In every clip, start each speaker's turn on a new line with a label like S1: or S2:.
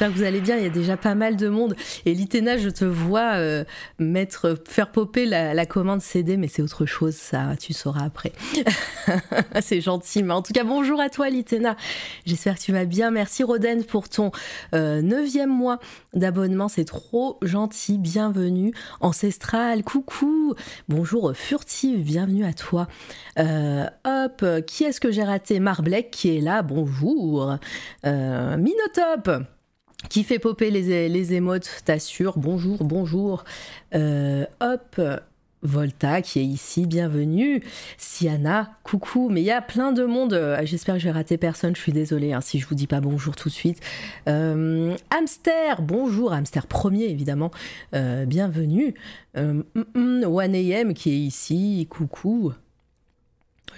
S1: J'espère que vous allez bien. Il y a déjà pas mal de monde. Et Litena, je te vois euh, mettre, faire popper la, commande CD, mais c'est autre chose, ça, tu sauras après. c'est gentil. Mais en tout cas, bonjour à toi, Litena. J'espère que tu vas bien. Merci, Roden, pour ton euh, neuvième mois d'abonnement. C'est trop gentil. Bienvenue. Ancestral, coucou. Bonjour, Furtive. Bienvenue à toi. Euh, hop, qui est-ce que j'ai raté? Marblek qui est là. Bonjour. Euh, Minotop qui fait popper les, les émotes, t'assure. Bonjour, bonjour. Euh, hop, Volta qui est ici, bienvenue. Siana, coucou. Mais il y a plein de monde. Euh, J'espère que je vais rater personne. Je suis désolée hein, si je vous dis pas bonjour tout de suite. Euh, Hamster, bonjour. Hamster premier, évidemment. Bienvenue. Euh, mm, mm, 1AM qui est ici, coucou.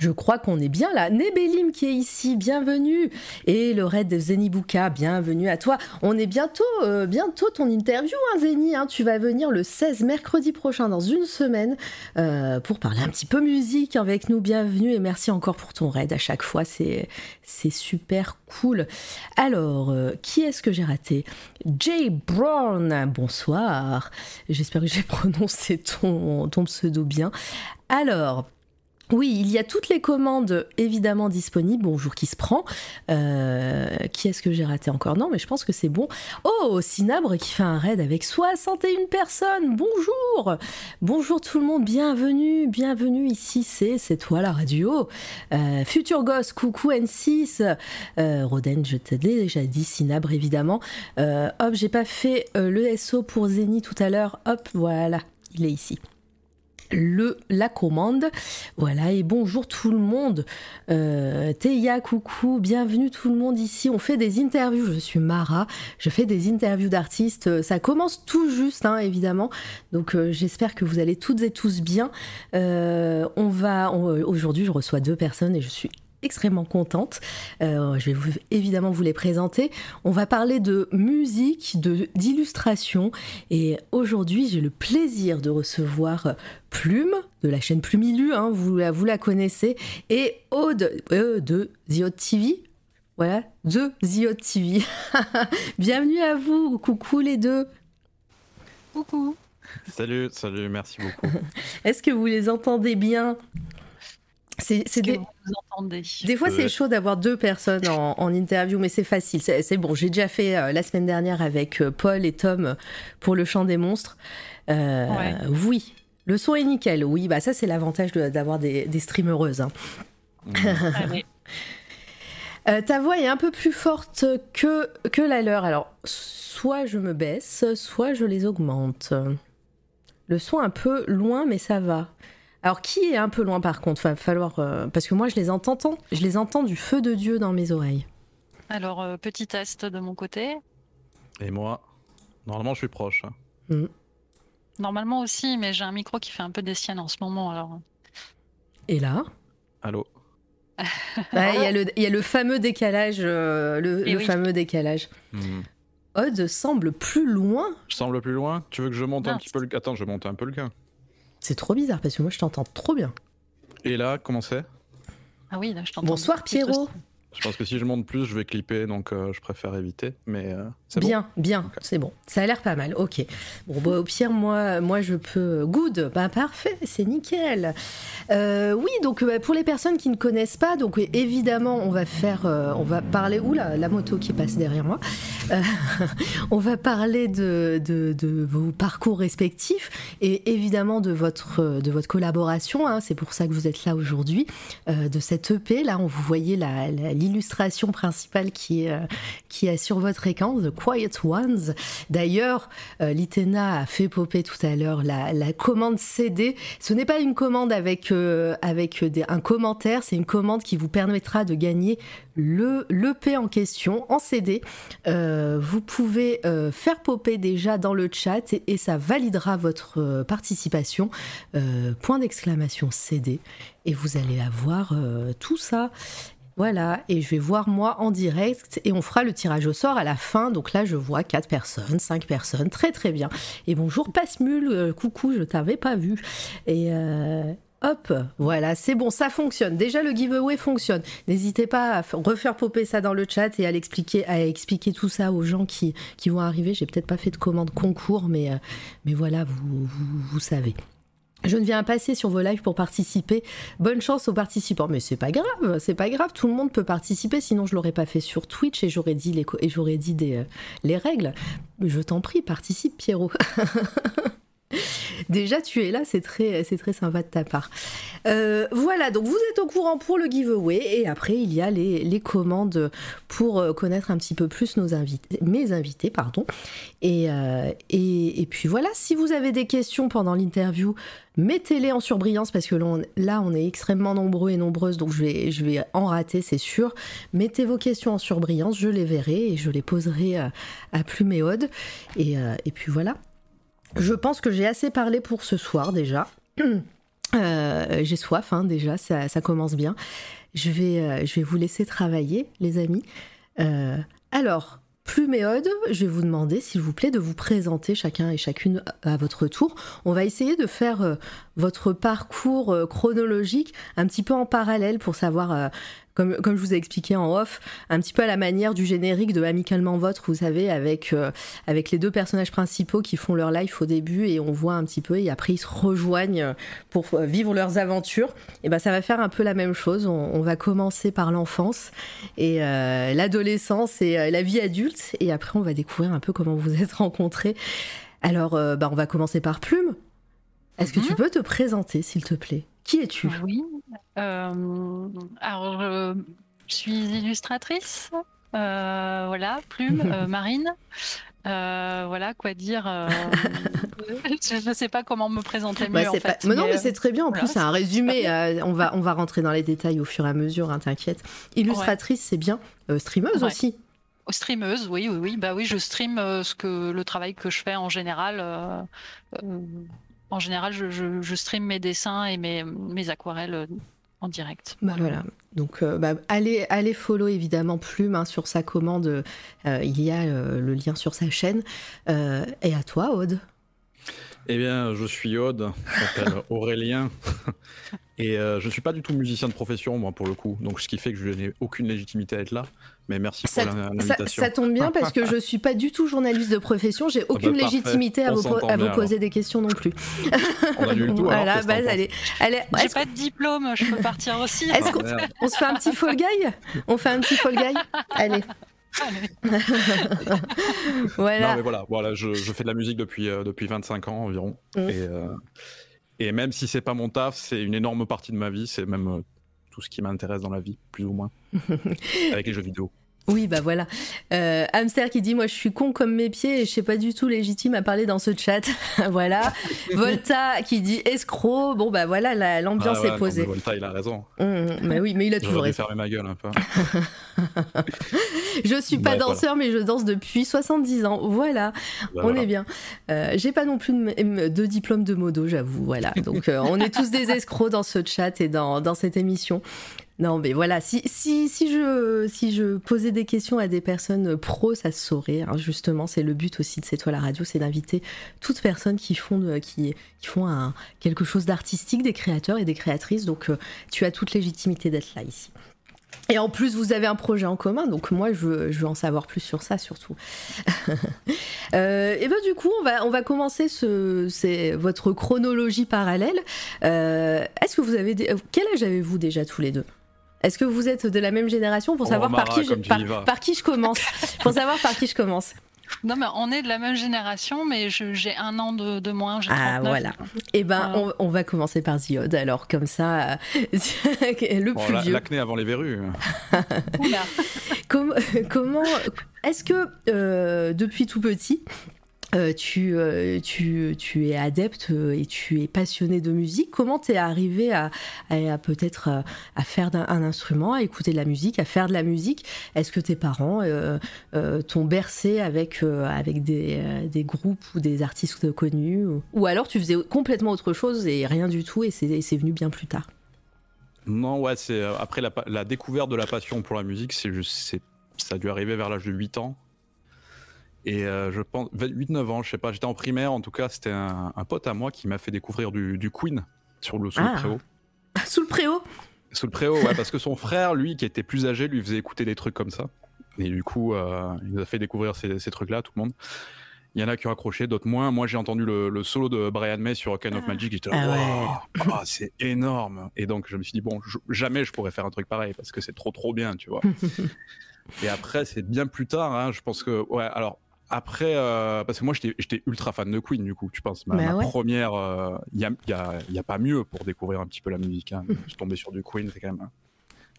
S1: Je crois qu'on est bien là. Nebelim qui est ici, bienvenue. Et le raid de Zenibuka, bienvenue à toi. On est bientôt, euh, bientôt ton interview, hein, hein. Tu vas venir le 16 mercredi prochain, dans une semaine, euh, pour parler un petit peu musique avec nous. Bienvenue et merci encore pour ton raid à chaque fois. C'est, super cool. Alors, euh, qui est-ce que j'ai raté? Jay Brown, bonsoir. J'espère que j'ai prononcé ton pseudo bien. Alors. Oui, il y a toutes les commandes évidemment disponibles. Bonjour qui se prend. Euh, qui est-ce que j'ai raté encore? Non, mais je pense que c'est bon. Oh, Cinabre qui fait un raid avec 61 personnes. Bonjour Bonjour tout le monde, bienvenue, bienvenue ici, c'est toi la radio. Euh, Futur Gosse, coucou N6. Euh, Roden, je t'ai déjà dit, Cinabre évidemment. Euh, hop, j'ai pas fait le SO pour Zeni tout à l'heure. Hop, voilà, il est ici le, la commande. Voilà, et bonjour tout le monde. Euh, coucou, bienvenue tout le monde ici. On fait des interviews. Je suis Mara, je fais des interviews d'artistes. Ça commence tout juste, hein, évidemment. Donc euh, j'espère que vous allez toutes et tous bien. Euh, on va, aujourd'hui, je reçois deux personnes et je suis extrêmement contente. Euh, je vais vous- évidemment vous les présenter. On va parler de musique, de d'illustration et aujourd'hui j'ai le plaisir de recevoir euh, Plume de la chaîne Plumilu, hein, vous, la- vous la connaissez, et Aude euh, de The Hot TV. Voilà, de The Hot TV. Bienvenue à vous, coucou les deux.
S2: Coucou.
S3: Salut, salut, merci beaucoup.
S1: Est-ce que vous les entendez bien? C'est des,
S2: vous entendez?
S1: Des fois, c'est
S3: Ouais.
S1: chaud d'avoir deux personnes en, en interview, mais c'est facile. C'est bon. J'ai déjà fait euh, la semaine dernière avec euh, Paul et Tom euh, pour le chant des monstres. Euh,
S2: Ouais.
S1: Oui, le son est nickel. Oui, bah ça, c'est l'avantage de- d'avoir des, des streameuses. hein.
S2: Allez.
S1: Euh, ta voix est un peu plus forte que, que la leur. Alors, soit je me baisse, soit je les augmente. Le son un peu loin, mais ça va. Alors, qui est un peu loin par contre? Va falloir. euh, parce que moi, je les entends, je les entends du feu de Dieu dans mes oreilles.
S2: Alors, euh, petit test de mon côté.
S3: Et moi, normalement, je suis proche. hein.
S2: Normalement aussi, mais j'ai un micro qui fait un peu des siennes en ce moment. Alors,
S1: Et là?
S3: Allô?
S1: Bah, Il y, a le- il y a le fameux décalage. euh, le
S2: Eh
S1: le
S2: oui.
S1: fameux décalage.
S3: Hmm.
S1: Odd semble plus loin.
S3: Je semble plus loin? Tu veux que je monte un petit peu le... Attends, je vais monter un peu le gain.
S1: C'est trop bizarre parce que moi, je t'entends trop bien.
S3: Et là, comment c'est?
S2: Ah oui, là, je t'entends.
S1: Bonsoir, Pierrot.
S3: Je pense que si je monte plus, je vais clipper, donc euh, je préfère éviter. Mais euh, c'est bon
S1: Bien, bien, c'est bon. Ça a l'air pas mal, ok. Bon, bah, au pire, moi, moi, je peux. Good, bah, parfait, c'est nickel. Euh, oui, donc pour les personnes qui ne connaissent pas, donc évidemment, on va faire. on va parler. Oula, la moto qui passe derrière moi. On va parler de, de, de vos parcours respectifs et évidemment de votre, de votre collaboration. hein, c'est pour ça que vous êtes là aujourd'hui. de cette EP, là, on vous voyez la- la- l'illustration principale qui est, euh, qui est sur votre écran, The Quiet Ones. D'ailleurs, euh, Litena a fait popper tout à l'heure la, commande CD. Ce n'est pas une commande avec, euh, avec un commentaire, c'est une commande qui vous permettra de gagner le l'EP en question en CD. Vous pouvez faire popper déjà dans le chat et, ça validera votre participation. Point d'exclamation CD. Et vous allez avoir tout ça. Voilà, et je vais voir moi en direct et on fera le tirage au sort à la fin. Donc là, je vois 4 personnes, 5 personnes, très très bien. Et bonjour Passemule, euh, coucou, je t'avais pas vu. Et euh, hop, voilà, c'est bon, ça fonctionne. Déjà, le giveaway fonctionne. N'hésitez pas à refaire popper ça dans le chat et à l'expliquer, à expliquer tout ça aux gens qui, qui vont arriver. J'ai peut-être pas fait de commande concours, mais, euh, mais voilà, vous, vous savez. Je ne viens passer sur vos lives pour participer. Bonne chance aux participants. Mais c'est pas grave, c'est pas grave. Tout le monde peut participer. Sinon, je l'aurais pas fait sur Twitch et j'aurais dit les, et dit euh, les règles. Je t'en prie, participe, Pierrot. Déjà, tu es là, c'est très, très sympa de ta part. Euh, voilà, donc vous êtes au courant pour le giveaway et après il y a les, commandes pour euh, connaître un petit peu plus nos invités, mes invités, pardon. Et, euh, et, et, puis voilà, si vous avez des questions pendant l'interview, mettez-les en surbrillance parce que là on est extrêmement nombreux et nombreuses, donc je vais, je en rater, c'est sûr. Mettez vos questions en surbrillance, je les verrai et je les poserai à, à Plume. Et, et puis voilà. Je pense que j'ai assez parlé pour ce soir déjà. Euh, j'ai soif hein, déjà, ça, commence bien. Je vais, euh, je vais vous laisser travailler, les amis. Euh, alors, Pluméode, je vais vous demander, s'il vous plaît, de vous présenter chacun et chacune à votre tour. On va essayer de faire votre parcours chronologique un petit peu en parallèle pour savoir comme, comme, je vous ai expliqué en off, un petit peu à la manière du générique de Amicalement Votre, vous savez, avec, euh, avec les deux personnages principaux qui font leur life au début et on voit un petit peu et après ils se rejoignent pour vivre leurs aventures. Et ben ça va faire un peu la même chose. On, on va commencer par l'enfance et euh, l'adolescence et euh, la vie adulte et après on va découvrir un peu comment vous êtes rencontrés. Alors, bah, on va commencer par Plume. Est-ce que tu peux te présenter, s'il te plaît? Qui es-tu?
S2: Oui. Euh, alors, je, je, suis illustratrice. Euh, voilà, Plume, euh, Marine. voilà, quoi dire. je ne sais pas comment me présenter mieux.
S1: Bah,
S2: en fait,
S1: pas... mais non, mais c'est très bien. En voilà, plus, c'est un résumé. on, va, on va rentrer dans les détails au fur et à mesure, hein, t'inquiète. Illustratrice, ouais. c'est bien. streameuse ouais. aussi.
S2: Streameuse, oui, oui, oui. Bah oui, je stream ce que le travail que je fais en général en général, je, je, je, stream mes dessins et mes, mes aquarelles en direct.
S1: Bah voilà. Donc, euh, bah, allez, allez follow évidemment Plume hein, sur sa commande. Euh, il y a euh, le lien sur sa chaîne. et à toi, Aude.
S3: Eh bien, je suis Aude, je m'appelle Aurélien. Et euh, je ne suis pas du tout musicien de profession, moi, pour le coup. Donc, ce qui fait que je n'ai aucune légitimité à être là. Mais merci
S1: ça,
S3: pour l'invitation.
S1: Ça, ça, tombe bien parce que je ne suis pas du tout journaliste de profession. J'ai aucune bah, légitimité à vous, à vous poser alors. des questions non plus.
S3: On a lu tout.
S1: voilà,
S3: alors,
S1: bah, allez, allez,
S2: J'ai pas de diplôme, je peux partir aussi.
S1: Est-ce qu'on on se fait un petit fall guy? On fait un petit fall guy? Allez.
S3: voilà. Non, mais voilà, voilà je, je, fais de la musique depuis, euh, depuis 25 ans environ. Mmh. Et, euh, et même si c'est pas mon taf, c'est une énorme partie de ma vie. C'est même euh, tout ce qui m'intéresse dans la vie, plus ou moins, avec les jeux vidéo.
S1: Oui, bah voilà. Euh, Hamster qui dit Moi, je suis con comme mes pieds et je sais pas du tout légitime à parler dans ce chat. voilà. Volta qui dit escroc. Bon, bah voilà, l'ambiance
S3: ah ouais,
S1: est posée.
S3: Volta, il a raison.
S1: Mmh, mais oui, mais il a toujours raison.
S3: fermer ma gueule un peu.
S1: je suis pas danseur, voilà. mais je danse depuis 70 ans. Voilà, bah, on voilà. est bien. Euh, J'ai pas non plus de, de, diplôme de modo, j'avoue. Voilà. Donc, euh, on est tous des escrocs dans ce chat et dans, dans cette émission. Non, mais voilà, si, si, je, posais des questions à des personnes pros, ça se saurait. Hein, justement, c'est le but aussi de C'est toi la radio, c'est d'inviter toutes personnes qui font, de, qui, font quelque chose d'artistique, des créateurs et des créatrices. Donc, euh, tu as toute légitimité d'être là ici. Et en plus, vous avez un projet en commun, donc moi, je veux, en savoir plus sur ça, surtout. euh, et ben du coup, on va, commencer ce, c'est votre chronologie parallèle. Euh, Est-ce que vous avez, quel âge avez-vous déjà tous les deux? Est-ce que vous êtes de la même génération pour
S3: oh,
S1: savoir
S3: Mara,
S1: par, qui je, par, par, qui je commence Pour savoir par qui je commence.
S2: Non, mais on est de la même génération, mais j'ai un an de, de moins.
S1: Ah, 39, voilà. Eh ben, voilà. on, on, va commencer par Ziod, alors, comme ça, le
S3: bon,
S1: plus
S3: la,
S1: vieux.
S3: L'acné avant les verrues.
S1: Comme, comment. Est-ce que, euh, depuis tout petit, euh, tu, euh, tu, tu, es adepte et tu es passionné de musique. Comment t'es arrivé à, à, peut-être à, faire un, instrument, à écouter de la musique, à faire de la musique? Est-ce que tes parents euh, euh t'ont bercé avec, euh, avec des, des, groupes ou des artistes connus ou, alors tu faisais complètement autre chose et rien du tout et c'est venu bien plus tard?
S3: Non, ouais, c'est après la, la, découverte de la passion pour la musique, c'est ça a dû arriver vers l'âge de 8 ans. Et je pense 8-9 ans, je sais pas, j'étais en primaire, en tout cas, c'était un, pote à moi qui m'a fait découvrir du, Queen sur le sous le ah. préau.
S1: sous le préau?
S3: Sous le préau, ouais, parce que son frère, lui, qui était plus âgé, lui faisait écouter des trucs comme ça. Et du coup, il nous a fait découvrir ces, ces trucs-là, tout le monde. Il y en a qui ont accroché, d'autres moins. Moi, j'ai entendu le, solo de Brian May sur of ah. Magic. J'étais là, ah oh, c'est énorme. Et donc, je me suis dit, bon, jamais je pourrais faire un truc pareil parce que c'est trop, trop bien, tu vois. et après, c'est bien plus tard. Hein, je pense que, ouais, alors, après, euh, parce que moi, j'étais ultra fan de Queen, du coup, tu penses. Ma, bah première, il euh, n'y a, y a, pas mieux pour découvrir un petit peu la musique. Hein. je suis tombé sur du Queen, c'est quand même hein,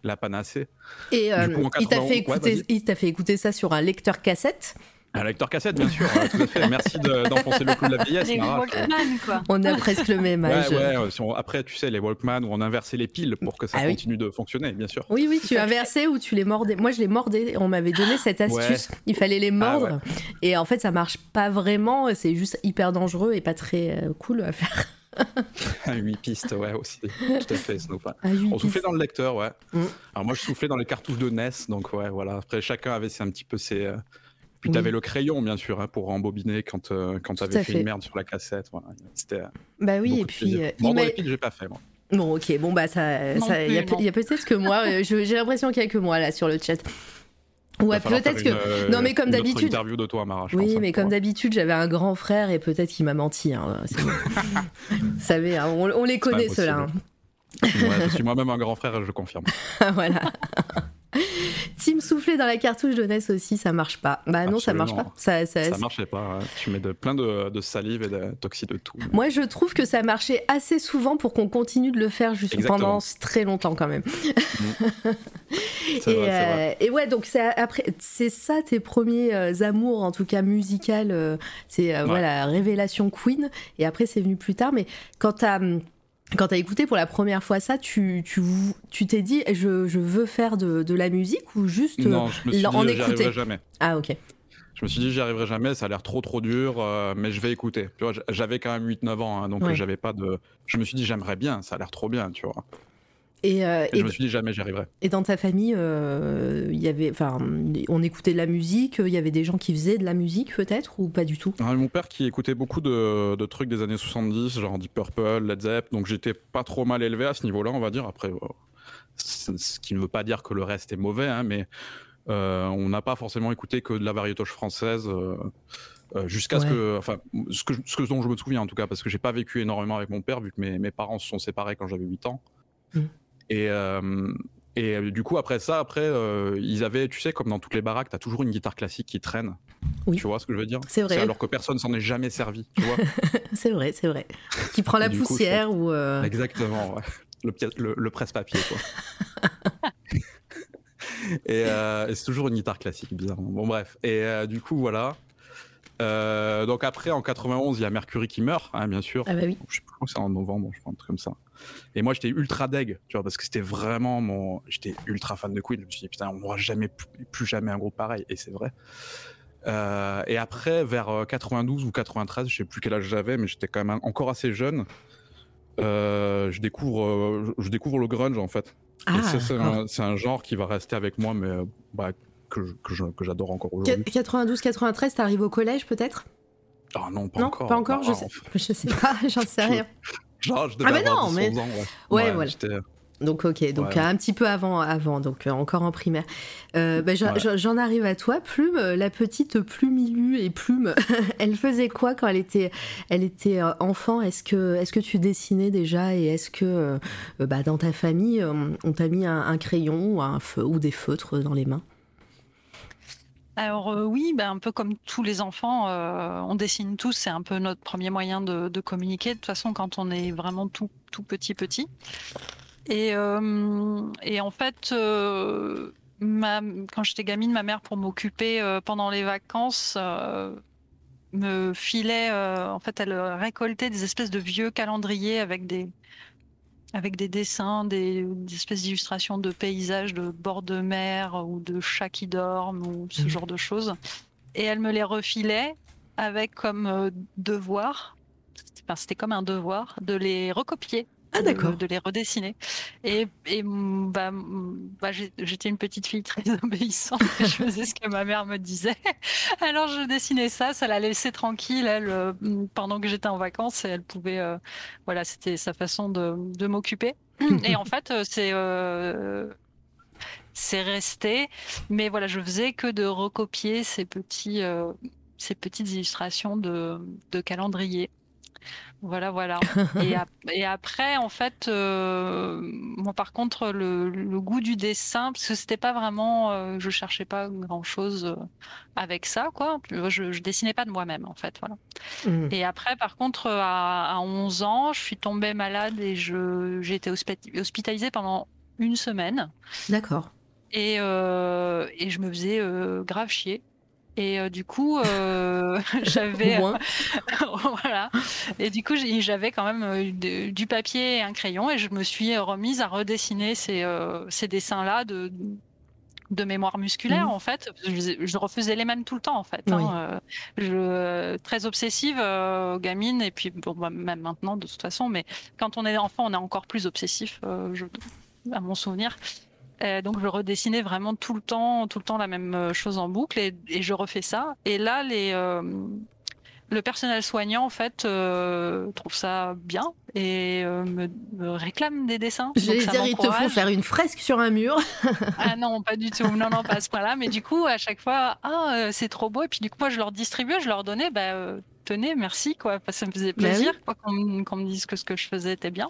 S3: la panacée.
S1: Et euh, il t'a fait, fait, écouter ça sur un lecteur cassette
S3: un lecteur cassette, bien sûr, tout à fait. Merci d'enfoncer le coup de la vieillesse. Les
S1: Walkman, quoi. On a presque le même âge.
S3: Ouais, ouais. après, tu sais, les Walkman où on inversait les piles pour que ça ah continue de fonctionner, bien sûr.
S1: Oui, oui, tu inversais ou tu les mordais. Moi, je les mordais. On m'avait donné cette astuce. Il fallait les ah mordre. et en fait, ça marche pas vraiment. C'est juste hyper dangereux et pas très euh, cool à faire.
S3: à 8 pistes, ouais, aussi. Tout à fait, On soufflait dans le lecteur, ouais. Mm. Alors moi, je soufflais dans les cartouches de NES, donc ouais, voilà. Après, chacun avait un petit peu ses, euh, puis tu avais le crayon, bien sûr, hein, pour embobiner quand, euh, quand tu avais fait, une merde sur la cassette. Voilà. C'était. Euh,
S1: bah oui, et puis.
S3: Euh, Mordre les j'ai pas fait, moi.
S1: Bon, ok, bon, bah, ça. Il y, a, peut-être que moi, j'ai l'impression qu'il y a que moi, là, sur le chat. Ouais, peut-être que. non, mais comme d'habitude.
S3: interview de toi, Mara.
S1: oui, mais comme d'habitude, j'avais un grand frère et peut-être qu'il m'a menti. Hein. Vous savez, hein, on, les connaît, ceux-là. Hein.
S3: Ouais, je suis moi-même un grand frère, je confirme.
S1: voilà. Team souffler dans la cartouche de NES aussi, ça marche pas. Bah non, ça marche pas.
S3: Ça, ça, marchait pas. Tu mets de, plein de, salive et de toxines de tout.
S1: Moi, je trouve que ça marchait assez souvent pour qu'on continue de le faire juste pendant très longtemps quand même. Mm. Euh, et, ouais, donc c'est après, c'est ça tes premiers euh, amours, en tout cas musical. Euh, c'est voilà, révélation Queen. Et après, c'est venu plus tard. Mais quand t'as hum, quand t'as écouté pour la première fois ça, tu t'es tu, t'es dit je, je, veux faire de, de, la musique ou juste
S3: non, je me suis en dit, écouter jamais.
S1: Ah ok.
S3: Je me suis dit j'y arriverai jamais, ça a l'air trop trop dur, euh, mais je vais écouter. J'avais quand même 8-9 ans, hein, donc j'avais pas de. Je me suis dit j'aimerais bien, ça a l'air trop bien, tu vois. Euh, et, je me suis dit jamais j'y arriverai.
S1: Et dans ta famille, euh, y avait, on écoutait de la musique, il y avait des gens qui faisaient de la musique peut-être ou pas du tout?
S3: Ah, Mon père qui écoutait beaucoup de, de, trucs des années 70, genre Deep Purple, Led Zepp, donc j'étais pas trop mal élevé à ce niveau-là, on va dire. Après, euh, ce qui ne veut pas dire que le reste est mauvais, hein, mais on n'a pas forcément écouté que de la variétoche française. jusqu'à ce que, enfin, ce, que, ce dont je me souviens en tout cas, parce que j'ai pas vécu énormément avec mon père, vu que mes, mes parents se sont séparés quand j'avais 8 ans. Mmh. Et, euh, et euh, du coup, après ça, après, euh, ils avaient, tu sais, comme dans toutes les baraques, tu as toujours une guitare classique qui traîne. Oui. Tu vois ce que je veux dire?
S1: C'est vrai.
S3: Alors que personne s'en est jamais servi, tu vois?
S1: C'est vrai, c'est vrai. Qui prend la poussière ou.
S3: Exactement, le, le presse-papier, quoi. et, c'est toujours une guitare classique, bizarrement. Bon, bref. Et du coup, voilà. Donc après, en 91, il y a Mercury qui meurt, hein, bien sûr.
S1: Ah bah oui.
S3: Je sais plus c'est en novembre, je crois, un truc comme ça. Et moi, j'étais ultra deg, tu vois, parce que c'était vraiment mon. J'étais ultra fan de Queen. Je me suis dit, putain, on n'aura jamais, plus, jamais un groupe pareil. Et c'est vrai. Euh, et après, vers 92 euh, ou 93, je sais plus quel âge j'avais, mais j'étais quand même encore assez jeune. Euh, je découvre, je découvre le grunge en fait. Ah, c'est un, genre qui va rester avec moi, mais bah, que, que j'adore encore aujourd'hui.
S1: 92, 93, t'arrives au collège peut-être?
S3: Ah non, pas encore.
S1: Pas encore, je, sais, je sais pas, j'en sais rien
S3: je devais ah mais non, mais... Ans,
S1: ouais. voilà. Donc ok, donc un petit peu avant, avant, donc euh, encore en primaire. Euh, bah, j'en arrive à toi, Plume, la petite Plume Ilu et Plume. elle faisait quoi quand elle était, elle était euh, enfant? Est-ce que, est-ce que tu dessinais déjà? Et est-ce que bah, dans ta famille on t'a mis un, crayon ou un feu ou des feutres dans les mains?
S2: Alors oui, ben, un peu comme tous les enfants, on dessine tous, c'est un peu notre premier moyen de, communiquer. De toute façon, quand on est vraiment tout, tout petit, petit. Et, et en fait, quand j'étais gamine, ma mère, pour m'occuper pendant les vacances, me filait, en fait, elle récoltait des espèces de vieux calendriers avec des, avec des dessins, des, espèces d'illustrations de paysages de bord de mer ou de chats qui dorment ou ce mmh. genre de choses. Et elle me les refilait avec comme euh, devoir, c'était comme un devoir, de les recopier
S1: ah, d'accord.
S2: de les redessiner. Et, et bah, bah j'étais une petite fille très obéissante. je faisais ce que ma mère me disait. Alors je dessinais ça, ça la laissait tranquille. Elle, pendant que j'étais en vacances, elle pouvait, voilà, c'était sa façon de, de m'occuper. Et en fait, c'est c'est resté. Mais voilà, je faisais que de recopier ces petits, euh, ces petites illustrations de, de calendrier. Voilà, voilà. et, après, en fait, euh, moi, par contre, le, goût du dessin, parce que c'était pas vraiment, euh, je cherchais pas grand chose avec ça, quoi. Je, je dessinais pas de moi-même, en fait, voilà. Mmh. Et après, par contre, à, à, 11 ans, je suis tombée malade et j'ai été hospitalisée pendant une semaine.
S1: D'accord.
S2: Et, euh, et je me faisais euh, grave chier. Et euh, du coup, j'avais. voilà. Et du coup, j'avais quand même du papier et un crayon et je me suis remise à redessiner ces, ces dessins-là de, de mémoire musculaire, mmh. en fait. Je, refaisais les mêmes tout le temps, en fait. Hein. Je, très obsessive, gamine, et puis bon, bah, même maintenant, de toute façon. Mais quand on est enfant, on est encore plus obsessif, je, à mon souvenir. Euh, donc je redessinais vraiment tout le temps, tout le temps la même euh, chose en boucle et, je refais ça. Et là, les, euh, le personnel soignant en fait trouve ça bien et me, réclame des dessins.
S1: Je vais dire, ils te font faire une fresque sur un mur.
S2: ah non, pas du tout. Non, non, pas à ce point-là. Mais du coup, à chaque fois, ah c'est trop beau. Et puis du coup, moi, je leur distribuais, je leur donnais, bah, tenez, merci quoi. Ça me faisait bah plaisir qu'on me dise que ce que je faisais était bien.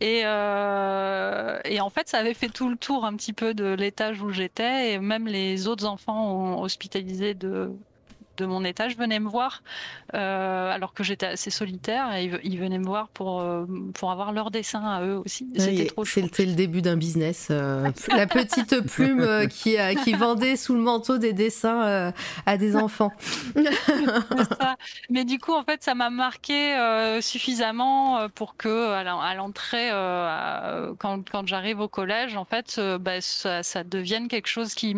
S2: Et, euh, et, en fait, ça avait fait tout le tour un petit peu de l'étage où j'étais, et même les autres enfants ont hospitalisé de, de mon étage venaient me voir, euh, alors que j'étais assez solitaire, et ils, venaient me voir pour, euh, pour avoir leur dessin à eux aussi. C'était trop
S1: C'était le début d'un business. Euh, la petite plume qui, qui vendait sous le manteau des dessins à des enfants.
S2: Mais du coup, en fait, ça m'a marqué suffisamment pour que, à l'entrée, quand, quand j'arrive au collège, en fait, bah, ça, ça devienne quelque chose qui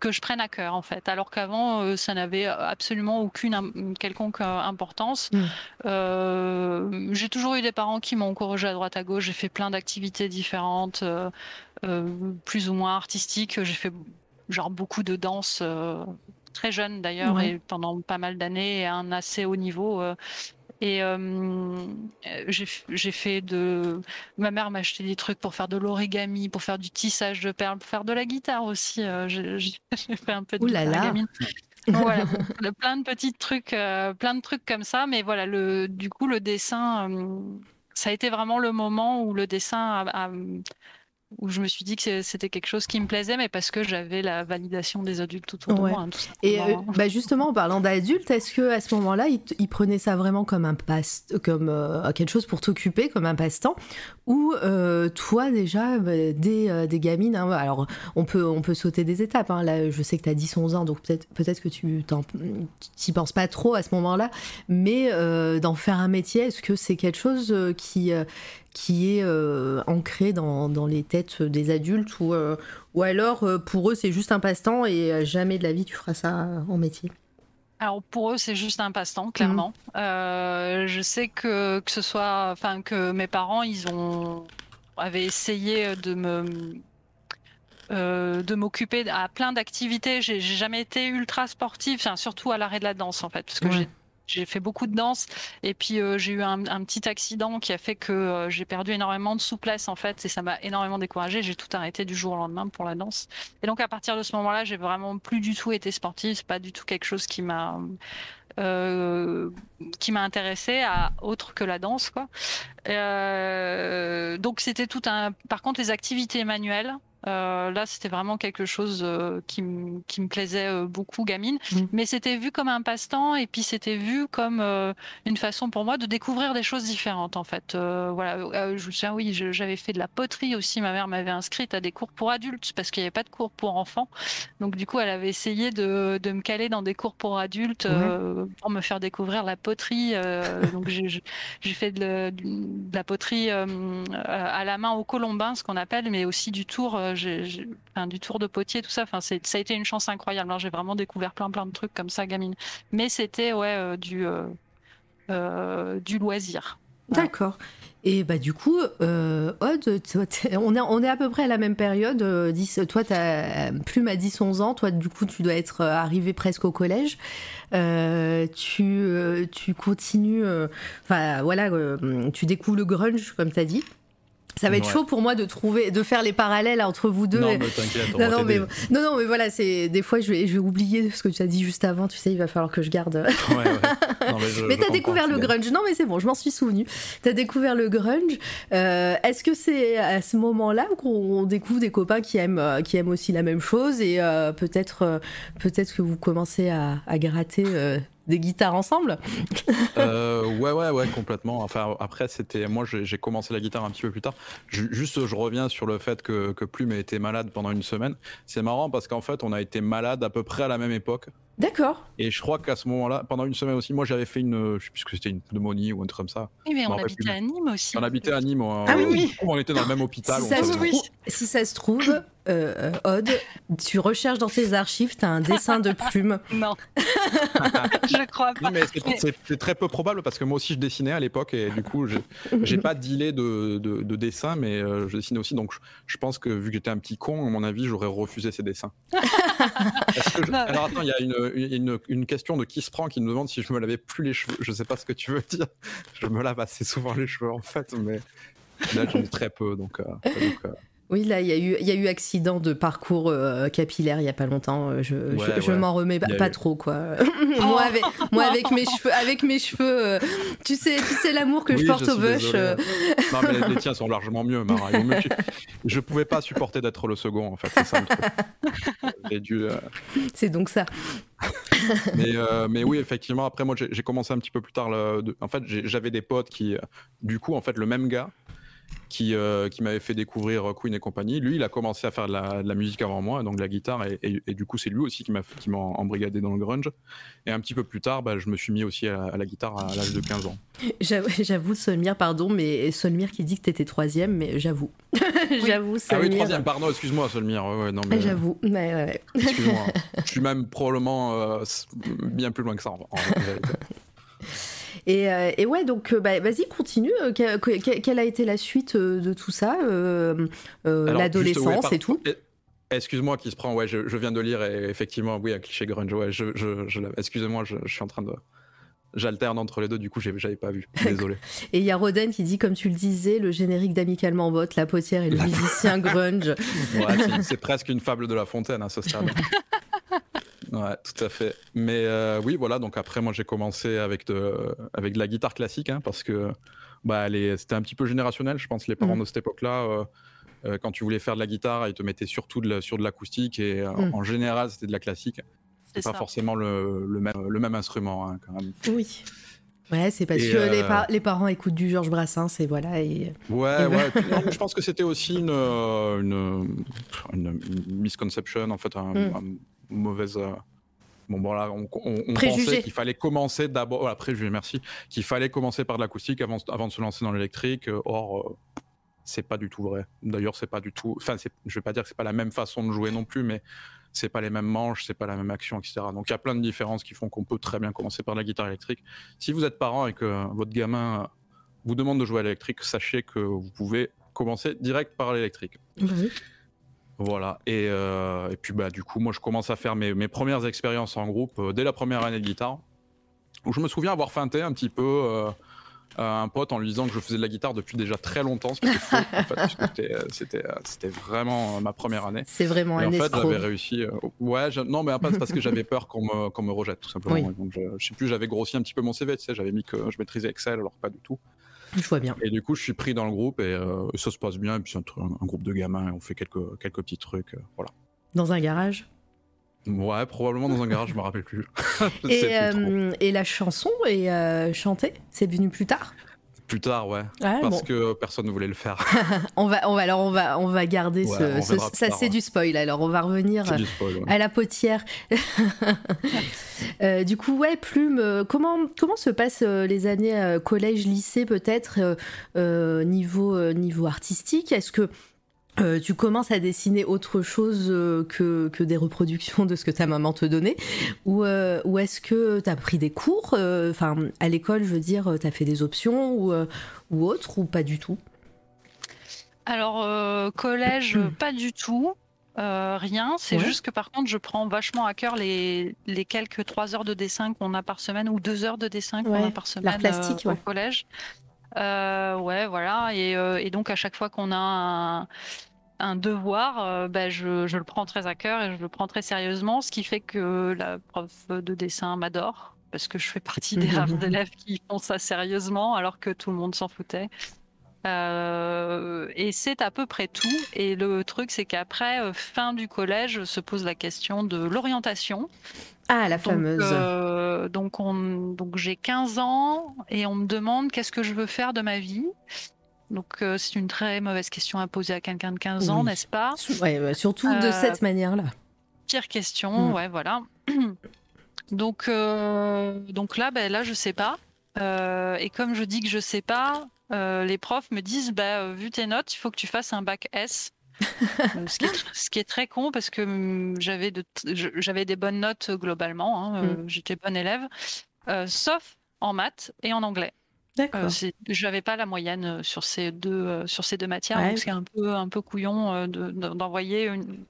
S2: que je prenne à cœur en fait, alors qu'avant euh, ça n'avait absolument aucune quelconque euh, importance. Mm. Euh, j'ai toujours eu des parents qui m'ont encouragé à droite à gauche. J'ai fait plein d'activités différentes, plus ou moins artistiques. J'ai fait genre beaucoup de danse très jeune d'ailleurs et pendant pas mal d'années à un assez haut niveau. Et euh, j'ai fait de. Ma mère m'a acheté des trucs pour faire de l'origami, pour faire du tissage de perles, pour faire de la guitare aussi. Euh, j'ai fait un peu de
S1: l'origami.
S2: voilà, plein de petits trucs, euh, plein de trucs comme ça. Mais voilà, le, du coup, le dessin, ça a été vraiment le moment où le dessin a où je me suis dit que c'était quelque chose qui me plaisait, mais parce que j'avais la validation des adultes autour de moi. Hein,
S1: et euh, bah justement, en parlant d'adultes, est-ce que à ce moment-là, ils, prenaient ça vraiment comme un passe, comme euh, quelque chose pour t'occuper, comme un passe-temps, ou euh, toi déjà, bah, des, des gamines, hein, alors on peut on peut sauter des étapes. Hein, là, je sais que tu as 10-11 ans, donc peut-être peut-être que tu t'y penses pas trop à ce moment-là, mais d'en faire un métier, est-ce que c'est quelque chose qui qui est euh, ancré dans, dans, les têtes des adultes ou, euh, ou alors euh, pour eux c'est juste un passe-temps et jamais de la vie tu feras ça en métier
S2: alors pour eux c'est juste un passe-temps clairement. Mmh. je sais que que ce soit enfin que mes parents ils ont avaient essayé de me de m'occuper à plein d'activités. J'ai jamais été ultra sportive, enfin, surtout à l'arrêt de la danse en fait, parce que j'ai j'ai fait beaucoup de danse et puis euh, j'ai eu un, petit accident qui a fait que euh, j'ai perdu énormément de souplesse en fait et ça m'a énormément découragée. J'ai tout arrêté du jour au lendemain pour la danse. Et donc à partir de ce moment-là, j'ai vraiment plus du tout été sportive. C'est pas du tout quelque chose qui m'a euh, qui m'a intéressé à autre que la danse quoi. donc c'était tout un. Par contre les activités manuelles, euh, là, c'était vraiment quelque chose euh, qui, qui, me plaisait euh, beaucoup, gamine. Mm. Mais c'était vu comme un passe-temps et puis c'était vu comme une façon pour moi de découvrir des choses différentes, en fait. voilà, je me souviens, oui, j'avais fait de la poterie aussi. Ma mère m'avait inscrite à des cours pour adultes parce qu'il n'y avait pas de cours pour enfants. Donc, du coup, elle avait essayé de, de me caler dans des cours pour adultes pour me faire découvrir la poterie. donc, j'ai fait de, de, la poterie à la main au colombin, ce qu'on appelle, mais aussi du tour du tour de potier, tout ça. Ça a été une chance incroyable. Hein. J'ai vraiment découvert plein plein de trucs comme ça, gamine. Mais c'était ouais euh, du euh, euh, du loisir.
S1: D'accord. Et bah du coup, euh, on est, on est à peu près à la même période. 10, toi, as, Plume à 10-11 ans. Toi, du coup, tu dois être arrivé presque au collège. tu, tu continues... Enfin, voilà, tu découvres le grunge, comme tu as dit. Ça va être chaud pour moi de trouver, de faire les parallèles entre vous deux.
S3: Non, mais t'inquiète.
S1: Non, non, mais, non, non, mais voilà, c'est des fois je vais, je vais oublier ce que tu as dit juste avant. Tu sais, il va falloir que je garde.
S3: Ouais, ouais. Non,
S1: mais, mais t'as découvert le grunge. Non, mais c'est bon, je m'en suis souvenu. T'as découvert le grunge. Euh, Est-ce que c'est à ce moment-là qu'on découvre des copains qui aiment, euh, qui aiment aussi la même chose et euh, peut-être, peut-être que vous commencez à, à gratter des guitares ensemble
S3: euh, Ouais, ouais, ouais, complètement. Enfin, après, c'était moi, j'ai commencé la guitare un petit peu plus tard. juste, je reviens sur le fait que, que Plume a été malade pendant une semaine. C'est marrant parce qu'en fait, on a été malade à peu près à la même époque.
S1: D'accord.
S3: Et je crois qu'à ce moment-là, pendant une semaine aussi, moi j'avais fait une, je sais plus que c'était une pneumonie ou un truc comme ça.
S2: Oui, mais on habitait à Nîmes aussi.
S3: On habitait à Nîmes.
S1: ah oui, oui.
S3: On était dans le même hôpital.
S1: Si, ça, se trouve, si ça se trouve, euh, Aude, tu recherches dans tes archives, tu as un dessin de plume.
S2: Non. je crois pas.
S3: mais c'est très peu probable parce que moi aussi je dessinais à l'époque et du coup, j'ai pas dealé de, de, de, dessin, mais euh, je dessinais aussi. Donc je, pense que vu que j'étais un petit con, à mon avis, j'aurais refusé ces dessins. Alors attends, il y a une, une, une, question de qui se prend qui me demande si je me lavais plus les cheveux. Je sais pas ce que tu veux dire. Je me lave assez souvent les cheveux en fait, mais là j'en ai très peu donc. Euh, euh,
S1: oui, là, il y, a eu, y a eu accident de parcours euh, capillaire il y a pas longtemps. Je, je, m'en remets pas, trop, quoi. moi, avec, moi, avec mes cheveux, avec mes cheveux, tu sais, tu sais l'amour que je porte au bush.
S3: non, mais les tiens sont largement mieux, Mara. je pouvais pas supporter d'être le second, en fait. C'est ça dû.
S1: C'est donc ça.
S3: mais, mais oui, effectivement. Après, moi, j'ai commencé un petit peu plus tard. En fait, j'avais des potes qui, du coup, en fait, le même gars qui, euh, qui m'avait fait découvrir Queen et compagnie. Lui, il a commencé à faire de la, musique avant moi, donc de la guitare, et, du coup, c'est lui aussi qui m'a embrigadé dans le grunge. Et un petit peu plus tard, bah, je me suis mis aussi à, la guitare à, l'âge de 15 ans.
S1: J'avoue, Solmir, pardon, mais Solmir qui dit que tu étais troisième, mais j'avoue. j'avoue,
S3: Ah oui, troisième, pardon, excuse-moi, Solmir. Ouais, non, mais...
S1: J'avoue, mais
S3: Excuse-moi. je suis même probablement euh, bien plus loin que ça, en, en
S1: et, ouais, donc euh, bah, vas-y, continue. Euh, quelle a été la suite de tout ça L'adolescence et tout
S3: Excuse-moi qui se prend, ouais, je, viens de lire et effectivement, oui, un cliché grunge, ouais, je, je, excusez-moi, je, suis en train de... J'alterne entre les deux, du coup, j'avais pas vu. Désolé.
S1: Et il y a Roden qui dit, comme tu le disais, le générique d'Amicalement Vote, la potière et le musicien grunge.
S3: Ouais, c'est presque une fable de La Fontaine à ce stade. Ouais, tout à fait. Mais euh, oui, voilà. Donc après, moi, j'ai commencé avec de, avec de la guitare classique, hein, parce que bah, c'était un petit peu générationnel. Je pense les parents mm. de cette époque-là, euh, euh, quand tu voulais faire de la guitare, ils te mettaient surtout de sur de l'acoustique et mm. en général, c'était de la classique. C'est pas forcément le, le, même, le même instrument, hein, quand même.
S1: Oui. Ouais, c'est parce que les, les, parents écoutent du Georges Brassens et voilà. Et,
S3: ouais, ouais. je pense que c'était aussi une, une, une, misconception, en fait, un, mm mauvaise. Euh, bon, bon, là, on, on, pensait qu'il fallait commencer d'abord. Voilà, préjugé, merci. Qu'il fallait commencer par de l'acoustique avant, avant de se lancer dans l'électrique. Euh, or, euh, c'est pas du tout vrai. D'ailleurs, c'est pas du tout. Enfin, je vais pas dire que c'est pas la même façon de jouer non plus, mais c'est pas les mêmes manches, c'est pas la même action, etc. Donc, il y a plein de différences qui font qu'on peut très bien commencer par la guitare électrique. Si vous êtes parent et que votre gamin vous demande de jouer à l'électrique, sachez que vous pouvez commencer direct par l'électrique.
S1: Bah.
S3: Voilà. Et, euh, et, puis bah du coup, moi je commence à faire mes, mes premières expériences en groupe euh, dès la première année de guitare, où je me souviens avoir feinté un petit peu euh, à un pote en lui disant que je faisais de la guitare depuis déjà très longtemps, ce qui était faux. en fait, c'était, c'était, vraiment ma première année.
S1: C'est vraiment
S3: et
S1: un
S3: En fait, j'avais réussi. ouais, non, mais pas parce que j'avais peur qu'on me, me rejette, tout simplement. Donc, je, je, sais plus, j'avais grossi un petit peu mon CV, tu sais, j'avais mis que je maîtrisais Excel, alors pas du tout.
S1: Je vois bien.
S3: Et du coup, je suis pris dans le groupe et, euh, ça se passe bien. Et puis, c'est un, groupe de gamins on fait quelques, quelques petits trucs. Euh, voilà.
S1: Dans un garage?
S3: Ouais, probablement dans un garage, je me rappelle plus.
S1: et, euh, et, la chanson est chantée? C'est venu plus tard?
S3: Plus tard, ouais. parce que personne ne voulait le faire.
S1: on va, on va, alors on va, on va garder ce, ça, c'est du spoil. Alors on va revenir à la potière. Euh, du coup, ouais, Plume. Euh, comment, comment se passent euh, les années collège, lycée, peut-être niveau, niveau artistique? Est-ce que euh, tu commences à dessiner autre chose que, que, des reproductions de ce que ta maman te donnait Ou, ou est-ce que tu as pris des cours Enfin, à l'école, je veux dire, tu as fait des options ou, ou autre, ou pas du tout?
S2: Alors, collège, pas du tout. rien. C'est juste que par contre, je prends vachement à cœur les, les quelques trois heures de dessin qu'on a par semaine ou deux heures de dessin qu'on a par semaine
S1: plastique,
S2: au collège. Euh, ouais, voilà. Et, euh, et, donc, à chaque fois qu'on a un, un devoir, euh, bah, je, je, le prends très à cœur et je le prends très sérieusement, ce qui fait que la prof de dessin m'adore parce que je fais partie des rares élèves qui font ça sérieusement alors que tout le monde s'en foutait. Euh, et c'est à peu près tout. Et le truc, c'est qu'après, fin du collège, se pose la question de l'orientation.
S1: Ah, la fameuse.
S2: Euh, donc, on, donc j'ai 15 ans et on me demande qu'est-ce que je veux faire de ma vie. Donc euh, c'est une très mauvaise question à poser à quelqu'un de 15 ans, n'est-ce pas?
S1: Ouais, Surtout de cette manière-là.
S2: Pire question, mm. ouais, voilà. donc, donc là, ben, là, je sais pas. et comme je dis que je sais pas, euh, les profs me disent bah, euh, vu tes notes, il faut que tu fasses un bac S. Euh, ce, qui est très con parce que j'avais de, j'avais des bonnes notes globalement, hein, mm. j'étais bonne élève, sauf en maths et en anglais.
S1: D'accord.
S2: je n'avais pas la moyenne sur ces deux, sur ces deux matières, donc c'est un peu, un peu couillon d'envoyer une,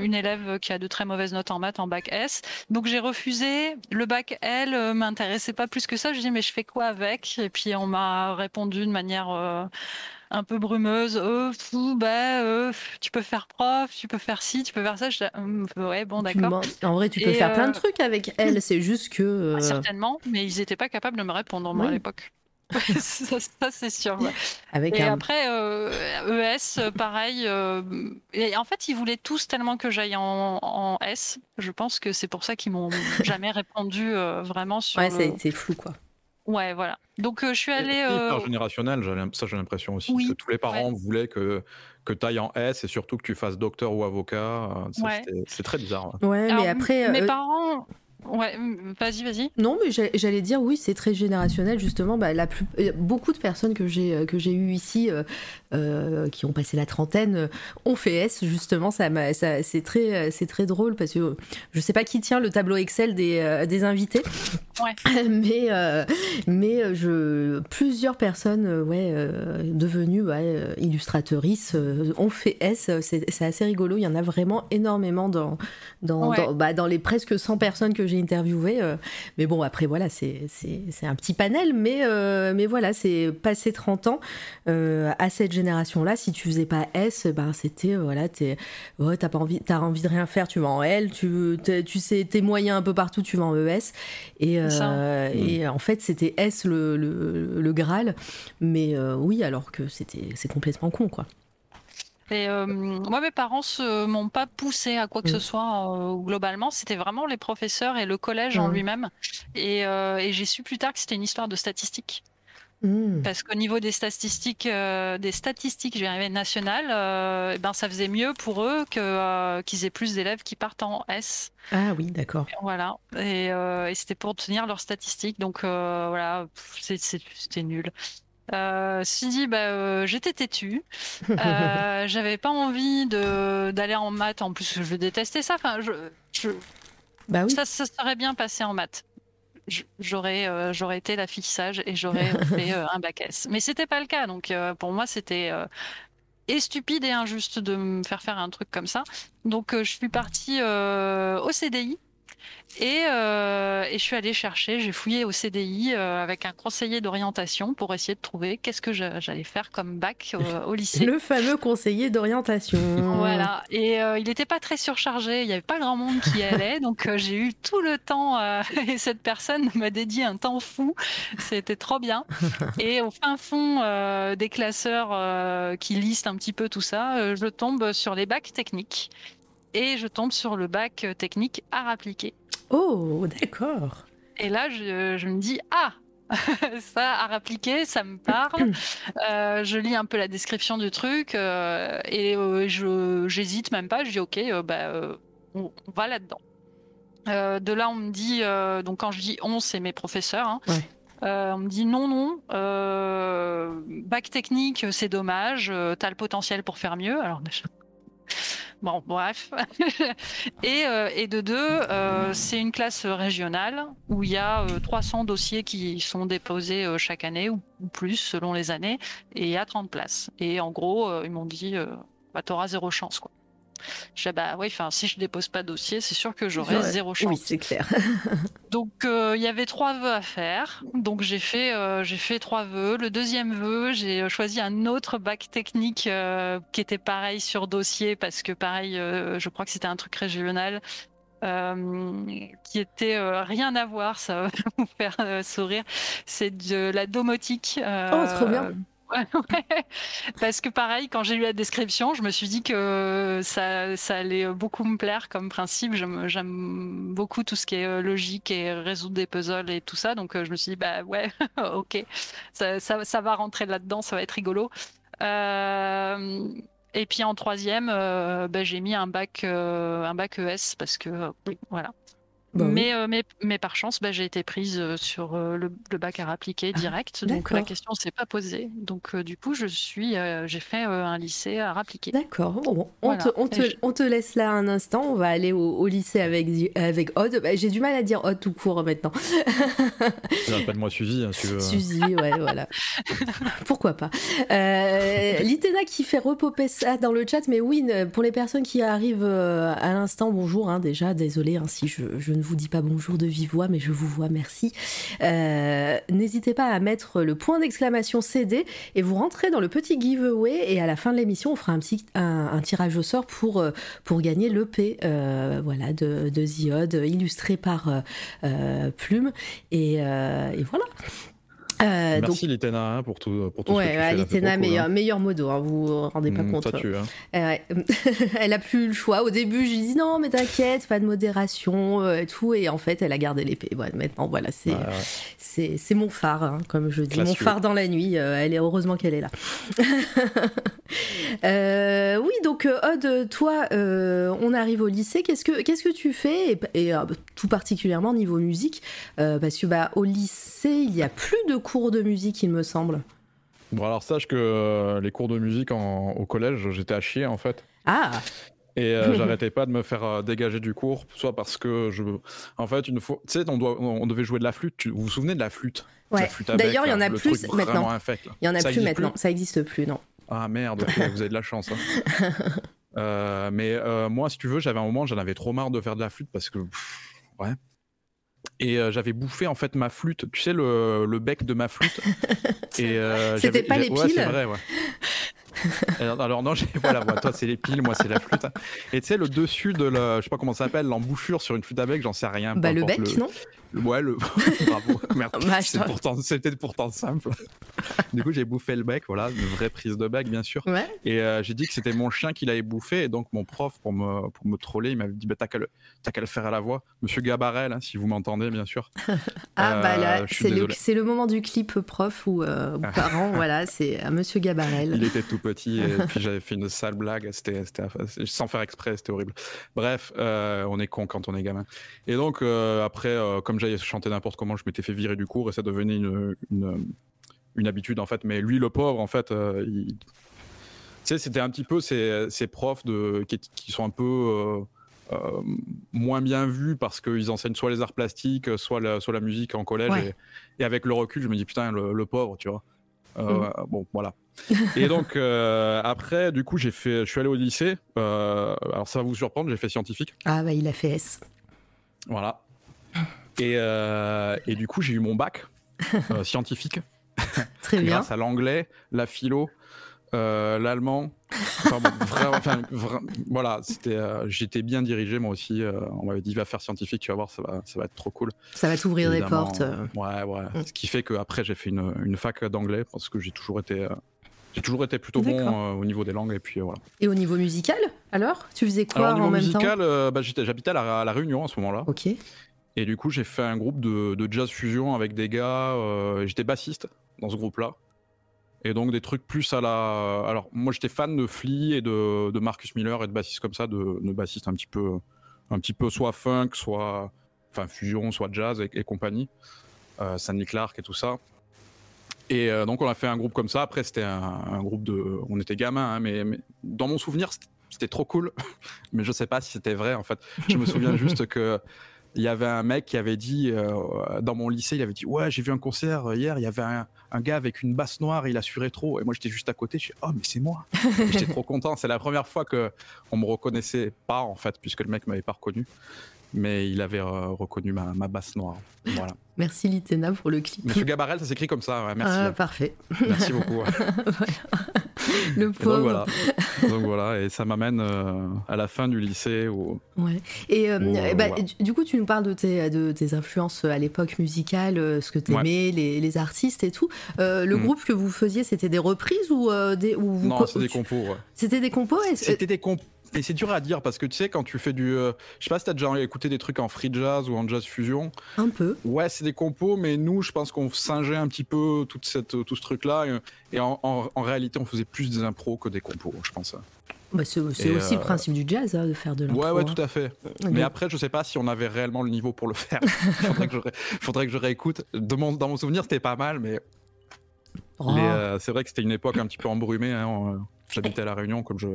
S2: une, élève qui a de très mauvaises notes en maths en bac S. Donc j'ai refusé. Le bac L m'intéressait pas plus que ça. Je dis mais je fais quoi avec? Et puis on m'a répondu de manière un peu brumeuse. Oh, bah, tu peux faire prof, tu peux faire ci, tu peux faire ça. Je hum, ouais, bon, d'accord.
S1: En vrai, tu peux faire plein de trucs avec elle. C'est juste que.
S2: Ah, certainement, mais ils n'étaient pas capables de me répondre moi, à l'époque. ça, c'est sûr. et après, ES, euh, e pareil. Euh, et en fait, ils voulaient tous tellement que j'aille en, S. Je pense que c'est pour ça qu'ils m'ont jamais répondu euh, vraiment sur.
S1: Ouais, c'est flou, quoi.
S2: Ouais, voilà. Donc, je suis allée.
S3: C'est générationnel, ça j'ai l'impression aussi. Que tous les parents voulaient que, que tu ailles en S et surtout que tu fasses docteur ou avocat. C'est très bizarre.
S1: Ouais, mais après.
S2: Mes parents. Ouais, vas-y, vas-y.
S1: Non, mais j'allais dire oui, c'est très générationnel justement. Bah, la plus, beaucoup de personnes que j'ai euh, que j'ai eues ici, euh, euh, qui ont passé la trentaine, ont fait S justement. Ça, ça c'est très c'est très drôle parce que je sais pas qui tient le tableau Excel des, des invités.
S2: Ouais.
S1: mais mais je plusieurs personnes ouais devenues ouais, illustratrices ont fait S. C'est assez rigolo. Il y en a vraiment énormément dans dans, dans, bah, dans les presque 100 personnes que j'ai interviewé. Euh, mais bon, après, voilà, c'est un petit panel. Mais, euh, mais voilà, c'est passé 30 ans euh, à cette génération-là. Si tu faisais pas S, ben, c'était, voilà, t'as pas envie, as envie de rien faire, tu vas en L. Tu, tu sais, tes moyens un peu partout, tu vas en ES. Et, et en fait, c'était S le, le, le, Graal. Mais oui, alors que c'était c'est complètement con, quoi.
S2: Et euh, moi, mes parents ne m'ont pas poussé à quoi que ce mm. soit euh, globalement. C'était vraiment les professeurs et le collège en lui-même. Et, euh, et j'ai su plus tard que c'était une histoire de statistiques. Mm. Parce qu'au niveau des statistiques, des statistiques, je vais arriver nationales, eh ben ça faisait mieux pour eux que qu'ils aient plus d'élèves qui partent en S.
S1: Ah oui, d'accord.
S2: Voilà, et, et c'était pour tenir leurs statistiques. Donc voilà, c'était nul. Euh, dit, bah, euh, j'étais têtue. Euh, j'avais pas envie de d'aller en maths. En plus, je détestais ça. Enfin, je, je...
S1: Bah oui.
S2: ça, ça serait bien passé en maths. J'aurais euh, j'aurais été la fille sage et j'aurais fait un bac S. Mais c'était pas le cas. Donc pour moi, c'était et stupide et injuste de me faire faire un truc comme ça. Donc je suis partie au CDI euh, et, je suis allée chercher, j'ai fouillé au CDI euh, avec un conseiller d'orientation pour essayer de trouver qu'est-ce que j'allais faire comme bac au, lycée.
S1: Le fameux conseiller d'orientation.
S2: Voilà. Et euh, il n'était pas très surchargé, il n'y avait pas grand monde qui allait, donc j'ai eu tout le temps et cette personne m'a dédié un temps fou. C'était trop bien. Et au fin fond des classeurs qui listent un petit peu tout ça, je tombe sur les bacs techniques et je tombe sur le bac technique art appliqué.
S1: Oh, d'accord.
S2: Et là, je, me dis, ah, ça, art appliqué, ça me parle. Euh, je lis un peu la description du truc euh, et euh, je j'hésite même pas. Je dis ok, bah, on, va là-dedans. de là, on me dit donc quand je dis on, c'est mes professeurs. Hein. on me dit non, non. bac technique, c'est dommage. tu as le potentiel pour faire mieux. Alors Bon, bref. et, et, de deux, c'est une classe régionale où il y a 300 dossiers qui sont déposés chaque année ou, plus selon les années et il y a 30 places. Et en gros, ils m'ont dit, bah, tu auras zéro chance. Quoi. Je dis, bah oui, enfin, si je dépose pas de dossier, c'est sûr que j'aurai zéro chance.
S1: Oui, c'est clair.
S2: Donc, euh, il y avait trois vœux à faire. Donc, j'ai fait, euh, j'ai fait trois vœux. Le deuxième vœu, j'ai choisi un autre bac technique euh, qui était pareil sur dossier parce que, pareil, je crois que c'était un truc régional. qui était rien à voir, ça va vous faire sourire. C'est de la domotique.
S1: oh, trop bien!
S2: Parce que pareil, quand j'ai lu la description, je me suis dit que ça, ça allait beaucoup me plaire comme principe. J'aime beaucoup tout ce qui est euh, logique et résoudre des puzzles et tout ça. Donc euh, je me suis dit, bah ouais, ok, ça, va rentrer là-dedans, ça va être rigolo. Euh, et puis en troisième, bah, j'ai mis un bac, un bac ES parce que voilà, bah mais, euh, mais, mais, par chance, bah, j'ai été prise euh, sur euh, le, bac à appliquer ah, direct. donc la question ne s'est pas posée. Donc du coup, je suis, j'ai fait un lycée à appliquer.
S1: D'accord. Bon, on, te, on, te, on, te, laisse là un instant. On va aller au, lycée avec, avec Odd. Bah, j'ai du mal à dire Odd tout court maintenant.
S3: Appelle-moi Suzy. Hein, si
S1: Suzy, ouais, voilà. Pourquoi pas. Litena qui fait repoper ça dans le chat. Mais oui, pour les personnes qui arrivent à l'instant, bonjour hein, déjà. Désolé hein, si je, je ne vous dis pas bonjour de vive voix, mais je vous vois, merci. Euh, n'hésitez pas à mettre le point d'exclamation CD et vous rentrez dans le petit giveaway et à la fin de l'émission, on fera un petit un, tirage au sort pour, euh, pour gagner l'EP euh, voilà, de, de illustré par Plume. Et, et voilà.
S3: Euh, Merci donc... Litena hein, pour tout, pour tout
S1: ouais,
S3: ce que tu fais,
S1: Litena, meilleur, hein. meilleur modo, hein, vous vous rendez pas mmh, compte.
S3: Tu, hein.
S1: euh, elle a plus le choix. Au début, je lui dis non, mais t'inquiète, pas de modération euh, et tout. Et en fait, elle a gardé l'épée. Ouais, maintenant, voilà, c'est ouais, ouais. c'est mon phare, hein, comme je dis. Classieux. Mon phare dans la nuit. Euh, elle est heureusement qu'elle est là. Euh, oui, donc, Odd, toi, on arrive au lycée. Qu'est-ce que, qu'est-ce que tu fais? Et, et tout particulièrement niveau musique, parce que bah, au lycée, il y a plus de cours de musique, il me semble.
S3: Bon, alors sache que euh, les cours de musique en, au collège, j'étais à chier en fait.
S1: Ah
S3: et euh, j'arrêtais pas de me faire euh, dégager du cours, soit parce que je. En fait, une fois. Tu sais, on, doit... on devait jouer de la flûte. Vous vous souvenez de la flûte?
S1: Ouais. D'ailleurs, il y en a plus maintenant. Il y en a plus maintenant. Ça existe plus, non.
S3: Ah merde, vous avez de la chance. Hein. euh, mais moi, si tu veux, j'avais un moment, j'en avais trop marre de faire de la flûte parce que. Pff, ouais et euh, j'avais bouffé en fait ma flûte, tu sais le, le bec de ma flûte.
S1: et euh, c'était pas les piles.
S3: Ouais, c'est vrai, ouais. alors, alors, non, voilà, moi, toi c'est les piles, moi c'est la flûte. Et tu sais le dessus de la, je sais pas comment ça s'appelle, l'embouchure sur une flûte à bec, j'en sais rien.
S1: Bah le bec,
S3: le...
S1: non?
S3: Ouais, le. Bravo, merde. C'était pourtant, pourtant simple. du coup, j'ai bouffé le bec, voilà, une vraie prise de bec, bien sûr.
S1: Ouais.
S3: Et euh, j'ai dit que c'était mon chien qui l'avait bouffé, et donc mon prof, pour me, pour me troller, il m'avait dit bah, T'as qu'à le, qu'à le faire à la voix. Monsieur Gabarel, hein, si vous m'entendez, bien sûr.
S1: ah, bah là, euh, c'est le, le, moment du clip prof ou, euh, parent, voilà, c'est à Monsieur Gabarel.
S3: Il était tout petit, et puis j'avais fait une sale blague, c'était, sans faire exprès, c'était horrible. Bref, euh, on est con quand on est gamin. Et donc, euh, après, euh, comme j'avais chanté n'importe comment, je m'étais fait virer du cours et ça devenait une, une, une, habitude en fait. Mais lui, le pauvre, en fait, euh, il... tu sais, c'était un petit peu ces, ces profs de, qui, qui, sont un peu euh, euh, moins bien vus parce qu'ils enseignent soit les arts plastiques, soit la, soit la musique en collège. Ouais. Et, et, avec le recul, je me dis putain, le, le pauvre, tu vois. Mmh. Bon, voilà. et donc après, du coup, j'ai fait, je suis allé au lycée. alors ça va vous surprendre, j'ai fait scientifique.
S1: Ah bah il a fait S.
S3: Voilà. Et, euh, et du coup, j'ai eu mon bac euh, scientifique.
S1: Très bien.
S3: Grâce à l'anglais, la philo, euh, l'allemand. Enfin, bon, enfin, voilà, c'était, euh, j'étais bien dirigé moi aussi. Euh, on m'avait dit va faire scientifique, tu vas voir, ça va, ça va être trop cool.
S1: Ça va t'ouvrir des portes.
S3: Ouais, ouais. Mm. Ce qui fait qu'après j'ai fait une, une fac d'anglais parce que j'ai toujours été. j'ai toujours été plutôt bon au niveau des langues et puis voilà.
S1: Et au niveau musical, alors? Tu faisais quoi
S3: alors, au niveau
S1: en même
S3: musical,
S1: temps?
S3: bah, J'habitais à la, à la Réunion à ce moment-là.
S1: Ok.
S3: Et du coup, j'ai fait un groupe de, de, jazz fusion avec des gars. Euh, j'étais bassiste dans ce groupe-là. Et donc des trucs plus à la. Alors, moi, j'étais fan de Flea et de, de, Marcus Miller et de bassistes comme ça, de, de bassistes un petit peu, un petit peu soit funk, soit, enfin fusion, soit jazz et, compagnie. Euh, Sandy Clark et tout ça. Et donc on a fait un groupe comme ça. Après c'était un, groupe de, on était gamins, hein, mais, mais, dans mon souvenir c'était trop cool. mais je sais pas si c'était vrai en fait. Je me souviens juste que il y avait un mec qui avait dit euh, dans mon lycée, il avait dit ouais j'ai vu un concert hier, il y avait un, gars avec une basse noire, il assurait trop et moi j'étais juste à côté, je suis oh mais c'est moi, j'étais trop content, c'est la première fois que on me reconnaissait pas en fait puisque le mec m'avait pas reconnu mais il avait euh, reconnu ma, basse noire. Voilà.
S1: Merci Litena pour le clip.
S3: Monsieur Gabarel, ça s'écrit comme ça. merci.
S1: Ah, parfait.
S3: Merci beaucoup.
S1: le pauvre.
S3: Donc voilà. donc voilà. Et ça m'amène euh, à la fin du lycée. Où,
S1: ouais. Et, euh, ben, du coup, tu nous parles de tes, de tes influences à l'époque musicale, ce que tu aimais, les, les, artistes et tout. le mm. groupe que vous faisiez, c'était des reprises ou des. Ou
S3: non, c'était des compos.
S1: C'était des compos
S3: C'était des compos et c'est dur à dire parce que tu sais, quand tu fais du. Euh, je sais pas si t'as déjà écouté des trucs en free jazz ou en jazz fusion.
S1: Un peu.
S3: Ouais, c'est des compos, mais nous, je pense qu'on singeait un petit peu toute cette, tout ce truc-là. Et, en, en, réalité, on faisait plus des impros que des compos, je pense.
S1: Bah c'est aussi le euh, principe du jazz, hein, de faire de l'impro.
S3: Ouais, ouais,
S1: hein.
S3: tout à fait. Mais après, je sais pas si on avait réellement le niveau pour le faire. faudrait, que je, faudrait que je réécoute. mon, dans mon souvenir, c'était pas mal, mais. Oh. Euh, c'est vrai que c'était une époque un petit peu embrumée. Hein, J'habitais à La Réunion, comme je,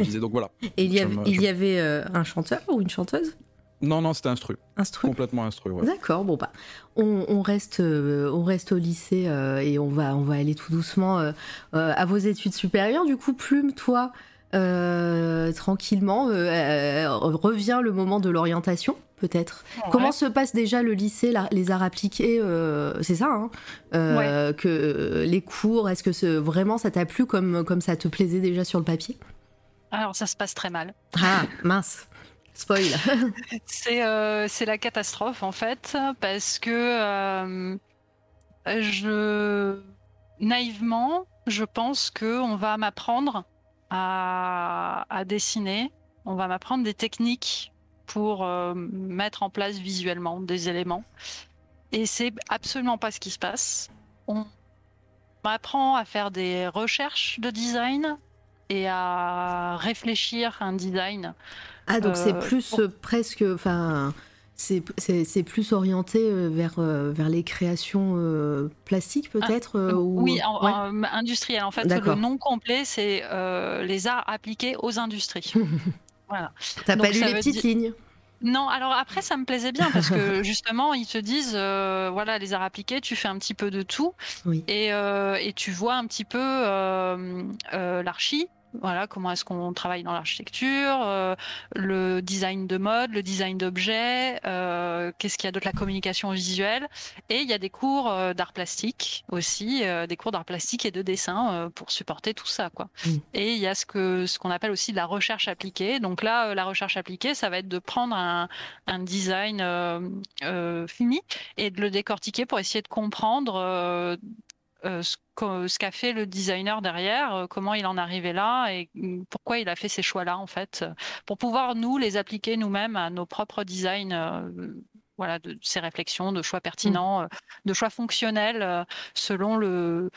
S3: disais. Donc voilà.
S1: Et il y, avait, il y avait euh, un chanteur ou une chanteuse?
S3: Non, non, c'était instru.
S1: Instru?
S3: Complètement instru, ouais.
S1: D'accord, bon, bah, on, reste, euh, on reste au lycée euh, et on va, on va aller tout doucement à vos études supérieures. Du coup, Plume, toi, tranquillement, revient le moment de l'orientation peut-être. Comment se passe déjà le lycée, les arts appliqués euh, C'est ça, hein euh, que les cours, est-ce que vraiment ça t'a plu comme, comme ça te plaisait déjà sur le papier?
S2: Alors ça se passe très mal.
S1: Ah mince. Spoil.
S2: Euh, c'est la catastrophe en fait parce que je naïvement je pense que on va m'apprendre à, à dessiner, on va m'apprendre des techniques pour euh, mettre en place visuellement des éléments. Et c'est absolument pas ce qui se passe. On apprend à faire des recherches de design et à réfléchir un design.
S1: Ah, donc c'est euh, plus presque. Enfin. C'est plus orienté vers, vers les créations plastiques ah, peut-être
S2: Oui, en, industriel. En fait, le nom complet, c'est les arts appliqués aux industries.
S1: Voilà. T'as pas lu les petites lignes?
S2: Non, alors après ça me plaisait bien parce que justement ils te disent euh, voilà les arts appliqués, tu fais un petit peu de tout et, euh, et, tu vois un petit peu euh, l'archi, voilà, comment est-ce qu'on travaille dans l'architecture, euh, le design de mode, le design d'objets, euh, qu'est-ce qu'il y a d'autre, la communication visuelle. Et il y a des cours euh, d'art plastique aussi, des cours d'art plastique et de dessin pour supporter tout ça. Quoi. Mm. Et il y a ce que ce qu'on appelle aussi de la recherche appliquée. Donc là, la recherche appliquée, ça va être de prendre un, un design fini et de le décortiquer pour essayer de comprendre euh, ce qu'a fait le designer derrière, euh, comment il en est arrivé là et mm, pourquoi il a fait ces choix-là en fait, pour pouvoir nous les appliquer nous-mêmes à nos propres designs. Euh, voilà, de ces réflexions, de choix pertinents, mmh. de choix fonctionnels selon le,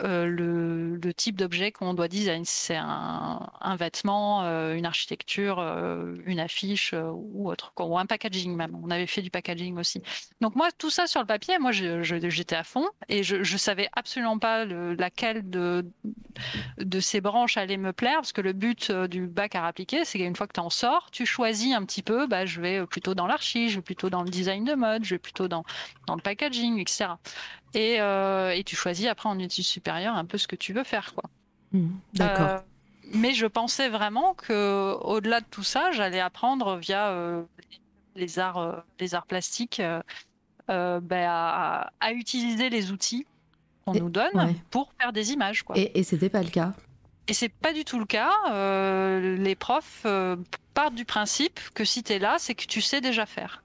S2: euh, le, type d'objet qu'on doit design. C'est un, vêtement, euh, une architecture, euh, une affiche ou autre, ou un packaging même. On avait fait du packaging aussi. Donc moi, tout ça sur le papier, moi j'étais à fond et je, je savais absolument pas laquelle de, ces branches allait me plaire parce que le but du bac à appliquer, c'est qu'une fois que tu en sors, tu choisis un petit peu, bah, je vais plutôt dans l'archi, je vais plutôt dans le design de mode, je vais plutôt dans le packaging, etc. Euh, et, tu choisis après en études supérieures un peu ce que tu veux faire. quoi.
S1: Mmh, d'accord. Euh,
S2: mais je pensais vraiment que au-delà de tout ça, j'allais apprendre via euh, les arts, les arts plastiques ben, à, utiliser les outils qu'on nous donne pour faire des images. Quoi.
S1: Et, et c'était pas le cas.
S2: Et c'est pas du tout le cas. les profs partent du principe que si tu es là, c'est que tu sais déjà faire.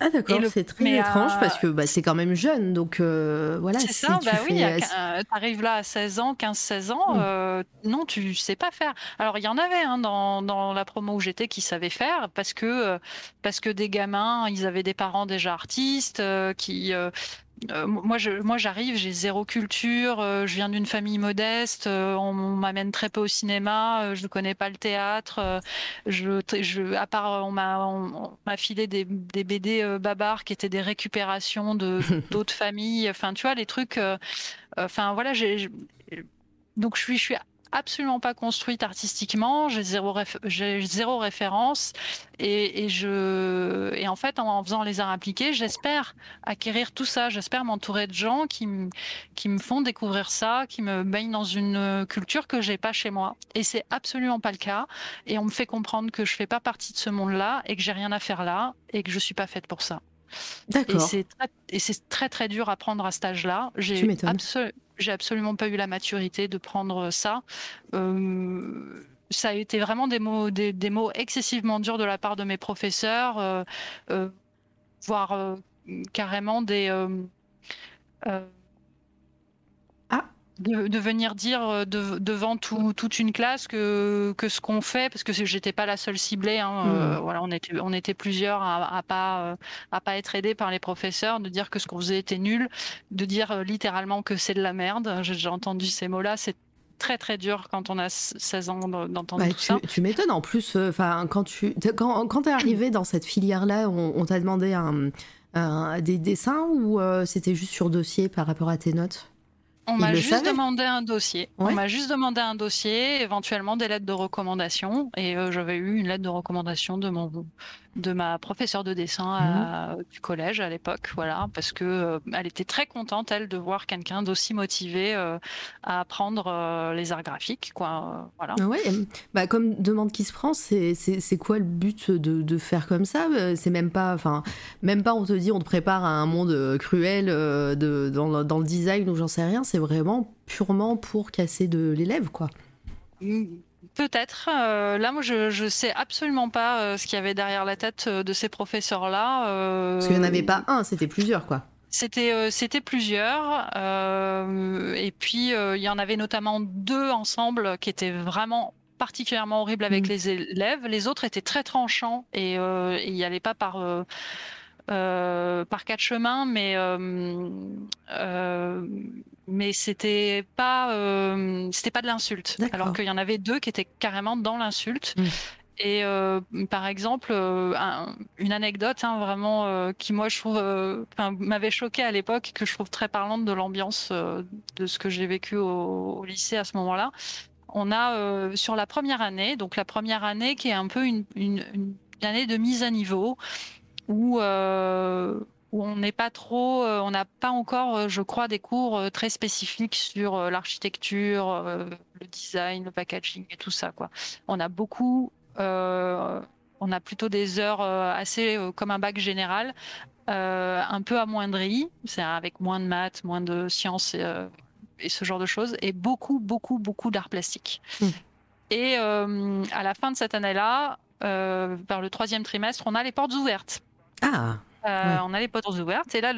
S1: Ah d'accord, c'est très étrange parce que bah, c'est quand même jeune, donc euh, voilà.
S2: C'est ça, bah oui, tu arrives là à 16 ans, 15-16 ans, mm. euh, non, tu sais pas faire. Alors il y en avait hein, dans, dans, la promo où j'étais qui savaient faire parce que, euh, parce que des gamins, ils avaient des parents déjà artistes, qui euh, moi, je, moi, j'arrive, j'ai zéro culture, euh, je viens d'une famille modeste, euh, on, m'amène très peu au cinéma, je ne connais pas le théâtre, je, je, à part on m'a, on, m'a filé des, des BD babar qui étaient des récupérations de d'autres familles, enfin, tu vois, les trucs, enfin, voilà, j'ai, donc je suis, je suis absolument pas construite artistiquement, j'ai zéro, j'ai zéro référence et, et, je et en fait en, faisant les arts appliqués, j'espère acquérir tout ça, j'espère m'entourer de gens qui me qui me font découvrir ça, qui me baignent dans une culture que j'ai pas chez moi et c'est absolument pas le cas et on me fait comprendre que je fais pas partie de ce monde-là et que j'ai rien à faire là et que je suis pas faite pour ça.
S1: D'accord.
S2: Et c'est très, très dur à prendre à cet âge-là. J'ai j'ai absolument pas eu la maturité de prendre ça. Euh, ça a été vraiment des mots, des, mots excessivement durs de la part de mes professeurs, euh, euh, voire carrément des de, venir dire euh, devant toute une classe que, que ce qu'on fait, parce que j'étais pas la seule ciblée, hein, euh, voilà, on était, on était plusieurs à, à pas, euh, à pas être aidés par les professeurs, de dire que ce qu'on faisait était nul, de dire littéralement que c'est de la merde. J'ai entendu ces mots-là, c'est très très dur quand on a 16 ans d'entendre bah, tout ça.
S1: Tu m'étonnes en plus, enfin quand tu quand, quand es arrivé dans cette filière-là, on, t'a demandé un, des dessins ou c'était juste sur dossier par rapport à tes notes?
S2: On m'a juste demandé un dossier. On m'a juste demandé un dossier, éventuellement des lettres de recommandation. Et euh, j'avais eu une lettre de recommandation de mon de ma professeure de dessin mhm. du collège à l'époque, voilà, parce que euh, elle était très contente elle de voir quelqu'un d'aussi motivé euh, à apprendre les arts graphiques, quoi, voilà.
S1: Ah ouais, bah comme demande qui se prend, c'est quoi le but de, de faire comme ça? C'est même pas, enfin, même pas on te dit on te prépare à un monde cruel de, dans, dans le design ou j'en sais rien. C'est vraiment purement pour casser de l'élève, quoi.
S2: Mmh. Peut-être. Euh, là, moi, je, je sais absolument pas euh, ce qu'il y avait derrière la tête euh, de ces professeurs-là.
S1: Parce qu'il n'y en avait pas un, c'était plusieurs, quoi.
S2: C'était c'était plusieurs. et puis, il y en avait notamment deux ensemble qui étaient vraiment particulièrement horribles avec mm. les élèves. Les autres étaient très tranchants et il n'y allait pas par euh, par quatre chemins, mais euh, euh, mais c'était pas c'était pas de l'insulte. Alors qu'il y en avait deux qui étaient carrément dans l'insulte. Mm. Et par exemple, une anecdote hein, vraiment qui moi je trouve m'avait choqué à l'époque, que je trouve très parlante de l'ambiance de ce que j'ai vécu au, lycée à ce moment-là. On a sur la première année, donc la première année qui est un peu une, une, une année de mise à niveau, où, euh, où on n'est pas trop, euh, on n'a pas encore, euh, je crois, des cours très spécifiques sur l'architecture, le design, le packaging et tout ça. Quoi. On a beaucoup, on a plutôt des heures assez comme un bac général, un peu amoindri, c'est avec moins de maths, moins de sciences et, ce genre de choses, et beaucoup, beaucoup, beaucoup d'art plastique. Mmh. Et à la fin de cette année-là, par le troisième trimestre, on a les portes ouvertes.
S1: Ah.
S2: Euh, on a les portes ouvertes et là,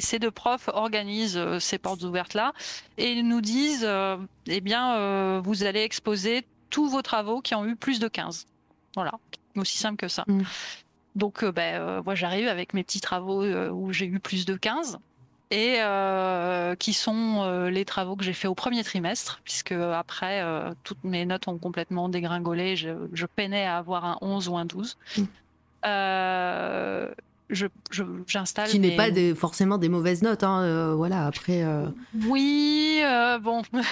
S2: ces deux profs organisent euh, ces portes ouvertes-là et ils nous disent, euh, eh bien, vous allez exposer tous vos travaux qui ont eu plus de 15. Voilà, aussi simple que ça. Mm. Donc, ben, moi, j'arrive avec mes petits travaux où j'ai eu plus de 15 et qui sont les travaux que j'ai fait au premier trimestre, puisque après, toutes mes notes ont complètement dégringolé. Je, peinais à avoir un 11 ou un 12. Euh, je, j'installe.
S1: Qui n'est pas des, forcément des mauvaises notes, hein, euh, voilà, après. Euh.
S2: Oui, bon. non,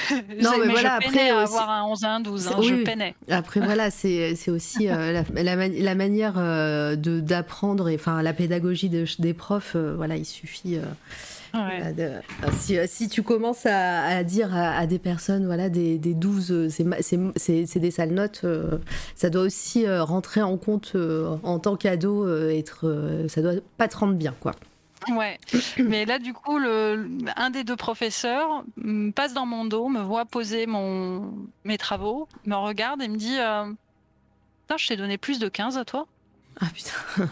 S2: mais, voilà, je après. avoir un 11 un 12, hein, je peinais.
S1: Après, voilà, c'est, aussi la, la, manière de, d'apprendre, enfin, la pédagogie des profs, voilà, il suffit. Euh, si, euh, si, tu commences à, dire à, des personnes, voilà, des, des 12, euh, c'est des sales notes, ça doit aussi rentrer en compte en tant qu'ado, être, ça doit pas te rendre bien, quoi.
S2: Ouais, mais là du coup, le, un des deux professeurs passe dans mon dos, me voit poser mon, mes travaux, me regarde et me dit Putain, je t'ai donné plus de 15 à toi.
S1: Ah putain.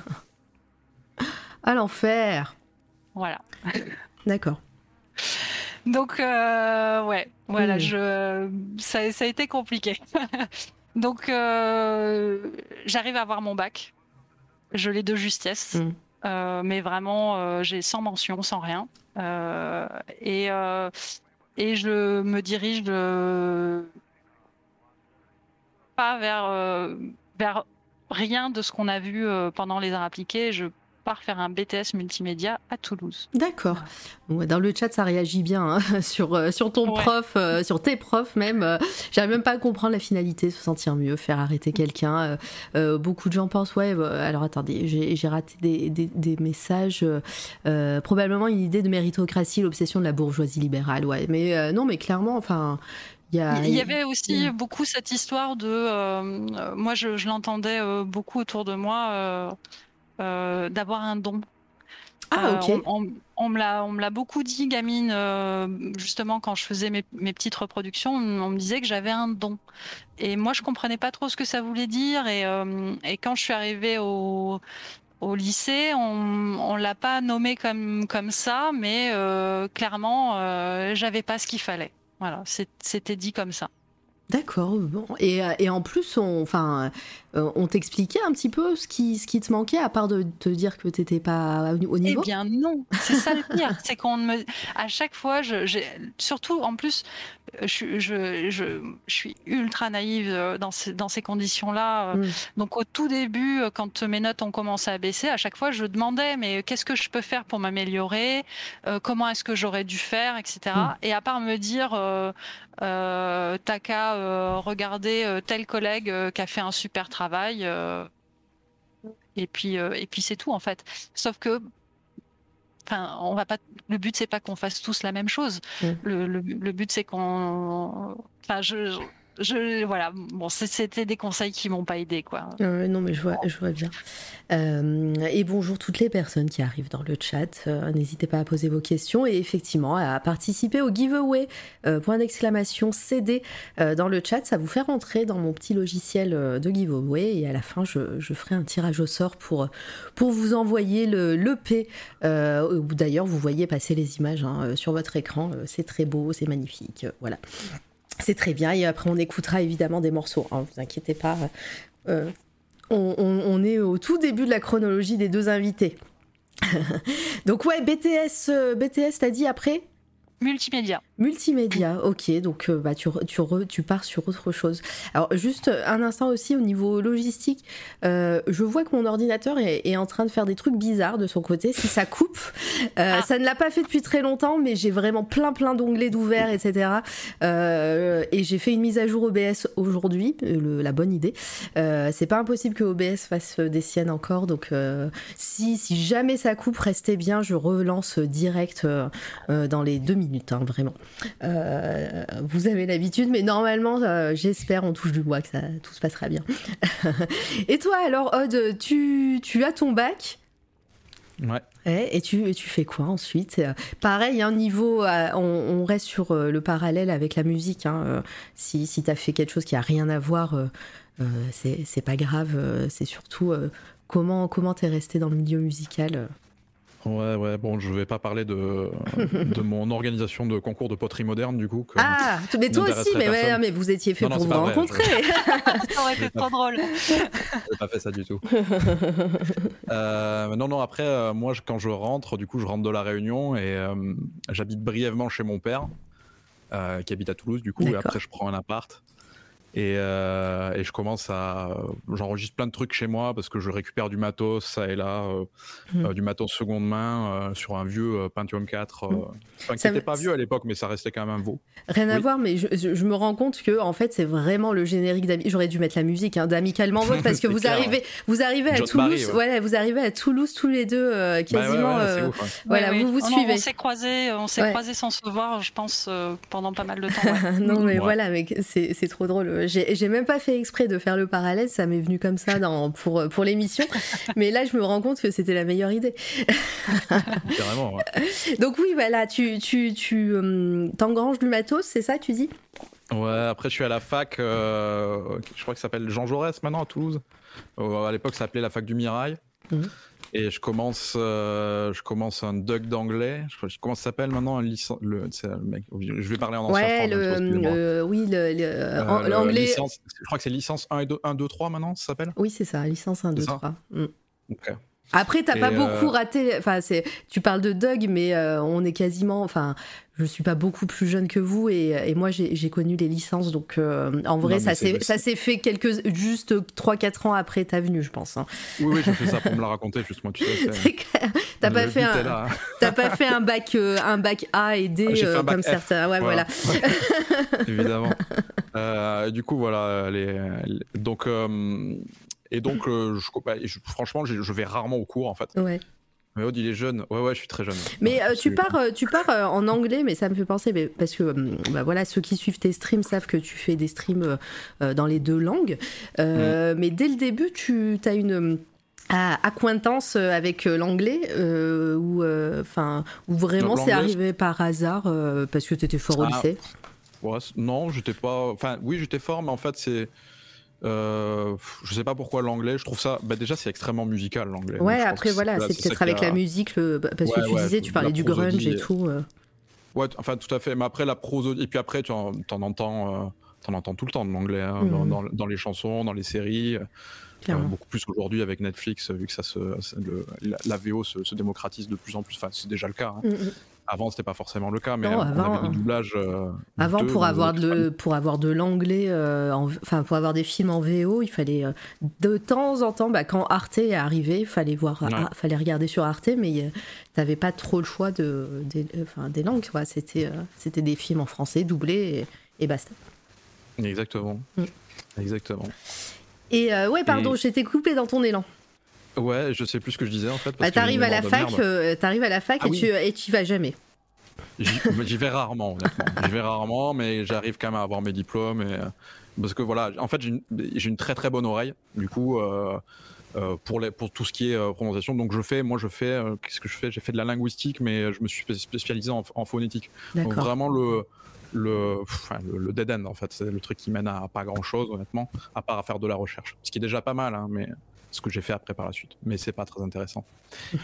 S1: À l'enfer.
S2: Voilà.
S1: D'accord.
S2: Donc, euh, ouais, voilà, je, ça, ça, a été compliqué. Donc, euh, j'arrive à avoir mon bac. Je l'ai de justesse. Mm. mais vraiment, j'ai sans mention, sans rien. et, et je me dirige pas vers, vers rien de ce qu'on a vu pendant les arts appliqués. Je faire un BTS multimédia à Toulouse.
S1: D'accord. Dans le chat, ça réagit bien hein, sur, euh, sur ton prof, euh, sur tes profs même. Euh, j'arrive même pas à comprendre la finalité, se sentir mieux, faire arrêter quelqu'un. beaucoup de gens pensent, ouais, alors attendez, j'ai raté des, des, messages. probablement une idée de méritocratie, l'obsession de la bourgeoisie libérale, ouais. Mais non, mais clairement, enfin.
S2: Il y, avait aussi beaucoup cette histoire de. moi, je, je l'entendais beaucoup autour de moi. Euh, d'avoir un don.
S1: Ah,
S2: euh, ok. on, me l'a beaucoup dit, gamine, euh, justement, quand je faisais mes, petites reproductions, on, me disait que j'avais un don. Et moi, je comprenais pas trop ce que ça voulait dire. Et, quand je suis arrivée au, lycée, on, ne l'a pas nommé comme, comme ça, mais clairement, j'avais pas ce qu'il fallait. Voilà, c'était dit comme ça.
S1: D'accord. Bon. Et, et, en plus, on, enfin, euh, on t'expliquait un petit peu ce qui, ce qui te manquait, à part de te dire que tu n'étais pas au niveau?
S2: Eh bien non, c'est ça le pire. c'est qu'on me... À chaque fois, je, surtout en plus, je, je, je, suis ultra naïve euh, dans ces, dans ces conditions-là. Mm. Donc au tout début, euh, quand mes notes ont commencé à baisser, à chaque fois, je demandais, mais qu'est-ce que je peux faire pour m'améliorer? Comment est-ce que j'aurais dû faire, etc. Mm. Et à part me dire, euh, t'as qu'à regarder tel collègue qui a fait un super travail, travail. Euh, et puis, euh, et puis c'est tout en fait. Sauf que Enfin, on va pas. Le but c'est pas qu'on fasse tous la même chose. Mm. Le, le, le, but c'est qu'on. Enfin, je, je, voilà, bon, c'était des conseils qui m'ont pas aidé, quoi.
S1: non, mais je vois, je vois bien. Euh, et bonjour toutes les personnes qui arrivent dans le chat. Euh, n'hésitez pas à poser vos questions et effectivement à participer au giveaway. Euh, point d'exclamation CD dans le chat, ça vous fait rentrer dans mon petit logiciel de giveaway et à la fin je, ferai un tirage au sort pour, pour vous envoyer le l'EP. D'ailleurs, vous voyez passer les images hein, sur votre écran. c'est très beau, c'est magnifique. voilà. C'est très bien. Et après, on écoutera évidemment des morceaux. Hein, vous inquiétez pas. Euh, on, est au tout début de la chronologie des deux invités. Donc ouais, BTS, euh, BTS, t'as dit après?
S2: Multimédia.
S1: Multimédia, ok, donc euh, bah, tu, tu, tu, pars sur autre chose. Alors juste un instant aussi au niveau logistique, euh, je vois que mon ordinateur est, en train de faire des trucs bizarres de son côté, si ça coupe. Euh, ah. Ça ne l'a pas fait depuis très longtemps, mais j'ai vraiment plein plein d'onglets d'ouvert, etc. et j'ai fait une mise à jour OBS aujourd'hui, la bonne idée. C'est pas impossible que OBS fasse des siennes encore, donc si, si jamais ça coupe, restez bien, je relance direct dans les deux minutes, hein, vraiment. Euh, vous avez l'habitude, mais normalement, euh, j'espère, on touche du bois, que ça, tout se passera bien. et toi, alors, Odd, tu, tu as ton bac?
S3: Ouais.
S1: Et, tu, tu fais quoi ensuite? Euh, Pareil, un hein, niveau, on, reste sur le parallèle avec la musique. Hein, si si tu as fait quelque chose qui a rien à voir, c'est pas grave. c'est surtout comment comment t'es resté dans le milieu musical
S3: Ouais, ouais, bon, je vais pas parler de, de mon organisation de concours de poterie moderne, du coup.
S1: ah, mais toi aussi, mais, ouais, mais vous étiez fait pour vous rencontrer.
S2: ça aurait été trop drôle.
S3: J'ai pas fait ça du tout. euh, non, non, après, euh, moi, quand je rentre, du coup, je rentre de la Réunion et euh, j'habite brièvement chez mon père, euh, qui habite à Toulouse, du coup, et après, je prends un appart. Et, euh, et, je commence à. J'enregistre plein de trucs chez moi parce que je récupère du matos, ça et là, euh, mmh. euh, du matos seconde main sur un vieux Pentium 4. Mmh. Enfin, qui n'était pas vieux à l'époque, mais ça restait quand même un veau.
S1: Rien à voir, mais je, je, me rends compte que en fait, c'est vraiment le générique d'Ami. J'aurais dû mettre la musique hein, d'Amicalement parce que vous arrivez, vous arrivez à Toulouse. ouais. vous arrivez à Toulouse tous les deux bah quasiment. Voilà, vous vous suivez.
S2: On s'est croisés, on s'est croisés sans se voir, je pense, pendant pas mal de temps.
S1: non, mais voilà, mais c'est trop drôle j'ai même pas fait exprès de faire le parallèle, ça m'est venu comme ça dans, pour, pour l'émission. Mais là, je me rends compte que c'était la meilleure idée.
S3: Carrément, ouais.
S1: Donc, oui, voilà, tu, tu, tu hum, t'engranges du matos, c'est ça, tu dis?
S3: Ouais, après, je suis à la fac, euh, je crois que ça s'appelle Jean Jaurès maintenant à Toulouse. Euh, à l'époque, ça s'appelait la fac du Mirail. Mmh. Et je commence, euh, je commence un duck d'anglais. Je, comment ça s'appelle maintenant un licence le, mec, Je vais parler en ancien
S1: ouais, le, oui, euh, l'anglais.
S3: je crois que c'est licence 1, et 2, 1, 2, 3 maintenant, ça s'appelle?
S1: Oui, c'est ça, licence 1, 2, 3.
S3: Ok.
S1: Après, t'as pas beaucoup raté. Enfin, c'est. Tu parles de Doug, mais on est quasiment. Enfin, je suis pas beaucoup plus jeune que vous et, moi j'ai connu les licences donc euh, en vrai ça s'est fait quelques juste 3-4 ans après ta venue je pense. Hein.
S3: Oui oui j'ai fait ça pour me la raconter justement tu sais.
S1: T'as pas fait un pas fait un bac euh, un bac A et D ah, euh, comme certains ouais voilà.
S3: Évidemment. du coup voilà les, donc et donc bah, je, franchement je, vais rarement au cours en fait.
S1: Ouais.
S3: Mais Aude, il est jeune. Ouais, ouais, je suis très jeune.
S1: Mais euh, tu pars, euh, tu pars euh, en anglais, mais ça me fait penser, parce que bah, voilà, ceux qui suivent tes streams savent que tu fais des streams dans les deux langues. Mm. Mais dès le début, tu as une acquaintance avec l'anglais ou enfin ou vraiment c'est arrivé par hasard parce que tu étais fort au ah. lycée?
S3: Ouais, non j'étais pas enfin oui j'étais fort mais en fait c'est euh, je sais pas pourquoi l'anglais, je trouve ça. Bah déjà, c'est extrêmement musical l'anglais.
S1: Ouais, après voilà, c'est peut-être avec la musique, bah, parce que tu disais, tu parlais du grunge et tout. Euh.
S3: Ouais, enfin tout à fait. Mais après la prose et puis après tu en, entends, euh, entends tout le temps de l'anglais hein, mhm. dans, les chansons, dans les séries. beaucoup plus aujourd'hui avec Netflix, vu que ça se, la, VO se, démocratise de plus en plus. Enfin, c'est déjà le cas. Hein. Mm. Avant, c'était pas forcément le cas, mais avant, on avait des doublages. Euh,
S1: avant, pour avoir, de, pour avoir de l'anglais, euh, enfin, pour avoir des films en VO, il fallait euh, de temps en temps, bah, quand Arte est arrivé, il fallait, voir, fallait regarder sur Arte, mais tu n'avais pas trop le choix de, des langues. C'était c'était des films en français doublés et, basta.
S3: Exactement. Mm. Exactement.
S1: Et ouais, pardon, j'étais coupé dans ton élan.
S3: Ouais, je sais plus ce que je disais en fait.
S1: Bah, t'arrives à, la fac, euh, arrives à la fac et, tu, et tu vas jamais.
S3: J'y vais rarement, honnêtement. J'y vais rarement, mais j'arrive quand même à avoir mes diplômes. Et, euh, parce que voilà, en fait, j'ai une, une, très très bonne oreille, du coup, euh, pour, les, pour tout ce qui est prononciation. Donc, je fais, moi, je fais, qu'est-ce que je fais? J'ai fait de la linguistique, mais je me suis spécialisé en, en phonétique. Donc, vraiment, le, le, le, dead end, en fait, c'est le truc qui mène à pas grand chose, honnêtement, à part à faire de la recherche. Ce qui est déjà pas mal, hein, mais ce que j'ai fait après par la suite. Mais c'est pas très intéressant.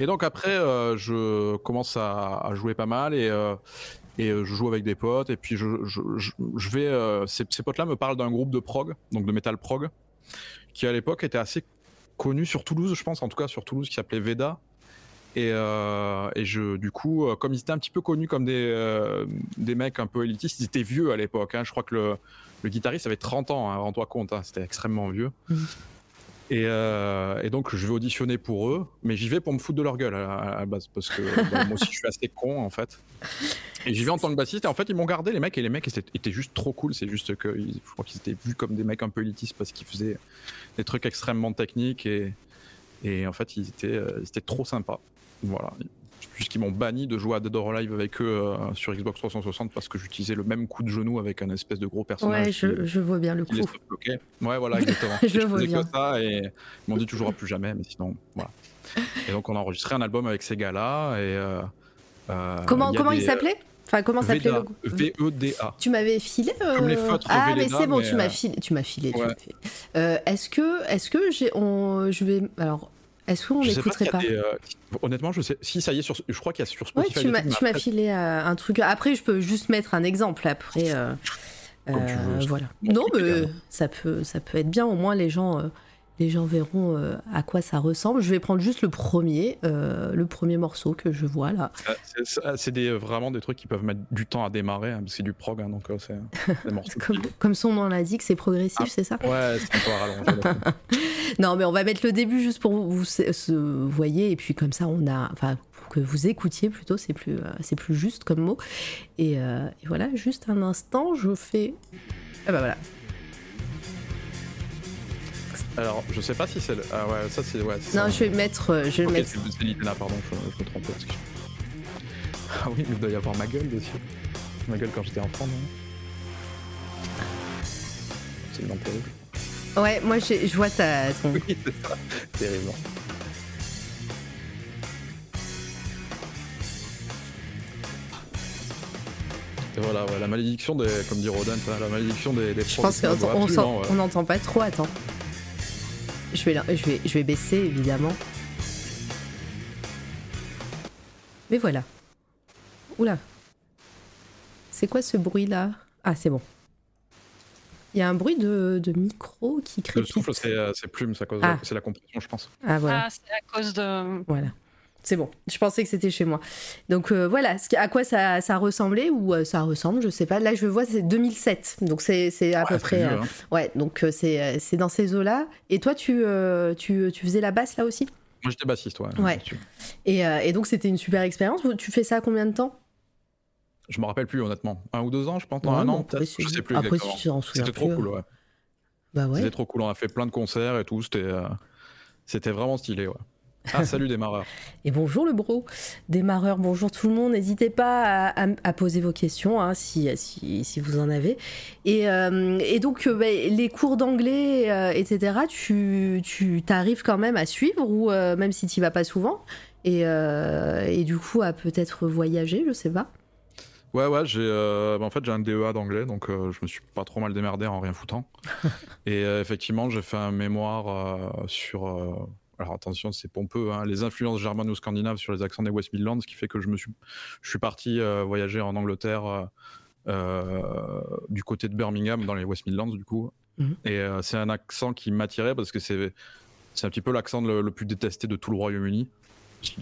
S3: Et donc après, euh, je commence à, jouer pas mal et, euh, et euh, je joue avec des potes. Et puis je, je, vais. ces, potes-là me parlent d'un groupe de prog, donc de metal prog, qui à l'époque était assez connu sur Toulouse, je pense, en tout cas sur Toulouse, qui s'appelait Veda. Et, et, je, du coup, comme ils étaient un petit peu connus comme des, des mecs un peu élitistes, ils étaient vieux à l'époque. Hein. Je crois que le, le guitariste avait 30 ans, hein, rends-toi compte, hein. c'était extrêmement vieux. Mmh. Euh, et, donc, je vais auditionner pour eux, mais j'y vais pour me foutre de leur gueule à, la base, parce que bah, moi aussi, je suis assez con en fait. Et j'y vais en tant que bassiste, et en fait, ils m'ont gardé, les mecs, et les mecs étaient, juste trop cool. C'est juste que je crois qu'ils étaient vus comme des mecs un peu élitistes parce qu'ils faisaient des trucs extrêmement techniques, et, et en fait, ils étaient, euh, ils étaient trop sympas. Voilà puisqu'ils m'ont banni de jouer à Dead or Alive avec eux euh, sur Xbox 360 parce que j'utilisais le même coup de genou avec un espèce de gros personnage.
S1: Ouais, je, je vois bien le coup.
S3: Ouais, voilà, exactement.
S1: je, vois bien.
S3: que ça et ils m'ont dit toujours plus jamais, mais sinon, voilà. Et donc on a enregistré un album avec ces gars-là et. Euh,
S1: euh, comment comment il s'appelait? Enfin, comment s'appelait le
S3: V-E-D-A.
S1: Tu m'avais filé.
S3: Comme les feutres
S1: Ah, mais c'est bon, tu m'as filé. Tu m'as filé. est-ce que, est-ce que j'ai, on, je vais, alors, est-ce qu'on n'écouterait pas, euh,
S3: Honnêtement, je sais. Si ça y est, sur, je crois qu'il y a sur Spotify.
S1: tu m'as filé euh, un truc. Après, je peux juste mettre un exemple. Après, euh, voilà. Non, mais ça peut, ça peut être bien. Au moins, les gens les gens verront euh, à quoi ça ressemble. Je vais prendre juste le premier, euh, le premier morceau que je vois là.
S3: Ah, c'est des, vraiment des trucs qui peuvent mettre du temps à démarrer, hein, c'est du prog, hein, donc euh, c'est des morceaux.
S1: comme, comme, son nom l'indique, c'est progressif, ah, c'est ça
S3: Ouais, c'est un peu rallongé.
S1: non, mais on va mettre le début juste pour vous, vous voyez, et puis comme ça, on a, enfin, que vous écoutiez plutôt, c'est plus, c'est plus juste comme mot. Et, et, voilà, juste un instant, je fais. Ah bah voilà,
S3: alors, je sais pas si c'est. Ah ouais, ça c'est. Ouais,
S1: non, je vais mettre. Euh, je vais mettre.
S3: C'est Litena, pardon, je, je me trompe. Ah oui, mais il doit y avoir ma gueule dessus. Ma gueule quand j'étais enfant, non C'est une terrible.
S1: Ouais, moi je vois ta.
S3: Ton... Oui, c'est ça. Terrible. Et voilà, ouais, la malédiction des, comme dit Rodin, la malédiction des, des
S1: Je pense qu'on n'entend pas trop, attends. Je vais, je, vais, je vais baisser évidemment. Mais voilà. Oula. C'est quoi ce bruit là Ah, c'est bon. Il y a un bruit de, de micro qui crépite.
S3: Le souffle, c'est plume,
S1: Ah.
S3: c'est la compression, je pense.
S1: Ah voilà.
S2: Ah, c'est à cause de.
S1: Voilà. C'est bon, je pensais que c'était chez moi. Donc euh, voilà, à quoi ça, ça ressemblait ou euh, ça ressemble, je sais pas. Là, je vois, c'est 2007. Donc c'est à
S3: Ouais,
S1: peu près. euh,
S3: hein.
S1: Ouais, donc euh, c'est dans ces eaux-là. Et toi, tu, tu, tu faisais la basse là aussi?
S3: Moi, j'étais bassiste, ouais.
S1: Ouais. et, et donc c'était une super expérience. Tu fais ça combien de temps?
S3: Je me rappelle plus, honnêtement. Un ou deux ans, je pense.
S1: Ouais,
S3: un an, peut-être. Je sais plus
S1: Après, si tu t'en souviens
S3: C'était trop cool, ouais.
S1: Bah ouais.
S3: C'était trop cool. On a fait plein de concerts et tout. C'était c'était vraiment stylé, ouais. Ah, salut démarreur.
S1: Et bonjour le bro, démarreur, bonjour tout le monde. N'hésitez pas à, à- à poser vos questions hein, si, si, si vous en avez. Et, euh, et donc, euh, bah, les cours d'anglais, euh, etc., tu, tu arrives quand même à suivre, ou euh, même si tu vas pas souvent, et, et du coup à peut-être voyager, je sais pas.
S3: Ouais, ouais, j'ai euh, bah, en fait j'ai un DEA d'anglais, donc euh, je me suis pas trop mal démerdé en rien foutant. et euh, effectivement, j'ai fait un mémoire sur. Alors attention, c'est pompeux, hein, les influences germano-scandinaves sur les accents des West Midlands, ce qui fait que je me suis, je suis parti euh, voyager en Angleterre euh, euh, du côté de Birmingham, dans les West Midlands du coup.
S1: Mhm.
S3: Et c'est un accent qui m'attirait parce que c'est c'est un petit peu l'accent le, le plus détesté de tout le Royaume-Uni.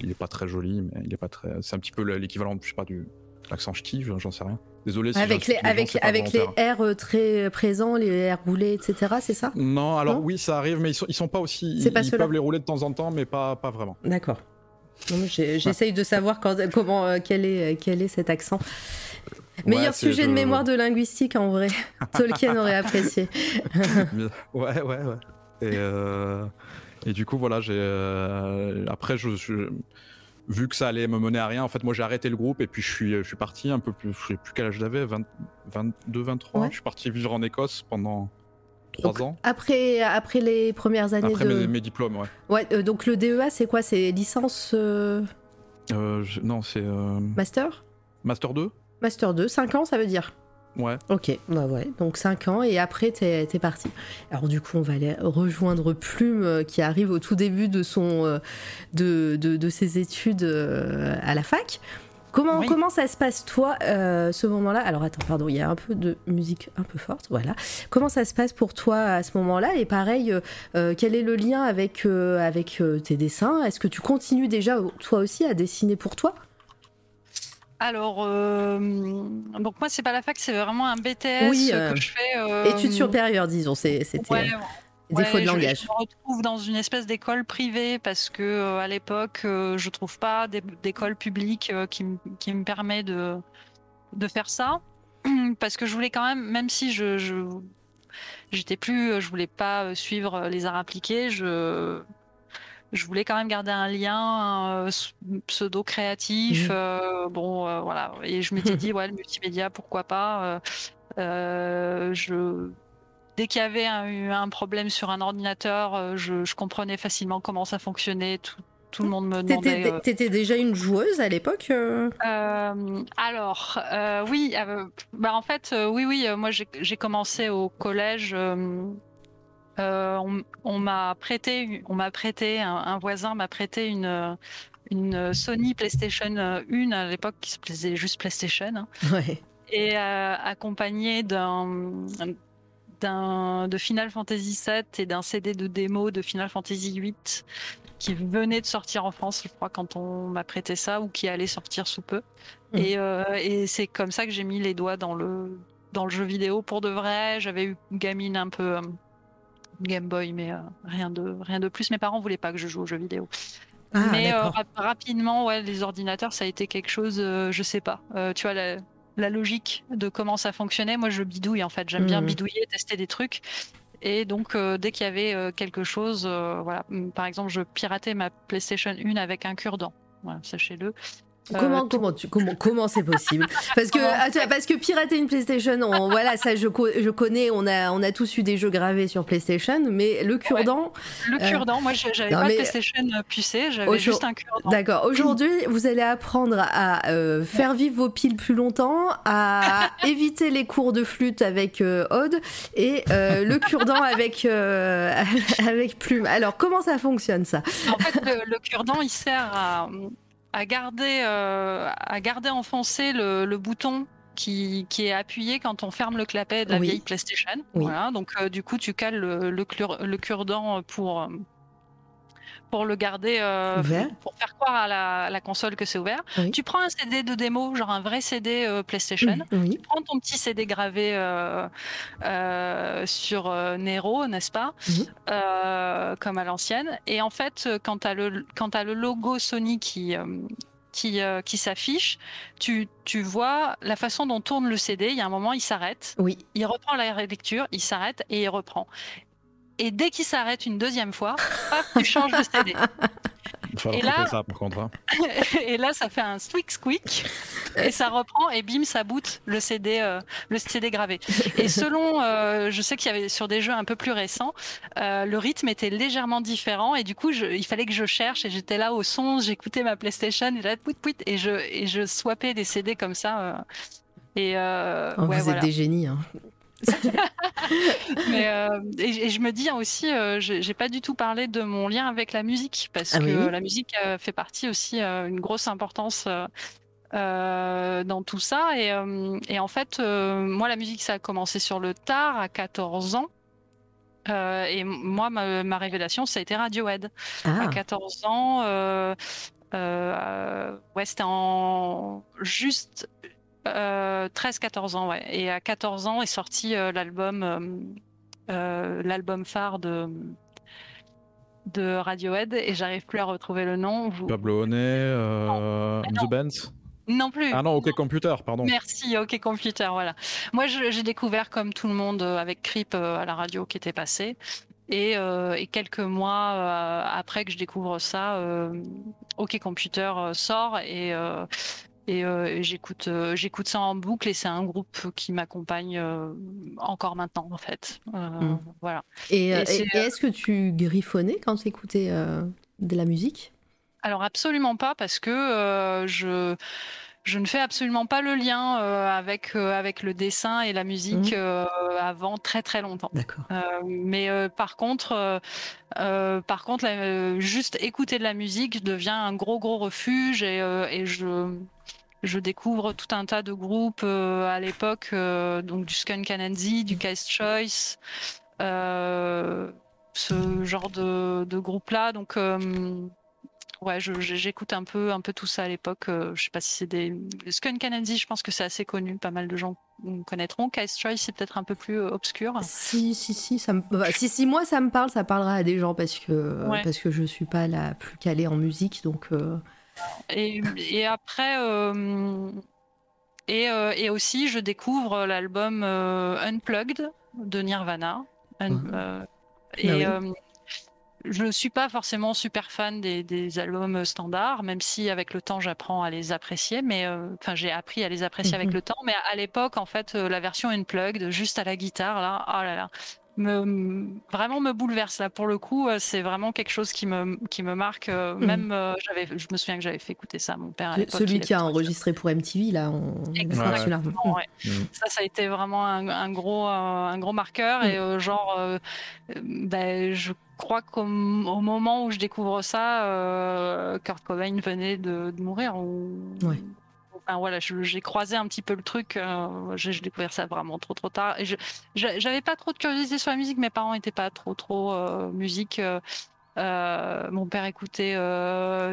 S3: Il est pas très joli, mais il est pas très. C'est un petit peu l'équivalent, je sais pas, du l'accent ch'ti, j'en sais rien. Désolé si
S1: avec les, avec, avec les. R euh, très présents, les R roulés, etc., c'est ça?
S3: Non, alors
S1: Non?
S3: oui, ça arrive, mais ils sont, ils sont pas aussi.
S1: C'est
S3: Ils,
S1: pas
S3: ils peuvent les rouler de temps en temps, mais pas, pas vraiment.
S1: D'accord. J'essaye de savoir quand, comment, euh, quel, est, quel est cet accent. Meilleur
S3: Ouais,
S1: sujet de mémoire de linguistique en vrai. Tolkien aurait apprécié.
S3: ouais, ouais, ouais. Et, euh, et du coup, voilà, j'ai. euh, Après, je, je- vu que ça allait me mener à rien, en fait, moi j'ai arrêté le groupe et puis je suis, je suis parti un peu plus. Je sais plus quel âge j'avais, 20 22, 23.
S1: Ouais.
S3: Je suis parti vivre en Écosse pendant 3
S1: Donc,
S3: ans.
S1: Après, après les premières années
S3: Après
S1: de.
S3: mes, mes diplômes, ouais.
S1: Ouais, euh, donc le DEA, c'est quoi? C'est licence euh,
S3: Euh, je- non, c'est
S1: master?
S3: Master 2
S1: Master 2, 5 ans, ça veut dire?
S3: Ouais.
S1: Ok, bah ouais, donc 5 ans et après t'es es parti. Alors du coup on va aller rejoindre Plume euh, qui arrive au tout début de son euh, de, de, de ses études euh, à la fac. Comment,
S2: Oui.
S1: comment ça se passe toi euh, ce moment-là? Alors attends, pardon, il y a un peu de musique un peu forte, voilà. Comment ça se passe pour toi à ce moment-là? Et pareil, euh, quel est le lien avec, euh, avec tes dessins? Est-ce que tu continues déjà toi aussi à dessiner pour toi?
S2: Alors, euh, donc moi, c'est pas la fac, c'est vraiment un BTS
S1: Oui,
S2: euh, que je fais. euh,
S1: Études supérieures, disons, c'était
S2: ouais,
S1: défaut
S2: ouais,
S1: de
S2: je-
S1: langage.
S2: Je, me retrouve dans une espèce d'école privée parce que euh, à l'époque, euh, je trouve pas d'é- d'école publique qui, me- qui me permet de, de faire ça. Parce que je voulais quand même, même si je, j'étais plus, je voulais pas suivre les arts appliqués, je je voulais quand même garder un lien pseudo créatif.
S1: Mhm.
S2: bon, euh, voilà. Et je m'étais dit, ouais, le multimédia, pourquoi pas. euh, euh, je dès qu'il y avait un, un problème sur un ordinateur, euh, je, je comprenais facilement comment ça fonctionnait. Tout, tout le monde me demandait.
S1: T'étais
S2: euh,
S1: t'étais déjà une joueuse à l'époque euh?
S2: Euh, alors, euh, oui, euh, bah en fait, euh, oui, oui, euh, moi j'ai j'ai commencé au collège. Euh, euh, on on m'a prêté, on m'a prêté, un, un voisin m'a prêté une euh, une Sony PlayStation 1 à l'époque qui se plaisait juste PlayStation hein,
S1: Ouais.
S2: et euh, accompagné d'un d'un de Final Fantasy VII et d'un CD de démo de Final Fantasy VIII qui venait de sortir en France, je crois, quand on m'a prêté ça ou qui allait sortir sous peu. Et, euh, et c'est comme ça que j'ai mis les doigts dans le dans le jeu vidéo pour de vrai. J'avais eu une gamine un peu euh, Game Boy, mais euh, rien de rien de plus. Mes parents voulaient pas que je joue aux jeux vidéo.
S1: Ah,
S2: Mais euh, rap- rapidement, ouais, les ordinateurs, ça a été quelque chose, euh, je sais pas. Euh, tu vois, la, la logique de comment ça fonctionnait, moi je bidouille en fait. J'aime bien
S1: Mhm.
S2: bidouiller, tester des trucs. Et donc, dès qu'il y avait quelque chose, voilà. Par exemple, je piratais ma PlayStation 1 avec un cure-dent. Voilà, sachez-le. Euh,
S1: Comment comment tu comment comment c'est possible? Parce que attends, parce que pirater une PlayStation, on- voilà ça je, je connais, on a on a tous eu des jeux gravés sur PlayStation, mais le cure-dent,
S2: Le
S1: Euh,
S2: cure-dent, moi j'avais pas de PlayStation pucée, j'avais juste un cure-dent.
S1: d'accord. Aujourd'hui, vous allez apprendre à euh, faire vivre vos piles plus longtemps, à éviter les cours de flûte avec euh, Aude et euh, le cure-dent avec euh, avec Plume. Alors comment ça fonctionne ça?
S2: En fait, le, le cure-dent, il sert à, à garder, euh, à garder enfoncé le, le bouton qui, qui est appuyé quand on ferme le clapet de la
S1: Oui.
S2: vieille PlayStation.
S1: Oui.
S2: Voilà, donc euh, du coup, tu cales le, le, le cure-dent pour, euh, pour le garder, euh,
S1: Ouvert.
S2: pour faire croire à la, la console que c'est ouvert.
S1: Oui.
S2: Tu prends un CD de démo, genre un vrai CD euh, PlayStation.
S1: Oui.
S2: Prends ton petit CD gravé euh, euh, sur Nero, n'est-ce pas. Euh, Comme à l'ancienne. Et en fait, quand tu as, t'as le logo Sony qui, qui, euh, qui s'affiche, tu, tu vois la façon dont tourne le CD. Il y a un moment, il s'arrête,
S1: Oui.
S2: il reprend la lecture, il s'arrête et il reprend. Et dès qu'il s'arrête une deuxième fois, hop, tu changes de CD. Et là-
S3: ça par contre. hein.
S2: et là, ça fait un squeak squeak et ça reprend et bim, ça boot le CD, euh, le CD gravé. Et selon, euh, je sais qu'il y avait sur des jeux un peu plus récents, euh, le rythme était légèrement différent et du coup, je- il fallait que je cherche et j'étais là au son, j'écoutais ma PlayStation et là, pouit, pouit, et je et je swappais des CD comme ça. euh, et euh,
S1: Oh,
S2: ouais,
S1: vous
S2: voilà.
S1: êtes des génies. hein.
S2: Mais, euh, et, et je me dis aussi, euh, j'ai pas du tout parlé de mon lien avec la musique, parce
S1: Ah
S2: que
S1: oui,
S2: la musique euh, fait partie aussi euh, une grosse importance dans tout ça. Et, et en fait, moi, la musique, ça a commencé sur le tard, à 14 ans. Et moi, ma, ma révélation, ça a été Radiohead.
S1: Ah,
S2: À 14 ans, ouais, c'était en juste 13-14 ans, ouais. Et à 14 ans est sorti euh, l'album, euh, euh, l'album phare de de Radiohead et j'arrive plus à retrouver le nom. Vous...
S3: Pablo Honey, euh,
S2: Ah non.
S3: The Benz.
S2: Non plus.
S3: Ah non, OK Computer, pardon.
S2: Merci, OK Computer, voilà. Moi, j'ai découvert comme tout le monde euh, avec Creep euh, à la radio qui était passé. Et, euh, et quelques mois euh, après que je découvre ça, euh, OK Computer euh, sort et, euh, et, euh, et j'écoute euh, j'écoute ça en boucle et c'est un groupe qui m'accompagne euh, encore maintenant en fait. Euh,
S1: Mm.
S2: Voilà.
S1: Et, est-ce que tu griffonnais quand tu écoutais de la musique?
S2: Alors absolument pas parce que je je ne fais absolument pas le lien euh, avec euh, avec le dessin et la musique
S1: Mhm.
S2: euh, avant très très longtemps.
S1: D'accord.
S2: Mais par contre, par contre, juste écouter de la musique devient un gros gros refuge et, et je je découvre tout un tas de groupes à l'époque, donc du Skunk Anansi, du Cast Choice, ce genre de, de groupe-là. Donc euh, ouais, j'écoute un peu un peu tout ça à l'époque. Euh, je sais pas si c'est des Skunk Anansi, je pense que c'est assez connu, pas mal de gens connaîtront. Choice, c'est peut-être un peu plus euh, obscur.
S1: Si, si, si, ça me... bah, si, si, moi ça me parle, ça parlera à des gens parce que,
S2: Ouais.
S1: parce que je suis pas la plus calée en musique, donc euh,
S2: Et, et après, euh, et, euh, et aussi, je découvre l'album Unplugged de Nirvana. Un- euh, et
S1: Ah oui.
S2: Je ne suis pas forcément super fan des, des albums standards, même si avec le temps j'apprends à les apprécier. Mais euh, enfin, j'ai appris à les apprécier avec
S1: Mhm.
S2: le temps. Mais à l'époque, en fait, euh, la version Unplugged, juste à la guitare, là, oh là là, me vraiment me bouleverse là pour le coup euh, c'est vraiment quelque chose qui me qui me marque euh,
S1: Mhm.
S2: même euh, j'avais je me souviens que j'avais fait écouter ça à mon père à
S1: celui qui a enregistré pour MTV là, on
S2: Exactement, ouais.
S3: Mm.
S2: ça ça a été vraiment un, un gros euh, un gros marqueur et euh, genre euh, ben, je crois qu'au au moment où je découvre ça euh, Kurt Cobain venait de, de mourir ou
S1: Ouais.
S2: Enfin, voilà, je- j'ai croisé un petit peu le truc. euh, j'ai découvert ça vraiment trop trop tard. Et je j'a- j'avais pas trop de curiosité sur la musique. Mes parents étaient pas trop trop euh, musique. euh, euh, mon père écoutait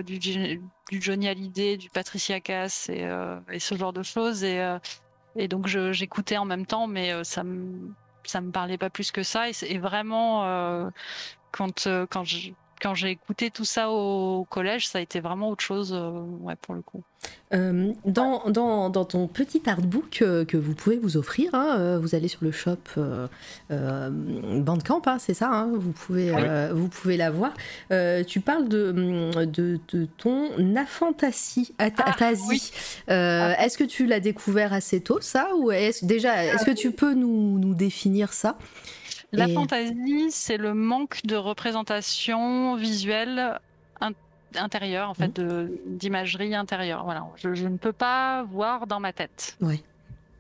S2: du, Johnny Hallyday, du Patricia Cass et, et ce genre de choses. Et, et donc je- j'écoutais en même temps, mais ça me ça me parlait pas plus que ça. Et, vraiment euh, quand euh, quand je- quand j'ai écouté tout ça au collège, ça a été vraiment autre chose, euh, ouais, pour le coup.
S1: Euh, dans, dans, dans ton petit artbook euh, que vous pouvez vous offrir, hein, vous allez sur le shop euh, euh, Bandcamp, hein, c'est ça, hein, vous pouvez,
S3: Oui.
S1: euh, vous pouvez l'avoir. Euh, tu parles de, de, de ton aphantasie. at-
S2: Ah, oui.
S1: Euh, est-ce que tu l'as découvert assez tôt, ça Ou est déjà, est-ce que tu peux nous, nous définir ça?
S2: La
S1: Et-
S2: fantaisie, c'est le manque de représentation visuelle in- intérieure, en fait, de- d'imagerie intérieure. Voilà, je, je ne peux pas voir dans ma tête.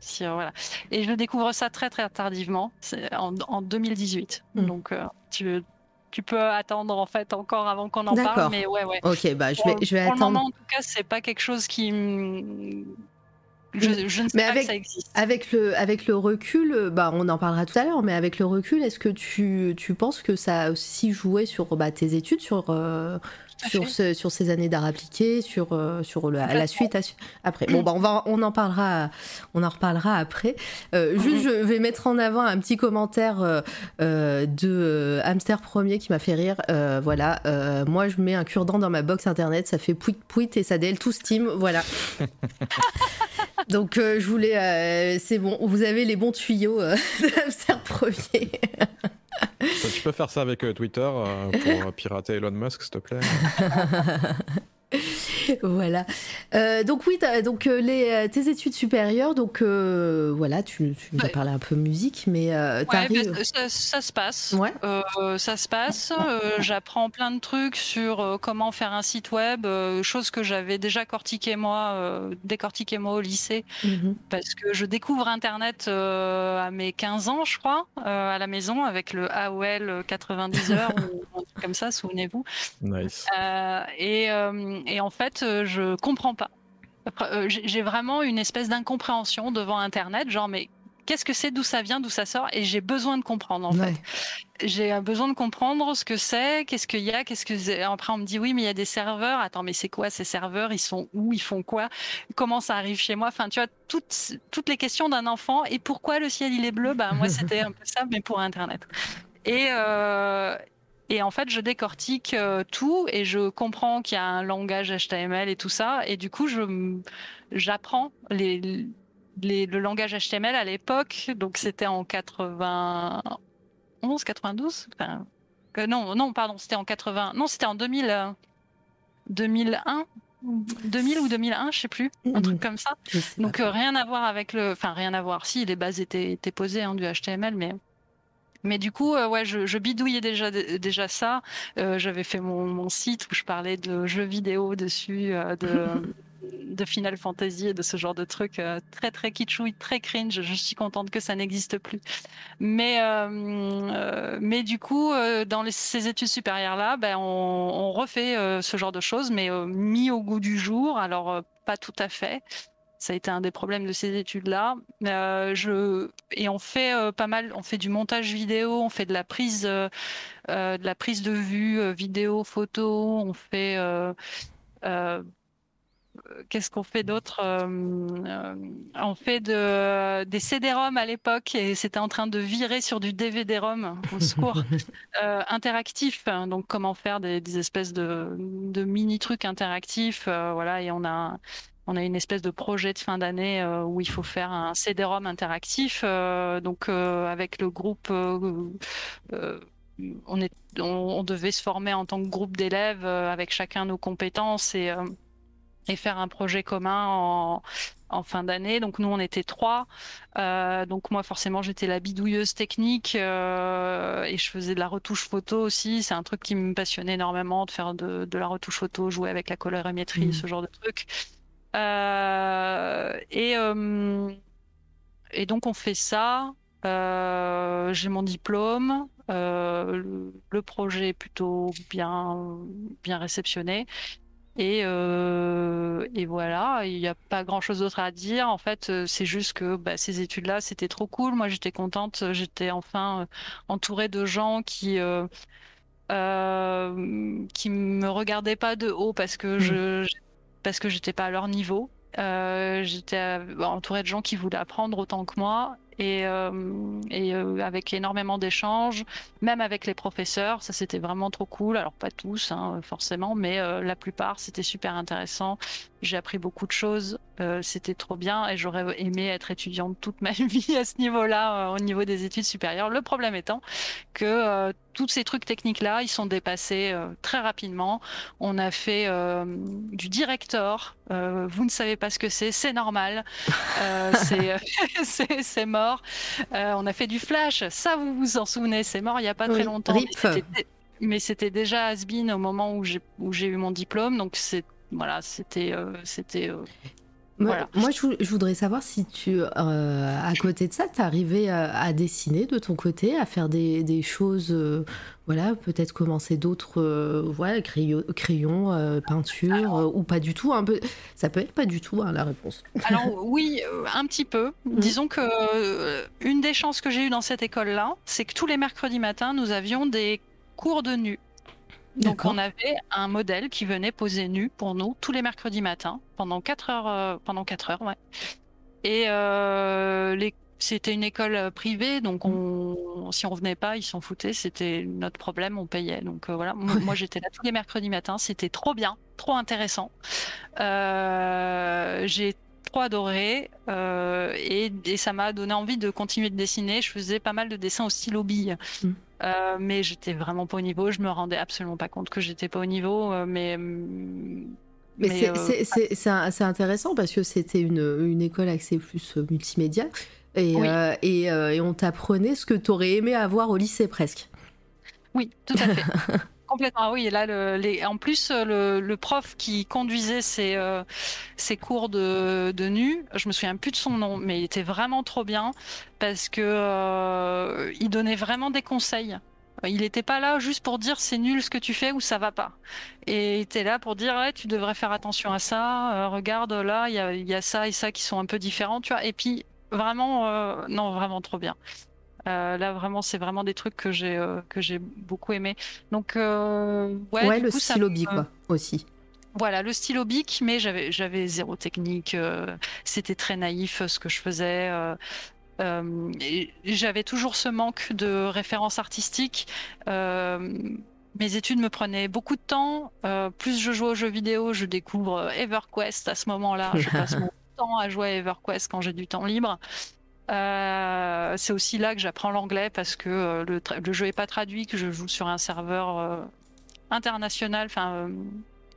S2: Si, euh, voilà. Et je découvre ça très très tardivement, en, en 2018.
S1: Mhm.
S2: Donc euh, tu, tu peux attendre en fait encore avant qu'on en parle, mais ouais ouais.
S1: Ok, bah je
S2: Pour-
S1: vais, je vais
S2: pour le
S1: attendre.
S2: moment, en tout cas, c'est pas quelque chose qui Je, je ne sais
S1: Mais
S2: pas
S1: avec-
S2: que ça existe.
S1: Avec le, avec le recul, euh, bah, on en parlera tout à l'heure, mais avec le recul, est-ce que tu, tu penses que ça a aussi joué sur bah, tes études, sur, euh, sur,
S2: fait.
S1: ce- sur ces années d'art appliqué, sur, euh, sur le- la suite après Bon, bah, on, va, on, en parlera, on en reparlera après. Euh, Juste, je vais mettre en avant un petit commentaire euh, de Hamster Premier qui m'a fait rire. Euh, voilà, moi je mets un cure-dent dans ma box internet, ça fait pouit pouit et ça DL tout Steam. Voilà. Donc je voulais, c'est bon, vous avez les bons tuyaux de Hamster Premier.
S3: Tu peux faire ça avec euh, Twitter euh, pour euh, pirater Elon Musk, s'il te plaît.
S1: voilà. Euh, donc oui, donc euh, les, euh, tes études supérieures, donc euh, voilà, tu, tu nous as parlé un peu musique, mais euh,
S2: Ouais, ça, ça se passe.
S1: Ouais.
S2: Euh, ça se passe. Euh, J'apprends plein de trucs sur euh, comment faire un site web, euh, chose que j'avais déjà cortiqué moi, euh, décortiqué moi au lycée,
S1: Mhm.
S2: parce que je découvre Internet euh, à mes 15 ans, je crois, euh, à la maison avec le AOL 90 heures ou un truc comme ça, souvenez-vous.
S3: Nice.
S2: Euh, et, euh, et en fait, euh, je comprends pas. Euh, J'ai vraiment une espèce d'incompréhension devant Internet, genre mais qu'est-ce que c'est, d'où ça vient, d'où ça sort, et j'ai besoin de comprendre en
S1: Ouais.
S2: fait. J'ai besoin de comprendre ce que c'est, qu'est-ce qu'il y a, qu'est-ce que après on me dit oui mais il y a des serveurs. Attends mais c'est quoi ces serveurs? Ils sont où? Ils font quoi? Comment ça arrive chez moi? Enfin tu vois toutes toutes les questions d'un enfant. Et pourquoi le ciel il est bleu? Bah moi c'était un peu ça mais pour Internet. Et euh, et en fait, je décortique euh, tout et je comprends qu'il y a un langage HTML et tout ça. Et du coup, j'apprends les, les- le langage HTML à l'époque. Donc, c'était en 91, 92 Enfin, que- Non, non, pardon, c'était en 80. Non, c'était en 2000, euh, 2001 2000 ou 2001, je sais plus, un truc comme ça. Donc euh, rien à voir avec le, enfin rien à voir. Si les bases étaient, étaient posées hein, du HTML, mais mais du coup euh, ouais, je, je bidouillais déjà déjà ça. Euh, J'avais fait mon, mon site où je parlais de jeux vidéo dessus, euh, de de Final Fantasy et de ce genre de trucs très très kitschouille, très cringe. Je suis contente que ça n'existe plus. Mais mais du coup dans les, ces études supérieures là, ben on, on refait ce genre de choses, mais mis au goût du jour. Alors pas tout à fait. Ça a été un des problèmes de ces études-là. Euh, je et on fait euh, pas mal. On fait du montage vidéo, on fait de la prise, euh, de la prise de vue vidéo, photo. On fait Qu'est-ce qu'on fait d'autre On fait de, des CD-ROM à l'époque et c'était en train de virer sur du DVD-ROM. Au secours. Interactif, donc comment faire des, des espèces de, de mini trucs interactifs, voilà, et on a on a une espèce de projet de fin d'année euh, où il faut faire un CD-ROM interactif, euh, donc euh, avec le groupe. on, est, on, on devait se former en tant que groupe d'élèves avec chacun nos compétences et, et faire un projet commun en, en fin d'année. Donc nous, on était trois. Euh, donc moi, forcément, j'étais la bidouilleuse technique euh, et je faisais de la retouche photo aussi. C'est un truc qui me passionnait énormément de faire de, de la retouche photo, jouer avec la colorimétrie,
S1: Mhm.
S2: ce genre de trucs. Euh, et, euh, et donc on fait ça. Euh, j'ai mon diplôme. Le, le projet est plutôt bien, bien réceptionné. Et, euh, et voilà, il n'y a pas grand-chose d'autre à dire. En fait, c'est juste que bah, ces études-là, c'était trop cool. Moi, j'étais contente. J'étais enfin entourée de gens qui euh, euh, qui me regardaient pas de haut parce que je parce que j'étais pas à leur niveau. Euh, j'étais euh, entourée de gens qui voulaient apprendre autant que moi et, euh, euh, avec énormément d'échanges, même avec les professeurs. Ça, c'était vraiment trop cool. Alors, pas tous, hein, forcément, mais euh, la plupart, c'était super intéressant. J'ai appris beaucoup de choses. C'était trop bien et j'aurais aimé être étudiante toute ma vie à ce niveau-là, au niveau des études supérieures. Le problème étant que tous ces trucs techniques-là, ils sont dépassés très rapidement. On a fait du director. Vous ne savez pas ce que c'est, c'est normal. C'est, c'est mort. Euh, on a fait du flash. Ça, vous vous en souvenez, c'est mort il n'y a pas
S1: Oui,
S2: très longtemps.
S1: RIP.
S2: Mais c'était- déjà has-been au moment où j'ai, où j'ai eu mon diplôme. Donc, c'est, voilà, c'était, euh, c'était, euh,
S1: Moi, je, voudrais savoir si tu, à côté de ça, tu arrivé à, à, dessiner de ton côté, à faire des, des choses voilà, peut-être commencer d'autres, euh, voilà, crayon, crayon euh, peinture, euh, ou pas du tout. Un peu, ça peut être pas du tout hein, la réponse.
S2: Alors oui, un petit peu. Mhm. Disons que une des chances que j'ai eues dans cette école-là, c'est que tous les mercredis matins, nous avions des cours de nu. Donc on avait un modèle qui venait poser nu pour nous tous les mercredis matins pendant 4 heures, pendant 4 heures, ouais. Et les c'était une école euh, privée, donc on, si on revenait pas, ils s'en foutaient, c'était notre problème, on payait. Donc euh, voilà, moi, j'étais là tous les mercredis matins, c'était trop bien, trop intéressant. Euh, j'ai trop adoré et, ça m'a donné envie de continuer de dessiner. Je faisais pas mal de dessins au stylo bille. Mm. mais j'étais vraiment pas au niveau, je me rendais absolument pas compte que j'étais pas au niveau, mais
S1: mais, c'est intéressant parce que c'était une, une, école axée plus multimédia. Et, euh, euh, et, on t'apprenait ce que tu aurais aimé avoir au lycée presque.
S2: Oui, tout à fait. Ah oui, là, en plus, le, prof qui conduisait ces, euh, cours de, nu, je me souviens plus de son nom, mais il était vraiment trop bien parce que il donnait vraiment des conseils. Il n'était pas là juste pour dire c'est nul ce que tu fais ou ça va pas. Et il était là pour dire tu devrais faire attention à ça. regarde là, il y a, ça et ça qui sont un peu différents, tu vois. Et puis vraiment, euh, non, vraiment trop bien. Euh, là, vraiment, c'est vraiment des trucs que j'ai euh, que j'ai beaucoup aimé. Donc, ouais,
S1: ouais le stylo bic, quoi, aussi.
S2: Voilà, le stylo bic, mais j'avais j'avais zéro technique. C'était très naïf ce que je faisais. j'avais toujours ce manque de références artistiques. mes études me prenaient beaucoup de temps. plus je joue aux jeux vidéo, je découvre EverQuest à ce moment-là. Je passe mon à jouer à EverQuest quand j'ai du temps libre. Euh, c'est aussi là que j'apprends l'anglais parce que euh, le, jeu est pas traduit, que je joue sur un serveur euh, international, enfin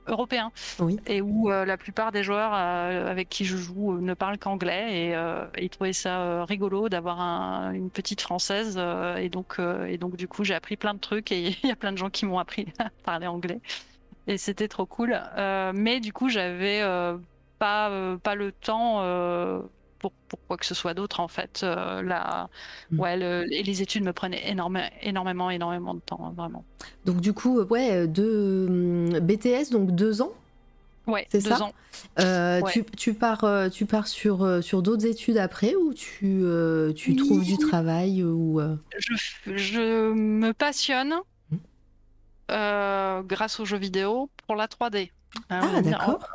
S2: européen, oui. et où la plupart des joueurs avec qui je joue ne parlent qu'anglais et, ils trouvaient ça rigolo d'avoir une petite française et donc et donc du coup j'ai appris plein de trucs et il y a plein de gens qui m'ont appris à parler anglais et c'était trop cool. mais du coup j'avais pas, pas le temps pour, pour, quoi que ce soit d'autre en fait. Euh, la, mm. ouais, et les études me prenaient énormément, énormément, énormément de temps, hein, vraiment.
S1: Donc du coup, ouais, deux hum, BTS, donc deux ans.
S2: Ouais, c'est ça?
S1: Ans. tu, tu, pars, tu pars sur, sur d'autres études après ou tu, tu trouves du travail ou
S2: je, je, me passionne mm. grâce aux jeux vidéo pour la 3D.
S1: Ah, d'accord.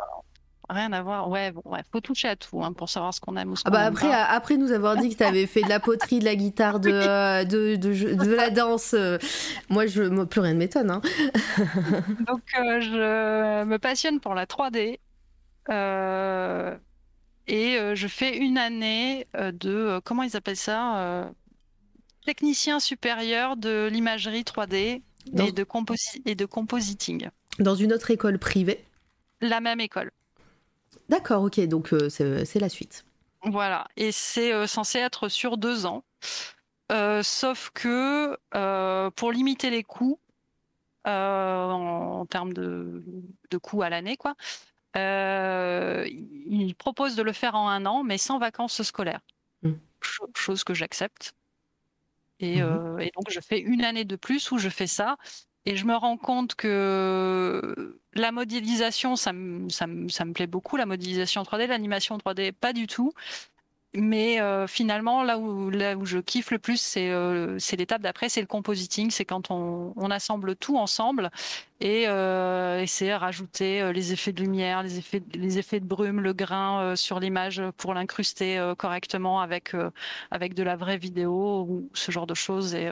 S2: Rien à voir. Ouais, bon, ouais, faut toucher à tout hein, pour savoir ce qu'on aime ou ce
S1: ah
S2: qu'on
S1: bah après, après nous avoir dit que tu avais fait de la poterie, de la guitare, de, de, de, la danse, euh, moi, je, moi, plus rien ne m'étonne. Hein.
S2: Donc, euh, je me passionne pour la 3D. Euh, et je fais une année de, comment ils appellent ça Technicien supérieur de l'imagerie 3D et, de et de compositing.
S1: Dans une autre école privée
S2: La même école.
S1: D'accord, ok, donc euh, c'est la suite.
S2: Voilà, et c'est euh, censé être sur deux ans. Euh, sauf que pour limiter les coûts, en, termes de, coûts à l'année, quoi, il propose de le faire en un an, mais sans vacances scolaires. Mmh. Chose que j'accepte. Et, mmh et, donc je fais une année de plus où je fais ça. Et je me rends compte que la modélisation, ça me, ça, ça me plaît beaucoup, la modélisation 3D, l'animation 3D, pas du tout. Mais euh, finalement, là où, là où je kiffe le plus, c'est euh, l'étape d'après, c'est le compositing. C'est quand on, on, assemble tout ensemble et, euh, c'est rajouter euh, les effets de lumière, les effets, les effets de brume, le grain euh, sur l'image pour l'incruster correctement avec, avec de la vraie vidéo ou ce genre de choses. Et,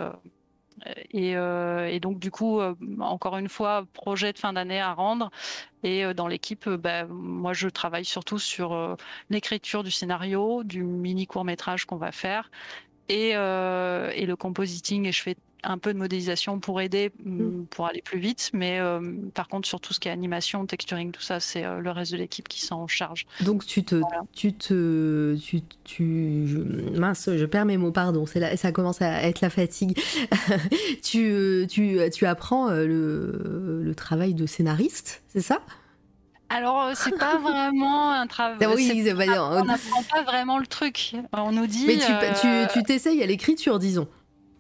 S2: euh, et, donc du coup, euh, encore une fois, projet de fin d'année à rendre. Et euh, dans l'équipe, bah, moi, je travaille surtout sur l'écriture du scénario, du mini court métrage qu'on va faire, et, et, le compositing. Et je fais un peu de modélisation pour aider, mm, mm. pour aller plus vite. Mais euh, par contre, sur tout ce qui est animation, texturing, tout ça, c'est euh, le reste de l'équipe qui s'en charge.
S1: Donc tu te, tu te, tu, tu je, mince, je perds mes mots, pardon. C'est là, ça commence à être la fatigue. tu, tu, tu apprends euh, le, le travail de scénariste, c'est ça?
S2: Alors, euh, c'est pas vraiment un travail.
S1: Ah oui, pas-
S2: on n'apprend pas vraiment le truc. On nous dit.
S1: Mais tu
S2: euh,
S1: tu- tu t'essayes à l'écriture, disons.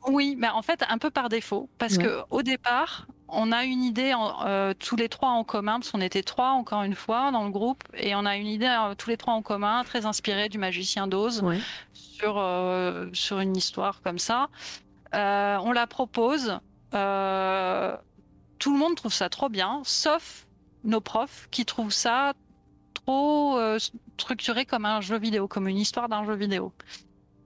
S2: Oui, mais en fait, un peu par défaut. Parce
S1: Ouais.
S2: que au départ, on a une idée en- euh, tous les trois en commun, parce qu'on était trois encore une fois dans le groupe, et on a une idée euh, tous les trois en commun, très inspirée du magicien d'Oz,
S1: Ouais.
S2: sur, euh, sur une histoire comme ça. On la propose. tout le monde trouve ça trop bien, sauf nos profs qui trouvent ça trop structuré comme un jeu vidéo, comme une histoire d'un jeu vidéo.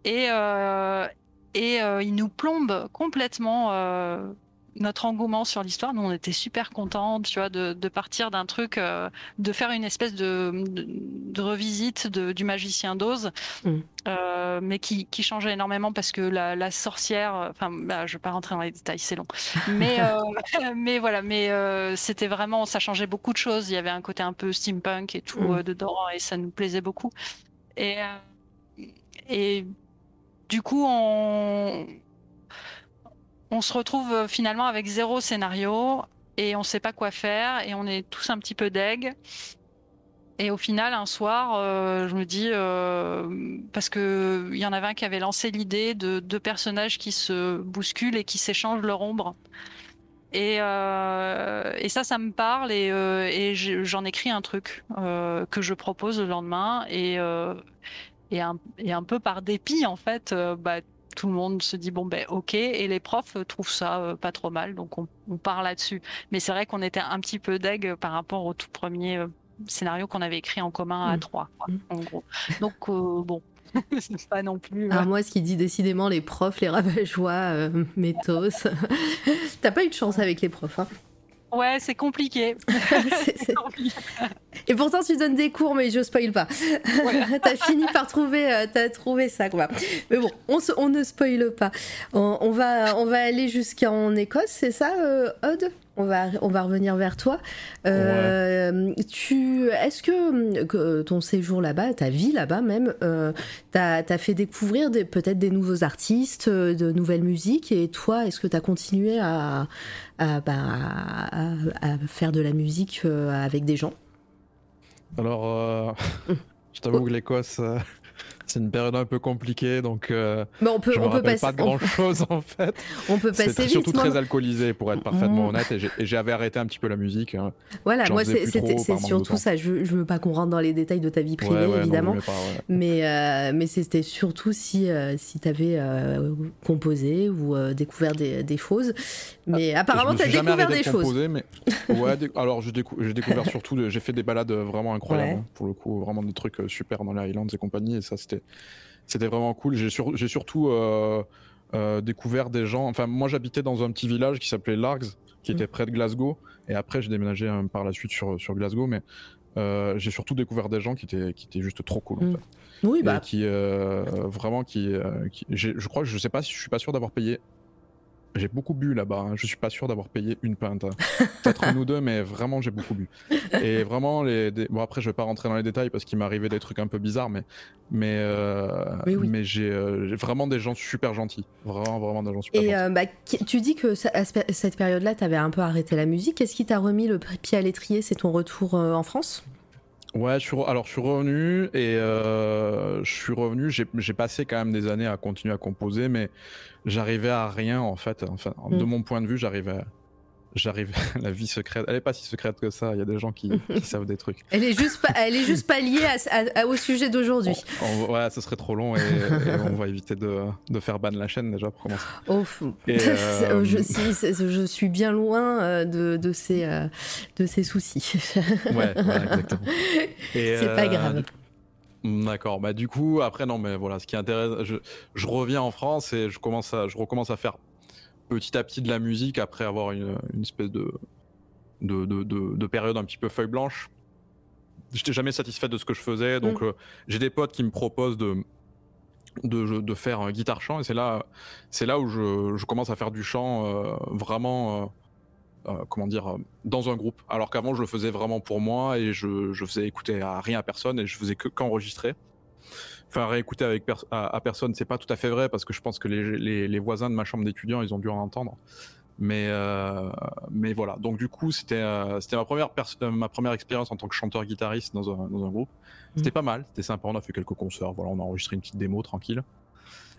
S2: Et, euh, et euh, ils nous plombent complètement euh, notre engouement sur l'histoire. Nous, on était super contents, tu vois, de, de partir d'un truc, euh, de faire une espèce de, de, de revisite de- du magicien d'Oz,
S1: Mm.
S2: euh, mais qui, qui changeait énormément parce que la, la sorcière, euh, enfin, bah, je vais pas rentrer dans les détails, c'est long. Mais, euh, mais voilà, mais euh, c'était vraiment, ça changeait beaucoup de choses. Il y avait un côté un peu steampunk et tout
S1: Mm.
S2: dedans, et ça nous plaisait beaucoup. Et, euh, et du coup, on, se retrouve euh, finalement avec zéro scénario et on sait pas quoi faire et on est tous un petit peu deg. Et au final, un soir, euh, je me dis, euh, parce que il y en avait un qui avait lancé l'idée de deux personnages qui se bousculent et qui s'échangent leur ombre. Et, ça, ça me parle et, et j'en écris un truc que je propose le lendemain et, un, et un peu par dépit en fait, euh, bah, tout le monde se dit bon ben ok et les profs trouvent ça euh, pas trop mal donc on, on part là-dessus. Mais c'est vrai qu'on était un petit peu deg euh, par rapport au tout premier euh, scénario qu'on avait écrit en commun à
S1: Mm.
S2: trois quoi,
S1: Mm.
S2: en gros. Donc euh, bon, pas non plus.
S1: Alors moi, ce qui dit décidément les profs, les euh, métos. T'as pas eu de chance avec les profs. Hein.
S2: Ouais, c'est compliqué.
S1: Et pourtant, tu donnes des cours, mais je spoil pas.
S2: Ouais.
S1: t'as fini par trouver, euh, t'as trouvé ça, quoi. Mais bon, on, se- on ne spoile pas. On, on va, on va aller jusqu'en Écosse, c'est ça, euh, Odd on va, revenir vers toi. Euh, est-ce que, ton séjour là-bas, ta vie là-bas même, euh, t'as as fait découvrir peut-être des nouveaux artistes, euh, de nouvelles musiques, et toi, est-ce que t'as continué à, bah, faire de la musique euh, avec des gens?
S3: Alors, je t'avoue que l'Écosse, c'est une période un peu compliquée, donc euh,
S1: Bon, on peut,
S3: je me
S1: on peut passer,
S3: pas de grand chose en fait.
S1: on peut passer
S3: surtout
S1: vite.
S3: très
S1: moi.
S3: alcoolisé pour être parfaitement
S1: Mm.
S3: honnête, et j'avais arrêté un petit peu la musique. hein.
S1: Voilà, moi c'est surtout ça. Je, je veux pas qu'on rentre dans les détails de ta vie privée,
S3: Ouais, ouais, non,
S1: évidemment.
S3: mais pas, ouais.
S1: Mais, euh, mais c'était surtout si, euh, si tu avais composé ou euh, découvert des, des choses. Mais apparemment,
S3: je me
S1: tu as
S3: suis jamais
S1: découvert des
S3: de
S1: choses.
S3: composer, mais ouais, alors j'ai décou- découvert surtout, j'ai fait des balades vraiment incroyables hein, pour le coup, vraiment des trucs euh, super dans les Highlands et compagnie, et ça c'était c'était vraiment cool. J'ai sur- j'ai surtout euh, euh, découvert des gens. Enfin, moi j'habitais dans un petit village qui s'appelait Largs, qui
S1: Mm.
S3: était près de Glasgow, et après j'ai déménagé euh, par la suite sur sur Glasgow, mais euh, j'ai surtout découvert des gens qui étaient qui étaient juste trop cool. en
S1: Mm.
S3: fait.
S1: Oui,
S3: Et
S1: bah,
S3: qui vraiment qui, qui- j'ai- je crois que je sais pas si je suis pas sûr d'avoir payé j'ai beaucoup bu là-bas hein. je suis pas sûr d'avoir payé une pinte hein. peut-être une ou deux mais vraiment j'ai beaucoup bu et vraiment les des- bon après je vais pas rentrer dans les détails parce qu'il m'est arrivé des trucs un peu bizarres mais mais euh,
S1: oui.
S3: mais j'ai euh, j'ai vraiment des gens super gentils vraiment vraiment des gens super
S1: et
S3: gentils
S1: euh, bah, tu dis que ça- à ce- cette période-là, tu avais un peu arrêté la musique. Qu'est-ce qui t'a remis le pied à l'étrier? C'est ton retour euh, en France?
S3: Ouais, je suis re- alors je suis revenu et euh, je suis revenu. J'ai passé quand même des années à continuer à composer, mais j'arrivais à rien en fait. Enfin, de
S1: Mm.
S3: mon point de vue, j'arrivais, j'arrivais à la vie secrète. Elle est pas si secrète que ça. Il y a des gens qui, qui savent des trucs.
S1: Elle est juste pas, elle est juste pas liée à- à- à- au sujet d'aujourd'hui.
S3: Ouais, ce serait trop long et, et on va éviter de, de faire ban la chaîne déjà pour commencer.
S1: Oh, fou.
S3: Euh,
S1: je, si, c'est- je suis bien loin euh, de, de, ces, euh, de ces soucis.
S3: Ouais, voilà, exactement.
S1: C'est pas grave.
S3: D'accord. Bah du coup après non mais voilà ce qui intéresse je, je reviens en France et je commence à je recommence à faire petit à petit de la musique après avoir une, une espèce de de, de, de de période un petit peu feuille blanche. J'étais jamais satisfait de ce que je faisais donc euh, j'ai des potes qui me proposent de de, de faire un guitare chant et c'est là c'est là où je, je commence à faire du chant euh, vraiment euh, euh, comment dire, euh, dans un groupe. Alors qu'avant, je le faisais vraiment pour moi et je, je faisais écouter à rien à personne et je faisais que qu'enregistrer. Enfin, réécouter avec pers- à, à personne, c'est pas tout à fait vrai parce que je pense que les, les, les voisins de ma chambre d'étudiant, ils ont dû en entendre. Mais, euh, mais voilà. Donc du coup, c'était euh, c'était ma première ma première expérience en tant que chanteur guitariste dans un, dans un groupe. C'était mm. pas mal, c'était sympa. On a fait quelques concerts. Voilà, on a enregistré une petite démo tranquille.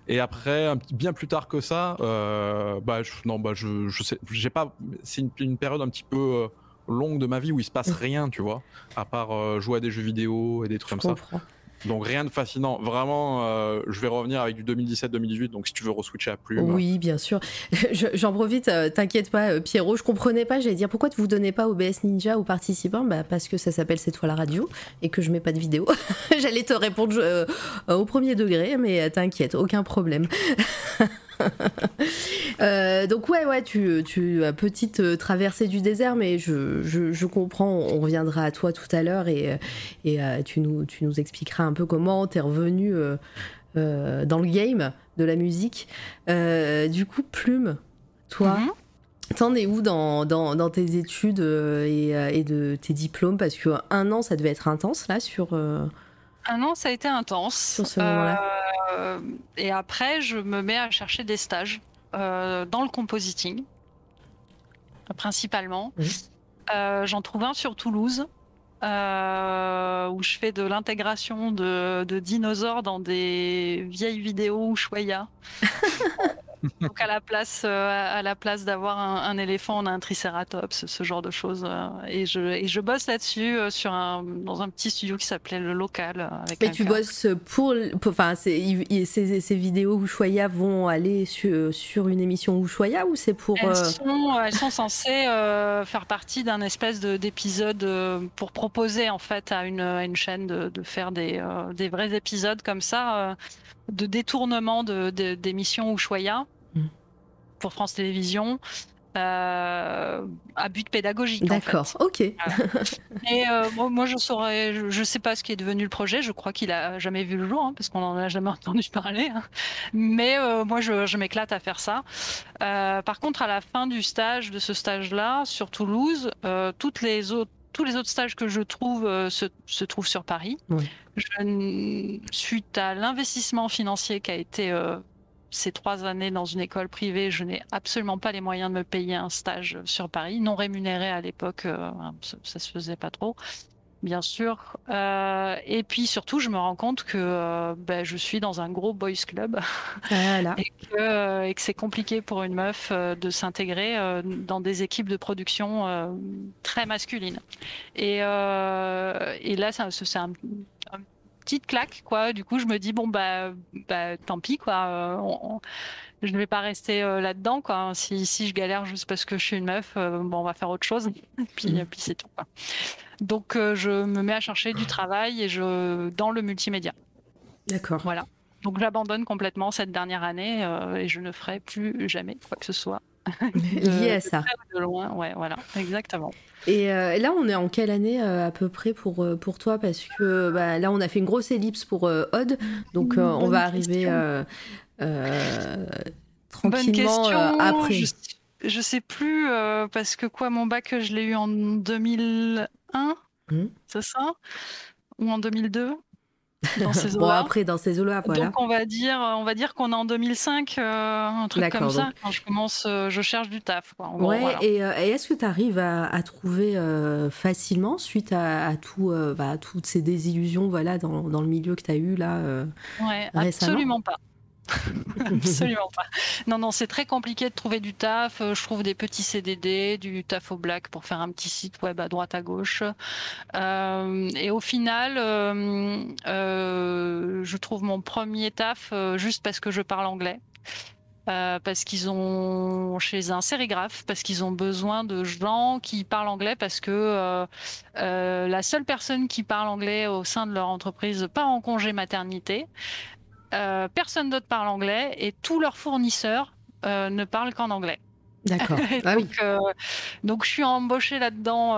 S3: Et après, bien plus tard que ça, euh, bah je, non, bah je, je sais, j'ai pas. C'est une, une, période un petit peu longue de ma vie où il se passe mm. rien, tu vois, à part jouer à des jeux vidéo et des trucs comme ça. Donc rien de fascinant. Vraiment, euh, je vais revenir avec du 2017-2018. Donc si tu veux re-switcher à plus.
S1: Oui, bien sûr. J'en profite. Euh, t'inquiète pas, euh, Pierrot. Je comprenais pas. J'allais dire pourquoi vous donnez pas OBS Ninja aux participants? Bah parce que ça s'appelle C'est toi la radio et que je mets pas de vidéo. J'allais te répondre au premier degré, mais t'inquiète, aucun problème. Euh, donc ouais, ouais, tu, tu as petite euh, traversée du désert, mais je, je, comprends, on reviendra à toi tout à l'heure et, et euh, tu, nous, tu nous expliqueras un peu comment tu es revenu dans le game de la musique. du coup, Plume, toi, mm-hmm. T'en es où dans, dans, dans tes études et, et, de tes diplômes? Parce que un an, ça devait être intense là sur.
S2: Un an, ça a été intense.
S1: Sur ce moment-là.
S2: Euh, et après, je me mets à chercher des stages euh, dans le compositing, principalement. Euh, j'en trouve un sur Toulouse. où je fais de l'intégration de, de, dinosaures dans des vieilles vidéos Ushuaïa. Donc à la place, euh, à la place d'avoir un, éléphant, on a un tricératops, ce genre de choses. Euh, et je, et je bosse là-dessus euh, sur un, dans un petit studio qui s'appelait le local. Avec
S1: Mais tu bosses pour, enfin, ces, ces, vidéos Ushuaïa vont aller sur, sur une émission Ushuaïa ou c'est pour
S2: elles, sont, elles sont censées faire partie d'un espèce d'épisode pour proposer en fait à une, à une chaîne de, de faire des, des vrais épisodes comme ça de détournement d'émissions de, Ushuaïa mm. pour France Télévisions. Euh, à but pédagogique.
S1: D'accord, ok.
S2: Et euh, moi, je saurais, je, sais pas ce qui est devenu le projet. Je crois qu'il a jamais vu le jour, hein, parce qu'on en a jamais entendu parler. Hein. Mais euh, moi, je, m'éclate à faire ça. par contre, à la fin du stage, de ce stage-là, sur Toulouse, toutes les autres tous les autres stages que je trouve se, se, trouvent sur Paris. Oui. Je, suite à l'investissement financier qui a été euh, ces trois années dans une école privée, je n'ai absolument pas les moyens de me payer un stage sur Paris, non rémunéré à l'époque, euh, ça, ça, se faisait pas trop bien sûr. Euh, et puis surtout, je me rends compte que euh, ben, je suis dans un gros boys club et que, euh, que c'est compliqué pour une meuf de s'intégrer dans des équipes de production très masculines. Et, et là, c'est un, petite claque, quoi. Du coup, je me dis bon bah, bah tant pis, quoi. Je ne vais pas rester là-dedans, quoi. Si, si je galère juste parce que je suis une meuf, bon, on va faire autre chose. puis, mmh. puis c'est tout. Quoi. Donc euh, je me mets à chercher du travail et je dans le multimédia.
S1: D'accord.
S2: Voilà. Donc j'abandonne complètement cette dernière année euh, et je ne ferai plus jamais quoi que ce soit.
S1: Lié à ça.
S2: De loin, ouais, voilà, exactement.
S1: Et euh, là, on est en quelle année à peu près pour, pour toi? Parce que bah, là, on a fait une grosse ellipse pour Odd, donc on va arriver tranquillement après.
S2: Je, je sais plus, parce que quoi, mon bac, je l'ai eu en 2000. Mmh. c'est ça? Ou en 2002
S1: dans ces bon, après, dans ces eaux-là, voilà.
S2: Donc, on va dire, on va dire qu'on est en 200005, euh, un truc comme ça, quand je commence, euh, je cherche du taf. Quoi,
S1: ouais, euh, et, est-ce que tu arrives à, trouver facilement, suite à, tout, bah, toutes ces désillusions voilà, dans, dans le milieu que tu as eu là
S2: Ouais, absolument pas. Absolument pas. Non, non, c'est très compliqué de trouver du taf. Euh, je trouve des petits CDD, du taf au black pour faire un petit site web à droite à gauche. Euh, et au final, euh, je trouve mon premier taf juste parce que je parle anglais. parce qu'ils ont chez un sérigraphe, parce qu'ils ont besoin de gens qui parlent anglais, parce que la seule personne qui parle anglais au sein de leur entreprise part en congé maternité. Euh, personne d'autre parle anglais et tous leurs fournisseurs euh, ne parlent qu'en anglais.
S1: D'accord.
S2: Ah donc, euh, donc, je suis embauchée là-dedans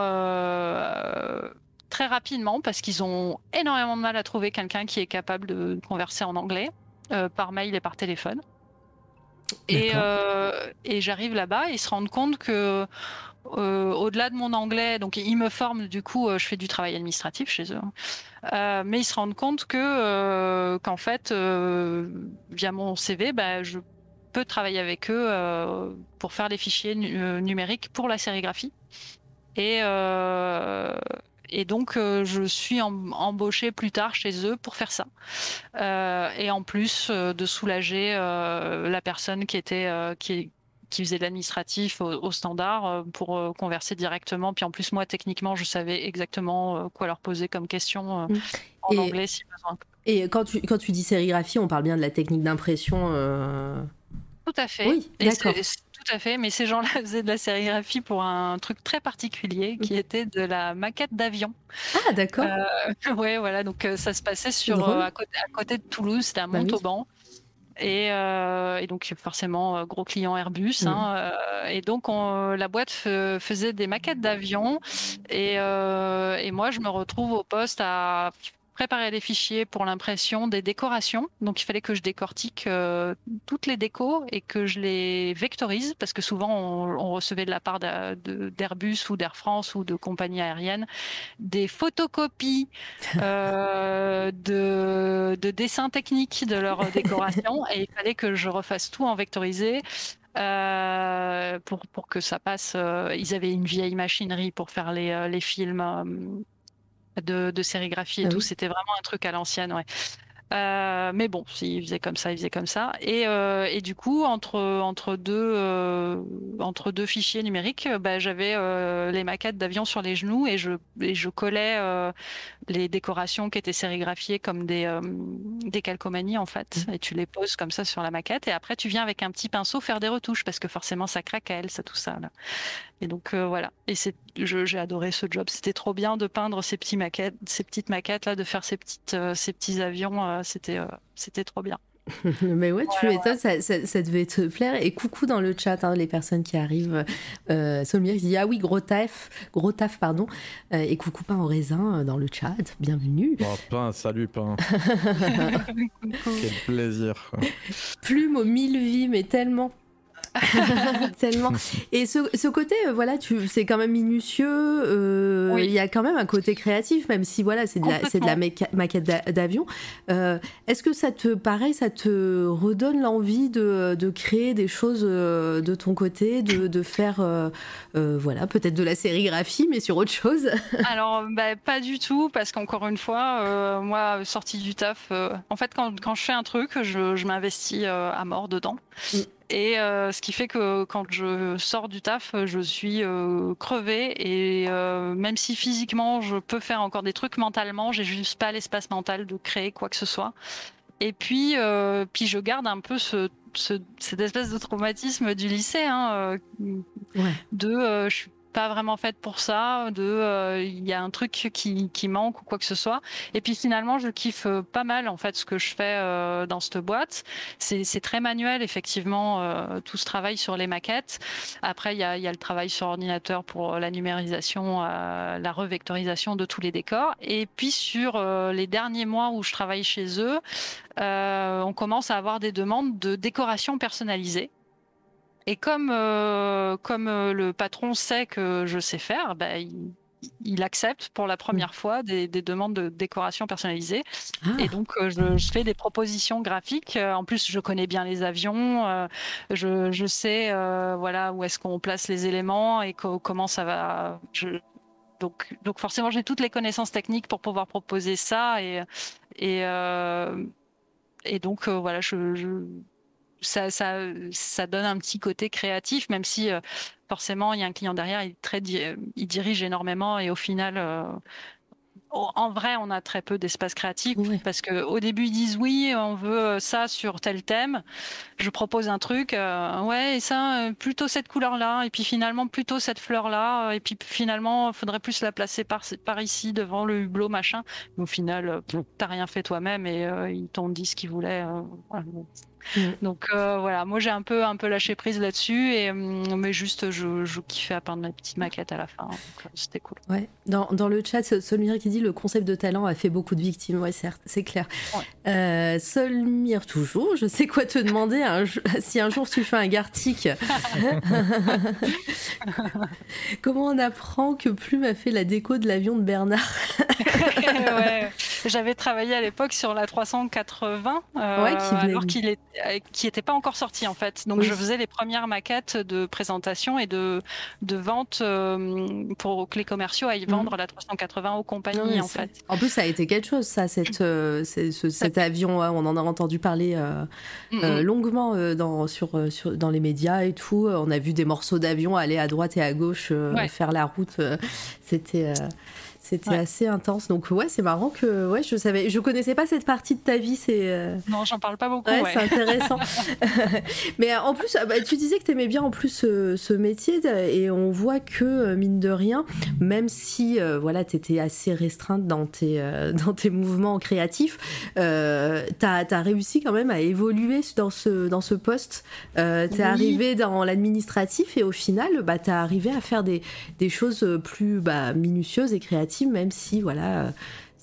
S2: très rapidement parce qu'ils ont énormément de mal à trouver quelqu'un qui est capable de converser en anglais par mail et par téléphone. Et, et j'arrive là-bas et ils se rendent compte que euh, au-delà de mon anglais, donc ils me forment, du coup, euh, je fais du travail administratif chez eux. Euh, mais ils se rendent compte que qu'en fait, via mon CV, bah, je peux travailler avec eux pour faire les fichiers numériques pour la sérigraphie. Et, et donc, je suis embauchée plus tard chez eux pour faire ça. et en plus de soulager la personne qui était qui, qui faisait l'administratif au, standard euh, pour euh, converser directement. Puis en plus, moi, techniquement, je savais exactement euh, quoi leur poser comme question mm. en anglais si besoin.
S1: Et quand tu, quand tu dis sérigraphie, on parle bien de la technique d'impression
S2: Tout à fait.
S1: Oui, d'accord.
S2: Tout à fait, mais ces gens-là faisaient de la sérigraphie pour un truc très particulier qui était de la maquette d'avion.
S1: Ah, d'accord.
S2: ouais, voilà, donc ça se passait sur, à côté, de Toulouse, c'était à bah Euh, et, donc forcément euh, gros client Airbus. Mmh. Hein, euh, et donc la boîte faisait des maquettes d'avions et, et, moi je me retrouve au poste à préparer les fichiers pour l'impression des décorations. Donc il fallait que je décortique euh, toutes les décos et que je les vectorise parce que souvent on, recevait de la part d'Airbus ou d'Air France ou de compagnies aériennes des photocopies euh, de, dessins techniques de leurs décorations et il fallait que je refasse tout en vectorisé. Euh, pour, pour que ça passe. ils avaient une vieille machinerie pour faire les, les films de, sérigraphie et ah tout. C'était vraiment un truc à l'ancienne, ouais. Euh, mais bon, s'il faisait comme ça, il faisait comme ça. Et, euh, et du coup, entre, entre, deux, euh, entre deux fichiers numériques, bah, j'avais les maquettes d'avions sur les genoux et je, et je collais les décorations qui étaient sérigraphiées comme des, des calcomanies en fait. Mmh. Et tu les poses comme ça sur la maquette. Et après, tu viens avec un petit pinceau faire des retouches parce que forcément, ça craque à elle, ça, tout ça. Là. Et donc voilà. Et c'est, j'ai adoré ce job. C'était trop bien de peindre ces petits maquettes, ces petites maquettes là, de faire ces petites, ces petits avions c'était euh, c'était trop bien.
S1: Mais ouais, tu m'étonnes, ça, ça, devait te plaire. Et coucou dans le chat, hein, les personnes qui arrivent. Euh, Solmir dit Ah oui, gros taf, gros taf, pardon. Euh, et coucou pain au raisin euh, dans le chat, bienvenue.
S3: Oh, pain, salut pain. Quel plaisir.
S1: Plume aux mille vies, mais tellement. Tellement. Et ce, ce, côté, euh, voilà, tu, c'est quand même minutieux. Euh, il y a quand même un côté créatif, même si voilà, c'est de la, c'est de la maquette d'avion. Euh, est-ce que ça te, pareil, ça te redonne l'envie de, de créer des choses de ton côté, de, de faire, voilà, peut-être de la sérigraphie, mais sur autre chose?
S2: Alors, bah, pas du tout, parce qu'encore une fois, moi, sortie du taf, en fait, quand, quand, je fais un truc, je, je m'investis à mort dedans. Mm. Et euh, ce qui fait que quand je sors du taf, je suis euh, crevée et euh, même si physiquement je peux faire encore des trucs mentalement, j'ai juste pas l'espace mental de créer quoi que ce soit. Et puis, puis je garde un peu ce, cette espèce de traumatisme du lycée, hein, de je suis pas vraiment faite pour ça, de euh, il y a un truc qui, qui, manque ou quoi que ce soit. Et puis finalement, je kiffe euh, pas mal en fait ce que je fais euh, dans cette boîte. C'est très manuel effectivement tout ce travail sur les maquettes. Après, il y a, y a, le travail sur ordinateur pour la numérisation, la revectorisation de tous les décors. Et puis sur les derniers mois où je travaille chez eux, on commence à avoir des demandes de décoration personnalisée. Et comme, euh, comme euh, le patron sait que je sais faire, bah, il, accepte pour la première mm. fois des, demandes de décoration personnalisée. Ah. Et donc, euh, je, fais des propositions graphiques. En plus, je connais bien les avions. je, je, sais voilà, où est-ce qu'on place les éléments et comment ça va. donc, donc, forcément, j'ai toutes les connaissances techniques pour pouvoir proposer ça. Et, et, et donc, voilà, je ça, ça, ça, donne un petit côté créatif, même si euh, forcément il y a un client derrière, il, très, il dirige énormément et au final, euh, en vrai, on a très peu d'espace créatif parce que au début ils disent oui, on veut euh, ça sur tel thème. Je propose un truc, ouais, et ça plutôt cette couleur-là, et puis finalement plutôt cette fleur-là, et puis finalement il faudrait plus la placer par, par ici devant le hublot machin. Mais au final, t'as rien fait toi-même et ils t'ont dit ce qu'ils voulaient. Mm. Donc euh, voilà, moi j'ai un peu un peu lâché prise là-dessus et mm, mais juste je, je kiffais à peindre ma petite maquette à la fin. Euh, c'était cool.
S1: Ouais. Dans, dans le chat, Solmir qui dit le concept de talent a fait beaucoup de victimes. Ouais, certes, c'est clair. Euh, Solmir toujours. Je sais quoi te demander si un jour tu fais un Gartic. Comment on apprend que Plume a fait la déco de l'avion de Bernard
S2: ouais. J'avais travaillé à l'époque sur la 380, alors qu'il n'était était pas encore sorti en fait. Donc je faisais les premières maquettes de présentation et de, de vente pour que les commerciaux aillent vendre mhm. la 380 aux compagnies en fait.
S1: En plus, ça a été quelque chose, ça, cette, cet avion. On en a entendu parler longuement dans, sur, sur, dans les médias et tout. On a vu des morceaux d'avion aller à droite et à gauche faire la route. C'était c'était assez intense. Donc ouais, c'est marrant que ouais, je savais, je connaissais pas cette partie de ta vie. C'est
S2: euh, non, j'en parle pas beaucoup.
S1: Ouais, c'est intéressant. Mais euh, en plus, bah, tu disais que tu aimais bien en plus ce, métier et on voit que euh, mine de rien, même si voilà, tu étais assez restreinte dans tes dans tes mouvements créatifs, euh, tu as, réussi quand même à évoluer dans ce dans ce poste. tu es arrivé dans l'administratif et au final, bah, tu as arrivé à faire des, des choses plus bah, minutieuses et créatives même si voilà,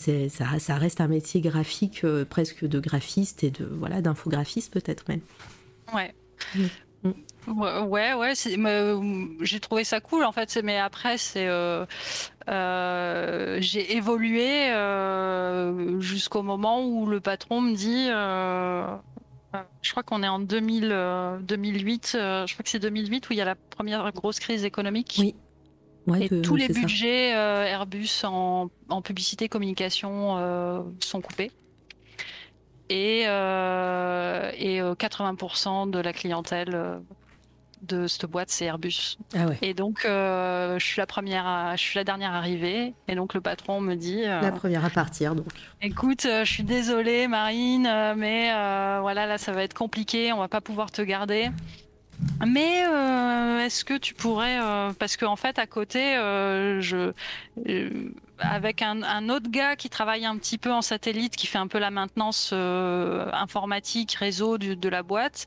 S1: c'est, ça, ça, reste un métier graphique euh, presque de graphiste et de voilà d'infographiste peut-être même.
S2: Ouais. Mm. Mm. Ouais, ouais, euh, j'ai trouvé ça cool en fait, mais après c'est euh, j'ai évolué jusqu'au moment où le patron me dit je crois qu'on est en 2000, 2008, je crois que c'est 2008 où il y a la première grosse crise économique.
S1: Oui
S2: et tous les budgets euh, Airbus en, publicité communication euh, sont coupés. Et, euh, et 80% de la clientèle de cette boîte, c'est Airbus.
S1: Ah
S2: et donc, je suis la première, je suis la dernière arrivée. Et donc, le patron me dit.
S1: la première à partir, donc.
S2: Écoute, je suis désolée, Marine, mais voilà, là, ça va être compliqué. On va pas pouvoir te garder. Mais euh, est-ce que tu pourrais, euh, parce qu'en fait à côté, euh, je, avec un, autre gars qui travaille un petit peu en satellite, qui fait un peu la maintenance informatique, réseau de la boîte,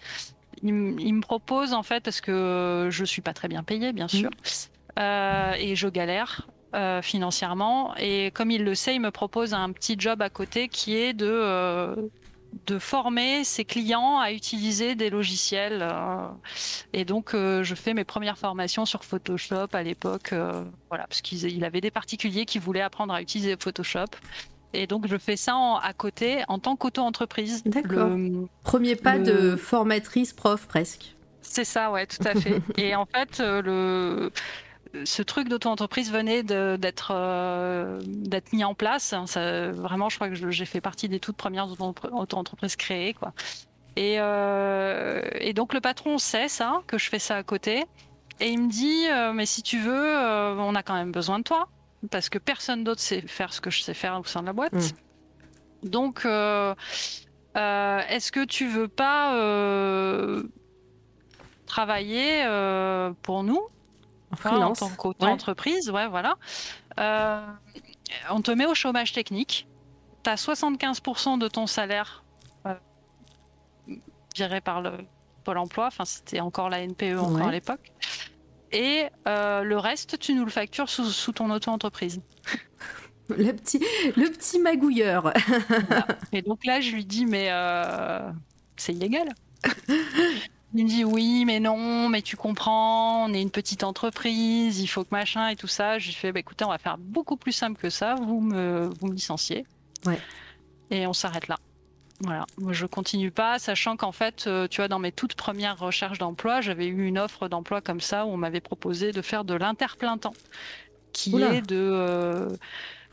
S2: il, me propose en fait, parce que je suis pas très bien payée bien sûr, et je galère. financièrement et comme il le sait, il me propose un petit job à côté qui est de de former ses clients à utiliser des logiciels. Euh, et donc, euh, je fais mes premières formations sur Photoshop à l'époque, euh, voilà, parce qu'il avait des particuliers qui voulaient apprendre à utiliser Photoshop. Et donc, je fais ça à côté en tant qu'auto-entreprise.
S1: D'accord. Premier pas de formatrice prof presque.
S2: C'est ça, ouais, tout à fait. et en fait, le, ce truc d'auto-entreprise venait d'être euh, d'être mis en place. Ça, vraiment, je crois que j'ai fait partie des toutes premières auto-entreprises créées, quoi. Et, euh, et, donc le patron sait ça, que je fais ça à côté, et il me dit euh, mais si tu veux, on a quand même besoin de toi parce que personne d'autre sait faire ce que je sais faire au sein de la boîte. Mm. Donc est-ce que tu veux pas travailler pour nous? En, tant qu'auto-entreprise, ouais. voilà. Euh, on te met au chômage technique. Tu as 75% de ton salaire euh, viré par le Pôle emploi. Enfin, c'était encore la NPE encore à l'époque. Et euh, le reste, tu nous le factures sous, ton auto-entreprise.
S1: Le petit, le petit magouilleur.
S2: Et donc là, je lui dis, mais c'est illégal. Il me dit oui, mais non, mais tu comprends, on est une petite entreprise, il faut que machin et tout ça. Je lui fais, bah, écoutez, on va faire beaucoup plus simple que ça, vous me, vous me licenciez.
S1: Ouais.
S2: Et on s'arrête là. Voilà, moi je continue pas, sachant qu'en fait, euh, tu vois, dans mes toutes premières recherches d'emploi, j'avais eu une offre d'emploi comme ça où on m'avait proposé de faire de l'interplein temps, qui est de euh,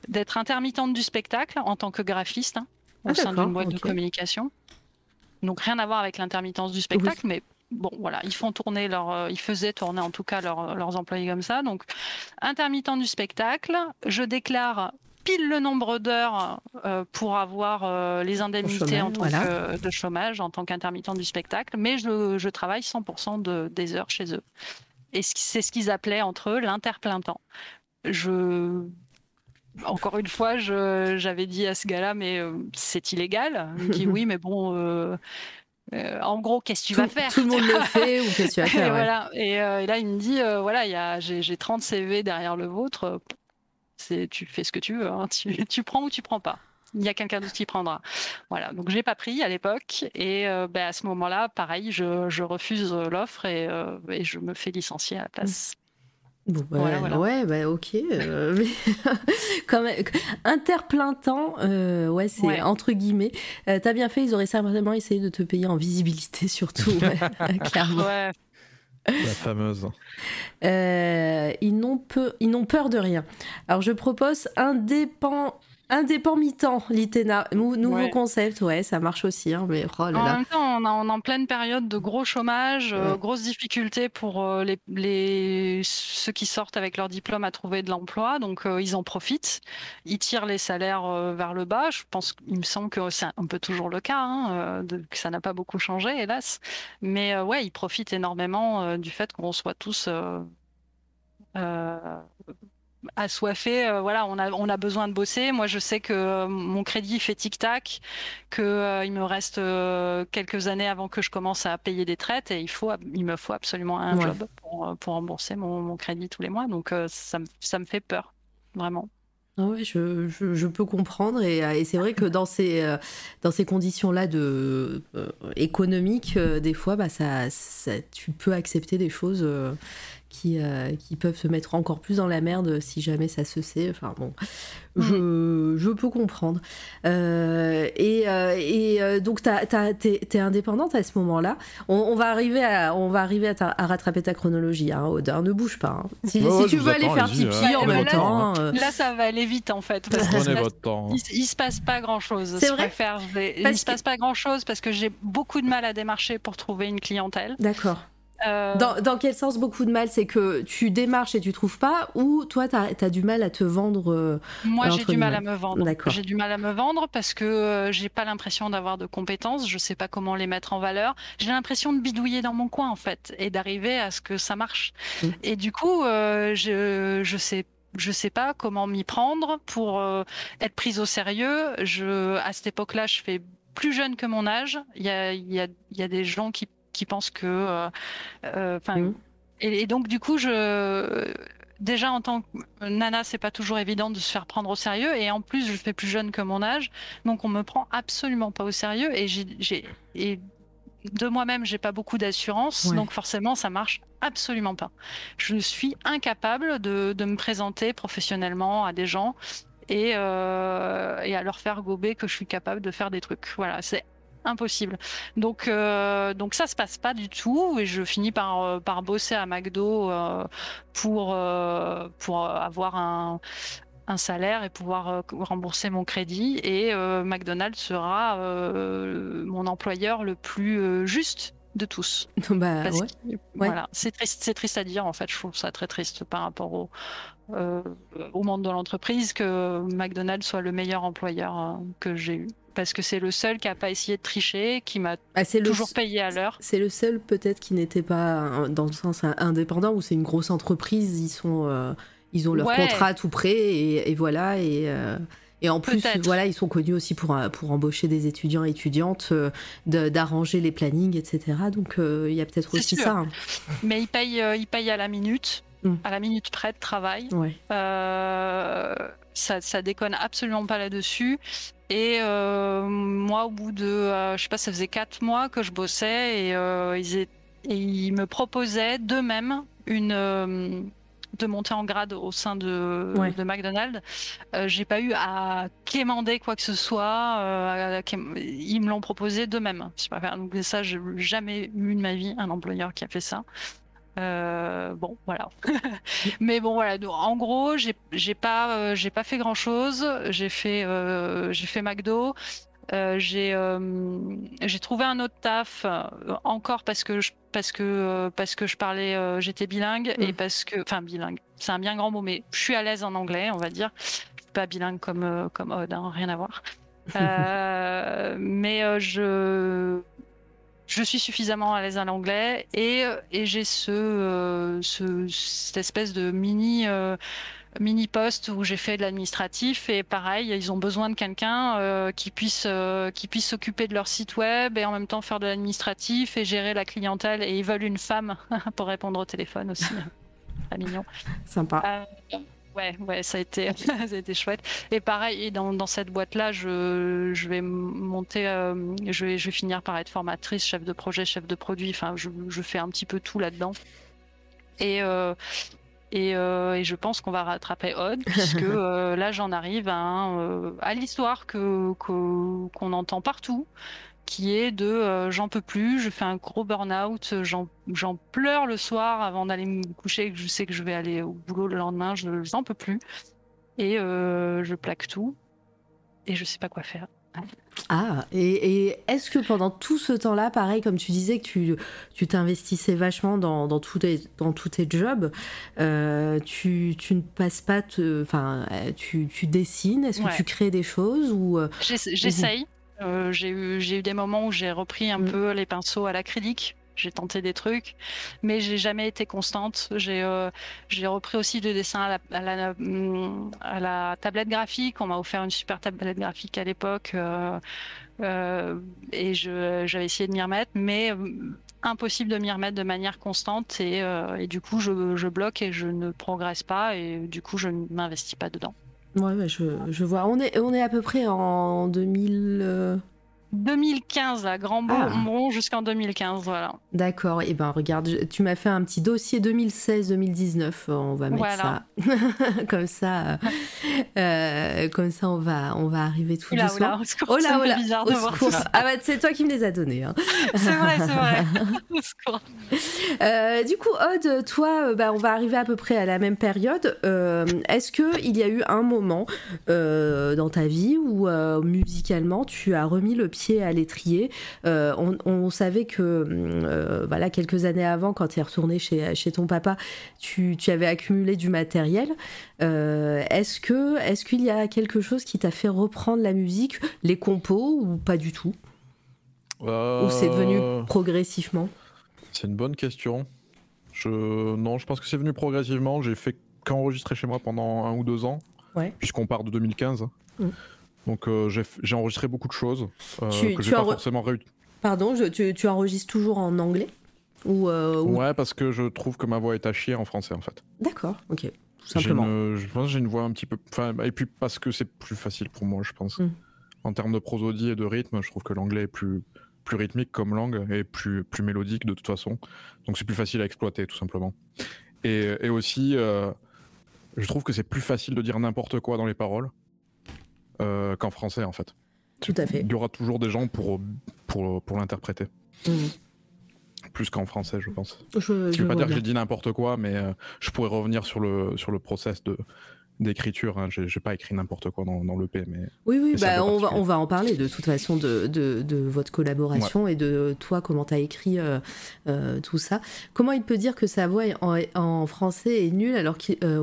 S2: d'être intermittente du spectacle en tant que graphiste hein, au ah, sein d'une boîte de communication. Donc rien à voir avec l'intermittence du spectacle, mais bon voilà, ils font tourner leur, euh, ils faisaient tourner en tout cas leurs employés comme ça. Donc intermittent du spectacle, je déclare pile le nombre d'heures euh, pour avoir euh, les indemnités en tant que de chômage en tant qu'intermittent du spectacle, mais je, travaille 100% de, des heures chez eux. Et c'est ce qu'ils appelaient entre eux l'interplein temps. Je encore une fois, j'avais dit à ce gars-là, mais euh, c'est illégal. Il me dit oui, mais bon, euh, euh, en gros, qu'est-ce que tu vas faire?
S1: Tout le monde le fait ou qu'est-ce que tu vas faire
S2: et, voilà. et, là, il me dit voilà, j'ai 30 CV derrière le vôtre. tu fais ce que tu veux. Hein. Tu, prends ou tu prends pas. Il y a quelqu'un d'autre qui prendra. Voilà. Donc, j'ai pas pris à l'époque. Et ben, à ce moment-là, pareil, je, refuse l'offre et, et, je me fais licencier à la place.
S1: Bon, bah, Ouais, bah ok. Euh, quand même, interplein temps, euh, ouais, c'est entre guillemets. Euh, t'as bien fait, ils auraient certainement essayé de te payer en visibilité, surtout, clairement. Ouais.
S3: La fameuse.
S1: ils n'ont peur de rien. Alors je propose indépendant Indépendant mi-temps, l'ITENA. Nouveau concept, ouais, ça marche aussi. Hein, mais oh
S2: En même temps, on, est en pleine période de gros chômage, euh, grosses difficultés pour euh, les, ceux qui sortent avec leur diplôme à trouver de l'emploi. Donc, euh, ils en profitent. Ils tirent les salaires vers le bas. Je pense qu'il me semble que c'est un peu toujours le cas, hein, que ça n'a pas beaucoup changé, hélas. Mais ouais, ils profitent énormément du fait qu'on soit tous assoiffé. Euh, voilà, on a, on a besoin de bosser. Moi, je sais que euh, mon crédit fait tic-tac, qu'il euh, il me reste quelques années avant que je commence à payer des traites et il, faut, il me faut absolument un job pour, pour rembourser mon, mon, crédit tous les mois. Donc, ça, ça me fait peur, vraiment.
S1: Ah oui, je, je, peux comprendre et, c'est vrai que dans ces, dans ces conditions-là de économiques, des fois, bah, ça, ça, tu peux accepter des choses qui, euh, qui peuvent se mettre encore plus dans la merde si jamais ça se sait. Enfin bon, je, je peux comprendre. Euh, et, euh, et donc, t'es es indépendante à ce moment-là. On, va arriver à, on va arriver à, rattraper ta chronologie. Hein, Odin, ne bouge pas. Hein. Si, tu veux aller faire pipi en même temps.
S2: Là, ça va aller vite en fait.
S3: Prenez votre temps.
S2: Il, se passe pas grand-chose. C'est vrai. Préfère, il se passe pas grand-chose parce que j'ai beaucoup de mal à démarcher pour trouver une clientèle.
S1: D'accord. Euh, dans, quel sens beaucoup de mal C'est que tu démarches et tu trouves pas ou toi tu as, du mal à te vendre euh,
S2: Moi j'ai du mal à me vendre. J'ai du mal à me vendre parce que euh, j'ai pas l'impression d'avoir de compétences, je sais pas comment les mettre en valeur. J'ai l'impression de bidouiller dans mon coin en fait et d'arriver à ce que ça marche. Mmh. Et du coup, je, je sais je sais pas comment m'y prendre pour être prise au sérieux. Je, à cette époque-là, je fais plus jeune que mon âge. Il y a, y, a, y a des gens qui qui pensent que. Euh, euh, enfin. Mmh. et, donc, du coup, je déjà en tant que nana, c'est pas toujours évident de se faire prendre au sérieux. Et en plus, je fais plus jeune que mon âge, donc on me prend absolument pas au sérieux. Et j'ai et de moi-même, j'ai pas beaucoup d'assurance, donc forcément, ça marche absolument pas. Je suis incapable de, de me présenter professionnellement à des gens. Et, euh, et, à leur faire gober que je suis capable de faire des trucs. Voilà, c'est impossible. Donc, euh, donc ça se passe pas du tout et je finis par, euh, par bosser à McDo euh, pour, pour avoir un, un salaire et pouvoir rembourser mon crédit. Et McDonald's sera mon employeur le plus juste de tous.
S1: Bah,
S2: Voilà, c'est triste, c'est triste à dire en fait. Je trouve ça très triste par rapport au, au monde de l'entreprise que McDonald's soit le meilleur employeur que j'ai eu parce que c'est le seul qui a pas essayé de tricher, qui m'a ah, toujours payé à l'heure.
S1: C'est le seul peut-être qui n'était pas dans le sens indépendant où c'est une grosse entreprise, ils sont euh, ils ont leur contrat tout prêt et, voilà et euh, et en plus, voilà, ils sont connus aussi pour, euh, pour embaucher des étudiants et étudiantes, d'arranger les plannings, etc. Donc il y a peut-être aussi ça. Hein.
S2: Mais ils payent, ils payent à la minute, à la minute près de travail. Ouais. ça, ça déconne absolument pas là-dessus. Et euh, moi, au bout de, euh, je sais pas, ça faisait quatre mois que je bossais et, euh, ils, me proposaient d'eux-mêmes une de monter en grade au sein de, de McDonald's. j'ai pas eu à quémander quoi que ce soit. ils me l'ont proposé d'eux-mêmes. Donc ça, j'ai jamais eu de ma vie un employeur qui a fait ça. Euh, bon, voilà. Mais bon, voilà. En gros, j'ai pas, euh, j'ai pas fait grand chose. J'ai fait, euh, j'ai fait McDo. j'ai, j'ai trouvé un autre taf encore parce que je, parce que, parce que je parlais, j'étais bilingue et mm. parce que, enfin bilingue. C'est un bien grand mot, mais je suis à l'aise en anglais, on va dire. Pas bilingue comme, comme Odd, hein, rien à voir. mais je je suis suffisamment à l'aise en anglais et, et j'ai ce, euh, ce, cette espèce de mini euh, mini poste où j'ai fait de l'administratif et pareil ils ont besoin de quelqu'un euh, qui puisse qui puisse s'occuper de leur site web et en même temps faire de l'administratif et gérer la clientèle et ils veulent une femme pour répondre au téléphone aussi. Très mignon.
S1: Sympa.
S2: Ouais, ouais, ça a été, ça a été chouette. Et pareil, dans, dans cette boîte-là, je, je vais monter, euh, je, vais, je vais finir par être formatrice, chef de projet, chef de produit. Enfin, je, je fais un petit peu tout là-dedans. Et, euh, Et, je pense qu'on va rattraper Odd, puisque là, j'en arrive à, à l'histoire que, qu'on entend partout, qui est de j'en peux plus, je fais un gros burn-out, j'en, pleure le soir avant d'aller me coucher, que je sais que je vais aller au boulot le lendemain, je n'en peux plus. Et je plaque tout, et je sais pas quoi faire.
S1: Ah, et, est-ce que pendant tout ce temps-là, pareil, comme tu disais que tu, tu t'investissais vachement dans, dans, tous tes, dans tous tes jobs, euh, tu, tu, ne passes pas, enfin, tu, tu, dessines, est-ce que tu crées des choses ou euh,
S2: J'essaye. Euh, j'ai eu, eu, des moments où j'ai repris un mm. peu les pinceaux à l'acrylique j'ai tenté des trucs, mais j'ai jamais été constante. J'ai euh, repris aussi des dessins à la, à la, tablette graphique. On m'a offert une super tablette graphique à l'époque euh, euh, et j'avais essayé de m'y remettre, mais impossible de m'y remettre de manière constante et, et du coup je, je, bloque et je ne progresse pas et du coup je ne m'investis pas dedans.
S1: Ouais, je, je, vois. On est, on est à peu près en 2000.
S2: 2015, à Grand Bond ah. jusqu'en 2015, voilà.
S1: D'accord, et eh ben regarde, tu m'as fait un petit dossier 2016-2019, on va mettre ça comme ça, euh, euh, comme ça on va, on va arriver tout
S2: oula,
S1: doucement.
S2: Oula, oh là, oh là, bizarre de voir ça.
S1: Ah bah c'est toi qui me les as donnés. Hein.
S2: c'est vrai, c'est vrai.
S1: euh, du coup, Aude, toi, bah, on va arriver à peu près à la même période. Euh, est-ce que il y a eu un moment dans ta vie où musicalement tu as remis le pied à l'étrier. Euh, on, savait que, euh, voilà, quelques années avant, quand tu es retourné chez, chez ton papa, tu, avais accumulé du matériel. Euh, est-ce que est-ce qu'il y a quelque chose qui t'a fait reprendre la musique, les compos ou pas du tout? Ou c'est devenu progressivement?
S3: C'est une bonne question. Je... Non, je pense que c'est venu progressivement. J'ai fait qu'enregistrer chez moi pendant un ou deux ans, puisqu'on part de 2015. Donc euh, j'ai enregistré beaucoup de choses euh, tu, que j'ai pas forcément réussi.
S1: Pardon, tu, enregistres toujours en anglais ou, euh,
S3: Ouais, parce que je trouve que ma voix est à chier en français en fait.
S1: D'accord, ok, tout simplement.
S3: je pense que j'ai une voix un petit peu. Enfin, et puis parce que c'est plus facile pour moi, je pense. Hmm. En termes de prosodie et de rythme, je trouve que l'anglais est plus, plus rythmique comme langue et plus, plus mélodique de toute façon. Donc c'est plus facile à exploiter tout simplement. Et, et aussi, je trouve que c'est plus facile de dire n'importe quoi dans les paroles euh, qu'en français en fait.
S1: Tout à fait.
S3: Il y aura toujours des gens pour, pour, pour l'interpréter. Mmh. Plus qu'en français, je pense. Je ne veux pas dire que j'ai dit n'importe quoi, mais euh, je pourrais revenir sur le, sur le process de, d'écriture. Hein. J'ai pas écrit n'importe quoi dans, dans l'EP, mais.
S1: Oui, oui, bah, on, va, on va en parler de toute façon de, de, de votre collaboration et de toi, comment tu as écrit euh, tout ça. Comment il peut dire que sa voix en, en français est nulle alors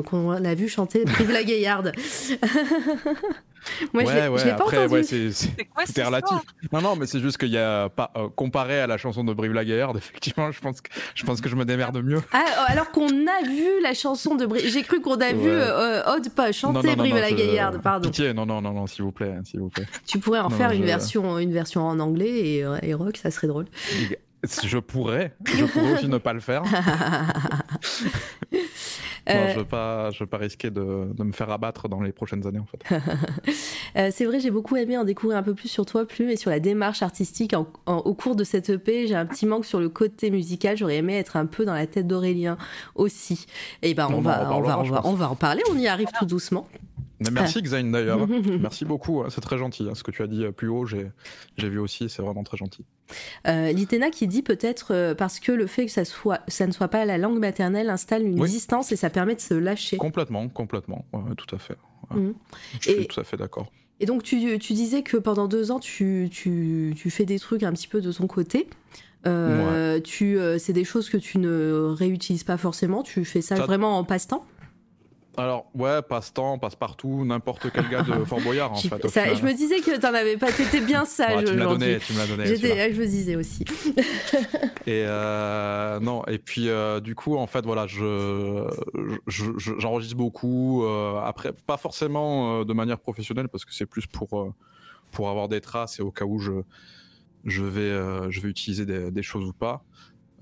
S1: qu'on l'a vu chanter Brive la Gaillarde?
S3: Moi, ouais, je l'ai pas entendu. Ouais, c'est relatif. Non, non, mais c'est juste qu'il y a pas euh, comparé à la chanson de Brive la Gaillarde, effectivement, je pense que je pense que je me démerde mieux.
S1: Ah, oh, alors qu'on a vu la chanson de Brive, j'ai cru qu'on a vu euh, Odd pas chanter Brive la Gaillarde, pardon.
S3: Pitié, non, non, non, non, s'il vous plaît, s'il vous plaît.
S1: Tu pourrais en faire une version, une version en anglais et, euh, et rock, ça serait drôle.
S3: Je pourrais, je pourrais aussi ne pas le faire. Euh, je ne veux, pas, je veux pas risquer de, de, me faire abattre dans les prochaines années, en fait.
S1: Euh, c'est vrai, j'ai beaucoup aimé en découvrir un peu plus sur toi, plus et sur la démarche artistique. au cours de cette EP, j'ai un petit manque sur le côté musical. J'aurais aimé être un peu dans la tête d'Aurélien aussi. Et ben, on, va, on, va, on, va, on va en parler. On y arrive tout doucement
S3: merci Xain d'ailleurs. merci beaucoup. Hein. C'est très gentil. Hein. Ce que tu as dit euh, plus haut, j'ai vu aussi. C'est vraiment très gentil.
S1: Euh, Litena qui dit peut-être euh, parce que le fait que ça, soit, ça ne soit pas la langue maternelle installe une distance et ça permet de se lâcher.
S3: Complètement, complètement. tout à fait. Mhm. Je suis tout à fait d'accord.
S1: Et donc tu, tu, disais que pendant deux ans, tu, tu, tu, fais des trucs un petit peu de ton côté. tu, c'est des choses que tu ne réutilises pas forcément. Tu fais ça vraiment en passe-temps?
S3: Alors, ouais, passe-temps, passe-partout, n'importe quel gars de Fort Boyard, en fait.
S1: je me disais que t'en avais pas, t'étais bien sage
S3: tu me l'as donné, tu me l'as donné.
S1: je me disais aussi.
S3: et euh, non, et puis euh, du coup, en fait, voilà, je, j'enregistre beaucoup. Euh, après, pas forcément de manière professionnelle, parce que c'est plus pour pour avoir des traces et au cas où je je vais je vais utiliser des, des choses ou pas.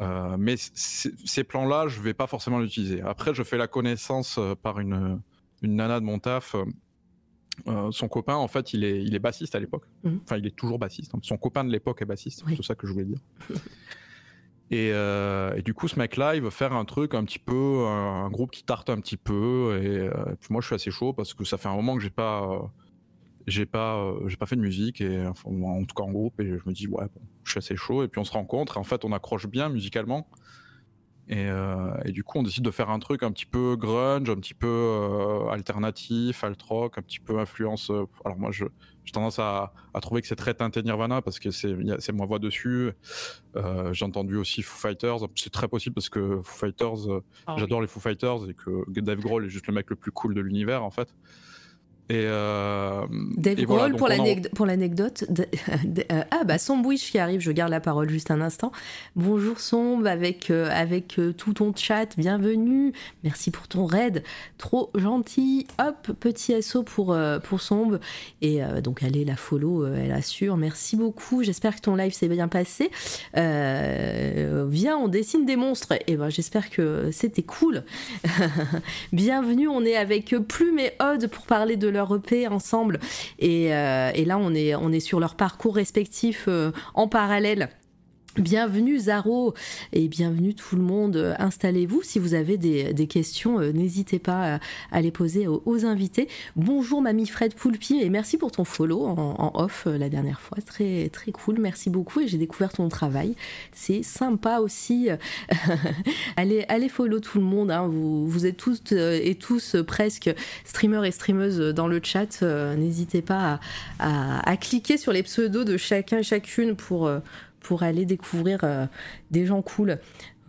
S3: Euh, mais ces plans-là, je vais pas forcément l'utiliser. Après, je fais la connaissance euh, par une, une nana de mon taf. Euh, son copain, en fait, il est, il est bassiste à l'époque. Mhm. Enfin, il est toujours bassiste. Hein. Son copain de l'époque est bassiste. C'est tout ça que je voulais dire. Et, et, du coup, ce mec-là, il veut faire un truc un petit peu, un, groupe qui tarte un petit peu. Et, puis moi, je suis assez chaud parce que ça fait un moment que j'ai pas, j'ai pas, j'ai pas fait de musique et enfin, en tout cas en groupe. Et je me dis ouais, bon, je suis assez chaud. Et puis on se rencontre. Et en fait, on accroche bien musicalement. Et, euh, et, du coup, on décide de faire un truc un petit peu grunge, un petit peu euh, alternatif, alt rock, un petit peu influence. Euh, alors moi, j'ai tendance à, à, trouver que c'est très teinté Nirvana parce que c'est ma voix dessus. Euh, j'ai entendu aussi Foo Fighters. C'est très possible parce que Foo Fighters, euh, ah j'adore les Foo Fighters et que Dave Grohl est juste le mec le plus cool de l'univers en fait. Et euh,
S1: Dave Grohl, pour l'anecdote, euh, ah bah Sombwish qui arrive, je garde la parole juste un instant. Bonjour Somb, avec, euh, avec tout ton chat, bienvenue, merci pour ton raid, trop gentil. Hop, petit SO pour, pour Somb, et donc allez la follow, elle assure, merci beaucoup, j'espère que ton live s'est bien passé. viens, on dessine des monstres, et ben j'espère que c'était cool. bienvenue, on est avec Plume et Odd pour parler de leur EP ensemble. Et, euh, et, là, on est, on est sur leur parcours respectif euh, en parallèle. Bienvenue Zaro et bienvenue tout le monde. Installez-vous si vous avez des, questions, euh, n'hésitez pas à, les poser aux, invités. Bonjour mamie Fred Poulpi et merci pour ton follow en, off euh, la dernière fois, très très cool. Merci beaucoup et j'ai découvert ton travail, c'est sympa aussi. allez allez follow tout le monde. Hein. Vous, vous êtes tous euh, et tous presque streamers et streameuses dans le chat. n'hésitez pas à, à, cliquer sur les pseudos de chacun et chacune pour pour aller découvrir euh, des gens cool.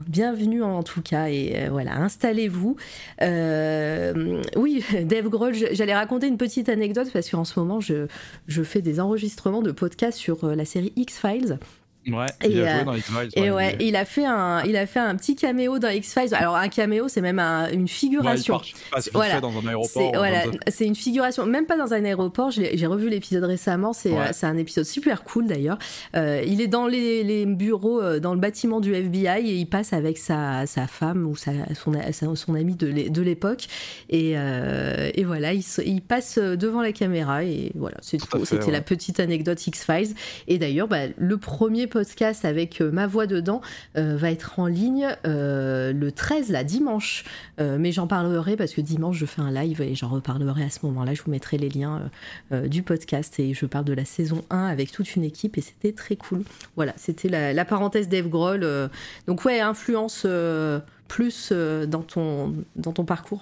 S1: Bienvenue en tout cas et euh, voilà, installez-vous. Euh, oui, Dave Grohl, j'allais raconter une petite anecdote parce qu'en ce moment je, je fais des enregistrements de podcasts sur la série X-Files
S3: Ouais, il a joué euh, dans X-Files.
S1: Et ouais, il a fait un, il a fait un petit caméo dans X-Files. Alors un caméo, c'est même une figuration.
S3: Ouais, voilà, dans un aéroport.
S1: Voilà, c'est une figuration, même pas dans un aéroport. J'ai revu l'épisode récemment. C'est c'est un épisode super cool d'ailleurs. Euh, il est dans les, les, bureaux, euh, dans le bâtiment du FBI et il passe avec sa, sa femme ou sa, son, son ami de l'époque. Et, et voilà, il, il, passe devant la caméra et voilà, c'est. C'était la petite anecdote X-Files. Et d'ailleurs, bah, le premier podcast avec euh, ma voix dedans euh, va être en ligne euh, le 13, là, dimanche. mais j'en parlerai parce que dimanche, je fais un live et j'en reparlerai à ce moment-là. Je vous mettrai les liens du podcast et je parle de la saison 1 avec toute une équipe et c'était très cool. Voilà, c'était la, parenthèse d'Eve Grohl. donc ouais, influence plus dans, ton, dans ton parcours.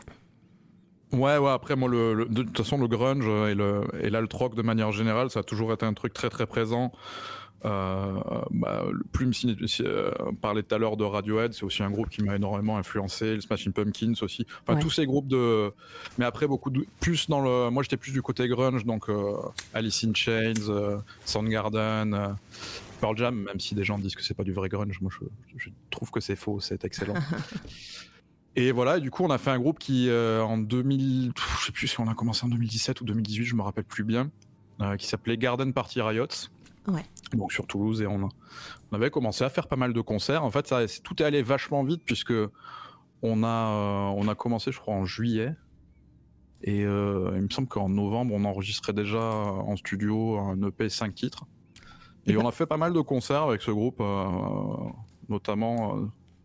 S3: Ouais, ouais, après, moi, le, de toute façon, le grunge et, le, et l'alt-rock de manière générale, ça a toujours été un truc très très présent. Euh, bah, Plume euh, parlait tout à l'heure de Radiohead, c'est aussi un groupe qui m'a énormément influencé, le Smashing Pumpkins aussi. Enfin, tous ces groupes de. Mais après, beaucoup de. Plus dans le. Moi, j'étais plus du côté grunge, donc euh, Alice in Chains, euh, Soundgarden. Pearl Jam, même si des gens disent que c'est pas du vrai grunge, moi je, trouve que c'est faux, c'est excellent. Et voilà, du coup, on a fait un groupe qui, en 2000, je sais plus si on a commencé en 2017 ou 2018, je me rappelle plus bien, qui s'appelait Garden Party Riots.
S1: Ouais.
S3: Donc sur Toulouse et on, on, avait commencé à faire pas mal de concerts. En fait, ça, tout est allé vachement vite puisque on a, euh, on a commencé, je crois, en juillet. Et euh, il me semble qu'en novembre, on enregistrait déjà en studio un EP 5 titres. Et, on a fait pas mal de concerts avec ce groupe, euh, notamment,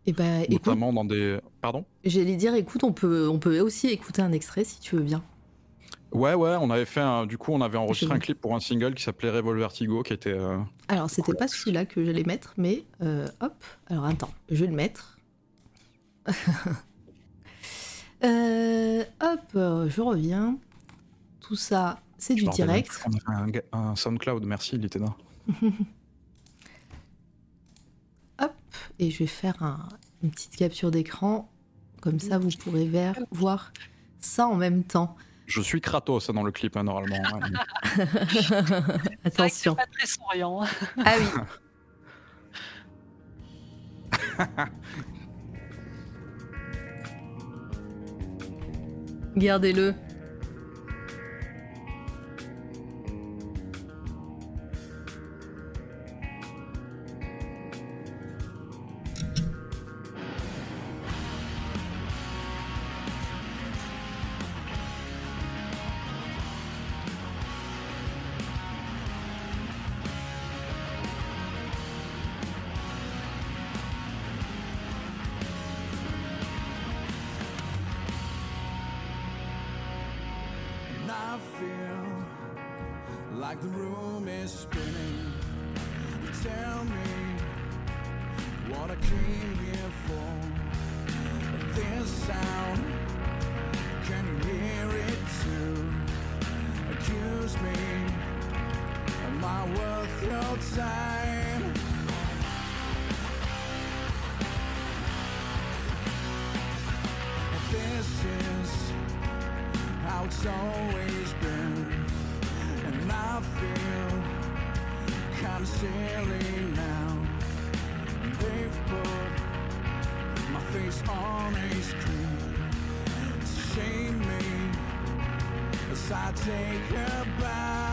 S1: et bah,
S3: notamment dans des. Pardon?
S1: J'allais dire, écoute, on peut, on peut aussi écouter un extrait si tu veux bien.
S3: Ouais, ouais, on avait fait un, du coup, on avait enregistré un clip pour un single qui s'appelait Revolvertigo, qui était. Euh,
S1: alors, c'était pas celui-là que j'allais mettre, mais euh, hop. Alors, attends, je vais le mettre. Euh, hop, je reviens. Tout ça, c'est du direct.
S3: On a un, un, SoundCloud, merci, il était là.
S1: hop, et je vais faire une petite capture d'écran. Comme ça, vous pourrez voir ça en même temps.
S3: Je suis Kratos dans le clip, hein, normalement.
S1: Attention.
S2: pas très souriant.
S1: Ah oui. Gardez-le.
S4: Silly now. They've put my face on a screen to shame me as I take a bow.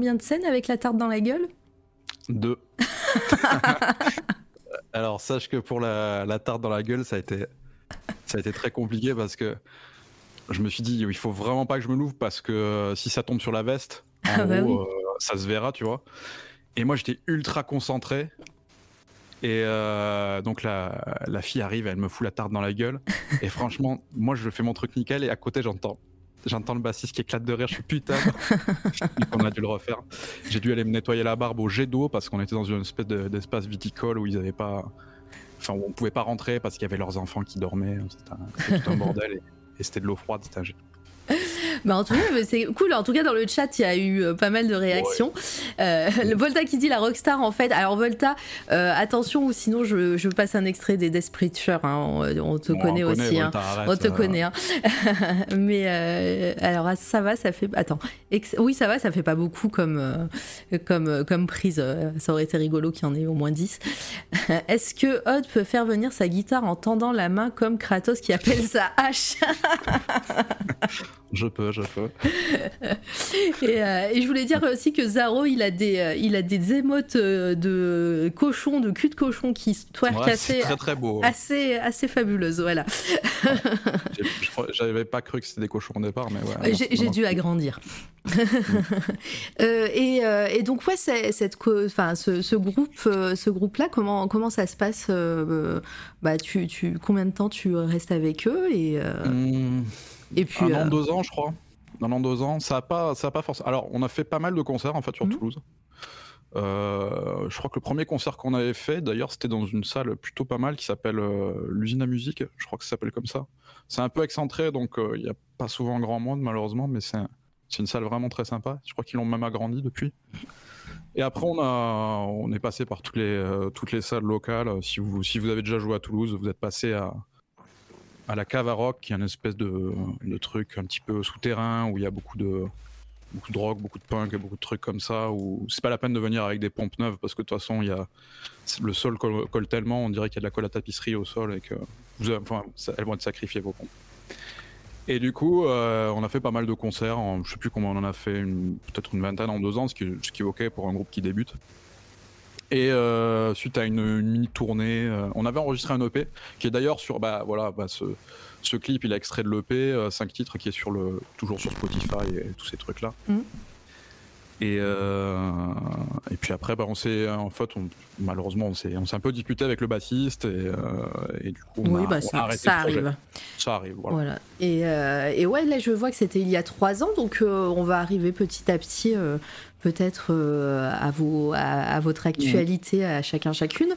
S1: Combien de scènes avec la tarte dans la gueule?
S3: Deux. Alors sache que pour la, la tarte dans la gueule, ça a été, ça a été très compliqué parce que je me suis dit il faut vraiment pas que je me l'ouvre parce que si ça tombe sur la veste, en
S1: Ah bah
S3: gros, euh, ça se verra, tu vois. Et moi j'étais ultra concentré. Et euh, donc la, la fille arrive, elle me fout la tarte dans la gueule. Et franchement, moi je fais mon truc nickel et à côté j'entends. J'entends le bassiste qui éclate de rire, je suis putain. On a dû le refaire. J'ai dû aller me nettoyer la barbe au jet d'eau parce qu'on était dans une espèce de- d'espace viticole où ils avaient pas. Enfin, où on pouvait pas rentrer parce qu'il y avait leurs enfants qui dormaient. C'était un, bordel et, et c'était de l'eau froide. C'était un.
S1: Bah en tout cas, c'est cool. En tout cas, dans le chat, il y a eu euh, pas mal de réactions. Euh, le Volta qui dit la rockstar, en fait. Alors, Volta, euh, attention, ou sinon, je, je passe un extrait des Death Preacher. hein. On, on te
S3: Bon,
S1: connaît
S3: on
S1: aussi. hein.
S3: Volta, arrête,
S1: On te
S3: euh,
S1: connaît. Hein. Mais alors, ah, ça va, ça fait. Attends. Ex- Oui, ça va, ça fait pas beaucoup comme, comme, comme prise. Ça aurait été rigolo qu'il y en ait au moins 10. Est-ce que Odd peut faire venir sa guitare en tendant la main comme Kratos qui appelle sa hache
S3: Je peux, je peux.
S1: et, euh, et je voulais dire aussi que Zaro, il a des, euh, il a des émotes euh, de cochon, de cul de cochon qui se twerk
S3: Ouais,
S1: assez,
S3: très très beau.
S1: assez, assez fabuleuses. Voilà.
S3: J'avais pas cru que c'était des cochons au départ, mais ouais.
S1: J'ai dû agrandir. Euh, et, et donc ouais, cette, enfin, ce, ce groupe, ce groupe-là, comment comment ça se passe Bah, tu, tu, combien de temps tu restes avec eux et
S3: Hum,
S1: et puis
S3: un an,
S1: euh,
S3: deux ans, je crois. Un an, deux ans. Ça a pas, ça a pas forcément. Alors, on a fait pas mal de concerts en fait sur
S1: Mhm.
S3: Toulouse. Euh, je crois que le premier concert qu'on avait fait, d'ailleurs, c'était dans une salle plutôt pas mal qui s'appelle euh, l'usine à musique. Je crois que ça s'appelle comme ça. C'est un peu excentré, donc euh, il n'y a pas souvent grand monde malheureusement, mais c'est une salle vraiment très sympa. Je crois qu'ils l'ont même agrandi depuis. Et après, on, a, on est passé par toutes les, euh, toutes les salles locales. Si vous, si vous avez déjà joué à Toulouse, vous êtes passé à, à la cave à rock, qui est une espèce de, truc un petit peu souterrain où il y a beaucoup de, beaucoup rock, beaucoup de punk beaucoup de trucs comme ça. Où c'est pas la peine de venir avec des pompes neuves parce que de toute façon, il y a, le sol colle, tellement, on dirait qu'il y a de la colle à tapisserie au sol et que vous elles vont être sacrifiées vos pompes. Et du coup, euh, on a fait pas mal de concerts. En, je sais plus comment on en a fait, peut-être une vingtaine en deux ans, ce qui, ce qui est ok pour un groupe qui débute. Et euh, suite à une, une mini tournée, euh, on avait enregistré un EP qui est d'ailleurs sur, bah voilà, bah, ce, ce clip, il est extrait de l'EP, 5 titres, qui est sur le, toujours sur Spotify et tous ces trucs-là.
S1: Mhm.
S3: Et, euh, et puis après, bah, on s'est, en fait, on- malheureusement, on s'est, on s'est un peu disputé avec le bassiste et, euh, et du coup, on
S1: Oui,
S3: a,
S1: bah,
S3: on a
S1: ça,
S3: arrêté
S1: ça
S3: le projet.
S1: arrive.
S3: Ça arrive, voilà.
S1: Voilà. Et, euh, et ouais, là, je vois que c'était il y a trois ans, donc euh, on va arriver petit à petit, euh, peut-être euh, à, vos, à, à votre actualité, à chacun, chacune.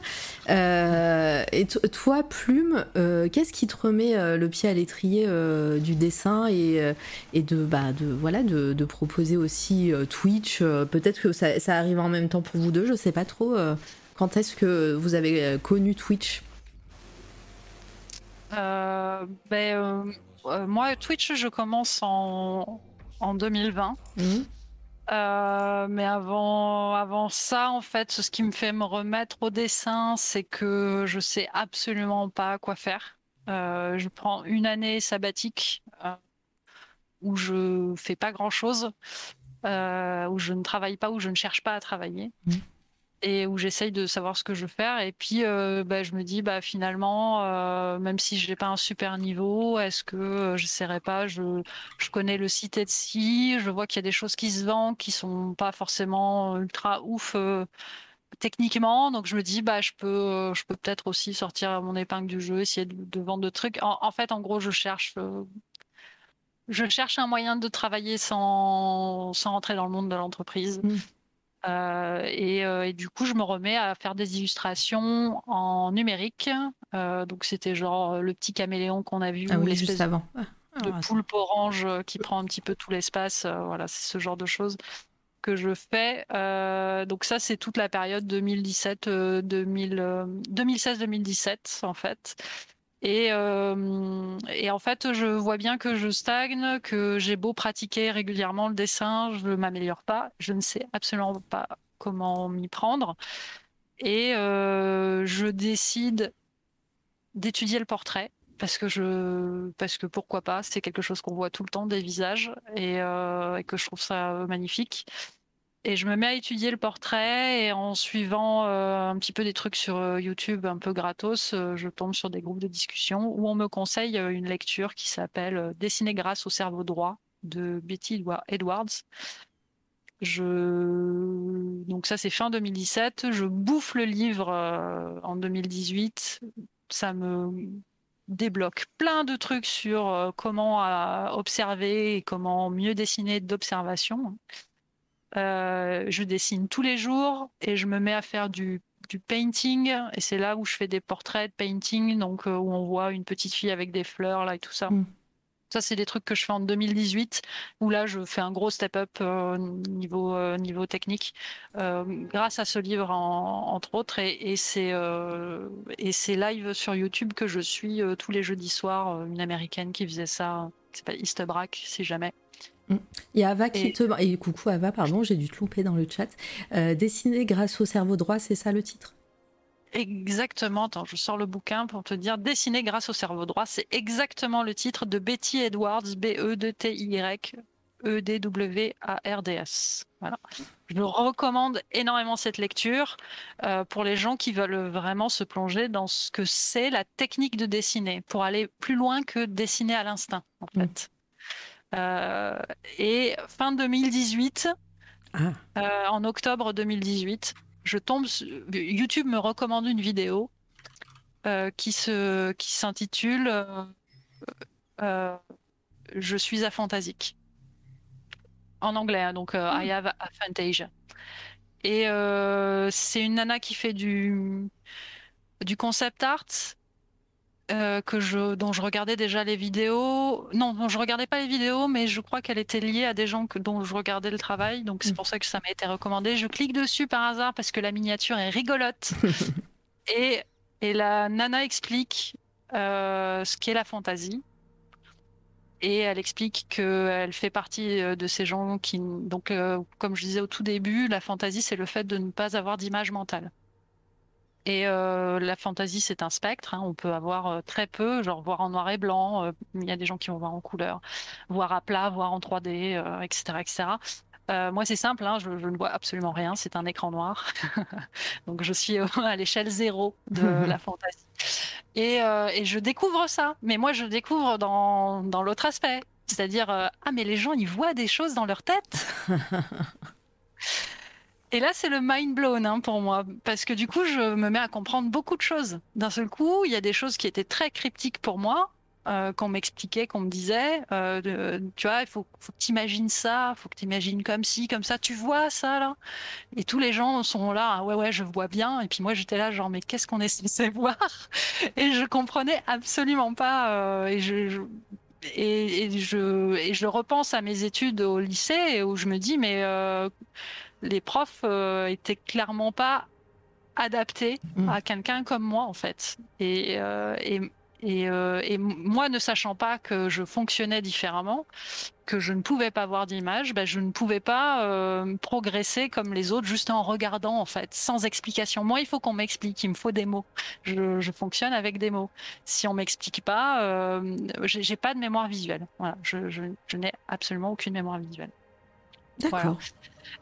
S1: Euh, et to- toi, Plume, euh, qu'est-ce qui te remet euh, le pied à l'étrier euh, du dessin et, et de, bah, de, voilà, de, de proposer aussi euh, Twitch euh, Peut-être que ça, ça arrive en même temps pour vous deux, je sais pas trop. euh, quand est-ce que vous avez connu Twitch?
S2: Euh, ben, euh, euh, moi, Twitch, je commence en, en 2020.
S1: Mhm.
S2: Euh, mais avant, avant ça, en fait, ce qui me fait me remettre au dessin, c'est que je sais absolument pas quoi faire. Euh, je prends une année sabbatique euh, où je fais pas grand-chose, euh, où je ne travaille pas, où je ne cherche pas à travailler.
S1: Mhm.
S2: Où j'essaye de savoir ce que je veux faire. Et puis, euh, bah, je me dis, bah, finalement, euh, même si je n'ai pas un super niveau, est-ce que euh, j'essaierai pas? Je, connais le site Etsy, je vois qu'il y a des choses qui se vendent qui sont pas forcément ultra ouf euh, techniquement. Donc je me dis, bah, je peux, je peux peut-être aussi sortir mon épingle du jeu, essayer de, vendre de trucs. En, fait, en gros, je cherche, je cherche un moyen de travailler sans, sans rentrer dans le monde de l'entreprise.
S1: Mm.
S2: Euh, et, euh, et du coup, je me remets à faire des illustrations en numérique. Euh, donc c'était genre le petit caméléon qu'on a vu,
S1: Ah
S2: ou
S1: oui,
S2: l'espèce
S1: juste avant. Ah,
S2: de
S1: ah,
S2: poulpe orange qui prend un petit peu tout l'espace. voilà, c'est ce genre de choses que je fais. Euh, donc ça, c'est toute la période 2017, euh, 2000, euh, 2016-2017 en fait. Et, euh, et en fait, je vois bien que je stagne, que j'ai beau pratiquer régulièrement le dessin, je ne m'améliore pas. Je ne sais absolument pas comment m'y prendre. Et euh, je décide d'étudier le portrait parce que je parce que pourquoi pas c'est quelque chose qu'on voit tout le temps des visages et, euh, que je trouve ça magnifique et je me mets à étudier le portrait et en suivant euh, un petit peu des trucs sur euh, YouTube un peu gratos euh, je tombe sur des groupes de discussion où on me conseille une lecture qui s'appelle Dessiner grâce au cerveau droit de Betty Edwa- Edwards. Donc ça c'est fin 2017. Je bouffe le livre en 2018. Ça me débloque plein de trucs sur comment observer et comment mieux dessiner d'observation. Euh, je dessine tous les jours et je me mets à faire du, du painting. Et c'est là où je fais des portraits de painting, donc euh, où on voit une petite fille avec des fleurs là et tout ça.
S1: Mm.
S2: Ça, c'est des trucs que je fais en 2018, où là, je fais un gros step-up euh, niveau, euh, niveau technique, euh, grâce à ce livre, en- entre autres. Et, et c'est et c'est live sur YouTube que je suis tous les jeudis soirs, une américaine qui faisait ça, qui s'appelle Eastbrack, si jamais.
S1: Il y a Ava qui te. Et coucou Ava, pardon, j'ai dû te louper dans le chat. Euh, dessiner grâce au cerveau droit, c'est ça le titre?
S2: Exactement, attends, je sors le bouquin pour te dire Dessiner grâce au cerveau droit. C'est exactement le titre de Betty Edwards, B-E-D-T-Y, E-D-W-A-R-D-S. Voilà. Je recommande énormément cette lecture euh, pour les gens qui veulent vraiment se plonger dans ce que c'est la technique de dessiner, pour aller plus loin que dessiner à l'instinct, en
S1: Mm.
S2: fait. Euh, et fin 2018,
S1: Ah,
S2: euh, en octobre 2018, je tombe. YouTube me recommande une vidéo euh, qui se qui s'intitule Je suis aphantasique. En anglais, hein, donc euh, I have aphantasia. Et euh, c'est une nana qui fait du, du concept art. Euh, que je, dont je regardais déjà les vidéos. Non, dont je regardais pas les vidéos, mais je crois qu'elle était liée à des gens que, dont je regardais le travail. Donc c'est
S1: Mm.
S2: pour ça que ça m'a été recommandé. Je clique dessus par hasard parce que la miniature est rigolote. et, et la nana explique euh, ce qu'est la fantaisie. Et elle explique qu'elle fait partie euh, de ces gens qui. Donc, euh, comme je disais au tout début, la fantaisie, c'est le fait de ne pas avoir d'image mentale. Et euh, la fantaisie, c'est un spectre. hein. On peut avoir euh, très peu, genre voir en noir et blanc. euh, Il y a des gens qui vont voir en couleur, voir à plat, voir en 3D, euh, etc., etc. Euh, moi, c'est simple. hein, je, je ne vois absolument rien. C'est un écran noir. Donc, je suis à l'échelle zéro de la fantaisie. Et, euh, et je découvre ça. Mais moi, je découvre dans, dans l'autre aspect. C'est-à-dire, euh, ah, mais les gens, ils voient des choses dans leur tête. Et là, c'est le mind blown hein, pour moi, parce que du coup, je me mets à comprendre beaucoup de choses. D'un seul coup, il y a des choses qui étaient très cryptiques pour moi, euh, qu'on m'expliquait, qu'on me disait. euh, tu vois, il faut, que tu imagines ça, il faut que tu imagines comme ci, comme ça. Tu vois ça là? Et tous les gens sont là, ah ouais, ouais, je vois bien. Et puis moi, j'étais là, genre, mais qu'est-ce qu'on est censé voir? Et je comprenais absolument pas. euh, et je, repense à mes études au lycée où je me dis, mais les profs euh, étaient clairement pas adaptés
S1: Mm.
S2: à quelqu'un comme moi, en fait. Et, euh, et, et, euh, et moi, ne sachant pas que je fonctionnais différemment, que je ne pouvais pas voir d'image, ben, je ne pouvais pas euh, progresser comme les autres juste en regardant, en fait, sans explication. Moi, il faut qu'on m'explique, il me faut des mots. Je, je fonctionne avec des mots. Si on m'explique pas, j'ai pas de mémoire visuelle. Voilà, je, je, je n'ai absolument aucune mémoire visuelle.
S1: D'accord.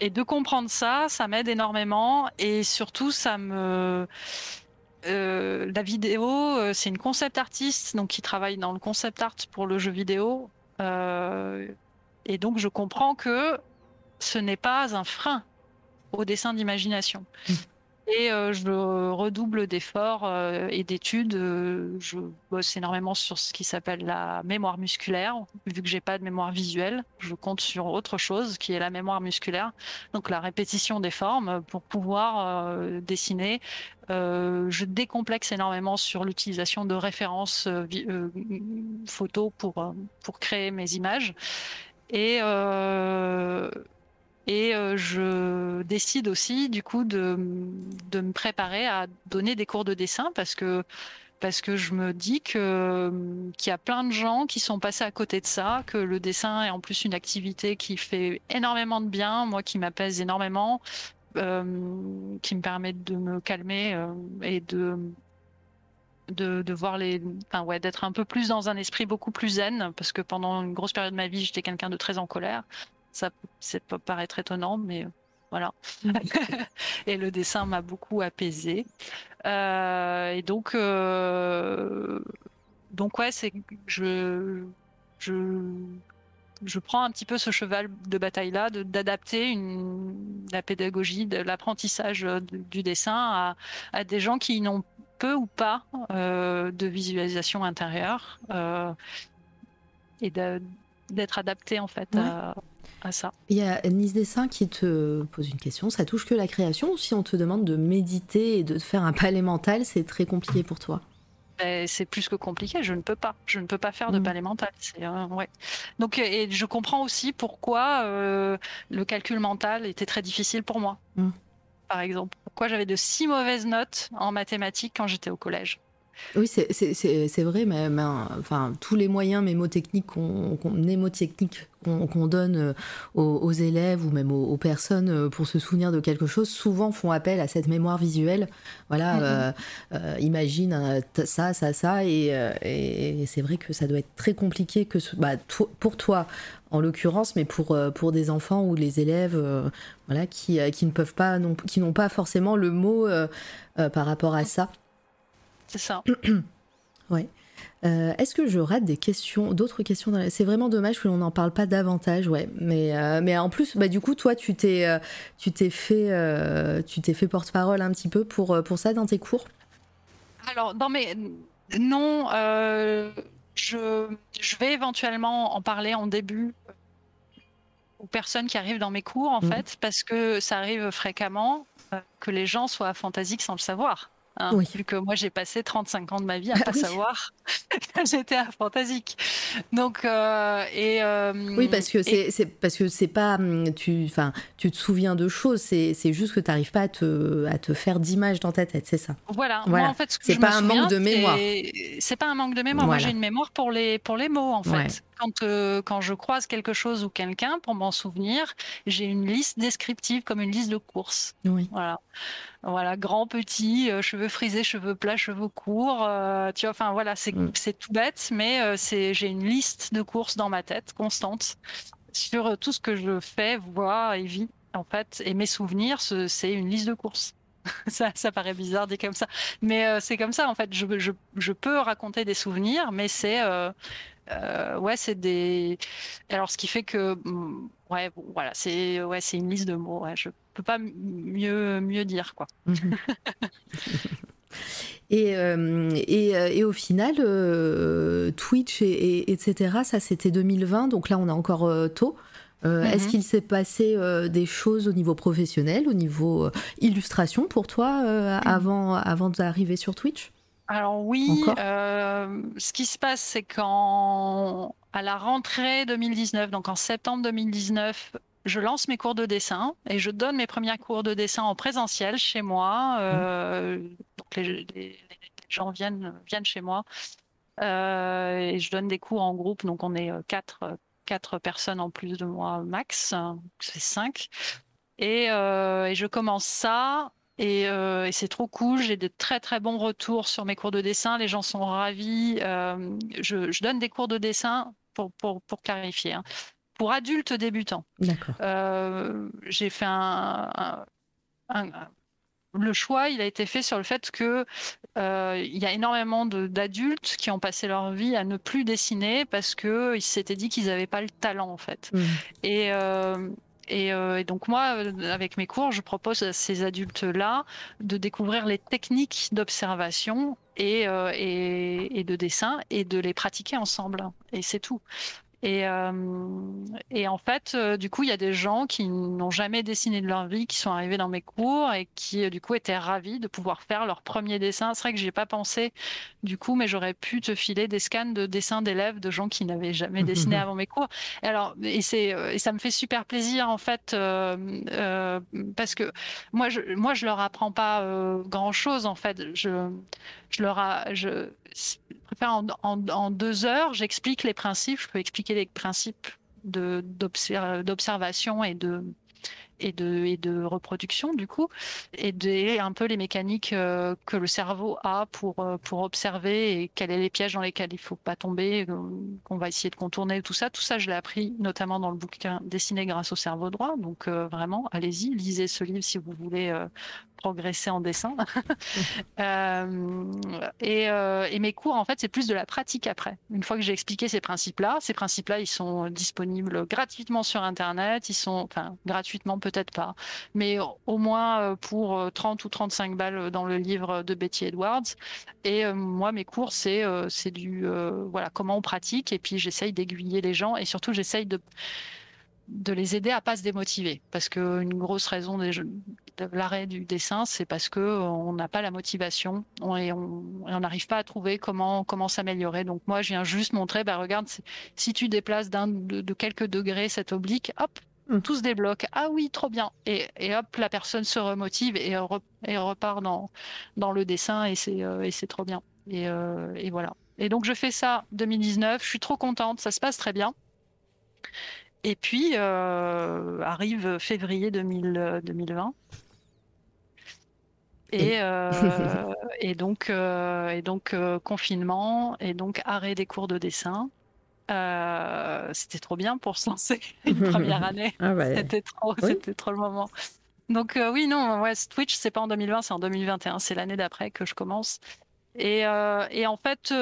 S2: Et de comprendre ça, ça m'aide énormément. Et surtout, ça me. Euh, la vidéo, euh, c'est une concept artiste, donc qui travaille dans le concept art pour le jeu vidéo. Euh, et donc, je comprends que ce n'est pas un frein au dessin d'imagination. Et euh, je redouble d'efforts euh, et d'études. Euh, je bosse énormément sur ce qui s'appelle la mémoire musculaire. Vu que j'ai pas de mémoire visuelle, je compte sur autre chose qui est la mémoire musculaire. Donc la répétition des formes pour pouvoir dessiner. Je décomplexe énormément sur l'utilisation de références photos pour, pour créer mes images. Et, et euh, je décide aussi du coup de, me préparer à donner des cours de dessin parce que parce que je me dis que qu'il y a plein de gens qui sont passés à côté de ça, que le dessin est en plus une activité qui fait énormément de bien, moi qui m'apaise énormément, euh, qui me permet de me calmer euh, et de, de voir les enfin ouais d'être un peu plus dans un esprit beaucoup plus zen parce que pendant une grosse période de ma vie j'étais quelqu'un de très en colère ça peut paraître étonnant mais euh, voilà. Et le dessin m'a beaucoup apaisé Euh, et donc euh, donc ouais c'est je je je prends un petit peu ce cheval de bataille là d'adapter la pédagogie de l'apprentissage du dessin à, à des gens qui n'ont peu ou pas euh, de visualisation intérieure et d'être adapté en fait à, à ça.
S1: Il y a Nice Dessin qui te pose une question. Ça touche que la création ou si on te demande de méditer et de faire un palais mental, c'est très compliqué pour toi?
S2: Et C'est plus que compliqué, je ne peux pas. Je ne peux pas faire de
S1: Mm.
S2: palais mental. Euh, ouais. Donc, euh, et je comprends aussi pourquoi euh, le calcul mental était très difficile pour moi.
S1: Mm.
S2: Par exemple, pourquoi j'avais de si mauvaises notes en mathématiques quand j'étais au collège.
S1: Oui, c'est- vrai, mais, mais, enfin, tous les moyens mémotechniques qu'on donne euh, aux, aux élèves ou même aux, aux personnes euh, pour se souvenir de quelque chose, souvent font appel à cette mémoire visuelle. Voilà,
S2: Mhm.
S1: euh, euh, imagine euh, ça, ça, ça, et, et c'est vrai que ça doit être très compliqué que ce- bah, to- pour toi en l'occurrence, mais pour, pour des enfants ou les élèves voilà, qui, qui ne peuvent pas, non- qui n'ont pas forcément le mot par rapport à ça.
S2: C'est ça.
S1: Euh, Est-ce que je rate des questions, d'autres questions la- C'est vraiment dommage que l'on n'en parle pas davantage, ouais. Mais, euh, mais en plus, bah, du coup, toi, tu t'es, euh, t'es fait, tu t'es fait porte-parole un petit peu pour, pour ça dans tes cours?
S2: Alors, dans mes... Non, je... je vais éventuellement en parler en début aux personnes qui arrivent dans mes cours, en
S1: Mhm.
S2: fait, parce que ça arrive fréquemment que les gens soient aphantasiques sans le savoir. Hein,
S1: Oui.
S2: Vu que moi, j'ai passé 35 ans de ma vie à
S1: Ah
S2: pas
S1: oui.
S2: savoir que j'étais aphantasique. Donc, euh, et. euh,
S1: Oui, parce que
S2: et-
S1: c'est parce que c'est pas hum, tu enfin tu te souviens de choses, c'est juste que tu n'arrives pas à te à te faire d'images dans ta tête, c'est ça?
S2: Voilà,
S1: Voilà.
S2: moi en fait, ce que
S1: C'est
S2: je
S1: pas
S2: me
S1: un manque de mémoire.
S2: c'est- pas un manque de mémoire. Moi, j'ai une mémoire pour les pour les mots en fait.
S1: Ouais.
S2: Quand euh, quand je croise quelque chose ou quelqu'un pour m'en souvenir, j'ai une liste descriptive comme une liste de courses.
S1: Oui.
S2: Voilà, voilà, grand, petit, euh, cheveux frisés, cheveux plats, cheveux courts. euh, tu vois, enfin voilà, c'est
S1: Mm.
S2: tout bête, mais c'est j'ai une liste de courses dans ma tête constante sur tout ce que je fais, vois et vis en fait. Et mes souvenirs, ce- c'est une liste de courses. ça, ça paraît bizarre dit comme ça, mais euh, c'est comme ça en fait. Je, je, je peux raconter des souvenirs, mais c'est euh, euh, ouais, c'est des. Alors ce qui fait que mm, ouais, bon, voilà, c'est ouais, c'est une liste de mots. Ouais, je peux pas mieux mieux dire quoi.
S1: Mhm. Et, euh, et, euh, et au final, euh, Twitch et, et- etc., ça c'était 2020, donc là on est encore euh, tôt. Euh, Est-ce
S2: Mhm.
S1: qu'il s'est passé euh, des choses au niveau professionnel, au niveau euh, illustration pour toi euh, avant, avant d'arriver sur Twitch?
S2: Alors oui, euh, ce qui se passe, c'est qu'en à la rentrée 2019, donc en septembre 2019, je lance mes cours de dessin et je donne mes premiers cours de dessin en présentiel chez moi. Euh, donc les, les- les gens viennent viennent chez moi euh, et je donne des cours en groupe. Donc on est quatre quatre personnes en plus de moi max, hein, c'est cinq. Et, euh, et je commence ça et, euh, et c'est trop cool. J'ai de très très bons retours sur mes cours de dessin. Les gens sont ravis. Euh, je, je donne des cours de dessin pour, pour, pour clarifier. hein. Pour adultes débutants,
S1: D'accord.
S2: Euh, j'ai fait un, un- un- le choix, il a été fait sur le fait que euh, il y a énormément d'adultes qui ont passé leur vie à ne plus dessiner parce que ils s'étaient dit qu'ils n'avaient pas le talent en fait.
S1: Mhm.
S2: Et, euh, et, euh, et donc moi, euh, avec mes cours, je propose à ces adultes-là de découvrir les techniques d'observation et, euh, de dessin et de les pratiquer ensemble. Et c'est tout. Et, euh, et en fait, euh, du coup, il y a des gens qui n'ont jamais dessiné de leur vie, qui sont arrivés dans mes cours et qui, euh, du coup, étaient ravis de pouvoir faire leur premier dessin. C'est vrai que j'y ai pas pensé, du coup, mais j'aurais pu te filer des scans de dessins d'élèves de gens qui n'avaient jamais dessiné avant mes cours. Et alors, et c'est, ça me fait super plaisir en fait, euh, euh, parce que moi, je, moi, je leur apprends pas euh, grand chose en fait. Je, je leur, a, je, en, en deux heures, j'explique les principes. Je peux expliquer les principes de d'obser- d'observation et de et de, et de reproduction du coup et de, un peu les mécaniques euh, que le cerveau a pour, euh, pour observer et quels sont les pièges dans lesquels il faut pas tomber euh, qu'on va essayer de contourner tout ça. Tout ça je l'ai appris notamment dans le bouquin dessiné grâce au cerveau droit. Donc euh, vraiment allez-y lisez ce livre si vous voulez euh, progresser en dessin. Euh, et, euh, et mes cours en fait c'est plus de la pratique après. Une fois que j'ai expliqué ces principes là ces principes là ils sont disponibles gratuitement sur internet. Ils sont enfin gratuitement peut-être pas. Mais au moins euh, pour euh, 30 ou 35 balles dans le livre de Betty Edwards. Et euh, moi mes cours c'est euh, c'est du euh, voilà comment on pratique. Et puis j'essaye d'aiguiller les gens. Et surtout j'essaye de de les aider à pas se démotiver. Parce que une grosse raison de l'arrêt du dessin c'est parce que euh, on n'a pas la motivation. On- et on n'arrive pas à trouver comment comment s'améliorer. Donc moi je viens juste montrer bah regarde si- tu déplaces de, de quelques degrés cet oblique hop
S1: Mm.
S2: tout se débloque. Ah oui trop bien. Et, et hop la personne se remotive et, re- et repart dans dans le dessin et c'est euh, trop bien. Et, euh, et voilà. Et donc je fais ça 2019 je suis trop contente. Ça se passe très bien. Et puis euh, arrive février 2000, euh, 2020. Et, euh, et donc, euh, et donc euh, confinement, et donc arrêt des cours de dessin. Euh, c'était trop bien pour se lancer une première année.
S1: Ah ouais.
S2: C'était trop,
S1: Oui.
S2: c'était trop le moment. Donc euh, oui, non, ouais, Twitch, c'est pas en 2020, c'est en 2021. C'est l'année d'après que je commence. Et, euh, et en fait,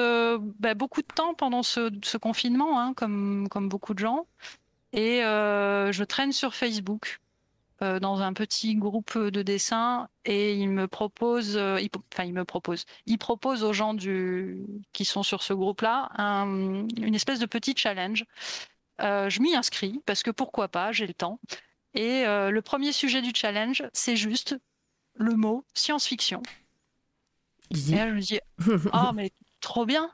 S2: bah, beaucoup de temps pendant ce, ce confinement, hein, comme, comme beaucoup de gens. Et je traîne sur Facebook euh, dans un petit groupe de dessin et il me propose, euh, il, enfin il me propose, il propose aux gens du, qui sont sur ce groupe-là un- une espèce de petit challenge euh, je m'y inscris parce que pourquoi pas, j'ai le temps. Et le premier sujet du challenge, c'est juste le mot science-fiction. Et là, je me dis, oh, mais trop bien!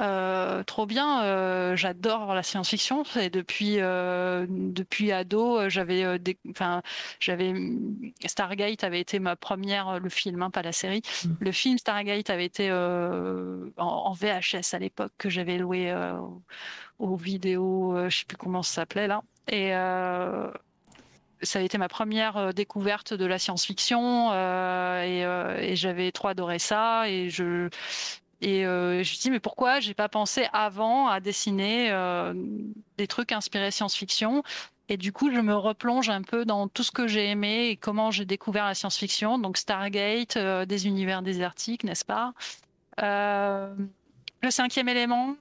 S2: Euh, trop bien, euh, j'adore la science-fiction. Et depuis, euh, depuis ado, euh, j'avais, enfin, j'avais Stargate avait été ma première, le film, hein, pas la série.
S1: Mm.
S2: Le film Stargate avait été en, en VHS à l'époque que j'avais loué aux vidéos, je sais plus comment ça s'appelait là. Et ça a été ma première découverte de la science-fiction euh, et, euh, et j'avais trop adoré ça et je et euh, je me dit mais pourquoi j'ai pas pensé avant à dessiner euh, des trucs inspirés science-fiction? Et du coup je me replonge un peu dans tout ce que j'ai aimé et comment j'ai découvert la science-fiction. Donc Stargate euh, des univers désertiques n'est-ce pas? Le cinquième élément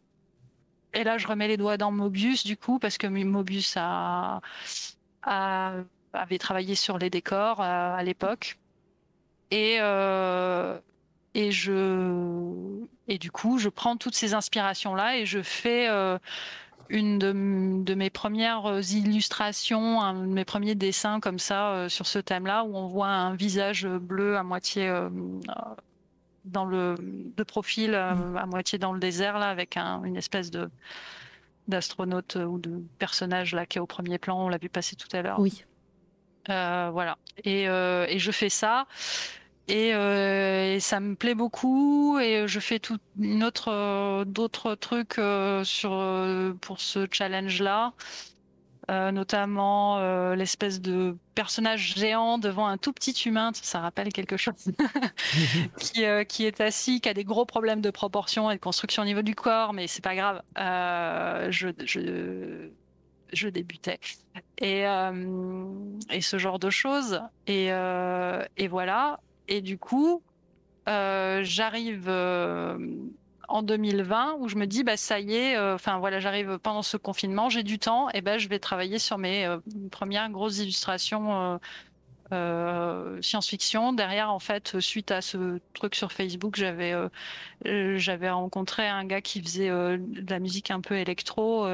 S2: et là je remets les doigts dans Mobius du coup parce que Mobius avait travaillé sur les décors à l'époque. Et, et, je, et du coup, je prends toutes ces inspirations-là et je fais euh, une de, mes premières illustrations, un de mes premiers dessins comme ça euh, sur ce thème-là, où on voit un visage bleu à moitié euh, dans le de profil, euh, à moitié dans le désert, là, avec un- une espèce de d'astronaute euh, ou de personnage là qui est au premier plan, on l'a vu passer tout à l'heure.
S1: Oui.
S2: Euh, voilà. Et, euh, et je fais ça. Et, euh, et ça me plaît beaucoup. Et je fais tout autre, euh, d'autres trucs euh, sur, pour ce challenge-là. Euh, notamment l'espèce de personnage géant devant un tout petit humain, ça rappelle quelque chose, qui, qui est assis, qui a des gros problèmes de proportion et de construction au niveau du corps, mais c'est pas grave. Je, je, je débutais et, et ce genre de choses. Et, et voilà. Et du coup, euh, j'arrive euh, en 2020 où je me dis, bah, ça y est, euh, enfin voilà, j'arrive pendant ce confinement, j'ai du temps, et ben je vais travailler sur mes premières grosses illustrations. science-fiction. Derrière, en fait, suite à ce truc sur Facebook, j'avais j'avais rencontré un gars qui faisait de la musique un peu électro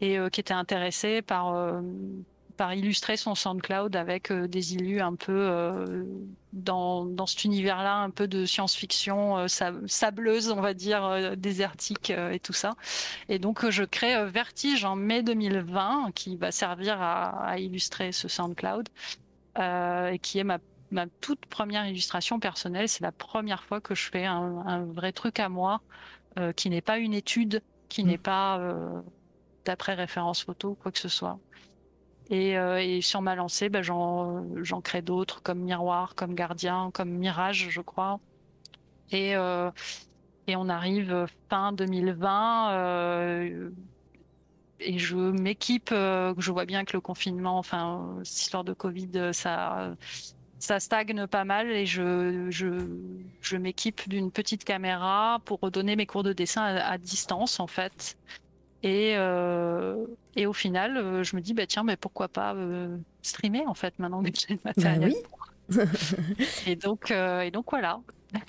S2: et qui était intéressé par par illustrer son SoundCloud avec euh, des illus un peu euh, dans, dans cet univers-là, un peu de science-fiction euh, sab- sableuse, on va dire, désertique et tout ça. Et donc, je crée Vertige en mai 2020, qui va servir à, à illustrer ce SoundCloud, et qui est ma, ma toute première illustration personnelle. C'est la première fois que je fais un, un vrai truc à moi, euh, qui n'est pas une étude, qui
S1: Mm.
S2: n'est pas euh, d'après référence photo, quoi que ce soit. Et, euh, et sur ma lancée, ben, j'en crée d'autres, comme Miroir, comme Gardien, comme Mirage, je crois. Et, euh, on arrive fin 2020. euh, et je m'équipe, je vois bien que le confinement, enfin, cette histoire de Covid, ça, ça stagne pas mal et je, je, m'équipe d'une petite caméra pour redonner mes cours de dessin à distance, en fait. Et, euh, et au final, euh, je me dis, bah, tiens, mais pourquoi pas euh, streamer, en fait, maintenant que j'ai le
S1: Bah
S2: matériel.
S1: oui.
S2: Et donc, et donc voilà.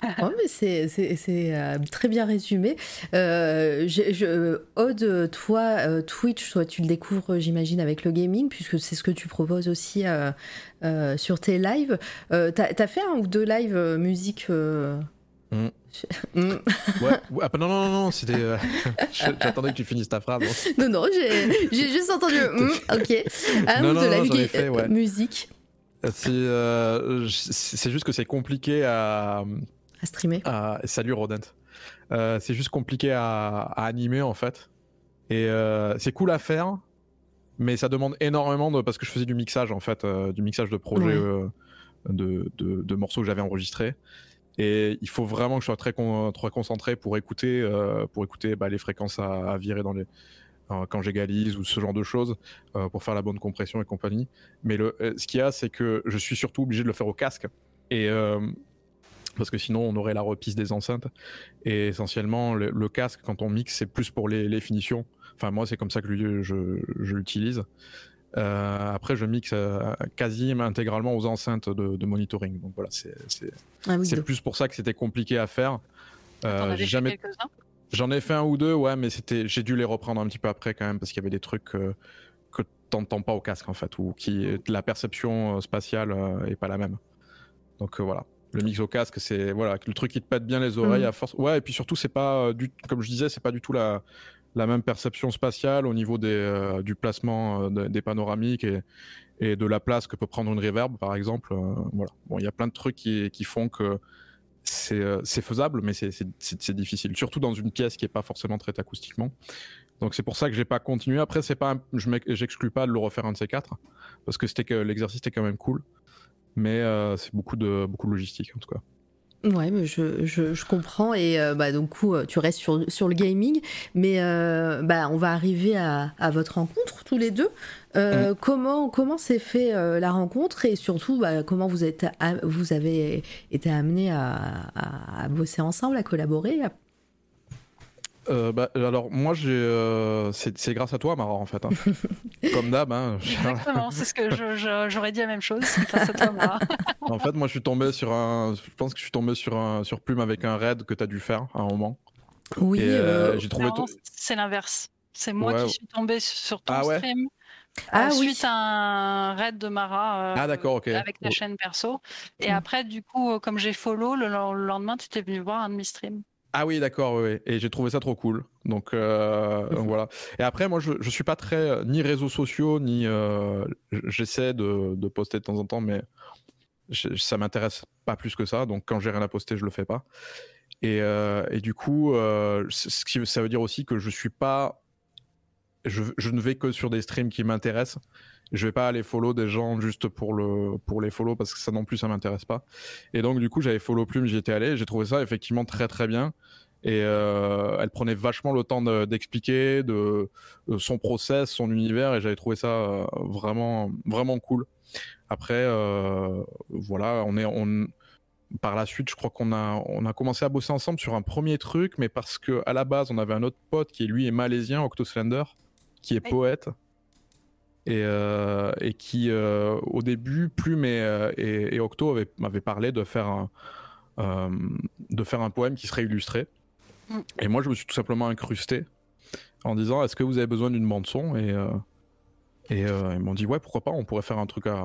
S1: Ouais, mais c'est c'est- c'est, très bien résumé. Euh, je, je- Aude, toi, euh, Twitch, toi, tu le découvres, j'imagine, avec le gaming, puisque c'est ce que tu proposes aussi euh, sur tes lives. T'as as fait un ou deux lives musique euh,
S3: Mm.
S1: Mm.
S3: Ouais, ouais, ah, non, non, non, non, c'était. euh, J'attendais que tu finisses ta phrase. hein.
S1: Non, non, j'ai juste entendu. mm, ok. Un
S3: Non, fait, ouais.
S1: euh, musique
S3: C'est euh, juste que c'est compliqué à,
S1: à streamer.
S3: à- Salut Rodent. Euh, c'est juste compliqué à, à animer en fait. Et euh, c'est cool à faire, mais ça demande énormément de. Parce que je faisais du mixage en fait, du mixage de projets,
S1: Ouais.
S3: de, de- de morceaux que j'avais enregistrés. Et il faut vraiment que je sois très, très concentré pour écouter, euh, pour écouter bah, les fréquences à, virer euh, quand j'égalise ou ce genre de choses euh, pour faire la bonne compression et compagnie. Mais le, ce qu'il y a, c'est que je suis surtout obligé de le faire au casque. Et parce que sinon, on aurait la repisse des enceintes. Et essentiellement, le, casque, quand on mixe, c'est plus pour les, finitions. Enfin, moi, c'est comme ça que je l'utilise. Euh, après, je mixe euh, quasi intégralement aux enceintes de, de monitoring. Donc voilà, c'est c'est-
S1: Ah oui,
S3: plus pour ça que c'était compliqué à faire. Euh, j'ai jamais J'en ai fait un ou deux, ouais, mais c'était, j'ai dû les reprendre un petit peu après quand même parce qu'il y avait des trucs euh, que t'entends pas au casque en fait, ou qui la perception spatiale est pas la même. Donc euh, voilà, le mix au casque, c'est voilà le truc qui te pète bien les oreilles
S1: Mhm.
S3: à force. Ouais, et puis surtout c'est pas du, comme je disais, c'est pas du tout la la même perception spatiale au niveau euh, du placement euh, de- des panoramiques et, de la place que peut prendre une reverb par exemple. euh, il y a plein de trucs qui, font que c'est faisable, mais c'est- difficile, surtout dans une pièce qui est pas forcément traitée acoustiquement. Donc c'est pour ça que j'ai pas continué. Après, pas, je j'exclus pas de le refaire un de ces quatre, parce que l'exercice était quand même cool, mais c'est beaucoup de beaucoup de logistique en tout cas.
S1: Ouais, mais je, je, je comprends. Et euh, bah, donc, coup, euh, tu restes sur, sur le gaming. Mais euh, bah, on va arriver à, à votre rencontre, tous les deux. Euh, Comment comment s'est fait euh, la rencontre et surtout, bah, comment vous, êtes, vous avez été amenés à, à, à bosser ensemble, à collaborer à-
S3: Euh, bah, alors moi j'ai, euh, c'est c'est grâce à toi Mara en fait, hein. comme d'hab. Hein.
S2: Exactement, c'est ce que je- je- j'aurais dit la même chose. C'est grâce à toi, Mara.
S3: en fait, moi je suis tombé sur un, je pense que je suis tombé sur un sur Plume avec un raid que tu as dû faire à un moment.
S1: Oui,
S3: Et, euh,
S1: euh,
S3: j'ai trouvé.
S2: C'est l'inverse. C'est moi
S3: Ouais.
S2: qui suis tombée sur ton
S3: Ah ouais
S2: stream
S1: Ah oui.
S2: suite à un raid de Mara euh,
S3: Ah d'accord, ok.
S2: avec ta chaîne perso. Et
S1: Mm.
S2: après, du coup, comme j'ai follow, le, le lendemain, tu étais venu voir un de mes streams.
S3: Ah oui, d'accord, oui, oui. Et j'ai trouvé ça trop cool. Donc, euh, donc voilà. Et après, moi, je, je suis pas très euh, ni réseaux sociaux, ni euh, j'essaie de, de poster de temps en temps, mais je- ça m'intéresse pas plus que ça. Donc, quand j'ai rien à poster, je le fais pas. Et, et du coup, c- ce qui, ça veut dire aussi que je suis pas, je, je ne vais que sur des streams qui m'intéressent. Je vais pas aller follow des gens juste pour le pour les follow parce que ça non plus ça m'intéresse pas. Et donc du coup j'avais follow Plume, j'y étais allé, j'ai trouvé ça effectivement très très bien. Et euh, elle prenait vachement le temps de- d'expliquer de, de son process, son univers, et j'avais trouvé ça euh, vraiment vraiment cool. Après euh, voilà, on est on par la suite, je crois qu'on a on a commencé à bosser ensemble sur un premier truc, mais parce que à la base on avait un autre pote qui lui est malaisien, Octoslender, qui est poète et, euh, et qui euh, au début Plume et, euh, et, et Octo avaient- m'avaient parlé de faire un euh, de faire un poème qui serait illustré
S2: Mm.
S3: et moi je me suis tout simplement incrusté en disant est-ce que vous avez besoin d'une bande son? Et et ils m'ont dit ouais pourquoi pas on pourrait faire un truc à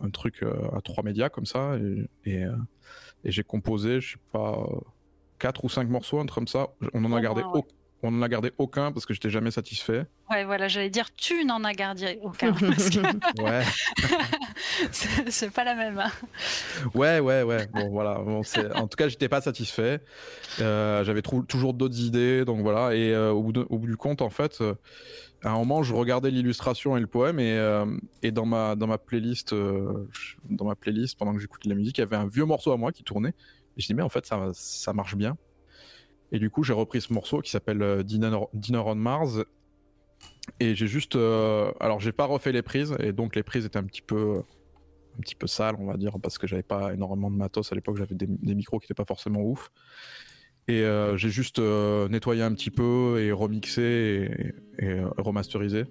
S3: un truc à trois médias comme ça et, j'ai composé je sais pas quatre ou cinq morceaux un truc comme ça on en a
S2: Au
S3: gardé
S2: moins, ouais.
S3: au- on en a gardé aucun parce que j'étais jamais satisfait
S2: Ouais, voilà, j'allais dire, tu n'en as gardé aucun. parce que
S3: ouais
S2: c'est pas la même. hein.
S3: Ouais, ouais, ouais. Bon, voilà. Bon, en tout cas, j'étais pas satisfait. Euh, J'avais toujours d'autres idées, donc voilà. Et euh, au, bout de- au bout du compte, en fait, euh, à un moment, je regardais l'illustration et le poème, et, et dans ma dans ma playlist, dans ma playlist, pendant que j'écoutais la musique, il y avait un vieux morceau à moi qui tournait. Et je dis mais en fait, ça ça marche bien. Et du coup, j'ai repris ce morceau qui s'appelle euh, Dinner, on Mars. Et j'ai juste, euh, alors j'ai pas refait les prises, et donc les prises étaient un petit peu un petit peu sale, on va dire, parce que j'avais pas énormément de matos à l'époque, j'avais des, micros qui n'étaient pas forcément ouf. Et euh, j'ai juste euh, nettoyé un petit peu et remixé et, remasterisé.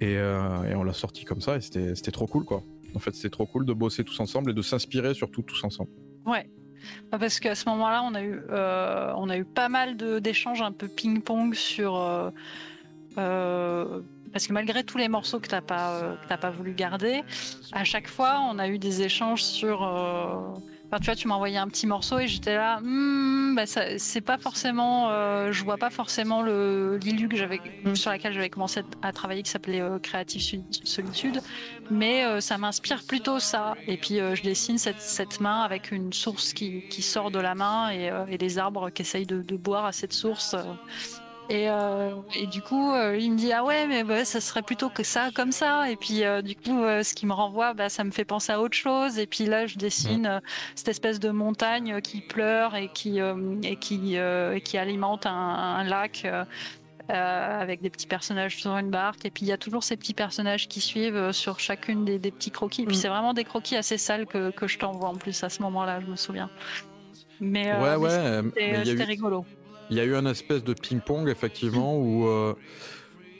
S3: Et, et on l'a sorti comme ça et c'était trop cool quoi. En fait, c'était trop cool de bosser tous ensemble et de s'inspirer surtout tous ensemble.
S2: Ouais. Parce qu'à ce moment-là, on a eu, euh, pas mal d'échanges un peu ping-pong sur. euh, euh, parce que malgré tous les morceaux que t'as pas, pas voulu garder, à chaque fois, on a eu des échanges sur. Enfin, tu vois, tu envoyé un petit morceau et j'étais là, Hmm, bah, c'est pas forcément, euh, je vois pas forcément le j'avais, sur laquelle j'avais commencé à travailler, qui s'appelait euh, Creative Soli- Solitude, mais euh, ça m'inspire plutôt ça. Et puis euh, je dessine cette, cette main avec une source qui, qui sort de la main et, les arbres qui essayent de boire à cette source. Euh. Et, euh, et du coup, euh, il me dit ah ouais, mais bah, ça serait plutôt que ça, comme ça. Et puis euh, du coup, ce qui me renvoie, bah, ça me fait penser à autre chose. Et puis là, je dessine euh, cette espèce de montagne qui pleure et qui et qui et qui alimente un, un lac. avec des petits personnages sur une barque et puis il y a toujours ces petits personnages qui suivent sur chacune des, des petits croquis et puis
S1: Mm.
S2: c'est vraiment des croquis assez sales que, que je t'envoie en plus à ce moment-là je me souviens mais,
S3: ouais,
S2: mais
S3: ouais.
S2: c'était
S3: eu-
S2: rigolo
S3: Il y a eu un espèce de ping-pong, effectivement, où, euh,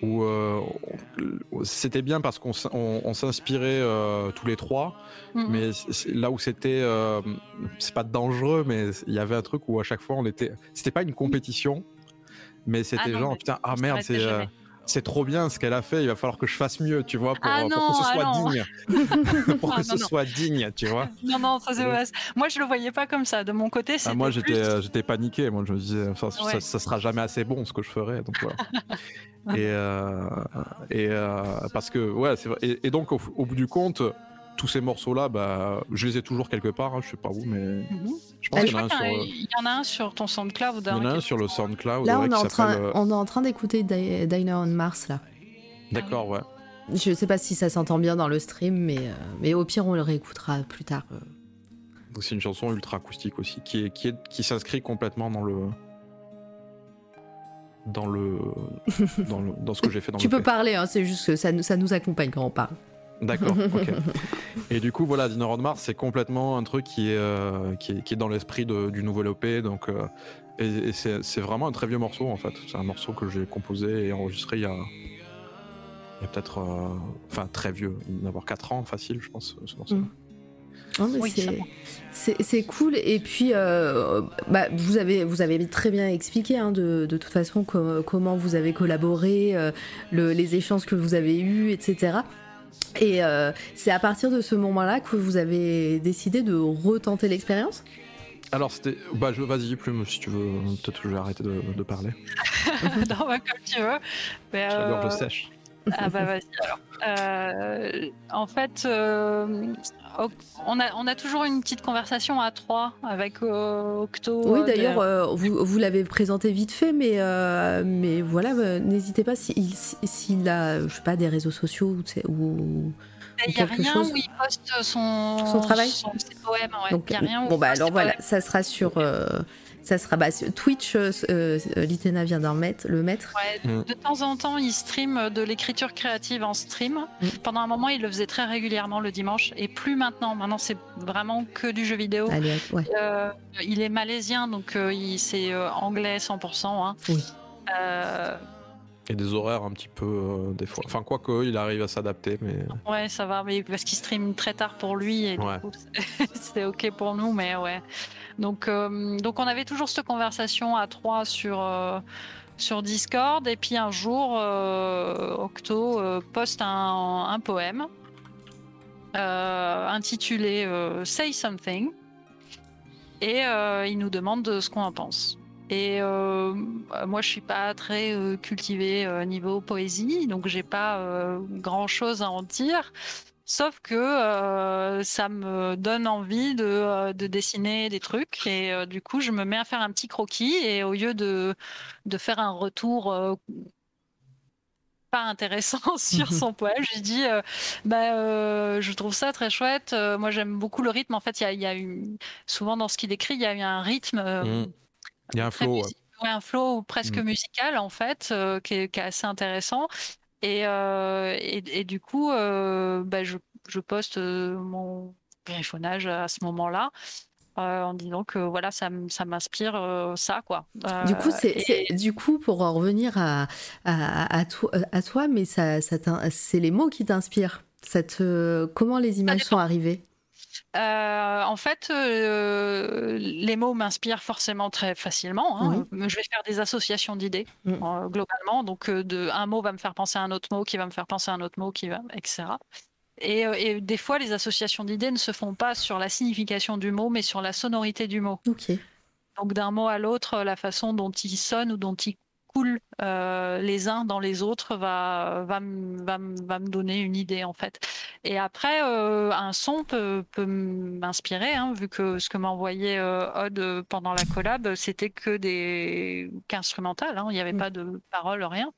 S3: où euh, c'était bien parce qu'on s- on- on s'inspirait euh, tous les trois,
S2: Mm.
S3: mais là où c'était, euh, c'est pas dangereux, mais il y avait un truc où à chaque fois on était, c'était pas une compétition, mais c'était
S2: Ah
S3: genre putain ah merde c'est. C'est trop bien ce qu'elle a fait il va falloir que je fasse mieux tu vois pour,
S2: Ah
S3: pour
S2: non,
S3: que ce
S2: ah
S3: soit digne pour
S2: Ah
S3: que
S2: non,
S3: ce
S2: non.
S3: soit digne tu vois
S2: Non, non, ça c'est
S3: Ouais.
S2: Moi, je le voyais pas comme ça. De mon côté,
S3: Ah,
S2: c'était
S3: moi j'étais
S2: plus-
S3: euh, paniqué moi je me disais ça,
S2: Ouais.
S3: ça sera jamais assez bon ce que je ferai donc voilà. et euh, et euh, parce que ouais c'est vrai et, et donc au, au bout du compte tous ces morceaux là bah je les ai toujours quelque part hein, je sais pas où mais
S2: Mhm.
S3: je pense
S2: Je
S3: qu'il y en a
S2: crois
S3: un
S2: qu'il y, y en a un sur ton SoundCloud.
S3: il y en a
S2: hein,
S3: un sur le SoundCloud
S1: Là,
S3: ouais,
S1: on est, en train,
S3: euh,
S1: on est en train d'écouter Di- Diner on Mars, là.
S3: d'accord ouais
S1: Je sais pas si ça s'entend bien dans le stream, mais, euh, mais au pire, on le réécoutera plus tard. euh.
S3: C'est une chanson ultra acoustique aussi, qui est qui est qui s'inscrit complètement dans le dans le dans, le- dans ce que j'ai fait dans
S1: Tu
S3: le
S1: peux parler, hein, c'est juste que ça, nous- ça nous accompagne quand on parle.
S3: D'accord. ok. Et du coup, voilà, Dinner on Mars, c'est complètement un truc qui est euh, qui est, qui est dans l'esprit du nouvel EP, donc. euh, et et c'est c'est vraiment un très vieux morceau en fait. C'est un morceau que j'ai composé et enregistré il y a, il y a peut-être. euh, Enfin, très vieux. Il doit avoir 4 ans facile, je pense, ce morceau.
S1: Mm.
S2: Oui,
S1: c'est- cool. Et puis, euh, bah, vous, avez, vous avez très bien expliqué, hein, de, de toute façon, co- comment vous avez collaboré, euh, le- les échanges que vous avez eus, etc. Et euh, c'est à partir de ce moment-là que vous avez décidé de retenter l'expérience?
S3: Alors, c'était. Bah, je... vas-y, Plume, si tu veux. Peut-être que je vais arrêter de, de parler.
S2: Non, bah, comme tu veux. Mais,
S3: la gorge
S2: euh,
S3: sèche.
S2: Ah bah vas-y alors. Euh, en fait, euh, on, a, on a toujours une petite conversation à trois avec euh, Octo.
S1: Oui,
S2: euh,
S1: d'ailleurs, euh, vous, vous l'avez présenté vite fait, mais, euh, mais voilà, n'hésitez pas s'il si, a, je sais pas, des réseaux sociaux ou, ou-
S2: il n'y a rien
S1: chose.
S2: où il poste son,
S1: Son travail
S2: son, ses poèmes. Ouais.
S1: Donc,
S2: il y a rien où
S1: bon bah alors voilà, ça sera sur, euh, ça sera bah, sur Twitch. euh, euh, Litena vient d'en mettre, le mettre.
S2: Ouais,
S3: Mm.
S2: De temps en temps, il stream de l'écriture créative en stream.
S1: Mm.
S2: Pendant un moment, il le faisait très régulièrement le dimanche, et plus maintenant. Maintenant, c'est vraiment que du jeu vidéo.
S1: Allez, ouais.
S2: Euh, il est malaisien, donc euh, il c'est euh, anglais 100%. Hein.
S1: Oui.
S2: Euh,
S3: Et des horaires un petit peu, euh, des fois. Enfin, quoique, il arrive à s'adapter, mais.
S2: ouais, ça va, mais parce qu'il stream très tard pour lui, et
S3: Ouais.
S2: du coup, c'est- c'est ok pour nous, mais ouais. Donc, euh, donc on avait toujours cette conversation à trois sur. euh, sur Discord et puis un jour euh, Octo poste un, un poème intitulé Say Something et il nous demande de ce qu'on en pense. Et euh, moi, je suis pas très cultivée niveau poésie, donc j'ai pas grand chose à en dire. Sauf que euh, ça me donne envie de, euh, de dessiner des trucs et euh, du coup, je me mets à faire un petit croquis et au lieu de, de faire un retour euh, pas intéressant sur son poème, je dis bah, je trouve ça très chouette. Moi, j'aime beaucoup le rythme. En fait, il y a, y souvent dans ce qu'il écrit, il y a eu un rythme. euh,
S3: Mm. Il y a un flow.
S2: un flow presque
S3: Mm.
S2: musical en fait, euh, qui, est, qui est assez intéressant. Et, euh, et, et du coup, euh, bah, je, je poste euh, mon griffonnage à ce moment-là. euh, en disant que voilà ça, m'inspire euh, ça quoi
S1: Du coup, c'est,
S2: et-
S1: du coup, pour en revenir à, à, à toi, à toi, mais ça, c'est les mots qui t'inspirent. Ça te- comment les images sont arrivées?
S2: Euh, en fait, euh, les mots m'inspirent forcément très facilement. hein. Je vais faire des associations d'idées
S1: Mm.
S2: euh, globalement. Donc, de, un mot va me faire penser à un autre mot, qui va me faire penser à un autre mot, qui va, etc. Et, et des fois, les associations d'idées ne se font pas sur la signification du mot, mais sur la sonorité du mot. Donc, d'un mot à l'autre, la façon dont il sonne ou dont il euh, les uns dans les autres va, va, va, va me donner une idée, en fait. Et après, euh, un son peut, peut m'inspirer, hein, vu que ce que m'a envoyé euh, Odd euh, pendant la collab, c'était que des qu'instrumental, hein, il n'y avait
S1: Mm.
S2: pas de paroles, rien.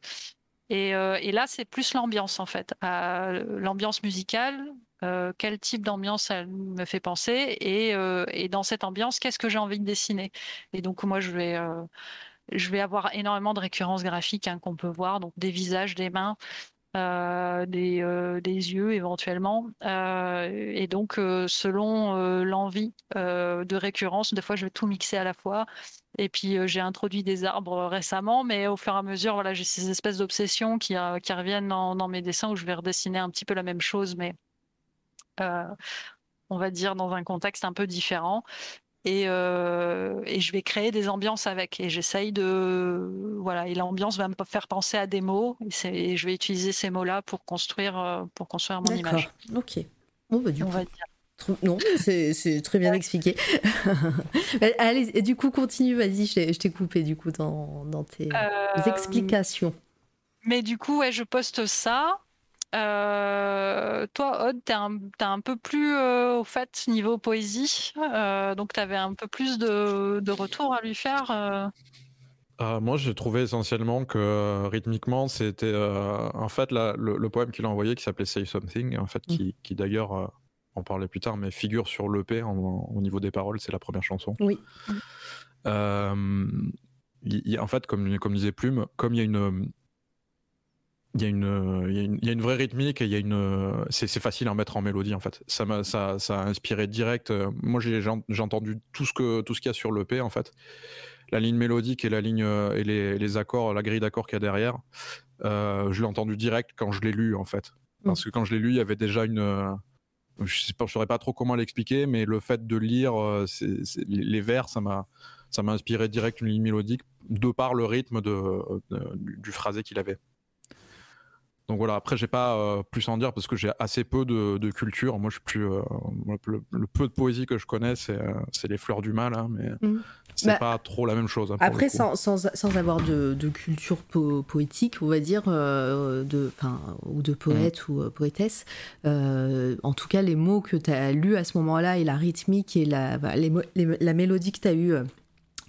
S2: Et, et là, c'est plus l'ambiance, en fait. L'ambiance musicale, euh, quel type d'ambiance elle me fait penser, et, euh, et dans cette ambiance, qu'est-ce que j'ai envie de dessiner? Et donc, moi, je vais, euh, je vais avoir énormément de récurrences graphiques hein, qu'on peut voir, donc des visages, des mains, euh, des, euh, des yeux éventuellement. Euh, et donc, selon l'envie de récurrence, des fois, je vais tout mixer à la fois. Et puis, j'ai introduit des arbres récemment, mais au fur et à mesure, voilà, j'ai ces espèces d'obsessions qui, reviennent dans, mes dessins où je vais redessiner un petit peu la même chose, mais on va dire dans un contexte un peu différent. Et, euh, et je vais créer des ambiances avec. Et j'essaye de. Voilà, et l'ambiance va me faire penser à des mots. Et, je vais utiliser ces mots-là pour construire, euh, pour construire mon
S1: D'accord.
S2: image.
S1: Ok. Bon, bah, du
S2: On
S1: coup,
S2: va dire.
S1: Non, c'est très bien expliqué. Bah, Allez, et du coup, continue, vas-y, je t'ai je t'ai coupé du coup dans, dans tes
S2: Euh,
S1: explications.
S2: Mais du coup, ouais, je poste ça. Euh, toi, Odd, t'es un, t'es un peu plus euh, au fait niveau poésie, Euh, donc t'avais un peu plus de, de retours à lui faire.
S3: moi, j'ai trouvé essentiellement que rythmiquement, c'était en fait la- le, le poème qu'il a envoyé qui s'appelait Say Something, en fait, qui, qui d'ailleurs, on parlait plus tard, mais figure sur l'EP au niveau des paroles, c'est la première chanson.
S1: Oui.
S3: Il- il- en fait, comme, comme disait Plume, comme il y a une. Il y, a une, il, y a une, il y a une vraie rythmique et il y a une c'est c'est facile à mettre en mélodie en fait ça m'a ça, ça a inspiré direct euh, moi j'ai j'ai entendu tout ce que tout ce qu'il y a sur l'EP en fait la ligne mélodique et la ligne euh, et les, les accords, la grille d'accords qu'il y a derrière, euh, je l'ai entendu direct quand je l'ai lu en fait. Parce que quand je l'ai lu, il y avait déjà une. euh, je sais pas, je saurais pas trop comment l'expliquer, mais le fait de lire euh, c'est- c'est- les les vers, ça m'a, ça m'a inspiré direct une ligne mélodique de par le rythme de, de- du, du phrasé qu'il avait. Donc voilà, après j'ai pas euh, plus à en dire parce que j'ai assez peu de, de culture. Moi je suis plus euh, le, le peu de poésie que je connais c'est euh, les fleurs du mal, hein, mais
S1: Mm.
S3: c'est
S1: Bah,
S3: pas trop la même chose. hein,
S1: Après, sans, sans, sans avoir de, de culture po- poétique, on va dire, de, ou de poète ou euh, poétesse, en tout cas, les mots que tu as lus à ce moment-là et la rythmique et la, bah, les mo- les- la mélodie que tu as eue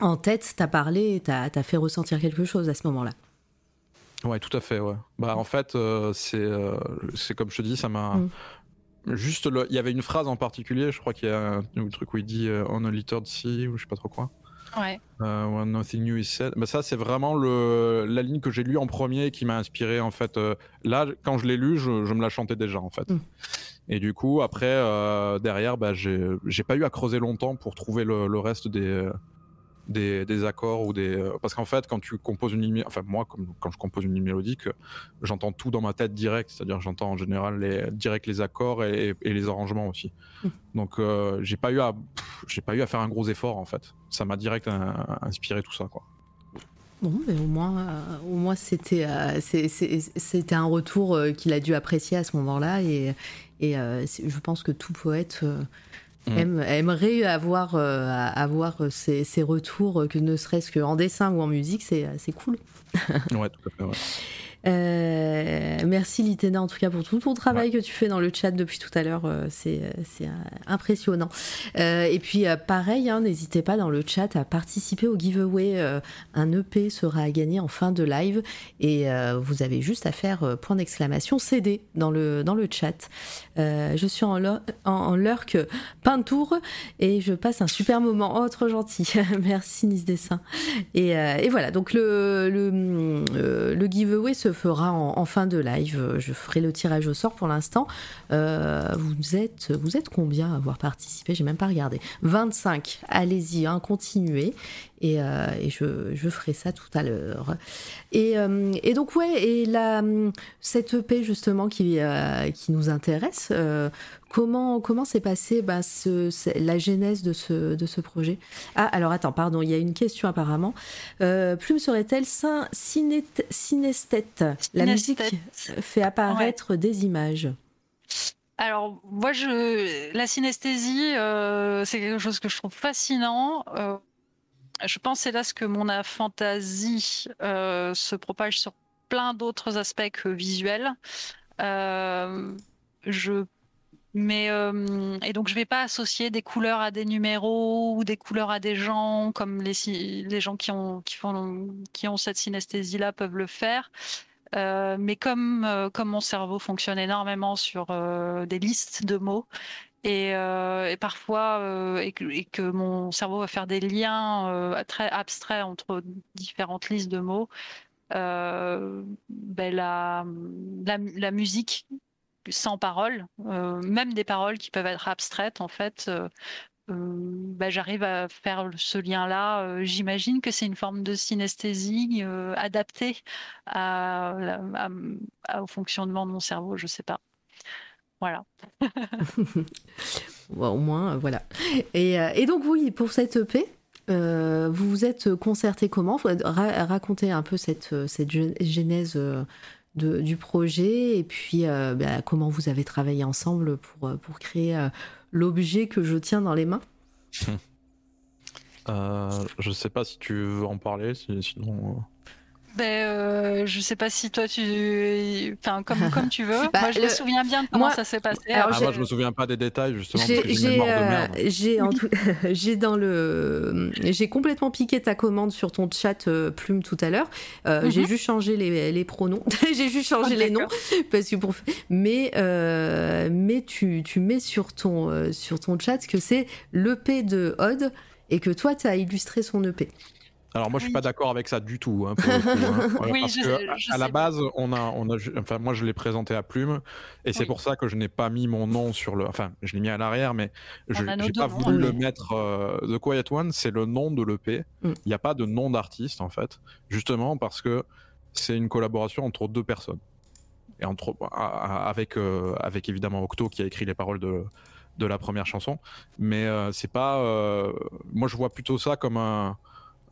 S1: en tête, t'as parlé et t'as as fait ressentir quelque chose à ce moment-là.
S3: Ouais, tout à fait, ouais. Bah, en fait, euh, c'est euh, c'est comme je te dis, ça m'a.
S1: Mm.
S3: Juste, le- il y avait une phrase en particulier, je crois qu'il y a un, truc où il dit euh, On a littered sea, ou je sais pas trop quoi.
S2: Ouais.
S3: When nothing new is said. Bah, ça, c'est vraiment le, la ligne que j'ai lue en premier et qui m'a inspiré, en fait. Là, quand je l'ai lue, je, je me la chantais déjà, en fait.
S1: Mm.
S3: Et du coup, après, derrière, bah, j'ai j'ai pas eu à creuser longtemps pour trouver le, le reste des, des, des accords ou des. euh, Parce qu'en fait, quand tu composes une ligne. Enfin, moi, comme, quand je compose une ligne mélodique, euh, j'entends tout dans ma tête direct. C'est-à-dire, j'entends en général les, direct les accords et, et les arrangements aussi.
S1: Mm.
S3: Donc, euh, j'ai pas eu à. J'ai pas eu à faire un gros effort, en fait. Ça m'a direct inspiré tout ça, quoi.
S1: Bon, mais au moins, euh, au moins c'était, euh, c'était un retour euh, qu'il a dû apprécier à ce moment-là. Et, et je pense que tout poète
S3: Mm.
S1: aime- aimerait avoir, euh, avoir ces, ces retours, que ne serait-ce qu'en dessin ou en musique, c'est, c'est cool.
S3: Ouais, tout à fait, ouais.
S1: Euh, merci Litena en tout cas pour tout ton travail que tu fais dans le chat depuis tout à l'heure, euh, c'est euh, impressionnant. Et puis pareil, hein, n'hésitez pas dans le chat à participer au giveaway. un EP sera à gagner en fin de live et vous avez juste à faire point d'exclamation CD dans le, dans le chat. Je suis en, en, en lurk peinture et je passe un super moment. Oh, trop gentil. merci Nice Dessin. Et, et voilà, donc le, le, le giveaway se fera en, fin de live. Je ferai le tirage au sort pour l'instant. Euh, vous, êtes, vous êtes combien à avoir participé? J'ai même pas regardé. 25. Allez-y, hein, continuez. Et, euh, je, ferai ça tout à l'heure. Et, euh, donc, ouais, et la, cette EP justement qui, euh, qui nous intéresse, euh, comment comment s'est passé bah, ce, c'est- la genèse de ce, de ce projet? Ah, alors attends, pardon, il y a une question apparemment. Euh, Plume serait-elle synesthète La musique fait apparaître des images.
S2: Alors, moi, je... la synesthésie, euh, c'est quelque chose que je trouve fascinant. Euh, je pense, hélas, que mon euh, se propage sur plein d'autres aspects que visuels. Euh, je... Mais, euh, et donc, je vais pas associer des couleurs à des numéros ou des couleurs à des gens, comme les, gens qui ont, cette synesthésie-là peuvent le faire. Euh, mais comme, euh, comme mon cerveau fonctionne énormément sur des listes de mots, et, parfois, et, que, mon cerveau va faire des liens très abstraits entre différentes listes de mots, ben la musique sans paroles, euh, même des paroles qui peuvent être abstraites, en fait, euh, euh, ben j'arrive à faire ce lien-là. J'imagine que c'est une forme de synesthésie adaptée au fonctionnement de mon cerveau, je sais pas. Voilà.
S1: Au moins, voilà. Et, donc, oui, pour cette EP, vous vous êtes concerté comment? Ra- Racontez un peu cette, cette genèse du projet et puis euh, bah, comment vous avez travaillé ensemble pour, euh, pour créer euh, l'objet que je tiens dans les mains.
S3: Euh, je sais pas si tu veux en parler, si- sinon.
S2: Ben, euh, je sais pas si toi tu. Enfin, comme, comme tu veux.
S1: Bah,
S2: moi, je
S1: le-
S2: me souviens bien de comment
S1: moi-
S2: ça s'est passé.
S1: Alors,
S3: Ah, moi, je me souviens pas des détails, justement,
S1: J'ai
S3: j'ai
S1: euh,
S3: merde.
S1: j'ai en tout- j'ai dans le j'ai complètement piqué ta commande sur ton chat euh, plume tout à l'heure. Euh,
S2: Mhm.
S1: J'ai juste changé les, les pronoms. j'ai juste changé
S2: Ah,
S1: les noms parce que pour mais euh, mais tu, tu mets sur ton euh, sur ton chat que c'est l'EP de Odd et que toi tu as illustré son EP.
S3: Alors moi je suis pas d'accord avec ça du tout. hein, pour le coup, hein. Ouais,
S2: Oui,
S3: parce
S2: je
S3: que à-
S2: je
S3: à la base on a on a ju- enfin moi je l'ai présenté à Plume et c'est pour ça que je n'ai pas mis mon nom sur le enfin je l'ai mis à l'arrière mais je
S2: deux
S3: pas voulu le mettre euh, The Quiet One c'est le nom de l'EP. Il
S1: Mm.
S3: n'y a pas de nom d'artiste en fait justement parce que c'est une collaboration entre deux personnes et entre avec euh, avec évidemment Octo qui a écrit les paroles de de la première chanson mais euh, c'est pas euh, moi je vois plutôt ça comme un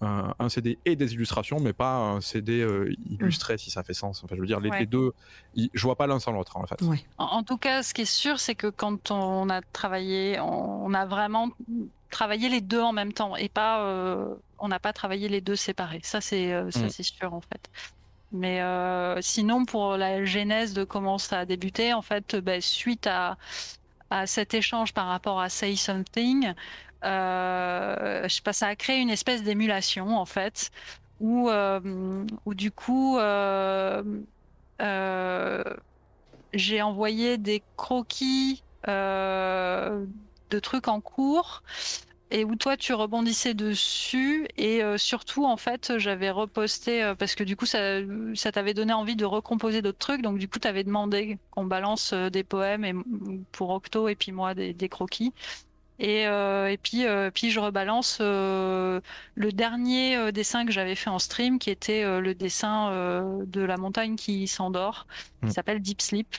S3: un, un CD et des illustrations, mais pas un CD euh, illustré, si ça fait sens. Enfin, je veux dire, les,
S2: Ouais.
S3: les deux, ils- je vois pas l'un sans l'autre, en fait.
S1: Ouais.
S2: En, en tout cas, ce qui est sûr, c'est que quand on a travaillé, on, on a vraiment travaillé les deux en même temps et pas, euh, on n'a pas travaillé les deux séparés. Ça, c'est euh, ça,
S3: Mm.
S2: c'est sûr en fait. Mais euh, sinon, pour la genèse de comment ça a débuté, en fait, ben, suite à, à cet échange par rapport à Say Something, euh, je sais pas, ça a créé une espèce d'émulation en fait, où, euh, du coup, euh, j'ai envoyé des croquis de trucs en cours et où toi tu rebondissais dessus et surtout en fait j'avais reposté parce que du coup ça, t'avait donné envie de recomposer d'autres trucs. Donc du coup tu avais demandé qu'on balance des poèmes pour Octo et puis moi des croquis et, euh, et puis, euh, puis je rebalance euh, le dernier dessin que j'avais fait en stream qui était le dessin de la montagne qui s'endort qui s'appelle Deep Sleep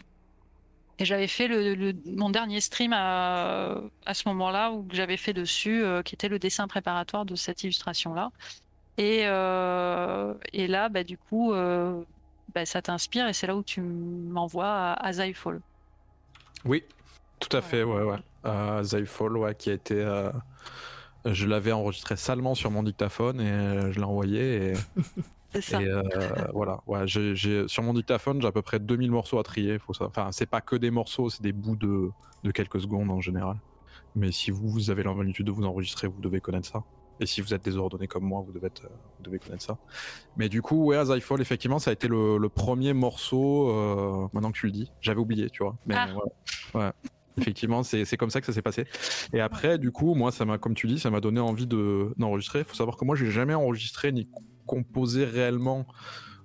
S2: et j'avais fait le, le- mon dernier stream à, à ce moment-là où j'avais fait dessus, qui était le dessin préparatoire de cette illustration-là. Et, et là, bah, du coup, bah, ça t'inspire et c'est là où tu m'envoies à, à Zyfall.
S3: Oui, tout à fait, ouais, ouais. Euh, ouais, qui a été. euh, je l'avais enregistré salement sur mon dictaphone et euh, je l'ai envoyé. Et,
S2: C'est ça.
S3: et, euh, voilà, ouais, sur mon dictaphone, j'ai à peu près 2000 morceaux à trier. Faut ça. Enfin, c'est pas que des morceaux, c'est des bouts de, de quelques secondes en général. Mais si vous, vous avez l'habitude de vous enregistrer, vous devez connaître ça. Et si vous êtes désordonné comme moi, vous devez, être, vous devez connaître ça. Mais du coup, ouais, Zyfall, effectivement, ça a été le, le premier morceau, euh, maintenant que tu le dis. J'avais oublié, tu vois. Mais
S2: Ah.
S3: ouais. ouais. Effectivement, c'est comme ça que ça s'est passé. Et après, du coup, moi, ça m'a, comme tu dis, ça m'a donné envie de d'enregistrer. Il faut savoir que moi, j'ai jamais enregistré ni composé réellement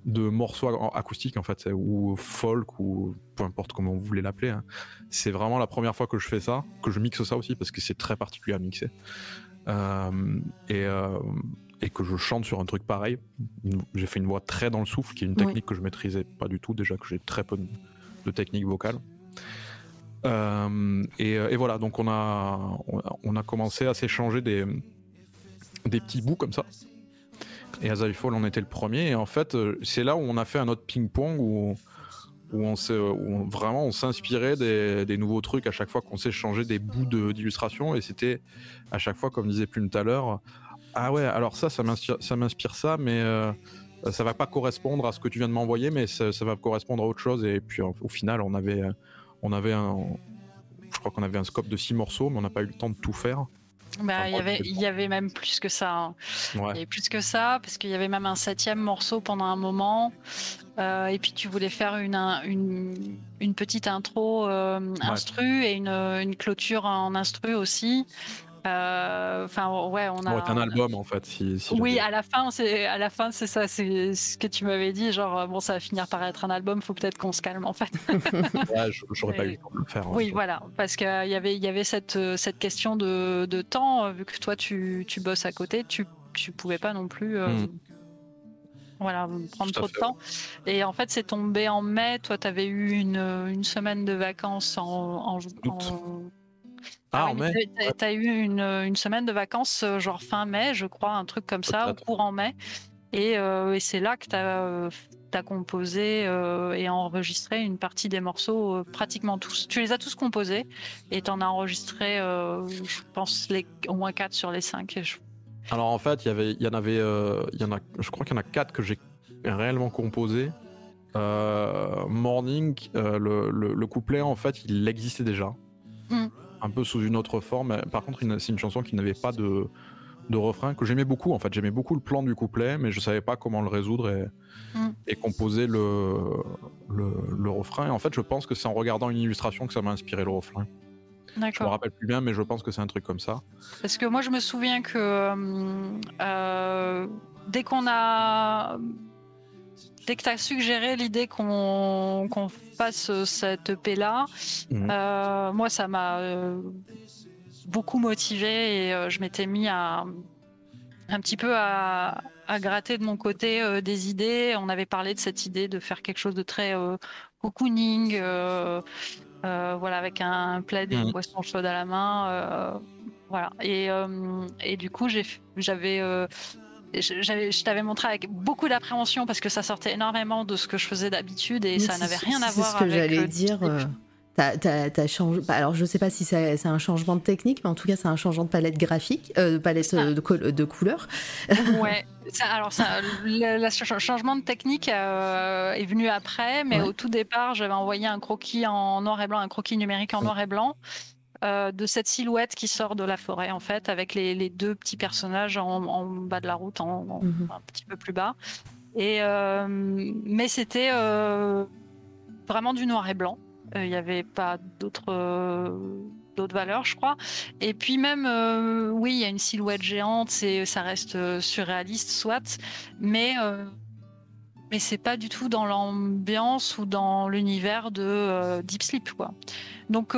S3: de morceaux acoustiques en fait, ou folk ou peu importe comment vous voulez l'appeler. hein. C'est vraiment la première fois que je fais ça, que je mixe ça aussi parce que c'est très particulier à mixer. Euh, et, euh, et que je chante sur un truc pareil. J'ai fait une voix très dans le souffle, qui est une
S1: Oui.
S3: technique que je maîtrisais pas du tout, déjà que j'ai très peu de, de technique vocale. Euh, et, et voilà, donc on a, on a- commencé à s'échanger des, des petits bouts comme ça. Et à Zyfall, on était le premier. Et en fait, euh, c'est là où on a fait un autre ping-pong où, où on où vraiment on s'inspirait des, des nouveaux trucs à chaque fois qu'on s'échangeait des bouts d'illustration. Et c'était à chaque fois, comme disait Plume tout à l'heure, ah ouais, alors ça, ça m'inspire ça, mais euh, ça va pas correspondre à ce que tu viens de m'envoyer, mais ça, va correspondre à autre chose. Et puis au final, on avait, on avait un, je crois qu'on avait un scope de six morceaux, mais on n'a pas eu le temps de tout faire.
S2: Bah, il y avait, il y avait même plus que ça. hein. Il y avait plus que ça, parce qu'il y avait même un septième morceau pendant un moment. Euh, et puis tu voulais faire une, un- une, une petite intro euh, instru et une, une clôture en instru aussi. Euh, Enfin, ouais, on a.
S3: Bon, c'est un album en fait. Si, si
S2: Oui, à la fin, c'est à la fin, c'est ça, c'est ce que tu m'avais dit. Genre, euh, bon, ça va finir par être un album. Faut peut-être qu'on se calme, en fait.
S3: Ouais, j'aurais pas eu le temps de le faire. hein.
S2: Oui, voilà, parce qu'il y avait, il y avait cette, euh, cette question de, de temps, euh, vu que toi tu, tu bosses à côté, tu, tu pouvais pas non plus euh,
S3: Mm.
S2: voilà, prendre trop de temps. Et en fait, c'est tombé en mai, toi tu avais eu une, une semaine de vacances en, en, en-
S3: Ah,
S2: oui,
S3: en mai
S2: t'as- eu une, une semaine de vacances, euh, genre fin mai, je crois, un truc comme ça,
S3: Peut-être.
S2: courant mai. Et, euh, et c'est là que t'as as composé euh, et enregistré une partie des morceaux, euh, pratiquement tous. Tu les as tous composés et t'en as enregistré, euh, je pense, les, au moins 4 sur les 5.
S3: Alors en fait, il y avait, il y en avait, euh, y en a, je crois qu'il y en a quatre que j'ai réellement composé. Euh, Morning, euh, le, le- le couplet en fait, il existait déjà,
S2: Mm.
S3: Un peu sous une autre forme. Par contre, c'est une chanson qui n'avait pas de, de refrain que j'aimais beaucoup. En fait, j'aimais beaucoup le plan du couplet, mais je savais pas comment le résoudre et,
S2: Mm.
S3: et composer le, le, le refrain. Et en fait, je pense que c'est en regardant une illustration que ça m'a inspiré le refrain. Je me rappelle plus bien, mais je pense que c'est un truc comme ça.
S2: Parce que moi, je me souviens que euh, euh, dès qu'on a. Dès que tu as suggéré l'idée qu'on qu'on fasse cette EP là,
S3: Mhm.
S2: euh, moi, ça m'a euh, beaucoup motivé et euh, je m'étais mis à un petit peu à, à gratter de mon côté euh, des idées. On avait parlé de cette idée de faire quelque chose de très euh, cocooning, euh, euh, voilà, avec un plaid et une
S3: Mhm.
S2: boisson chaude à la main. euh, voilà. Et, euh, et du coup, j'ai- j'avais. Euh, je t'avais montré avec beaucoup d'appréhension parce que ça sortait énormément de ce que je faisais d'habitude et ça n'avait rien à
S1: c'est
S2: voir
S1: ce que
S2: avec
S1: j'allais
S2: le
S1: dire. euh, t'as- changé- bah, Alors, je sais pas si c'est un changement de technique, mais en tout cas, c'est un changement de palette graphique, euh, de palette euh, de, couleurs.
S2: Ouais, ça, alors ça, le, le ch- changement de technique euh, est venu après, mais
S1: Ouais.
S2: au tout départ, j'avais envoyé un croquis en noir et blanc, un croquis numérique en noir et blanc. Euh, de cette silhouette qui sort de la forêt en fait avec les, les deux petits personnages en, en bas de la route en, en-
S1: Mhm.
S2: un petit peu plus bas et euh, mais c'était euh, vraiment du noir et blanc il n'y avait pas d'autres d'autres valeurs je crois et puis même, euh, oui, il y a une silhouette géante, c'est, ça reste euh, surréaliste, soit, mais euh, mais c'est pas du tout dans l'ambiance ou dans l'univers de Deep Sleep, quoi. Donc,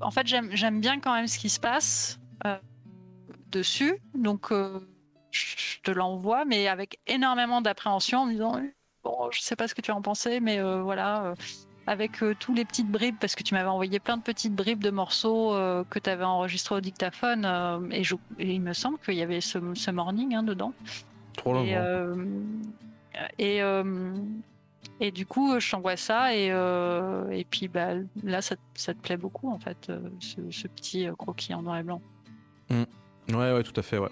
S2: en fait, j'aime, bien quand même ce qui se passe euh, dessus, donc euh, je te l'envoie, mais avec énormément d'appréhension en me disant bon, je sais pas ce que tu en pensais, mais euh, voilà. avec tous les petites bribes, parce que tu m'avais envoyé plein de petites bribes de morceaux que tu avais enregistrés au dictaphone, et, je- et il me semble qu'il y avait ce, ce morning hein, dedans.
S3: Trop long.
S2: Et, et, euh, et du coup, je t'envoie ça, et, euh, et puis bah, là, ça, te- ça te plaît beaucoup, en fait, euh, ce, ce petit euh, croquis en noir et blanc.
S3: Ouais, ouais, tout à fait, ouais.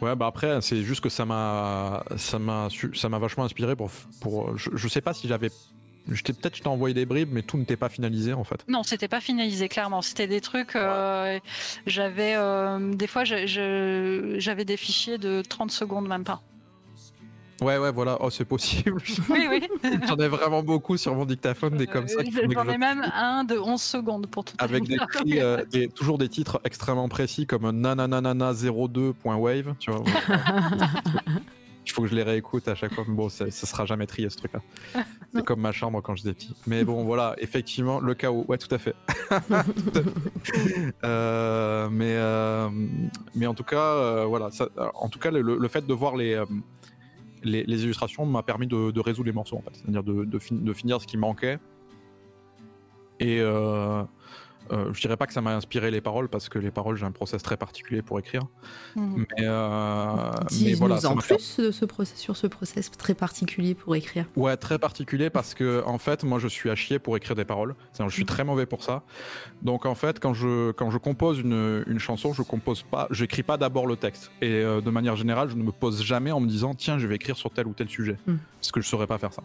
S3: Ouais, bah après, c'est juste que ça m'a, ça m'a, ça m'a vachement inspiré pour, pour. Je, je sais pas si j'avais, peut-être je t'ai envoyé des bribes, mais tout n'était pas finalisé en fait.
S2: Non, c'était pas finalisé, clairement. C'était des trucs. euh, j'avais. euh, des fois, j'avais des fichiers de 30 secondes, même pas.
S3: Ouais, ouais, voilà. Oh, c'est possible.
S2: Oui, oui.
S3: J'en ai vraiment beaucoup sur mon dictaphone, des comme ça.
S2: Euh,
S3: faudrait que
S2: J'en
S3: je-
S2: ai même un de 11 secondes pour tout
S3: Avec des, cris, euh, des- toujours des titres extrêmement précis comme nananana02.wave, tu vois. Il faut que je les réécoute à chaque fois, mais bon, ça, ça sera jamais trié ce truc-là. C'est comme ma chambre quand j'étais petit. Mais bon, voilà, effectivement, le chaos, ouais, tout à fait. Tout à fait. Euh, mais, euh, mais en tout cas, euh, voilà, ça- en tout cas, le, le fait de voir les, les, illustrations m'a permis de, résoudre les morceaux, en fait. C'est-à-dire de, de finir ce qui manquait. Et euh, euh, je dirais pas que ça m'a inspiré les paroles, parce que les paroles, j'ai un process très particulier pour écrire.
S2: Mhm.
S3: Mais, euh, mais voilà,
S1: en plus de ce process, sur ce process très particulier pour écrire.
S3: Ouais, très particulier parce que en fait, moi, je suis à chier pour écrire des paroles. Je suis très mauvais pour ça. Donc, en fait, quand je quand je compose une, une chanson, je compose pas, j'écris pas d'abord le texte. Et euh, de manière générale, je ne me pose jamais en me disant tiens, je vais écrire sur tel ou tel sujet,
S1: Mm.
S3: parce que je saurais pas faire ça.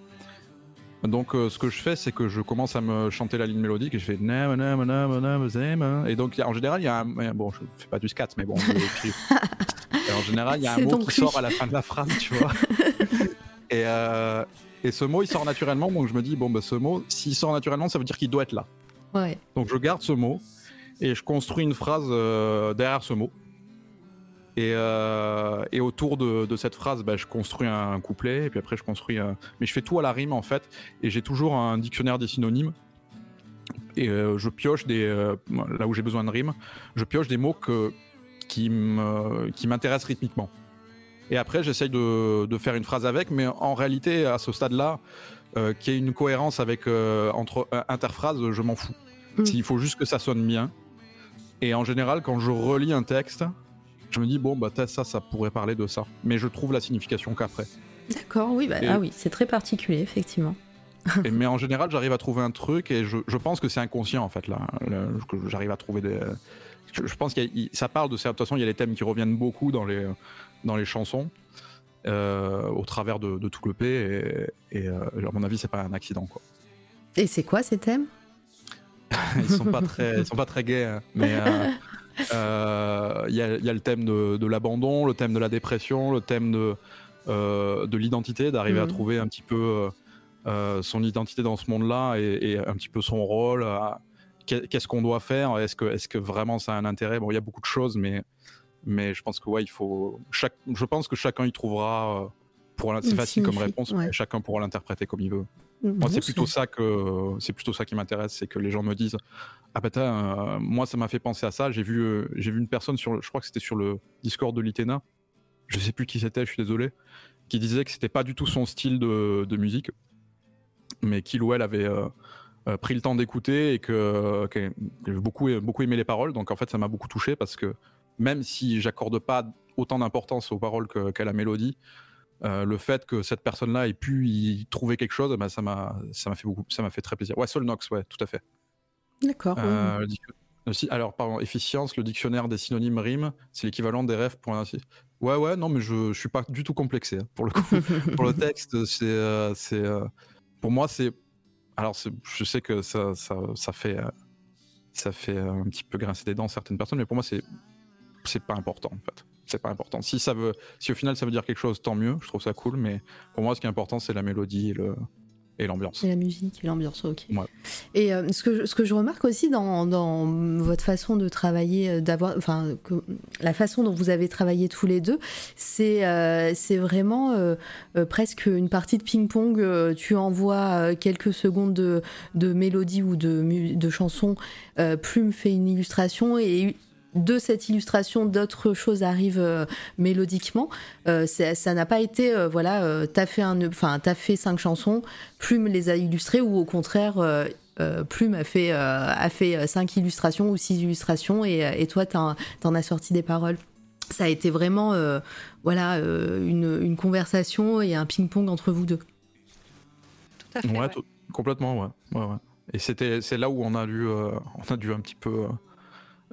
S3: Donc, euh, ce que je fais, c'est que je commence à me chanter la ligne mélodique et je fais na, na, na, na, et donc y a- en général, il y a un, bon, je fais pas du scat, mais bon, je en général, il y a un mot qui sort à la fin de la phrase, tu vois. Et, euh, et ce mot, il sort naturellement, donc je me dis, bon, bah, ce mot, s'il sort naturellement, ça veut dire qu'il doit être là.
S1: Ouais.
S3: Donc je garde ce mot et je construis une phrase euh, derrière ce mot. Et, euh, et autour de, de cette phrase, bah, je construis un couplet, et puis après je construis un... Mais je fais tout à la rime en fait, et j'ai toujours un dictionnaire des synonymes. Et euh, je pioche des... euh, là où j'ai besoin de rime, je pioche des mots que, qui m'intéressent rythmiquement. Et après j'essaye de, de faire une phrase avec, mais en réalité, à ce stade-là, euh, qu'il y ait une cohérence avec euh, entre euh, interphrases, je m'en fous.
S1: Mm.
S3: S'il faut juste que ça sonne bien. Et en général, quand je relis un texte, je me dis, bon, bah, ça, ça pourrait parler de ça. Mais je trouve la signification qu'après.
S1: D'accord, oui, bah,
S3: Et-
S1: ah oui, c'est très particulier, effectivement.
S3: Et- mais en général, j'arrive à trouver un truc et je, je pense que c'est inconscient en fait là. Que j'arrive à trouver des. Je, je pense qu'il ça parle de ça. De toute façon, il y a les thèmes qui reviennent beaucoup dans les dans les chansons euh, au travers de, de tout le P. Et, et, euh, à mon avis, c'est pas un accident quoi.
S1: Et c'est quoi ces thèmes?
S3: Ils sont pas très, ils sont pas très gays. hein. Mais euh, euh, il y, a, il y a le thème de, de l'abandon, le thème de la dépression, le thème de euh, de l'identité, d'arriver à
S1: Mhm.
S3: trouver un petit peu euh, son identité dans ce monde-là et, et un petit peu son rôle. Qu'est-ce qu'on doit faire Est-ce que, est-ce que vraiment ça a un intérêt? Bon, il y a beaucoup de choses, mais mais je pense que ouais, il faut. Chaque, je pense que chacun y trouvera. pour c'est facile comme réponse,
S1: ouais.
S3: mais chacun pourra l'interpréter comme il veut. Moi, c'est- plutôt ça que c'est plutôt ça qui m'intéresse, c'est que les gens me disent ah bah euh, moi ça m'a fait penser à ça. J'ai vu euh, vu une personne sur, je crois que c'était sur le Discord de l'Itena, je sais plus qui c'était, je suis désolé, qui disait que c'était pas du tout son style de, musique, mais qu'il ou elle avait euh, euh, pris le temps d'écouter et que avait beaucoup beaucoup aimé les paroles. Donc en fait, ça m'a beaucoup touché parce que même si j'accorde pas autant d'importance aux paroles qu'à la mélodie, le fait que cette personne-là ait pu y trouver quelque chose, bah, ça m'a fait beaucoup, ça m'a fait très plaisir. Ouais, Solnox, ouais, tout à fait.
S1: D'accord. oui.
S3: Euh, si- alors, pardon, efficience, le dictionnaire des synonymes rimes, c'est l'équivalent des rêves pour. Ouais, ouais, non, mais je, je suis pas du tout complexé hein, pour le coup. pour le texte, c'est, euh, c'est, euh, pour moi, c'est, alors, je sais que ça, ça, ça fait, euh, ça fait euh, un petit peu grincer des dents certaines personnes, mais pour moi, c'est, c'est pas important en fait. C'est pas important. Si ça veut, si au final ça veut dire quelque chose, tant mieux. Je trouve ça cool, mais pour moi, ce qui est important, c'est la mélodie et le et l'ambiance.
S1: Et la musique et l'ambiance, ok.
S3: Ouais.
S1: Et euh, ce, que je, ce que je remarque aussi dans, dans votre façon de travailler, euh, d'avoir, enfin, que- la façon dont vous avez travaillé tous les deux, c'est euh, c'est vraiment euh, presque une partie de ping-pong. tu envoies quelques secondes de, de mélodie ou de, de chanson, Plume fait une illustration et de cette illustration, d'autres choses arrivent euh, mélodiquement. Euh, ça n'a pas été, euh, voilà, euh, t'as fait un, enfin, t'as fait cinq chansons, Plume les a illustrées ou au contraire, euh, euh, Plume a fait, euh, a fait cinq illustrations ou six illustrations et, et toi t'en as sorti des paroles. Ça a été vraiment, euh, voilà, euh, une, une conversation et un ping-pong entre vous deux.
S2: Tout à fait.
S3: Ouais, complètement, ouais. ouais, ouais. Et c'était, c'est là où on a dû, euh, on a dû un petit peu euh,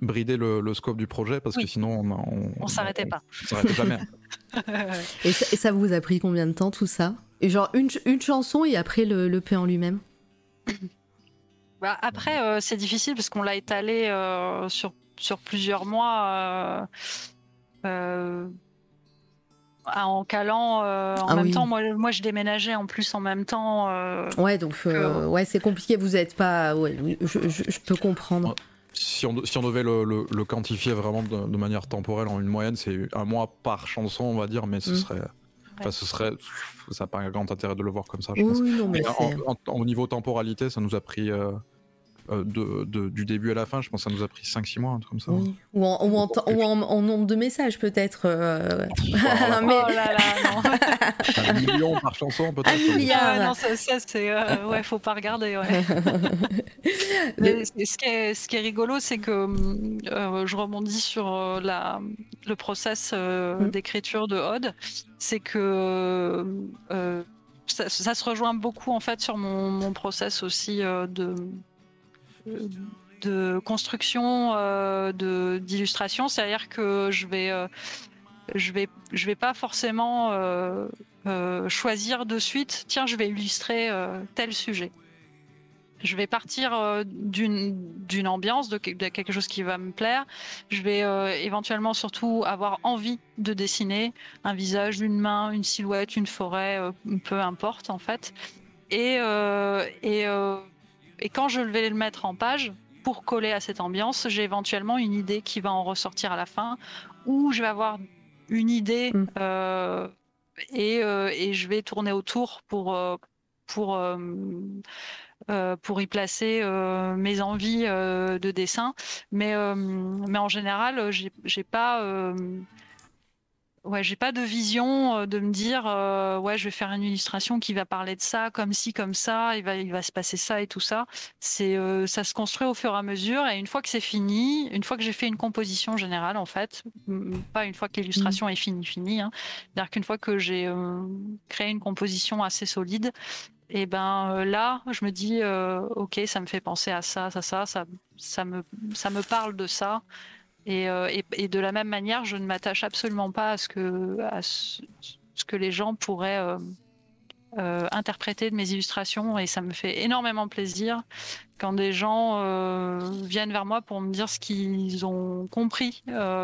S3: brider le, le scope du projet parce
S2: Oui.
S3: que sinon on, on,
S2: On s'arrêtait pas.
S3: on s'arrêtait jamais.
S1: Et ça, et ça vous a pris combien de temps tout ça? Et genre une, ch- une chanson et après le, le P en lui-même?
S2: Bah, après, euh, c'est difficile parce qu'on l'a étalé euh, sur, sur plusieurs mois. euh, euh, en calant euh, en
S1: Ah
S2: même
S1: oui.
S2: temps, moi, moi je déménageais en plus en même temps. euh,
S1: Ouais, donc euh, ouais, c'est compliqué. Vous êtes pas. Ouais, je, je- je peux comprendre.
S3: Si on, si on devait le, le- le quantifier vraiment de, de manière temporelle en une moyenne, c'est un mois par chanson, on va dire, mais ce
S1: Mm.
S3: serait, enfin, ce serait, ça n'a pas un grand intérêt de le voir comme ça. Je
S1: Oui,
S3: pense.
S1: non, mais
S3: Mais en- au niveau temporalité, ça nous a pris euh, euh, de, de- du début à la fin, je pense que ça nous a pris 5-6 mois, un truc comme ça.
S1: Oui. Ou, en, ou, en, temps- ou en- en nombre de messages, peut-être. euh,
S3: Voilà.
S1: mais
S2: Oh là là, non.
S3: Un million par chanson, peut-être.
S1: Un milliard.
S2: Ah non, ça, ça, c'est. euh, ouais, faut pas regarder. Ouais. Mais ce, qui est, ce qui est rigolo, c'est que hum, euh, je rebondis sur euh, la, le process euh,
S1: Mm.
S2: d'écriture de Odd. C'est que euh, ça, ça se rejoint beaucoup en fait sur mon, mon process aussi euh, de, de construction euh, de d'illustration. C'est-à-dire que je vais, euh, je vais, je vais pas forcément euh, choisir de suite. Tiens, je vais illustrer tel sujet je vais partir d'une ambiance, de, que- de quelque chose qui va me plaire. Je vais éventuellement surtout avoir envie de dessiner un visage, une main, une silhouette, une forêt, peu importe en fait. Et, et, et quand je vais le mettre en page, pour coller à cette ambiance, j'ai éventuellement une idée qui va en ressortir à la fin, ou je vais avoir une idée
S1: Mm.
S2: euh, et, euh, et je vais tourner autour pour, euh, pour, euh, pour y placer mes envies de dessin. Mais, mais en général, j'ai pas. Ouais, j'ai pas de vision euh, de me dire, euh, ouais, je vais faire une illustration qui va parler de ça, comme ci, comme ça, il va, il va se passer ça et tout ça. C'est, euh, ça se construit au fur et à mesure. Et une fois que c'est fini, une fois que j'ai fait une composition générale, en fait, pas une fois que l'illustration est finie, finie, hein, c'est-à-dire qu'une fois que j'ai euh, créé une composition assez solide, et ben euh, là, je me dis, ok, ça me fait penser à ça, ça, ça, ça, ça me, ça me parle de ça. Et, euh, et, de la même manière, je ne m'attache absolument pas à ce que, à ce, que les gens pourraient euh, euh, interpréter de mes illustrations. Et ça me fait énormément plaisir quand des gens viennent vers moi pour me dire ce qu'ils ont compris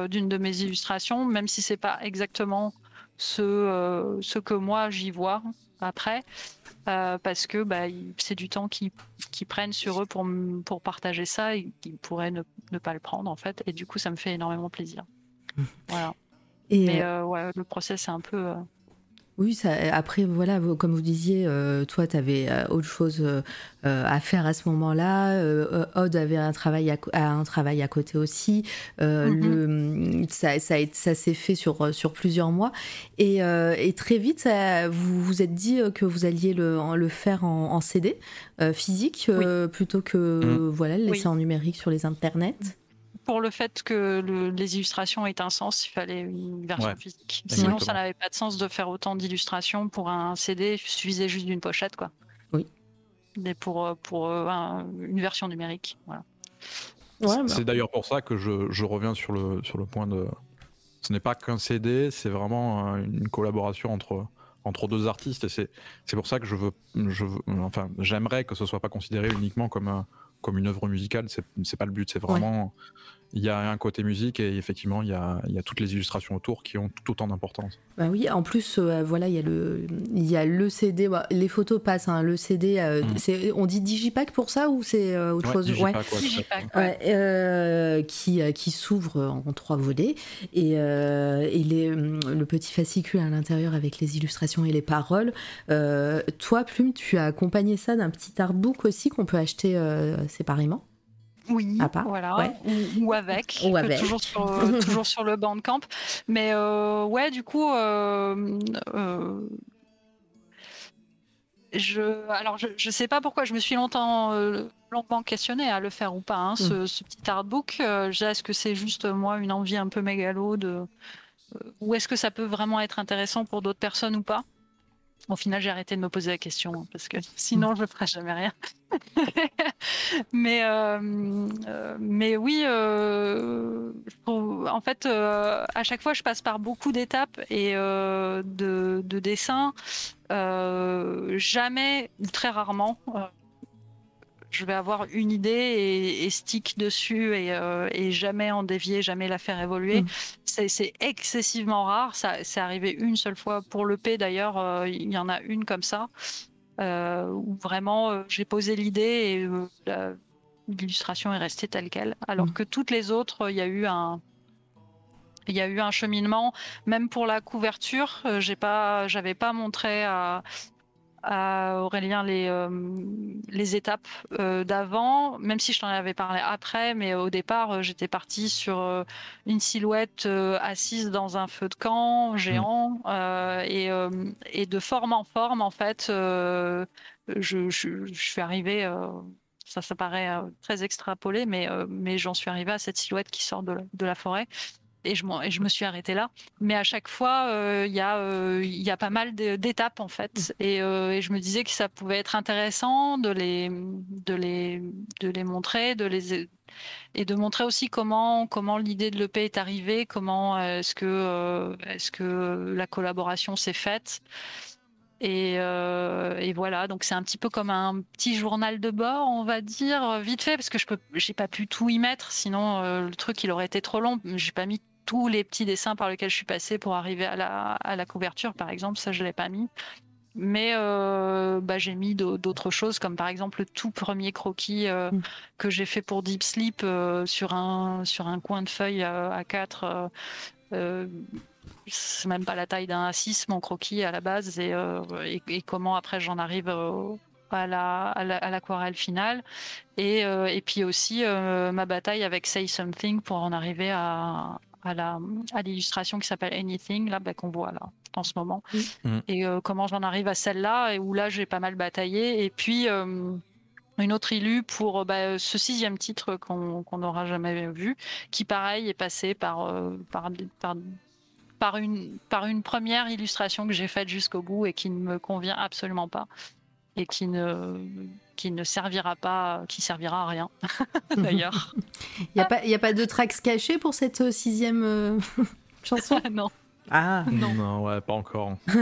S2: d'une de mes illustrations, même si c'est pas exactement ce que moi j'y vois après. Euh, parce que bah, c'est du temps qu'ils prennent sur eux pour, pour partager ça et qu'ils pourraient ne, ne pas le prendre en fait. Et du coup, ça me fait énormément plaisir. Voilà.
S1: Et
S2: Mais
S1: euh,
S2: euh, ouais, le process est un peu. Euh,
S1: oui, ça, après, voilà, comme vous disiez, euh, toi, tu avais autre chose euh, euh, à faire à ce moment-là. Euh, euh, Odd avait un travail à, un travail à côté aussi. Euh,
S2: Mhm.
S1: le, ça ça, s'est fait sur, sur plusieurs mois. Et, euh, et très vite, ça- vous vous êtes dit euh, que vous alliez le, en- le faire en, en CD euh, physique euh, plutôt que
S3: Mhm.
S1: voilà, le laisser
S2: Oui.
S1: en numérique sur les internets.
S2: Pour le fait que le- les illustrations aient un sens, il fallait une version
S3: Ouais,
S2: physique. Sinon, ça n'avait pas de sens de faire autant d'illustrations pour un CD. Il suffisait juste d'une pochette, quoi.
S1: Oui.
S2: Mais pour, euh, pour euh, un- une version numérique. Voilà.
S1: Ouais, bah.
S3: C'est d'ailleurs pour ça que je, je reviens sur le, sur le point de. Ce n'est pas qu'un CD, c'est vraiment une collaboration entre, entre deux artistes. Et c'est c'est pour ça que je veux. Je veux enfin, j'aimerais que ce soit pas considéré uniquement comme, un- comme une œuvre musicale. C'est pas le but. C'est vraiment. Il y a un côté musique et effectivement, il y a, il y a toutes les illustrations autour qui ont tout autant d'importance.
S1: Bah oui, en plus, euh, voilà, il y a le, il y a le CD. bah, les photos passent. hein, le CD, euh,
S3: Mm.
S1: on dit digipack pour ça ou c'est euh, autre
S3: Ouais,
S1: chose?
S3: Digipack,
S1: Ouais.
S2: Digipack,
S1: Ouais, euh, qui, euh, qui s'ouvre en trois volets et, euh, et les, hum, le petit fascicule à l'intérieur avec les illustrations et les paroles. Euh, toi, Plume, tu as accompagné ça d'un petit artbook aussi qu'on peut acheter euh, séparément?
S2: Oui,
S1: À part,
S2: voilà,
S1: ouais.
S2: ou, ou avec,
S1: Ou
S2: euh,
S1: avec.
S2: Toujours, sur, euh, toujours sur le Bandcamp. Mais euh, ouais, du coup, euh, je, alors je, je sais pas pourquoi je me suis longtemps, longuement questionné à le faire ou pas, hein, ce, ce petit artbook. Est-ce que c'est juste moi une envie un peu mégalo de, ou est-ce que ça peut vraiment être intéressant pour d'autres personnes ou pas? Au final, j'ai arrêté de me poser la question hein, parce que sinon, je ferais jamais rien. mais, euh, euh, mais oui, euh, en fait, à chaque fois, je passe par beaucoup d'étapes et de, de dessins. Jamais, très rarement, je vais avoir une idée et, et stick dessus et, euh, et jamais en dévier, jamais la faire évoluer.
S1: Mm.
S2: C'est excessivement rare. Ça, c'est arrivé une seule fois pour le P d'ailleurs. euh, Il y en a une comme ça euh, où vraiment j'ai posé l'idée et l'illustration est restée telle quelle. Alors
S1: Mm.
S2: que toutes les autres, il y a eu un il y a eu un cheminement, même pour la couverture. euh, j'ai pas, j'avais pas montré à, à Aurélien les, euh, les étapes euh, d'avant, même si je t'en avais parlé après, mais au départ, euh, j'étais partie sur une silhouette assise dans un feu de camp géant, euh, et, et de forme en forme, en fait, je, je, je suis arrivée. ça, ça paraît très extrapolé, mais, mais j'en suis arrivée à cette silhouette qui sort de la, de la forêt. Et je, m'en- et je me suis arrêtée là. Mais à chaque fois, euh, il y, a, euh, il y a pas mal d'étapes, en fait. Et, euh, et je me disais que ça pouvait être intéressant de les, de les, de les montrer, de les, et de montrer aussi comment, comment l'idée de l'EP est arrivée, comment est-ce que, la collaboration s'est faite. Et, euh, et voilà, donc c'est un petit peu comme un petit journal de bord, on va dire, vite fait, parce que je j'ai pas pu tout y mettre, sinon euh, le truc il aurait été trop long. J'ai pas mis tous les petits dessins par lesquels je suis passée pour arriver à la, à la couverture, par exemple, ça je l'ai pas mis. Mais euh, bah, j'ai mis d'au- d'autres choses, comme par exemple le tout premier croquis euh,
S1: Mm.
S2: que j'ai fait pour Deep Sleep euh, sur, un, sur un coin de feuille A4. euh, c'est même pas la taille d'un A6 mon croquis à la base et, et, et comment après j'en arrive à la à la- à l'aquarelle finale et, et puis aussi ma bataille avec Say Something pour en arriver à, à l'illustration qui s'appelle Anything là bah, qu'on voit là en ce moment.
S3: Mm.
S2: et euh, comment j'en arrive à celle-là où là j'ai pas mal bataillé. Et puis euh, une autre illu pour euh, bah, ce sixième titre qu'on n'aura jamais vu qui pareil est passé par euh, par, par par une par une première illustration que j'ai faite jusqu'au bout et qui ne me convient absolument pas et qui ne qui ne servira pas qui servira à rien d'ailleurs.
S1: Il n'y a, pas- y a pas de tracks cachés pour cette euh, sixième euh, chanson?
S2: Non
S1: Ah
S3: Non. ouais, pas encore.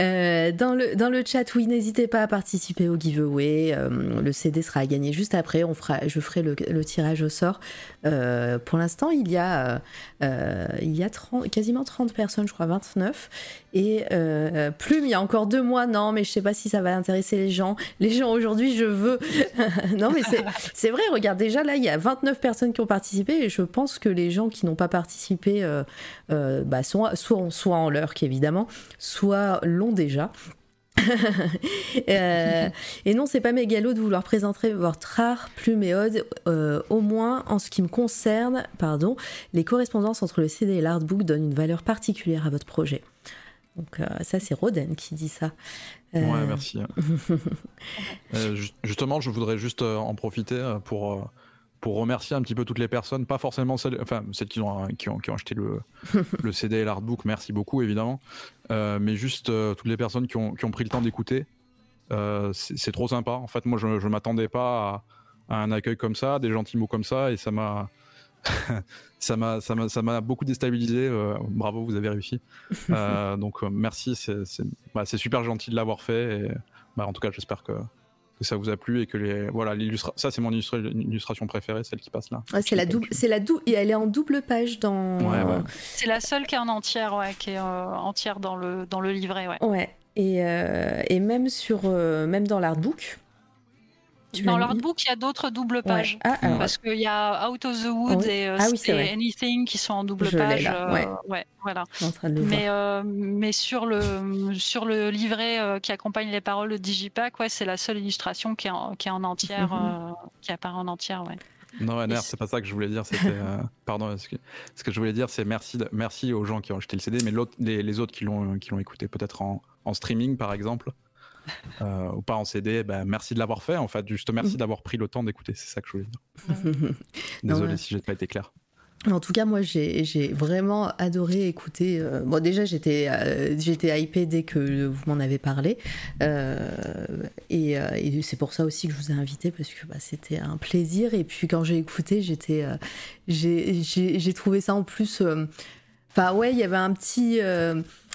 S1: Euh, dans, le, dans le chat, oui, n'hésitez pas à participer au giveaway. Euh, le CD sera à gagner juste après. On fera, je ferai le, le tirage au sort. Euh, pour l'instant, il y a, il y a 30 quasiment 30 personnes, je crois 29. Et euh, Plume, il y a encore deux mois. Non, mais je sais pas si ça va intéresser les gens. Les gens aujourd'hui, je veux. non, mais c'est- c'est vrai. Regarde, déjà là, il y a 29 personnes qui ont participé. Et je pense que les gens qui n'ont pas participé euh, bah, soit, soit en lurk, évidemment, soit l'ont déjà. Euh, et non, c'est pas mégalo de vouloir présenter votre art, plume et ode. Euh, au moins, en ce qui me concerne, pardon, les correspondances entre le CD et l'artbook donnent une valeur particulière à votre projet. Donc euh, ça, c'est Roden qui dit ça.
S3: Ouais, merci. Ju- justement, je voudrais juste en profiter pour, pour remercier un petit peu toutes les personnes, pas forcément celles, enfin, celles qui ont, qui ont, qui ont acheté le, le CD et l'artbook, merci beaucoup évidemment, Euh, mais juste euh, toutes les personnes qui ont, qui ont pris le temps d'écouter. Euh, c'est trop sympa. En fait, moi, je ne m'attendais pas à, à un accueil comme ça, des gentils mots comme ça, et ça m'a. ça m'a ça m'a ça m'a beaucoup déstabilisé euh, bravo vous avez réussi Euh, donc euh, merci c'est c'est bah, super gentil de l'avoir fait et bah, en tout cas j'espère que, que ça vous a plu et que les voilà ça c'est mon illustra- illustration préférée celle qui passe là
S1: ouais, c'est la double, c'est la dou- et elle est en double page dans.
S3: Ouais, ouais.
S2: C'est la seule qui est en entière, ouais, qui est euh, entière dans le, dans le livret, ouais.
S1: Ouais. Et, euh, et même sur, euh, même dans l'artbook. Tu
S2: Dans l'artbook, il y a d'autres doubles
S1: Ouais.
S2: pages.
S1: Ah, alors,
S2: Parce qu'il y a Out of the Woods
S1: Oui.
S2: et, euh,
S1: Ah oui,
S2: et. Anything qui sont en double
S1: Je
S2: page.
S1: là,
S2: euh,
S1: ouais.
S2: ouais, voilà. Mais, euh, mais sur, le, sur le livret euh, qui accompagne les paroles de Digipack, ouais, c'est la seule illustration qui est en, qui est en entière,
S1: Mhm.
S2: euh, qui apparaît en entière. Ouais.
S3: non Ner,
S2: c'est-
S3: pas ça que je voulais dire c'était euh, pardon ce que, ce que je voulais dire c'est merci merci aux gens qui ont acheté le CD mais l'autre les, les autres qui l'ont qui l'ont écouté peut-être en, en streaming par exemple euh, ou pas en CD ben merci de l'avoir fait en fait juste merci
S1: Mhm.
S3: d'avoir pris le temps d'écouter c'est ça que je voulais dire désolé
S1: ouais.
S3: si j'ai pas été clair
S1: En tout cas, moi, j'ai vraiment adoré écouter. euh, bon, déjà, j'étais euh, j'étais hypée dès que vous m'en avez parlé. Euh, et et c'est pour ça aussi que je vous ai invité, parce que bah, c'était un plaisir. Et puis, quand j'ai écouté, j'étais, j'ai trouvé ça en plus. Enfin, ouais, il y avait un petit.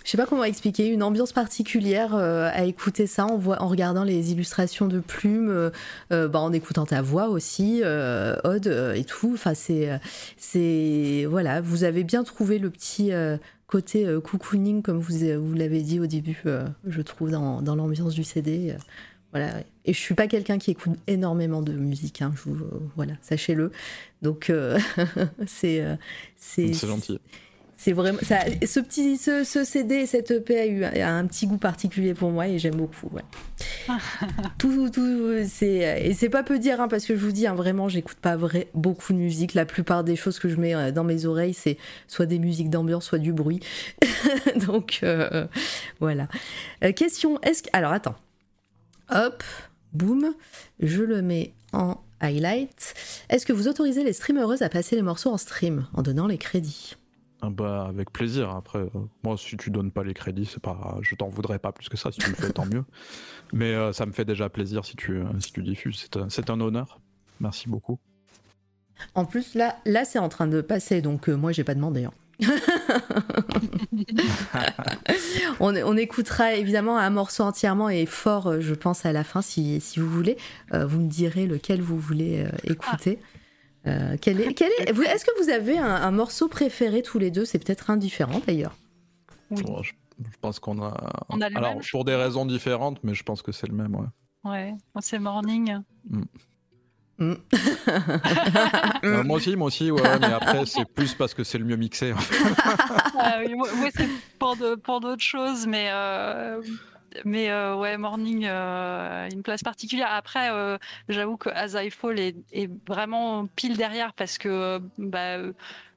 S1: Je sais pas comment expliquer, une ambiance particulière euh, à écouter ça en, en regardant les illustrations de plumes, euh, euh, bah, en écoutant ta voix aussi, euh, Aude euh, et tout. Enfin, c'est, voilà, vous avez bien trouvé le petit côté cocooning comme vous, vous l'avez dit au début, je trouve dans, dans l'ambiance du CD. voilà. Et je suis pas quelqu'un qui écoute énormément de musique, hein, voilà, sachez-le. Donc c'est, c'est,
S3: c'est gentil
S1: c'est vraiment ça, ce petit ce, ce CD et cette EP a eu a un petit goût particulier pour moi et j'aime beaucoup. Ouais. tout, tout c'est et c'est pas peu dire hein, parce que je vous dis hein, vraiment j'écoute pas vrai, beaucoup de musique. La plupart des choses que je mets euh, dans mes oreilles c'est soit des musiques d'ambiance soit du bruit. Donc euh, voilà. Euh, question est-ce que alors attends hop boum je le mets en highlight. Est-ce que vous autorisez les streamereuses à passer les morceaux en stream en donnant les crédits?
S3: Ah bah, avec plaisir. Après, euh, moi, si tu donnes pas les crédits, c'est pas, je t'en voudrais pas plus que ça. Si tu le fais, tant mieux. Mais euh, ça me fait déjà plaisir si tu, euh, si tu diffuses. C'est un, c'est un honneur. Merci beaucoup.
S1: En plus, là, là c'est en train de passer, donc euh, moi, j'ai pas demandé. hein. on, on écoutera évidemment un morceau entièrement et fort, je pense, à la fin, si, si vous voulez. Euh, vous me direz lequel vous voulez euh, écouter. Euh, quel est, quel est, vous- est-ce que vous avez un, un morceau préféré tous les deux? C'est peut-être indifférent d'ailleurs.
S2: Oui.
S3: Je, je pense qu'on a.
S2: On a le
S3: Alors,
S2: même,
S3: pour des raisons différentes, mais je pense que c'est le même. Ouais.
S2: C'est Morning.
S1: Mm.
S3: Euh, moi aussi, moi aussi, ouais, ouais, mais après, c'est plus parce que c'est le mieux mixé. en fait.
S2: Ah oui, moi, moi, c'est pour de- pour d'autres choses, mais euh, mais euh, ouais, Morning, euh, une place particulière. Après, euh, j'avoue que As I Fall est, vraiment pile derrière parce que bah,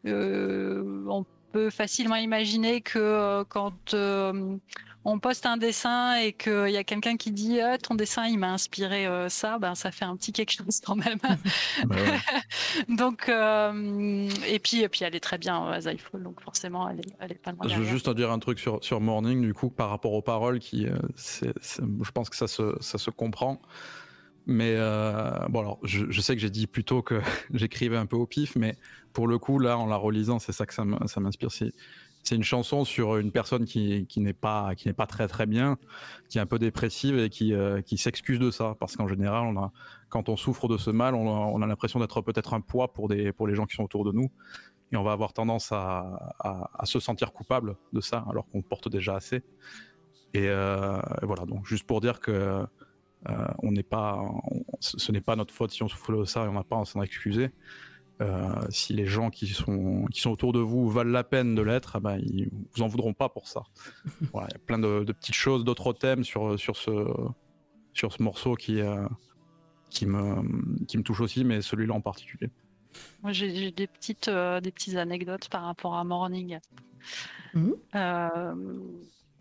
S2: on peut facilement imaginer que quand on poste un dessin et qu'il y a quelqu'un qui dit Ah, ton dessin il m'a inspiré euh, ça, ben ça fait un petit quelque chose quand même.
S3: Bah ouais.
S2: donc euh, et puis et puis elle est très bien à Zyphol, donc forcément elle est, elle est pas loin
S3: Je veux
S2: derrière.
S3: juste te dire un truc sur, sur Morning, du coup, par rapport aux paroles, qui, euh, je pense que ça se, ça se comprend. Mais euh, bon, alors, je, je sais que j'ai dit plutôt que j'écrivais un peu au pif, mais pour le coup, là, en la relisant, c'est ça que ça m'inspire. C'est, c'est une chanson sur une personne qui, qui n'est pas, qui n'est pas très très bien, qui est un peu dépressive et qui, euh, qui s'excuse de ça. Parce qu'en général, quand on souffre de ce mal, on a, on a l'impression d'être peut-être un poids pour, des, pour les gens qui sont autour de nous. Et on va avoir tendance à, à, se sentir coupable de ça, alors qu'on porte déjà assez. Et euh, voilà, donc juste pour dire que euh, on n'est pas, ce n'est pas notre faute si on souffre de ça et on n'a pas à s'en excuser. Euh, si les gens qui sont, qui sont autour de vous valent la peine de l'être, ah ben, ils vous en voudront pas pour ça. voilà, il y a plein de, de petites choses, d'autres thèmes sur, sur, ce, sur ce morceau qui, euh, qui, me, qui me touche aussi, mais celui-là en particulier.
S2: Moi, j'ai des petites, euh, des petites anecdotes par rapport à Morning.
S1: Mhm.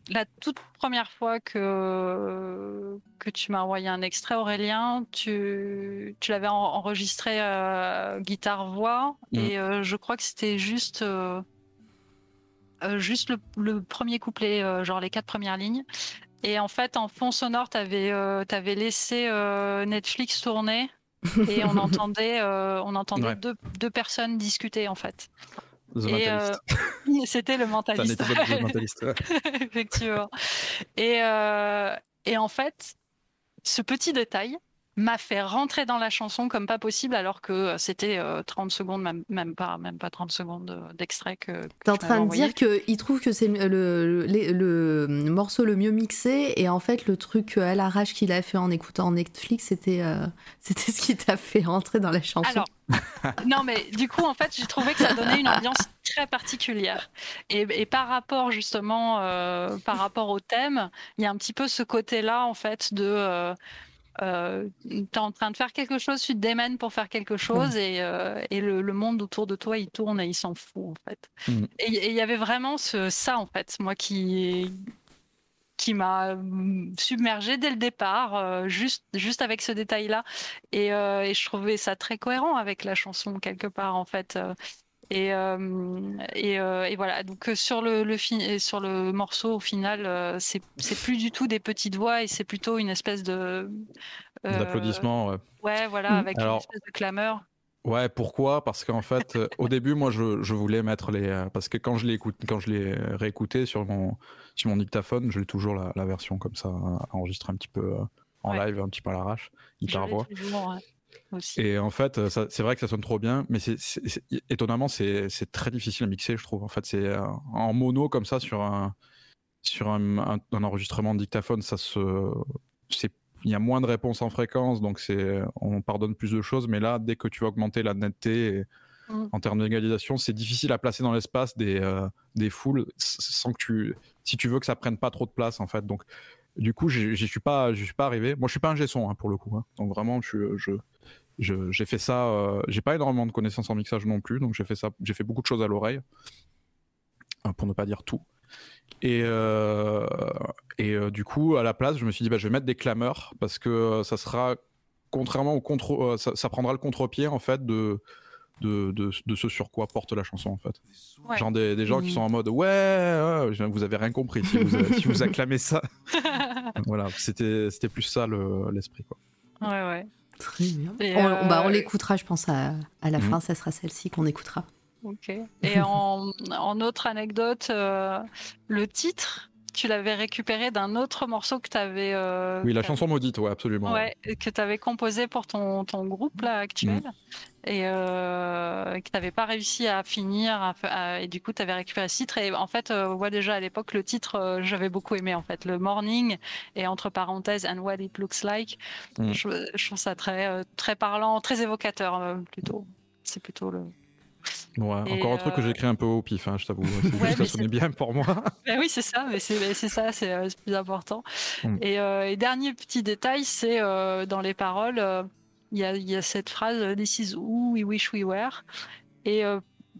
S2: La toute première fois que, que tu m'as envoyé un extrait, Aurélien, tu, tu l'avais en- enregistré euh, guitare-voix
S3: Mhm.
S2: et euh, je crois que c'était juste, euh, juste le, le premier couplet, genre les quatre premières lignes. Et en fait, en fond sonore, tu avais, laissé Netflix tourner et on entendait, on entendait
S3: Ouais.
S2: deux, deux personnes discuter en fait. Euh. C'était le
S3: C'est un
S2: mentaliste.
S3: ouais.
S2: Effectivement. Et, euh, et en fait, ce petit détail m'a fait rentrer dans la chanson comme pas possible alors que euh, c'était euh, 30 secondes, même, même, pas, même pas 30 secondes euh, d'extrait que, que
S1: T'es en train de dire qu'il trouve que c'est le, le, le- le morceau le mieux mixé et en fait le truc à l'arrache qu'il a fait en écoutant Netflix c'était euh, c'était ce qui t'a fait rentrer dans la chanson.
S2: Alors, non, mais du coup, en fait, j'ai trouvé que ça donnait une ambiance très particulière. Et, et par rapport, justement, euh, par rapport au thème, il y a un petit peu ce côté-là, en fait, de. Euh, euh, t'es en train de faire quelque chose, tu te démènes pour faire quelque chose et, euh, et le, le monde autour de toi il tourne et il s'en fout en fait.
S3: Mhm.
S2: Et il y avait vraiment ce, ça en fait, moi qui qui m'a hum, submergée dès le départ, euh, juste, juste avec ce détail-là. Et, euh, et je trouvais ça très cohérent avec la chanson, quelque part, en fait. Euh. Et, euh, et, euh, et voilà, donc euh, sur le, le, fi- sur le morceau, au final, euh, c'est plus du tout des petites voix et c'est plutôt une espèce de. euh,
S3: D'applaudissements, ouais.
S2: Ouais, voilà,
S1: Mhm.
S2: avec
S3: Alors-
S2: une espèce de clameur.
S3: Ouais, pourquoi? Parce qu'en fait, au début, moi, je, je voulais mettre les. euh, parce que quand je l'ai écoute, quand je l'ai réécouté sur mon sur mon dictaphone, j'ai toujours la, la version comme ça, euh, enregistrée un petit peu euh, en
S2: Ouais.
S3: live, un petit peu à l'arrache, guitare voix.
S2: toujours, ouais, aussi.
S3: Et en fait, c'est vrai que ça sonne trop bien, mais c'est c'est- c'est- étonnamment, c'est c'est très difficile à mixer, je trouve. En fait, c'est euh, en mono comme ça sur un sur un, un- un enregistrement de dictaphone, ça se c'est il y a moins de réponses en fréquence, donc c'est on pardonne plus de choses. Mais là, dès que tu vas augmenter la netteté et-
S2: Mm.
S3: en termes d'égalisation, c'est difficile à placer dans l'espace des euh, des foules sans que tu si tu veux que ça prenne pas trop de place en fait. Donc du coup, j'y suis suis pas arrivé. Moi, je suis pas un gesson hein, pour le coup. hein. Donc vraiment, j'ai fait ça. euh, j'ai pas énormément de connaissances en mixage non plus, donc j'ai fait ça. J'ai fait beaucoup de choses à l'oreille, euh, pour ne pas dire tout. Et, euh, euh, du coup, à la place, je me suis dit, bah, je vais mettre des clameurs parce que ça sera, contrairement au contre, ça prendra le contre-pied en fait de, de, de, de ce sur quoi porte la chanson en fait.
S2: Ouais.
S3: Genre des, des gens qui
S1: Mhm.
S3: sont en mode ouais, ouais, vous avez rien compris si vous, si vous acclamez ça. voilà, c'était c'était plus ça le- l'esprit quoi.
S2: ouais, ouais.
S1: Très bien.
S2: Et,
S1: on,
S2: euh,
S1: bah, on l'écoutera, je pense à, à la
S3: Mhm.
S1: fin, ça sera celle-ci qu'on écoutera.
S2: Ok. Et en, en autre anecdote, euh, le titre, tu l'avais récupéré d'un autre morceau que tu avais.
S3: Oui, la chanson maudite, ouais, absolument.
S2: Ouais, que tu avais composé pour ton, ton groupe là, actuel
S3: Mm.
S2: et euh, que tu n'avais pas réussi à finir. à fa- à- et du coup, tu avais récupéré ce titre. Et en fait, euh, moi déjà à l'époque, le titre, euh, j'avais beaucoup aimé en fait. Le Morning et entre parenthèses, And What It Looks Like.
S3: Mm.
S2: Je, je trouve ça très, euh, très parlant, très évocateur euh, plutôt. C'est plutôt le.
S3: Ouais, encore un truc que
S2: euh,
S3: j'ai écrit un peu au pif, hein, je t'avoue.
S2: Ouais,
S3: ça sonnait bien pour moi.
S2: Ben oui, c'est ça, mais c'est ça, c'est euh, c'est plus important.
S3: Mm.
S2: Et, euh, et dernier petit détail, c'est euh, dans les paroles, euh, il y, a, il y a cette phrase euh, This is who we wish we were. Et euh,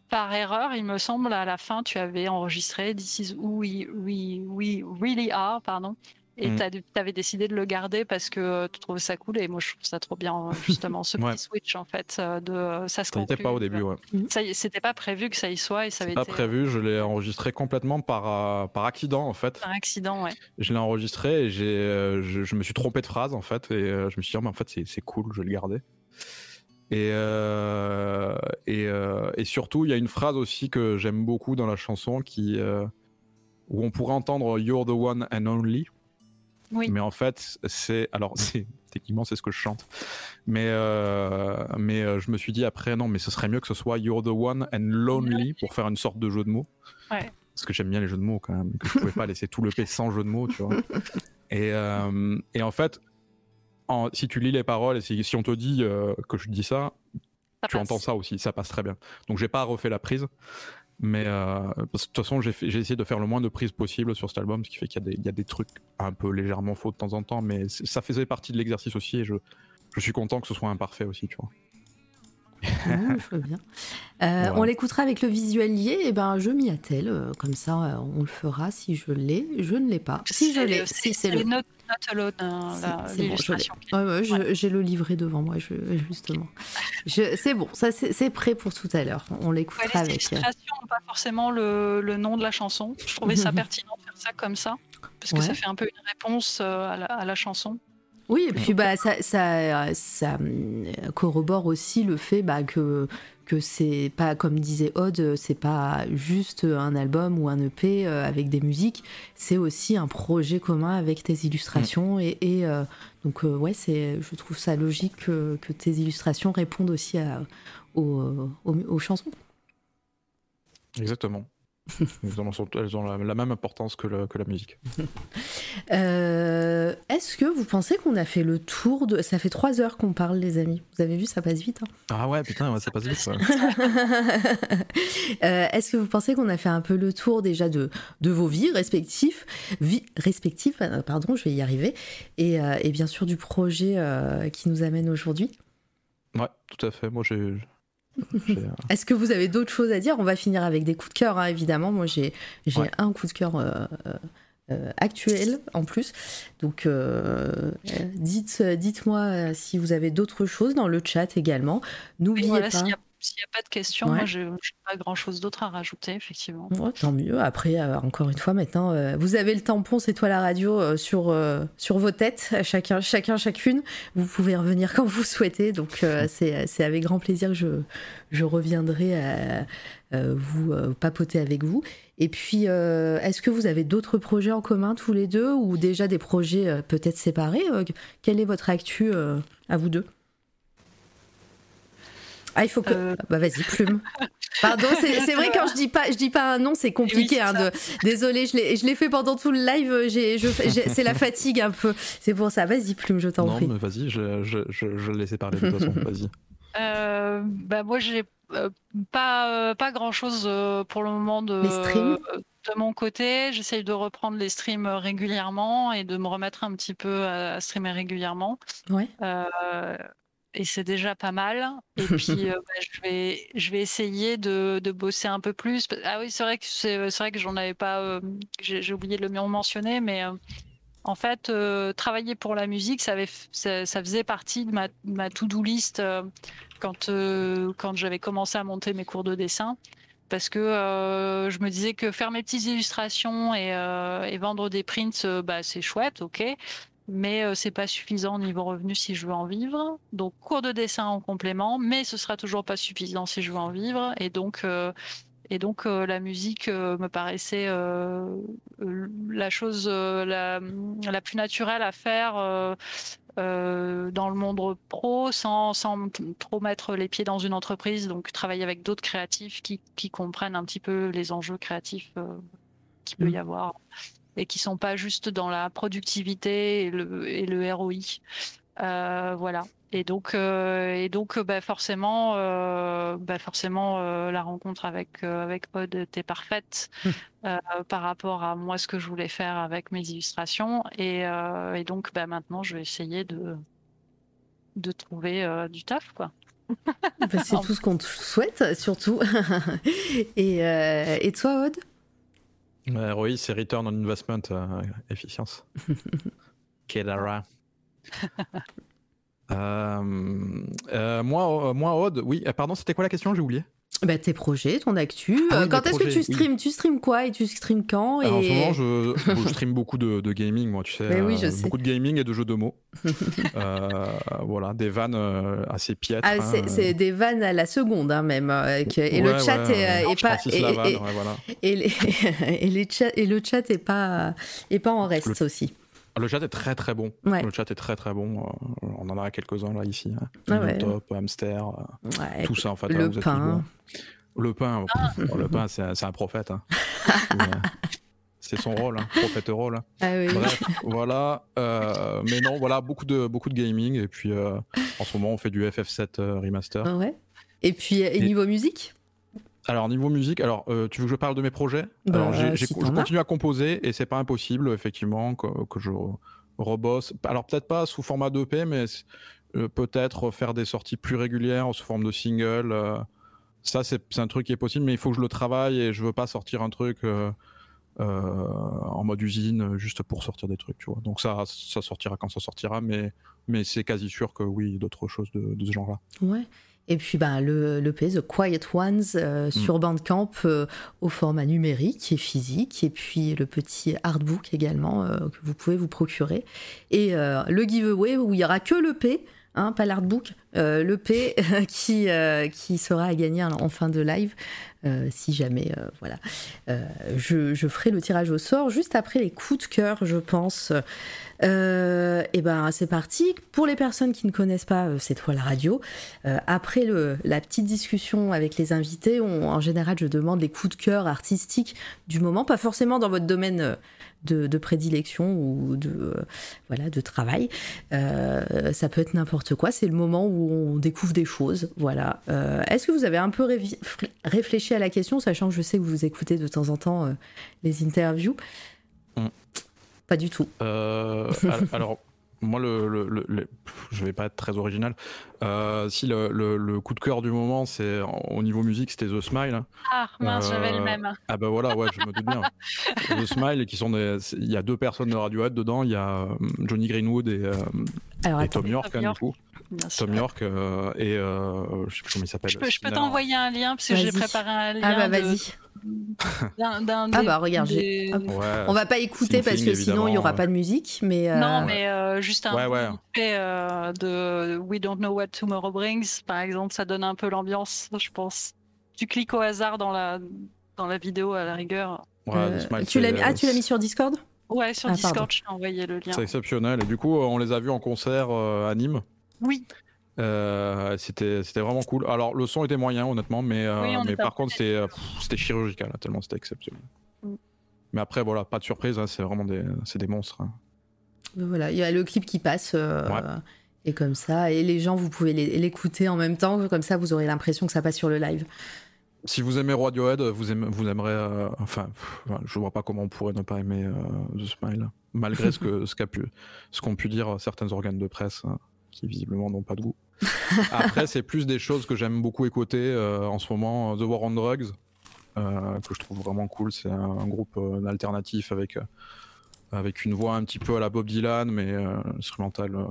S2: par erreur, il me semble, à la fin, tu avais enregistré This is who we, we, we really are, pardon. Et
S3: Mm.
S2: tu avais décidé de le garder parce que tu trouvais ça cool. Et moi, je trouve ça trop bien, euh, justement, ce
S3: Ouais.
S2: petit switch, en fait, euh, de euh, ça se
S3: Ça
S2: conclut.
S3: pas au début, ouais.
S2: Ça est, C'était pas prévu que ça y soit et ça avait
S3: Pas
S2: été euh,
S3: prévu, je l'ai enregistré complètement par, euh, par accident en fait.
S2: un accident, ouais.
S3: Je l'ai enregistré et j'ai, euh, je, je me suis trompé de phrase en fait et euh, je me suis dit, Ah, mais en fait c'est, c'est cool, je vais le garder. Et, euh, et, euh, et surtout, il y a une phrase aussi que j'aime beaucoup dans la chanson qui, euh, où on pourrait entendre You're the one and only.
S2: Oui.
S3: Mais en fait, c'est. Alors, c'est, techniquement, c'est ce que je chante. Mais, euh, mais euh, je me suis dit après, non, mais ce serait mieux que ce soit You're the one and lonely pour faire une sorte de jeu de mots.
S2: Ouais.
S3: Parce que j'aime bien les jeux de mots quand même. et Que je pouvais pas laisser tout le P sans jeu de mots, tu vois. Et, euh, et en fait, en- si tu lis les paroles et si, si on te dit euh, que je dis ça,
S2: Ça
S3: tu
S2: passe.
S3: entends ça aussi, ça passe très bien. Donc j'ai pas refait la prise, mais euh, de toute façon j'ai essayé de faire le moins de prises possible sur cet album, ce qui fait qu'il y, a des- il y a des trucs un peu légèrement faux de temps en temps, mais ça faisait partie de l'exercice aussi et je, je suis content que ce soit imparfait aussi, tu vois.
S1: Mmh, je veux bien. Euh,
S3: Voilà.
S1: On l'écoutera avec le visuel lié. Et ben, je m'y attelle. euh, Comme ça, euh, on le fera si je l'ai. Je ne l'ai pas. Si je
S2: C'est
S1: l'ai,
S2: le-
S1: si c'est le.
S2: Not, not Alone, hein,
S1: bon. Ouais, ouais, j'ai le livret devant moi, je- justement. Je- c'est bon, ça c'est c'est prêt pour tout à l'heure. On
S2: Ouais,
S1: l'écoutera
S2: les
S1: avec.
S2: pas forcément le, le nom de la chanson. Je trouvais ça pertinent de faire ça comme ça, parce que
S1: Ouais.
S2: ça fait un peu une réponse à la, à la chanson.
S1: Oui, et puis bah, ça, ça, ça hum, corrobore aussi le fait bah, que, que c'est pas, comme disait Aude, c'est pas juste un album ou un EP euh, avec des musiques, c'est aussi un projet commun avec tes illustrations. Et, et, euh, donc, euh, ouais, c'est, je trouve ça logique que, que tes illustrations répondent aussi à, aux, aux- aux chansons.
S3: Exactement. Sont- elles ont la, la même importance que, le- que la musique.
S1: Euh, Est-ce que vous pensez qu'on a fait le tour de. Ça fait trois heures qu'on parle, les amis. Vous avez vu, ça passe vite. hein.
S3: Ah ouais, putain, ouais, ça passe vite. ouais.
S1: Euh, Est-ce que vous pensez qu'on a fait un peu le tour déjà de, de vos vies respectives, vies respectives, euh, pardon, je vais y arriver, et, euh, et bien sûr du projet qui nous amène aujourd'hui?
S3: Ouais, tout à fait. Moi, j'ai. Euh,
S1: Est-ce que vous avez d'autres choses à dire? On va finir avec des coups de cœur, hein, évidemment. Moi, j'ai
S3: Ouais.
S1: un coup de cœur euh, euh, actuel en plus. Donc, euh, dites, dites-moi si vous avez d'autres choses dans le chat également. N'oubliez
S2: voilà,
S1: pas.
S2: s'il n'y a, s'il y a pas de questions,
S1: Ouais.
S2: moi, je n'ai pas grand-chose d'autre à rajouter, effectivement.
S1: Ouais, tant mieux. Après, euh, encore une fois, maintenant, euh, vous avez le tampon, c'est toi la radio euh, sur, sur vos têtes, chacun, chacun, chacune. Vous pouvez revenir quand vous souhaitez. Donc, c'est avec grand plaisir que je, je reviendrai euh, vous papoter avec vous. Et puis, est-ce que vous avez d'autres projets en commun tous les deux ou déjà des projets peut-être séparés Quelle est votre actu à vous deux? Ah, il faut que.
S2: Euh.
S1: Bah, vas-y, plume. Pardon, c'est vrai, quand je dis pas, je dis pas un nom, c'est compliqué.
S2: Oui,
S1: hein, de... Désolée, je l'ai fait pendant tout le live. j'ai- je fais- j'ai- C'est la fatigue un peu. C'est pour ça. Vas-y, plume, je t'en
S3: Non,
S1: prie.
S3: mais vas-y, je, je, je, je le laissais parler de toute façon. Vas-y.
S2: Euh, bah, moi, j'ai euh, pas, euh, pas grand-chose euh, pour le moment de,
S1: Les streams
S2: de mon côté. J'essaye de reprendre les streams régulièrement et de me remettre un petit peu à, à streamer régulièrement.
S1: Ouais.
S2: Euh, et c'est déjà pas mal. Et puis, euh, bah, je, vais, je vais essayer de, de bosser un peu plus. Ah oui, c'est vrai que c'est vrai que j'en avais pas. euh, J'ai oublié de le mentionner, mais euh, en fait, travailler pour la musique, ça, avait, ça, ça faisait partie de ma, de ma to-do list quand, quand j'avais commencé à monter mes cours de dessin. Parce que je me disais que faire mes petites illustrations et, et vendre des prints, bah, c'est chouette, ok. Mais euh, c'est pas suffisant au niveau revenu si je veux en vivre. Donc cours de dessin en complément, mais ce sera toujours pas suffisant si je veux en vivre. Et donc, euh, et donc euh, la musique euh, me paraissait la chose la, la plus naturelle à faire dans le monde pro sans, sans trop mettre les pieds dans une entreprise. Donc travailler avec d'autres créatifs qui, qui comprennent un petit peu les enjeux créatifs qu'il peut
S1: Mm.
S2: y avoir et qui sont pas juste dans la productivité et le, et le ROI. Euh, voilà. Et donc, euh, et donc, bah, forcément, euh, bah, forcément, la rencontre avec avec Aude était parfaite euh, par rapport à moi ce que je voulais faire avec mes illustrations. Et, et donc, bah, maintenant, je vais essayer de de trouver du taf, quoi.
S1: Bah, c'est tout ce qu'on te souhaite, surtout. et, et toi, Aude?
S3: Ouais, ROI, c'est Return on Investment euh, efficience. Kedara. Euh, euh, moi, euh, moi, Aude, oui, euh, pardon, c'était quoi la question? J'ai oublié.
S1: Bah, Tes projets, ton actu.
S3: Ah oui,
S1: Euh, quand est-ce que tu streams Tu streams quoi et tu streams quand et...
S3: Alors, en ce moment, je, je stream beaucoup de, de gaming, moi, tu sais.
S1: Mais oui, je
S3: euh,
S1: sais.
S3: Beaucoup de gaming et de jeux de mots. Euh, voilà, des vannes assez piètres.
S1: Ah,
S3: hein,
S1: c'est, des vannes à la seconde, hein, même. que- et le chat
S3: ouais,
S1: est, pas. Et,
S3: Lavanne,
S1: et-
S3: ouais, voilà.
S1: et les, et, les chats- et le chat est pas, est pas en reste aussi.
S3: Le chat est très très bon.
S1: Ouais.
S3: Le chat est très très bon. Euh, on en a quelques-uns là ici. hein.
S1: Ah ouais.
S3: Top, Hamster, euh,
S1: Ouais.
S3: tout ça en fait.
S1: le
S3: là,
S1: pain.
S3: bons. Le pain, pff, le pain, c'est un- prophète. hein. C'est, son rôle, hein, prophète rôle.
S1: Ah oui.
S3: Bref, voilà. euh, mais non, voilà, beaucoup de, beaucoup de gaming. Et puis, euh, en ce moment, on fait du FF7 euh, remaster.
S1: Ah ouais. Et puis, et
S3: Et-
S1: niveau musique?
S3: Alors, niveau musique, alors, euh, tu veux que je parle de mes projets?
S1: Bah,
S3: Alors, j'ai- j'ai-
S1: si
S3: je continue à composer et c'est pas impossible, effectivement, que, que je rebosse. Alors, peut-être pas sous format d'EP, mais euh, peut-être faire des sorties plus régulières sous forme de single. euh, ça, c'est c'est un truc qui est possible, mais il faut que je le travaille et je veux pas sortir un truc. en mode usine juste pour sortir des trucs tu vois donc ça ça sortira quand ça sortira mais mais c'est quasi sûr que oui d'autres choses de, de ce genre là
S1: Ouais. Et puis bah, le, le P, The Quiet Ones,
S3: Mm.
S1: euh, sur Bandcamp euh, au format numérique et physique. Et puis le petit artbook également euh, que vous pouvez vous procurer. Et euh, le giveaway où il y aura que le P, hein, pas l'artbook, le P qui, qui sera à gagner en fin de live. si jamais, voilà. Je, je ferai le tirage au sort juste après les coups de cœur, je pense. Euh, et ben c'est parti. Pour les personnes qui ne connaissent pas euh, cette fois la radio, euh, après la petite discussion avec les invités, on- en général je demande les coups de cœur artistiques du moment, pas forcément dans votre domaine euh, de, prédilection ou de, voilà, de travail. Ça peut être n'importe quoi, c'est le moment où on découvre des choses. Voilà. Est-ce que vous avez un peu réfléchi à la question, sachant que je sais que vous écoutez de temps en temps les interviews?
S3: Mm.
S1: Pas du tout.
S3: Euh, al- alors, moi, le, le- le- le- je vais pas être très original. Euh, si le, le- le coup de cœur du moment, c'est au niveau musique, c'était The Smile.
S2: Ah, mince, j'avais le
S3: Euh,
S2: même.
S3: Ah bah voilà, ouais, je me doute bien. The Smile, qui sont des, il y a deux personnes de Radiohead dedans. Il y a euh, Johnny Greenwood et, euh,
S1: Alors
S3: et
S1: attends.
S3: Tom York, hein,
S2: York.
S3: du coup.
S2: Bien sûr.
S3: Tom York euh, et euh, je sais plus comment il s'appelle.
S2: Je peux, je peux
S3: Sinner.
S2: t'envoyer un lien parce que j'ai préparé un lien.
S1: Ah bah vas-y. Ah bah regarde,
S2: des-.
S3: Ouais.
S1: On va pas écouter parce que sinon il y aura pas de musique, mais euh,
S2: Non, mais euh, juste un
S3: Ouais, ouais.
S2: vite fait, euh, de We Don't Know What Tomorrow Brings, par exemple, ça donne un peu l'ambiance, je pense. Tu cliques au hasard dans la, dans la vidéo à la rigueur.
S1: Euh, tu l'as mis, ah tu l'as mis sur Discord?
S2: Ouais, sur
S1: Ah,
S2: Discord,
S1: pardon.
S2: je t'ai envoyé le lien.
S3: C'est exceptionnel. Et du coup, on les a vus en concert euh, à Nîmes.
S2: Oui,
S3: Euh, c'était c'était vraiment cool. Alors le son était moyen honnêtement, mais euh,
S2: Oui,
S3: mais par contre c'était euh, c'était chirurgical hein, tellement c'était exceptionnel.
S2: Mm.
S3: Mais après voilà, pas de surprise, hein, c'est vraiment des c'est des monstres. hein.
S1: Voilà, il y a le clip qui passe euh,
S3: Ouais.
S1: et comme ça, et les gens vous pouvez les- l'écouter en même temps, comme ça vous aurez l'impression que ça passe sur le live.
S3: Si vous aimez Radiohead, vous aimez, vous aimerez. euh, enfin, pff, je vois pas comment on pourrait ne pas aimer euh, The Smile, malgré ce que ce qu'a pu ce qu'ont pu dire certains organes de presse hein, qui visiblement n'ont pas de goût. Après, c'est plus des choses que j'aime beaucoup écouter euh, en ce moment. The War on Drugs, euh, que je trouve vraiment cool. C'est un, un groupe euh, alternatif avec euh, avec une voix un petit peu à la Bob Dylan, mais euh, instrumentale. euh,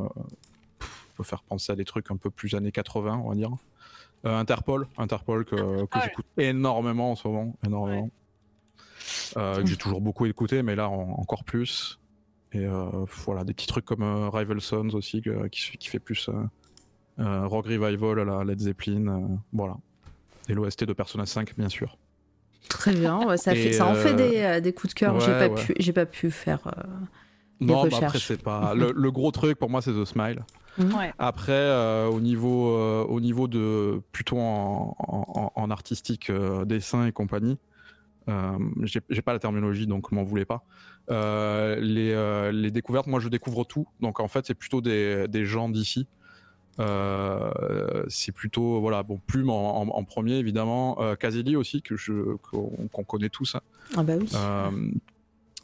S3: peut faire penser à des trucs un peu plus années 80, on va dire. Euh, Interpol, Interpol que, que
S2: Ah ouais.
S3: j'écoute énormément en ce moment, énormément. Euh, que j'ai toujours beaucoup écouté, mais là en- encore plus. Et euh, voilà, des petits trucs comme euh, Rival Sons aussi, que- qui, qui fait plus euh, euh, rock revival à la Led Zeppelin, euh, voilà. Et l'OST de Persona 5, bien sûr.
S1: Très bien, ouais, ça, fait, ça en fait des, euh, des coups de cœur. j'ai
S3: ouais,
S1: pas
S3: ouais.
S1: pu, j'ai pas pu faire. euh, Des
S3: Non, bah après c'est pas le, le gros truc pour moi, c'est The Smile.
S2: ouais.
S3: Après, euh, au niveau, euh, au niveau de plutôt en, en- en artistique, euh, dessin et compagnie, euh, j'ai pas la terminologie, donc m'en voulez pas. Euh, les, euh, les découvertes, moi je découvre tout, donc en fait c'est plutôt des, des gens d'ici. C'est plutôt voilà bon Plume en, en- en premier évidemment, Caselli aussi que qu'on connaît tous. hein.
S1: Ah bah oui.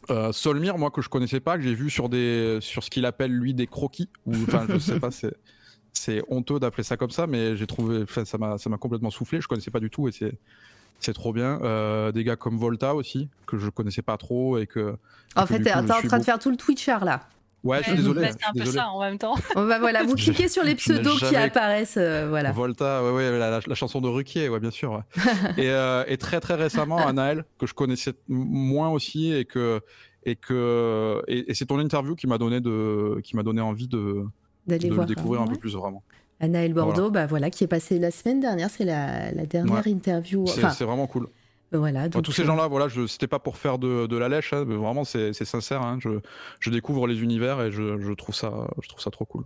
S3: Euh, Solmir, moi que je connaissais pas, que j'ai vu sur des sur ce qu'il appelle lui des croquis ou enfin je sais pas, c'est c'est honteux d'appeler ça comme ça, mais j'ai trouvé, ça m'a, ça m'a complètement soufflé. Je connaissais pas du tout et c'est, c'est trop bien. Euh, des gars comme Volta aussi que je connaissais pas trop et que.
S1: En
S3: et
S1: fait, t'es en train de faire tout le Twitcher là.
S3: Ouais, je suis désolé.
S2: bah, c'est un peu
S3: désolé.
S2: ça en même temps.
S1: Bon, bah voilà, vous cliquez sur les pseudos qui apparaissent, euh, voilà.
S3: Volta, ouais, ouais, la, la- la chanson de Ruquier, ouais, bien sûr. ouais. et, euh, et très très récemment, Anaël, que je connaissais moins aussi, et que et que et, et c'est ton interview qui m'a donné de qui m'a donné envie de, de
S1: voir.
S3: le découvrir un
S1: ouais.
S3: peu plus vraiment.
S1: Anaël Bordeaux, bah voilà, qui est passée la semaine dernière, c'est la, la dernière interview.
S3: C'est
S1: Enfin,
S3: c'est vraiment cool.
S1: voilà.
S3: Enfin,
S1: donc,
S3: tous ces
S1: euh,
S3: gens-là, voilà, je c'était pas pour faire de, de la lèche, hein, mais vraiment c'est sincère. hein, je, je découvre les univers et je, je trouve ça je trouve ça trop cool.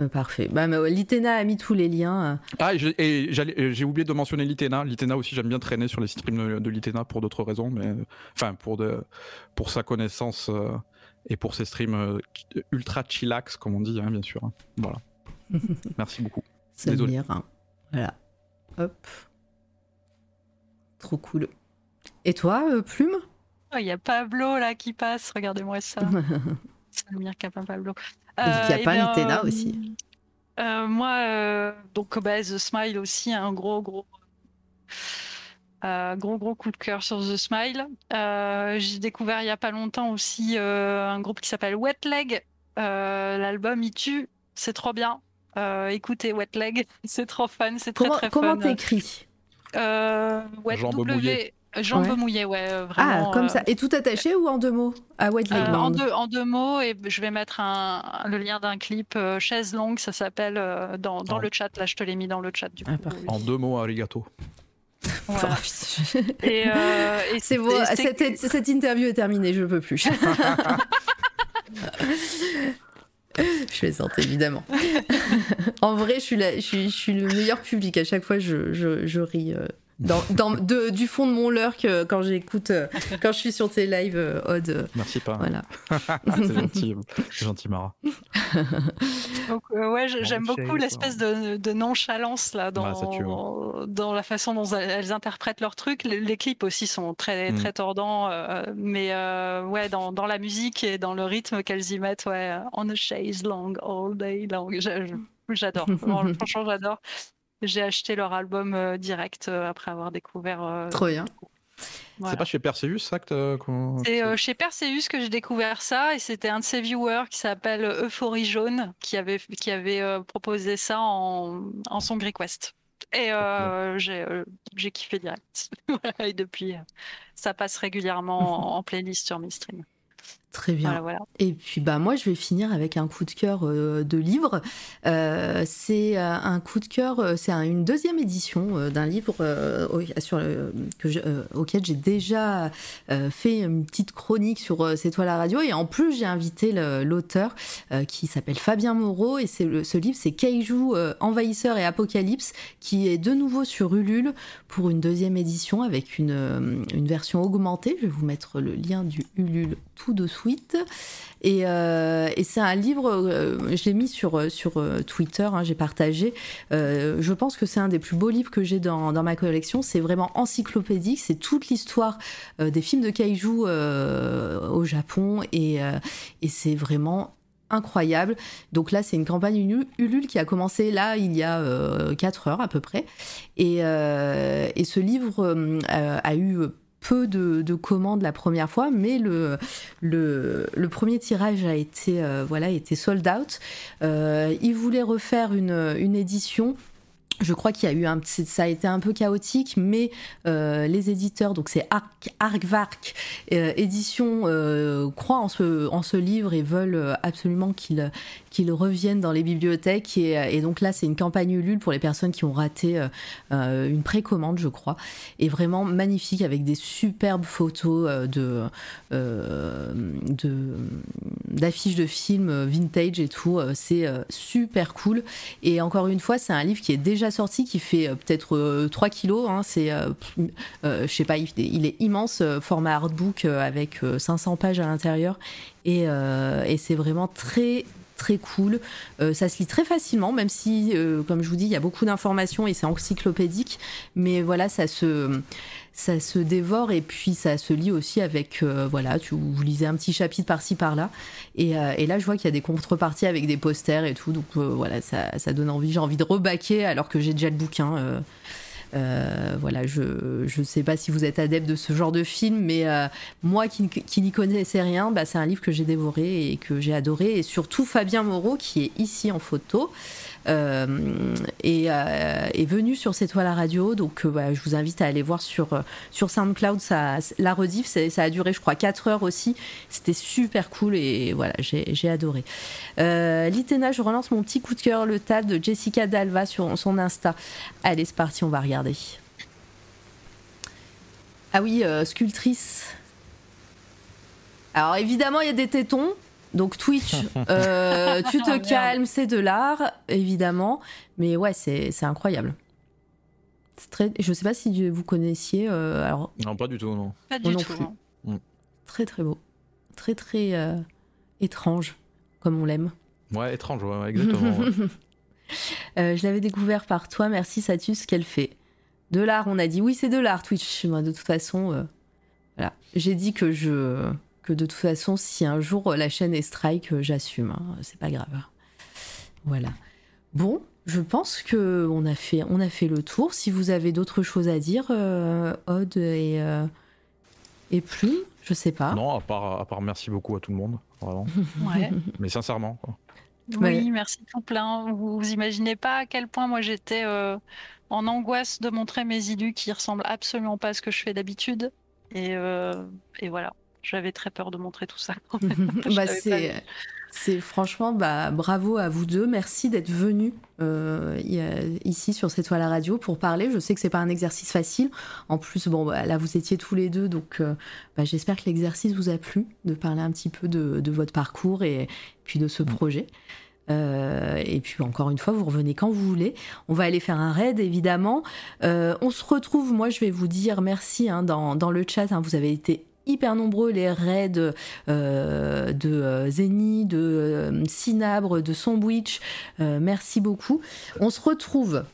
S1: euh, parfait. Bah, ouais, Litena a mis tous les liens. euh.
S3: Ah, et j'ai- oublié de mentionner Litena. Litena aussi, j'aime bien traîner sur les streams de, de Litena pour d'autres raisons, mais euh, enfin pour de, pour sa connaissance euh, et pour ses streams euh, ultra chillax, comme on dit, hein, bien sûr. Voilà. Merci beaucoup. Désolé.
S1: Samir, hein. Voilà. Hop. Trop cool. Et toi, euh, Plume?
S2: Oh, Il y a Pablo là qui passe, regardez-moi ça. Samir Capin Pablo.
S1: Et Capin
S2: eh bien,
S1: Litena
S2: euh,
S1: aussi.
S2: euh, moi, euh, donc bah, The Smile aussi, un gros, gros, euh, gros, gros coup de cœur sur The Smile. Euh, J'ai découvert il y a pas longtemps aussi euh, un groupe qui s'appelle Wet Leg. Euh, L'album il tue, c'est trop bien. Euh, écoutez Wet Leg, c'est trop fun, c'est très
S1: Comment
S2: très
S1: comment
S2: fun.
S1: t'écris?
S2: Euh, ouais,
S3: Jambes
S2: W-
S3: mouillées.
S2: Jambes
S1: Ouais.
S2: mouillées, ouais, euh,
S1: Ah,
S2: vraiment.
S1: comme
S2: euh,
S1: ça. Et tout attaché ou en deux mots? Ah,
S2: euh,
S1: Leg
S2: en, deux, en deux mots, et je vais mettre un, le lien d'un clip euh, chaise longue, ça s'appelle euh, dans, dans
S3: En-
S2: le chat. Là, je te l'ai mis dans le chat du coup.
S1: Ah, parfait.
S3: En deux mots, arigato.
S2: Voilà. Et, euh, et
S1: C'est bon, cette interview est terminée, je peux plus. je plaisante, évidemment. en vrai, je suis, la- je, suis, je suis le meilleur public. À chaque fois, je, je, je ris euh, dans, dans- de- du fond de mon lurk euh, quand j'écoute, euh, quand je suis sur tes lives, euh, Odd. euh,
S3: Merci pas.
S1: voilà.
S3: c'est gentil, c'est gentil Mara.
S2: donc, euh, ouais, j'aime beaucoup l'espèce de, de nonchalance là dans,
S3: Bah, ouais.
S2: dans la façon dont elles, interprètent leurs trucs. Les, les clips aussi sont très
S3: Mm.
S2: très tordants, euh, mais euh, ouais, dans, dans la musique et dans le rythme qu'elles y mettent, ouais, on a chaise long all day long. J'adore, franchement j'adore. J'ai acheté leur album euh, direct euh, après avoir découvert. euh,
S1: Trop bien.
S2: voilà.
S3: C'est pas chez Perseus ça que
S2: C'est euh, chez Perseus que j'ai découvert ça et c'était un de ses viewers qui s'appelle Euphorie Jaune qui avait, qui avait euh, proposé ça en, en song request. Et euh, j'ai euh, j'ai kiffé direct. Voilà, et depuis, ça passe régulièrement en, en playlist sur mes streams.
S1: Très bien.
S2: Voilà, voilà.
S1: Et puis bah moi je vais finir avec un coup de cœur euh, de livre. Euh, c'est euh, un coup de cœur, euh, c'est un- une deuxième édition d'un livre sur le- que je- auquel j'ai déjà fait une petite chronique sur C'est toi la radio et en plus j'ai invité l'auteur qui s'appelle Fabien Moreau et c'est ce livre c'est Kaiju Envahisseur et Apocalypse qui est de nouveau sur Ulule pour une deuxième édition avec une, une version augmentée. Je vais vous mettre le lien du Ulule tout de suite. Et, euh, c'est un livre, euh, je l'ai mis sur, euh, sur euh, Twitter, hein, j'ai partagé. Euh, je pense que c'est un des plus beaux livres que j'ai dans, dans ma collection. C'est vraiment encyclopédique, c'est toute l'histoire euh, des films de kaiju euh, au Japon et, euh, c'est vraiment incroyable. Donc là, c'est une campagne Ulu- Ulule qui a commencé là il y a 4 heures à peu près. Et, euh, et ce livre euh, a eu peu de, de commandes la première fois, mais le, premier tirage a été, euh, voilà, été sold out. Euh, ils voulaient refaire une, édition. Je crois qu'il y a eu un petit, ça a été un peu chaotique, mais euh, les éditeurs, donc c'est Arc, Arcvark euh, édition, euh, croient en ce livre et veulent absolument qu'il qu'il revienne dans les bibliothèques. Et, et donc là, c'est une campagne Ulule pour les personnes qui ont raté euh, une précommande, je crois, et vraiment magnifique avec des superbes photos euh, de euh, d'affiches de films vintage et tout. Euh, C'est euh, super cool. Et encore une fois, c'est un livre qui est déjà sorti, qui fait euh, peut-être euh, 3 kilos. Hein. c'est, euh, euh, je sais pas, il, est immense, euh, format artbook euh, avec euh, 500 pages à l'intérieur. Euh, et c'est vraiment très très cool. Euh, ça se lit très facilement, même si, euh, comme je vous dis, il y a beaucoup d'informations et c'est encyclopédique. Mais voilà, ça se, ça se dévore et puis ça se lit aussi avec, euh, voilà, tu, vous un petit chapitre par-ci par-là. Et, et là, je vois qu'il y a des contreparties avec des posters et tout. Donc voilà, ça, ça donne envie. J'ai envie de rebaquer alors que j'ai déjà le bouquin. Euh, voilà, je je sais pas si vous êtes adepte de ce genre de film, mais euh, moi qui n'y connaissais rien, bah, c'est un livre que j'ai dévoré et que j'ai adoré. Et surtout Fabien Moreau, qui est ici en photo, euh, est, euh, est venu sur cette toile à radio. Donc euh, je vous invite à aller voir sur, sur SoundCloud la rediff. c'est- Ça a duré, je crois, 4 heures aussi. C'était super cool et voilà, j'ai adoré. Litena, je relance mon petit coup de cœur, le tas de Jessica Dalva sur son Insta. Allez, c'est parti, on va regarder. Ah oui, sculptrice. Alors évidemment, il y a des tétons. Donc Twitch, euh, tu te
S2: Merde.
S1: calmes, c'est de l'art, évidemment. Mais ouais, c'est c'est incroyable. C'est Très, je sais pas si vous connaissiez. euh, alors
S3: Non, pas du tout, non.
S2: Pas du
S1: non
S2: tout.
S1: plus.
S2: hein.
S1: très très beau, très très euh, étrange, comme on l'aime.
S3: Ouais, étrange, ouais, exactement. ouais.
S1: Euh, je l'avais découvert par toi, merci Satus, qu'elle fait De l'art, on a dit oui, c'est de l'art Twitch. Moi, de toute façon, euh, voilà. J'ai dit que je que de toute façon, si un jour la chaîne est strike, euh, j'assume. hein. C'est pas grave. Voilà. Bon, je pense que on a fait on a fait le tour. Si vous avez d'autres choses à dire, euh, Odd et euh, et Plume, je sais pas.
S3: non, à part, à part merci beaucoup à tout le monde, vraiment.
S2: Ouais.
S3: Mais sincèrement, quoi.
S1: Ouais.
S2: Oui, merci tout plein. Vous, vous imaginez pas à quel point moi j'étais euh, en angoisse de montrer mes idées qui ressemblent absolument pas à ce que je fais d'habitude. Et, euh, et voilà, j'avais très peur de montrer tout ça.
S1: Bah,
S2: pas
S1: c'est, franchement bah, bravo à vous deux. Merci d'être venus euh, ici sur cette toile à radio pour parler. Je sais que c'est pas un exercice facile. En plus, bon, bah, là vous étiez tous les deux, donc euh, bah, j'espère que l'exercice vous a plu de parler un petit peu de, de votre parcours et puis de ce projet. Euh, et puis encore une fois, vous revenez quand vous voulez. On va aller faire un raid évidemment. Euh, on se retrouve. Moi, je vais vous dire merci hein, dans, dans le chat. hein, vous avez été hyper nombreux les raids euh, de euh, Zeni, de euh, Cinabre, de Sandwich. Merci beaucoup. On se retrouve.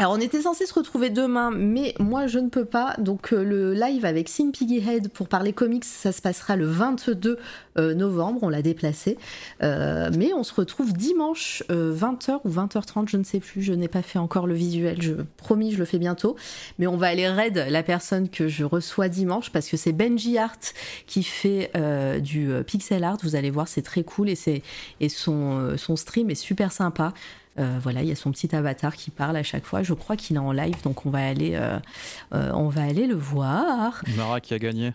S1: Alors on était censé se retrouver demain, mais moi je ne peux pas. Donc euh, le live avec Sim Piggyhead pour parler comics, ça se passera le 22 euh, novembre. On l'a déplacé, Euh, mais on se retrouve dimanche 20h ou 20h30, je ne sais plus. Je n'ai pas fait encore le visuel. Je promis, je le fais bientôt. Mais on va aller raid la personne que je reçois dimanche parce que c'est Benji Art qui fait du pixel art. Vous allez voir, c'est très cool et et son son stream est super sympa. Euh, voilà, il y a son petit avatar qui parle à chaque fois. Je crois qu'il est en live, donc on va aller, euh, euh, on va aller le voir.
S3: Mara qui a gagné.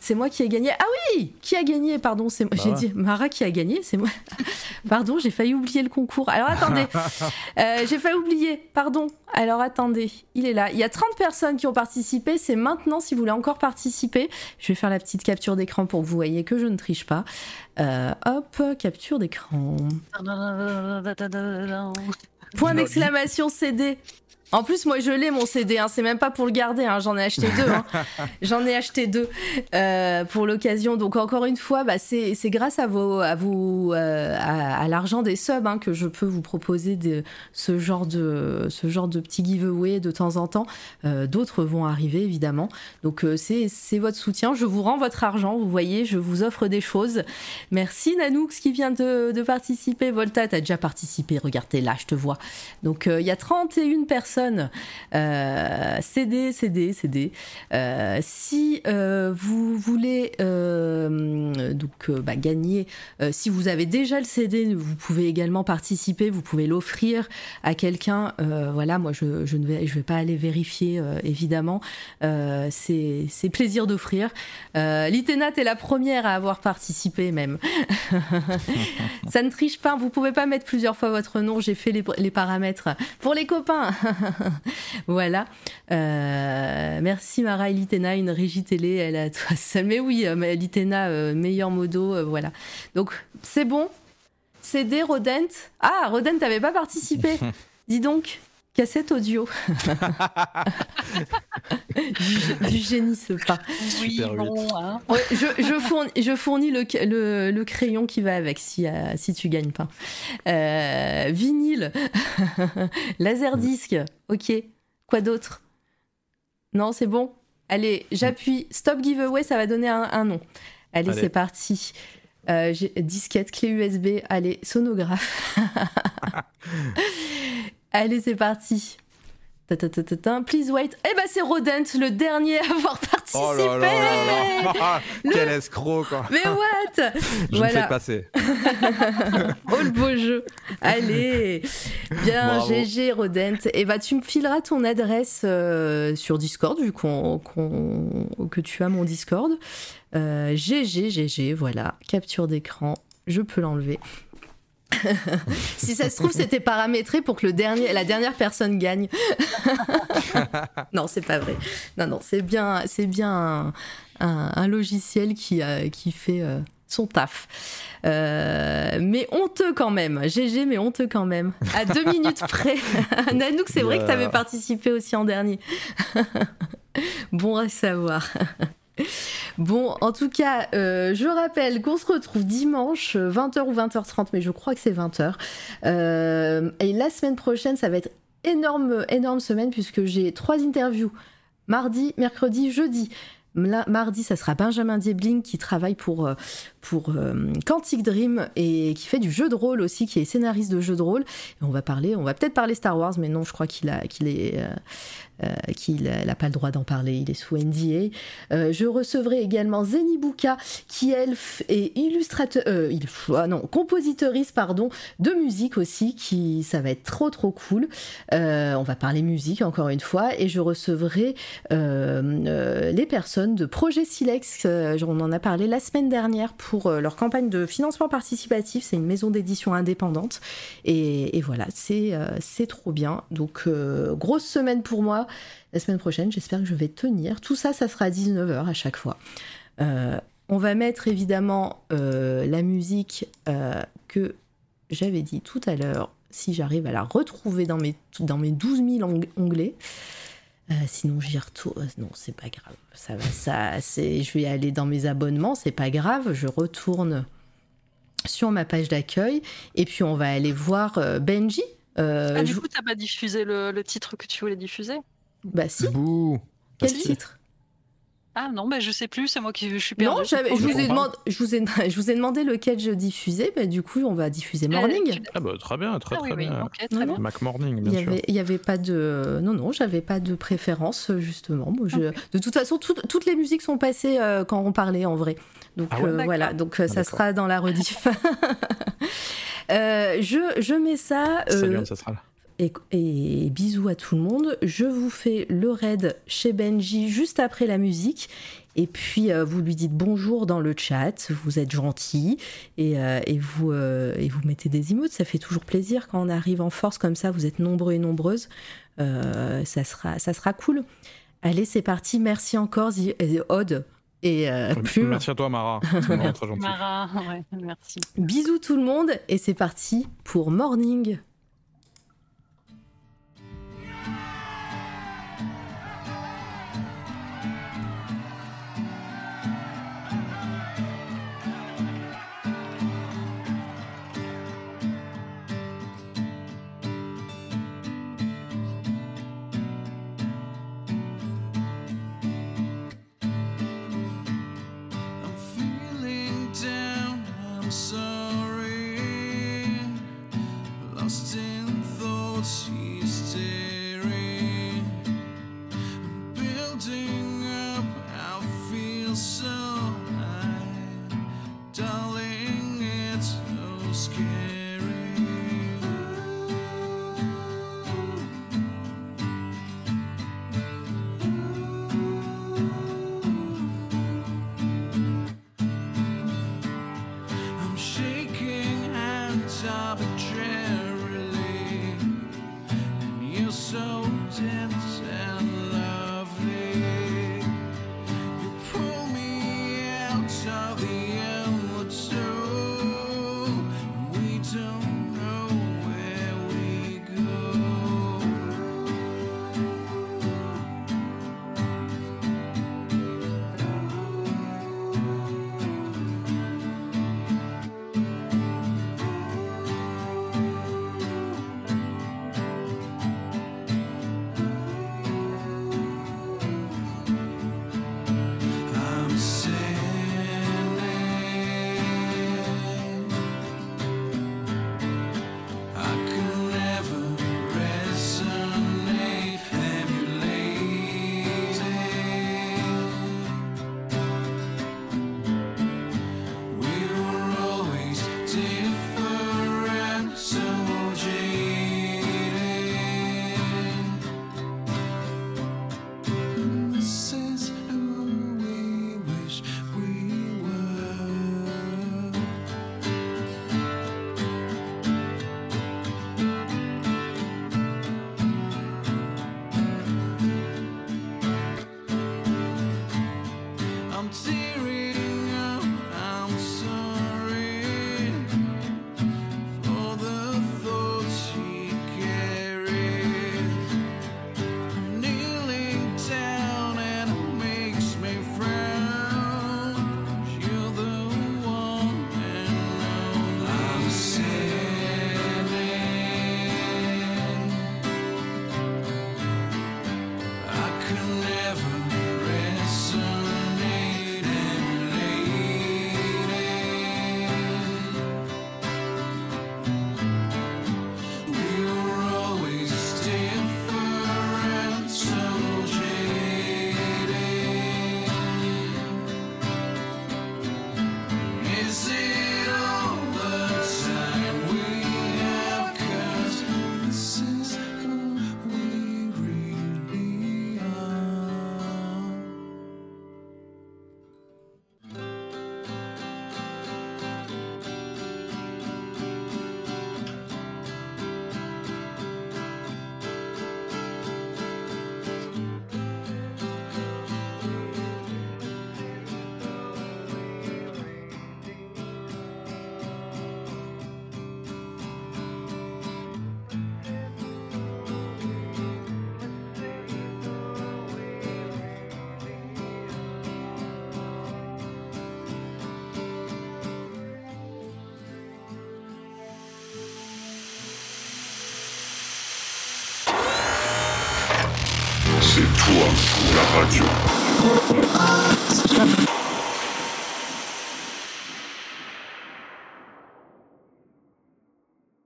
S1: C'est moi qui ai gagné. Ah oui, qui a gagné Pardon, c'est moi.
S3: Bah
S1: j'ai
S3: ouais.
S1: dit Mara qui a gagné. C'est moi. Pardon, j'ai failli oublier le concours. Alors attendez, Euh, j'ai failli oublier. Pardon. Alors attendez, il est là. Il y a 30 personnes qui ont participé. C'est maintenant si vous voulez encore participer. Je vais faire la petite capture d'écran pour que vous voyez que je ne triche pas. Euh, hop, capture d'écran. Point d'exclamation CD. En plus, moi, je l'ai mon CD. Hein. C'est même pas pour le garder. Hein. J'en ai acheté deux. hein. J'en ai acheté deux euh, pour l'occasion. Donc encore une fois, bah, c'est grâce à vos, à vous, euh, à, à l'argent des subs hein, que je peux vous proposer de, ce genre de, ce genre de petit giveaway de temps en temps. Euh, D'autres vont arriver évidemment. Donc c'est votre soutien. Je vous rends votre argent. Vous voyez, je vous offre des choses. Merci Nanoux qui vient de, de participer. Volta, t'as déjà participé. Regarde, t'es là, je te vois. Donc il y a 31 personnes. CD, CD, CD. Si euh, vous voulez euh, donc euh, bah, gagner, si vous avez déjà le CD, vous pouvez également participer. Vous pouvez l'offrir à quelqu'un. Voilà, moi je, ne vais, pas aller vérifier évidemment. C'est plaisir d'offrir. Euh, Litena, t'es la première à avoir participé même. Ça ne triche pas. Vous pouvez pas mettre plusieurs fois votre nom. J'ai fait les paramètres pour les copains. voilà. Euh, merci Mara et Litena, une régie télé, elle a toi seule. Mais oui, euh, mais Litena, euh, meilleur modo, euh, voilà. Donc c'est bon. CD, Rodent. Ah, Rodent, t'avais pas participé. Dis donc. Cassette audio. du, du génie ce pas.
S2: Oui,
S3: Super
S2: bon, hein.
S1: Ouais, je, je fournis, je fournis le, le, le crayon qui va avec si, euh, si tu gagnes pas. Euh, vinyle, laserdisc, ok. Quoi d'autre? Non, c'est bon Allez, j'appuie. Stop giveaway, ça va donner un, un nom. Allez,
S3: Allez.
S1: c'est parti. Euh, disquette, clé USB, allez, sonographe. allez, c'est parti. Ta, ta, ta, ta, ta. Please wait. Eh ben, c'est Rodent, le dernier à avoir participé.
S3: Oh là là là là
S1: Le-
S3: Quel escroc quoi
S1: Mais what
S3: Je
S1: Voilà.
S3: me fais passer.
S1: Oh le beau jeu Allez Bien,
S3: Bravo.
S1: GG Rodent. Et bah tu me fileras ton adresse euh, sur Discord, vu qu'on, que tu as mon Discord. Euh, GG, GG, voilà. Capture d'écran, je peux l'enlever. si ça se trouve, c'était paramétré pour que le dernier, la dernière personne gagne. non, c'est pas vrai. Non, non, c'est bien, c'est bien un, un- un logiciel qui, euh, qui fait euh, son taf. Euh, mais honteux quand même. GG, mais honteux quand même. À deux minutes près. Nanook, c'est vrai que tu avais participé aussi en dernier. bon à savoir. Bon, en tout cas, euh, je rappelle qu'on se retrouve dimanche, euh, 20h ou 20h30, mais je crois que c'est 20h. Euh, et la semaine prochaine, ça va être énorme, énorme semaine, puisque j'ai trois interviews. Mardi, mercredi, jeudi. Mardi, ça sera Benjamin Diebling qui travaille pour, euh, pour euh, Quantic Dream et qui fait du jeu de rôle aussi, qui est scénariste de jeu de rôle. On va parler, on va peut-être parler Star Wars, mais non, je crois qu'il a, qu'il est, euh, euh, qu'il n'a pas le droit d'en parler. Il est sous NDA. Euh, je recevrai également Zenibuka, qui elle est illustrateur, il- ah non, compositrice pardon, de musique aussi, qui ça va être trop trop cool. On va parler musique encore une fois, et je recevrai les personnes de Projet Silex. on en a parlé la semaine dernière pour euh, leur campagne de financement participatif. C'est une maison d'édition indépendante, et, voilà, c'est euh, c'est trop bien. Donc euh, grosse semaine pour moi. La semaine prochaine, j'espère que je vais tenir. Tout ça, ça sera à 19h à chaque fois. On va mettre évidemment la musique que j'avais dit tout à l'heure, si j'arrive à la retrouver dans mes, dans mes 12 000 ong- onglets. Euh, sinon, j'y retourne. Non, c'est pas grave. Ça, va- ça, c'est, je vais aller dans mes abonnements, c'est pas grave. Je retourne sur ma page d'accueil et puis on va aller voir euh, Benji. Euh,
S2: Ah, du
S1: je-
S2: coup, t'as pas diffusé le, le titre que tu voulais diffuser?
S1: Bah si,
S3: Bouh
S1: quel titre?
S2: Ah non, bah, je sais plus, c'est moi qui je suis perdue.
S1: Non, je,
S3: Je
S1: vous ai je, vous ai, je vous ai demandé lequel je diffusais, bah, du coup on va diffuser Morning.
S2: tu-
S3: Ah bah très bien, très
S2: Ah oui,
S3: très
S2: oui,
S3: bien.
S2: très
S1: Non,
S2: bien.
S3: Mac Morning,
S1: Il
S3: bien
S1: y,
S3: sûr.
S1: avait, il y avait pas de. Non, non, j'avais pas de préférence, justement. Moi, je- De toute façon, tout- toutes les musiques sont passées euh, quand on parlait en vrai. Donc
S3: Ah ouais?
S1: euh, voilà, donc euh,
S3: Ah,
S1: ça sera dans la rediff. Euh, je, je mets ça. euh,
S3: Salut, ça sera là.
S1: Et, et bisous à tout le monde. Je vous fais le raid chez Benji juste après la musique. Et puis euh, vous lui dites bonjour dans le chat, vous êtes gentil et, euh, et vous, euh, et vous mettez des emotes. Ça fait toujours plaisir quand on arrive en force comme ça, vous êtes nombreux et nombreuses. Euh, ça, sera, ça sera cool. Allez, c'est parti. Merci encore, Odd. Et euh.
S3: Merci à toi, Mara. C'est vraiment très gentil.
S2: Mara, ouais, merci.
S1: Bisous tout le monde. Et c'est parti pour Morning.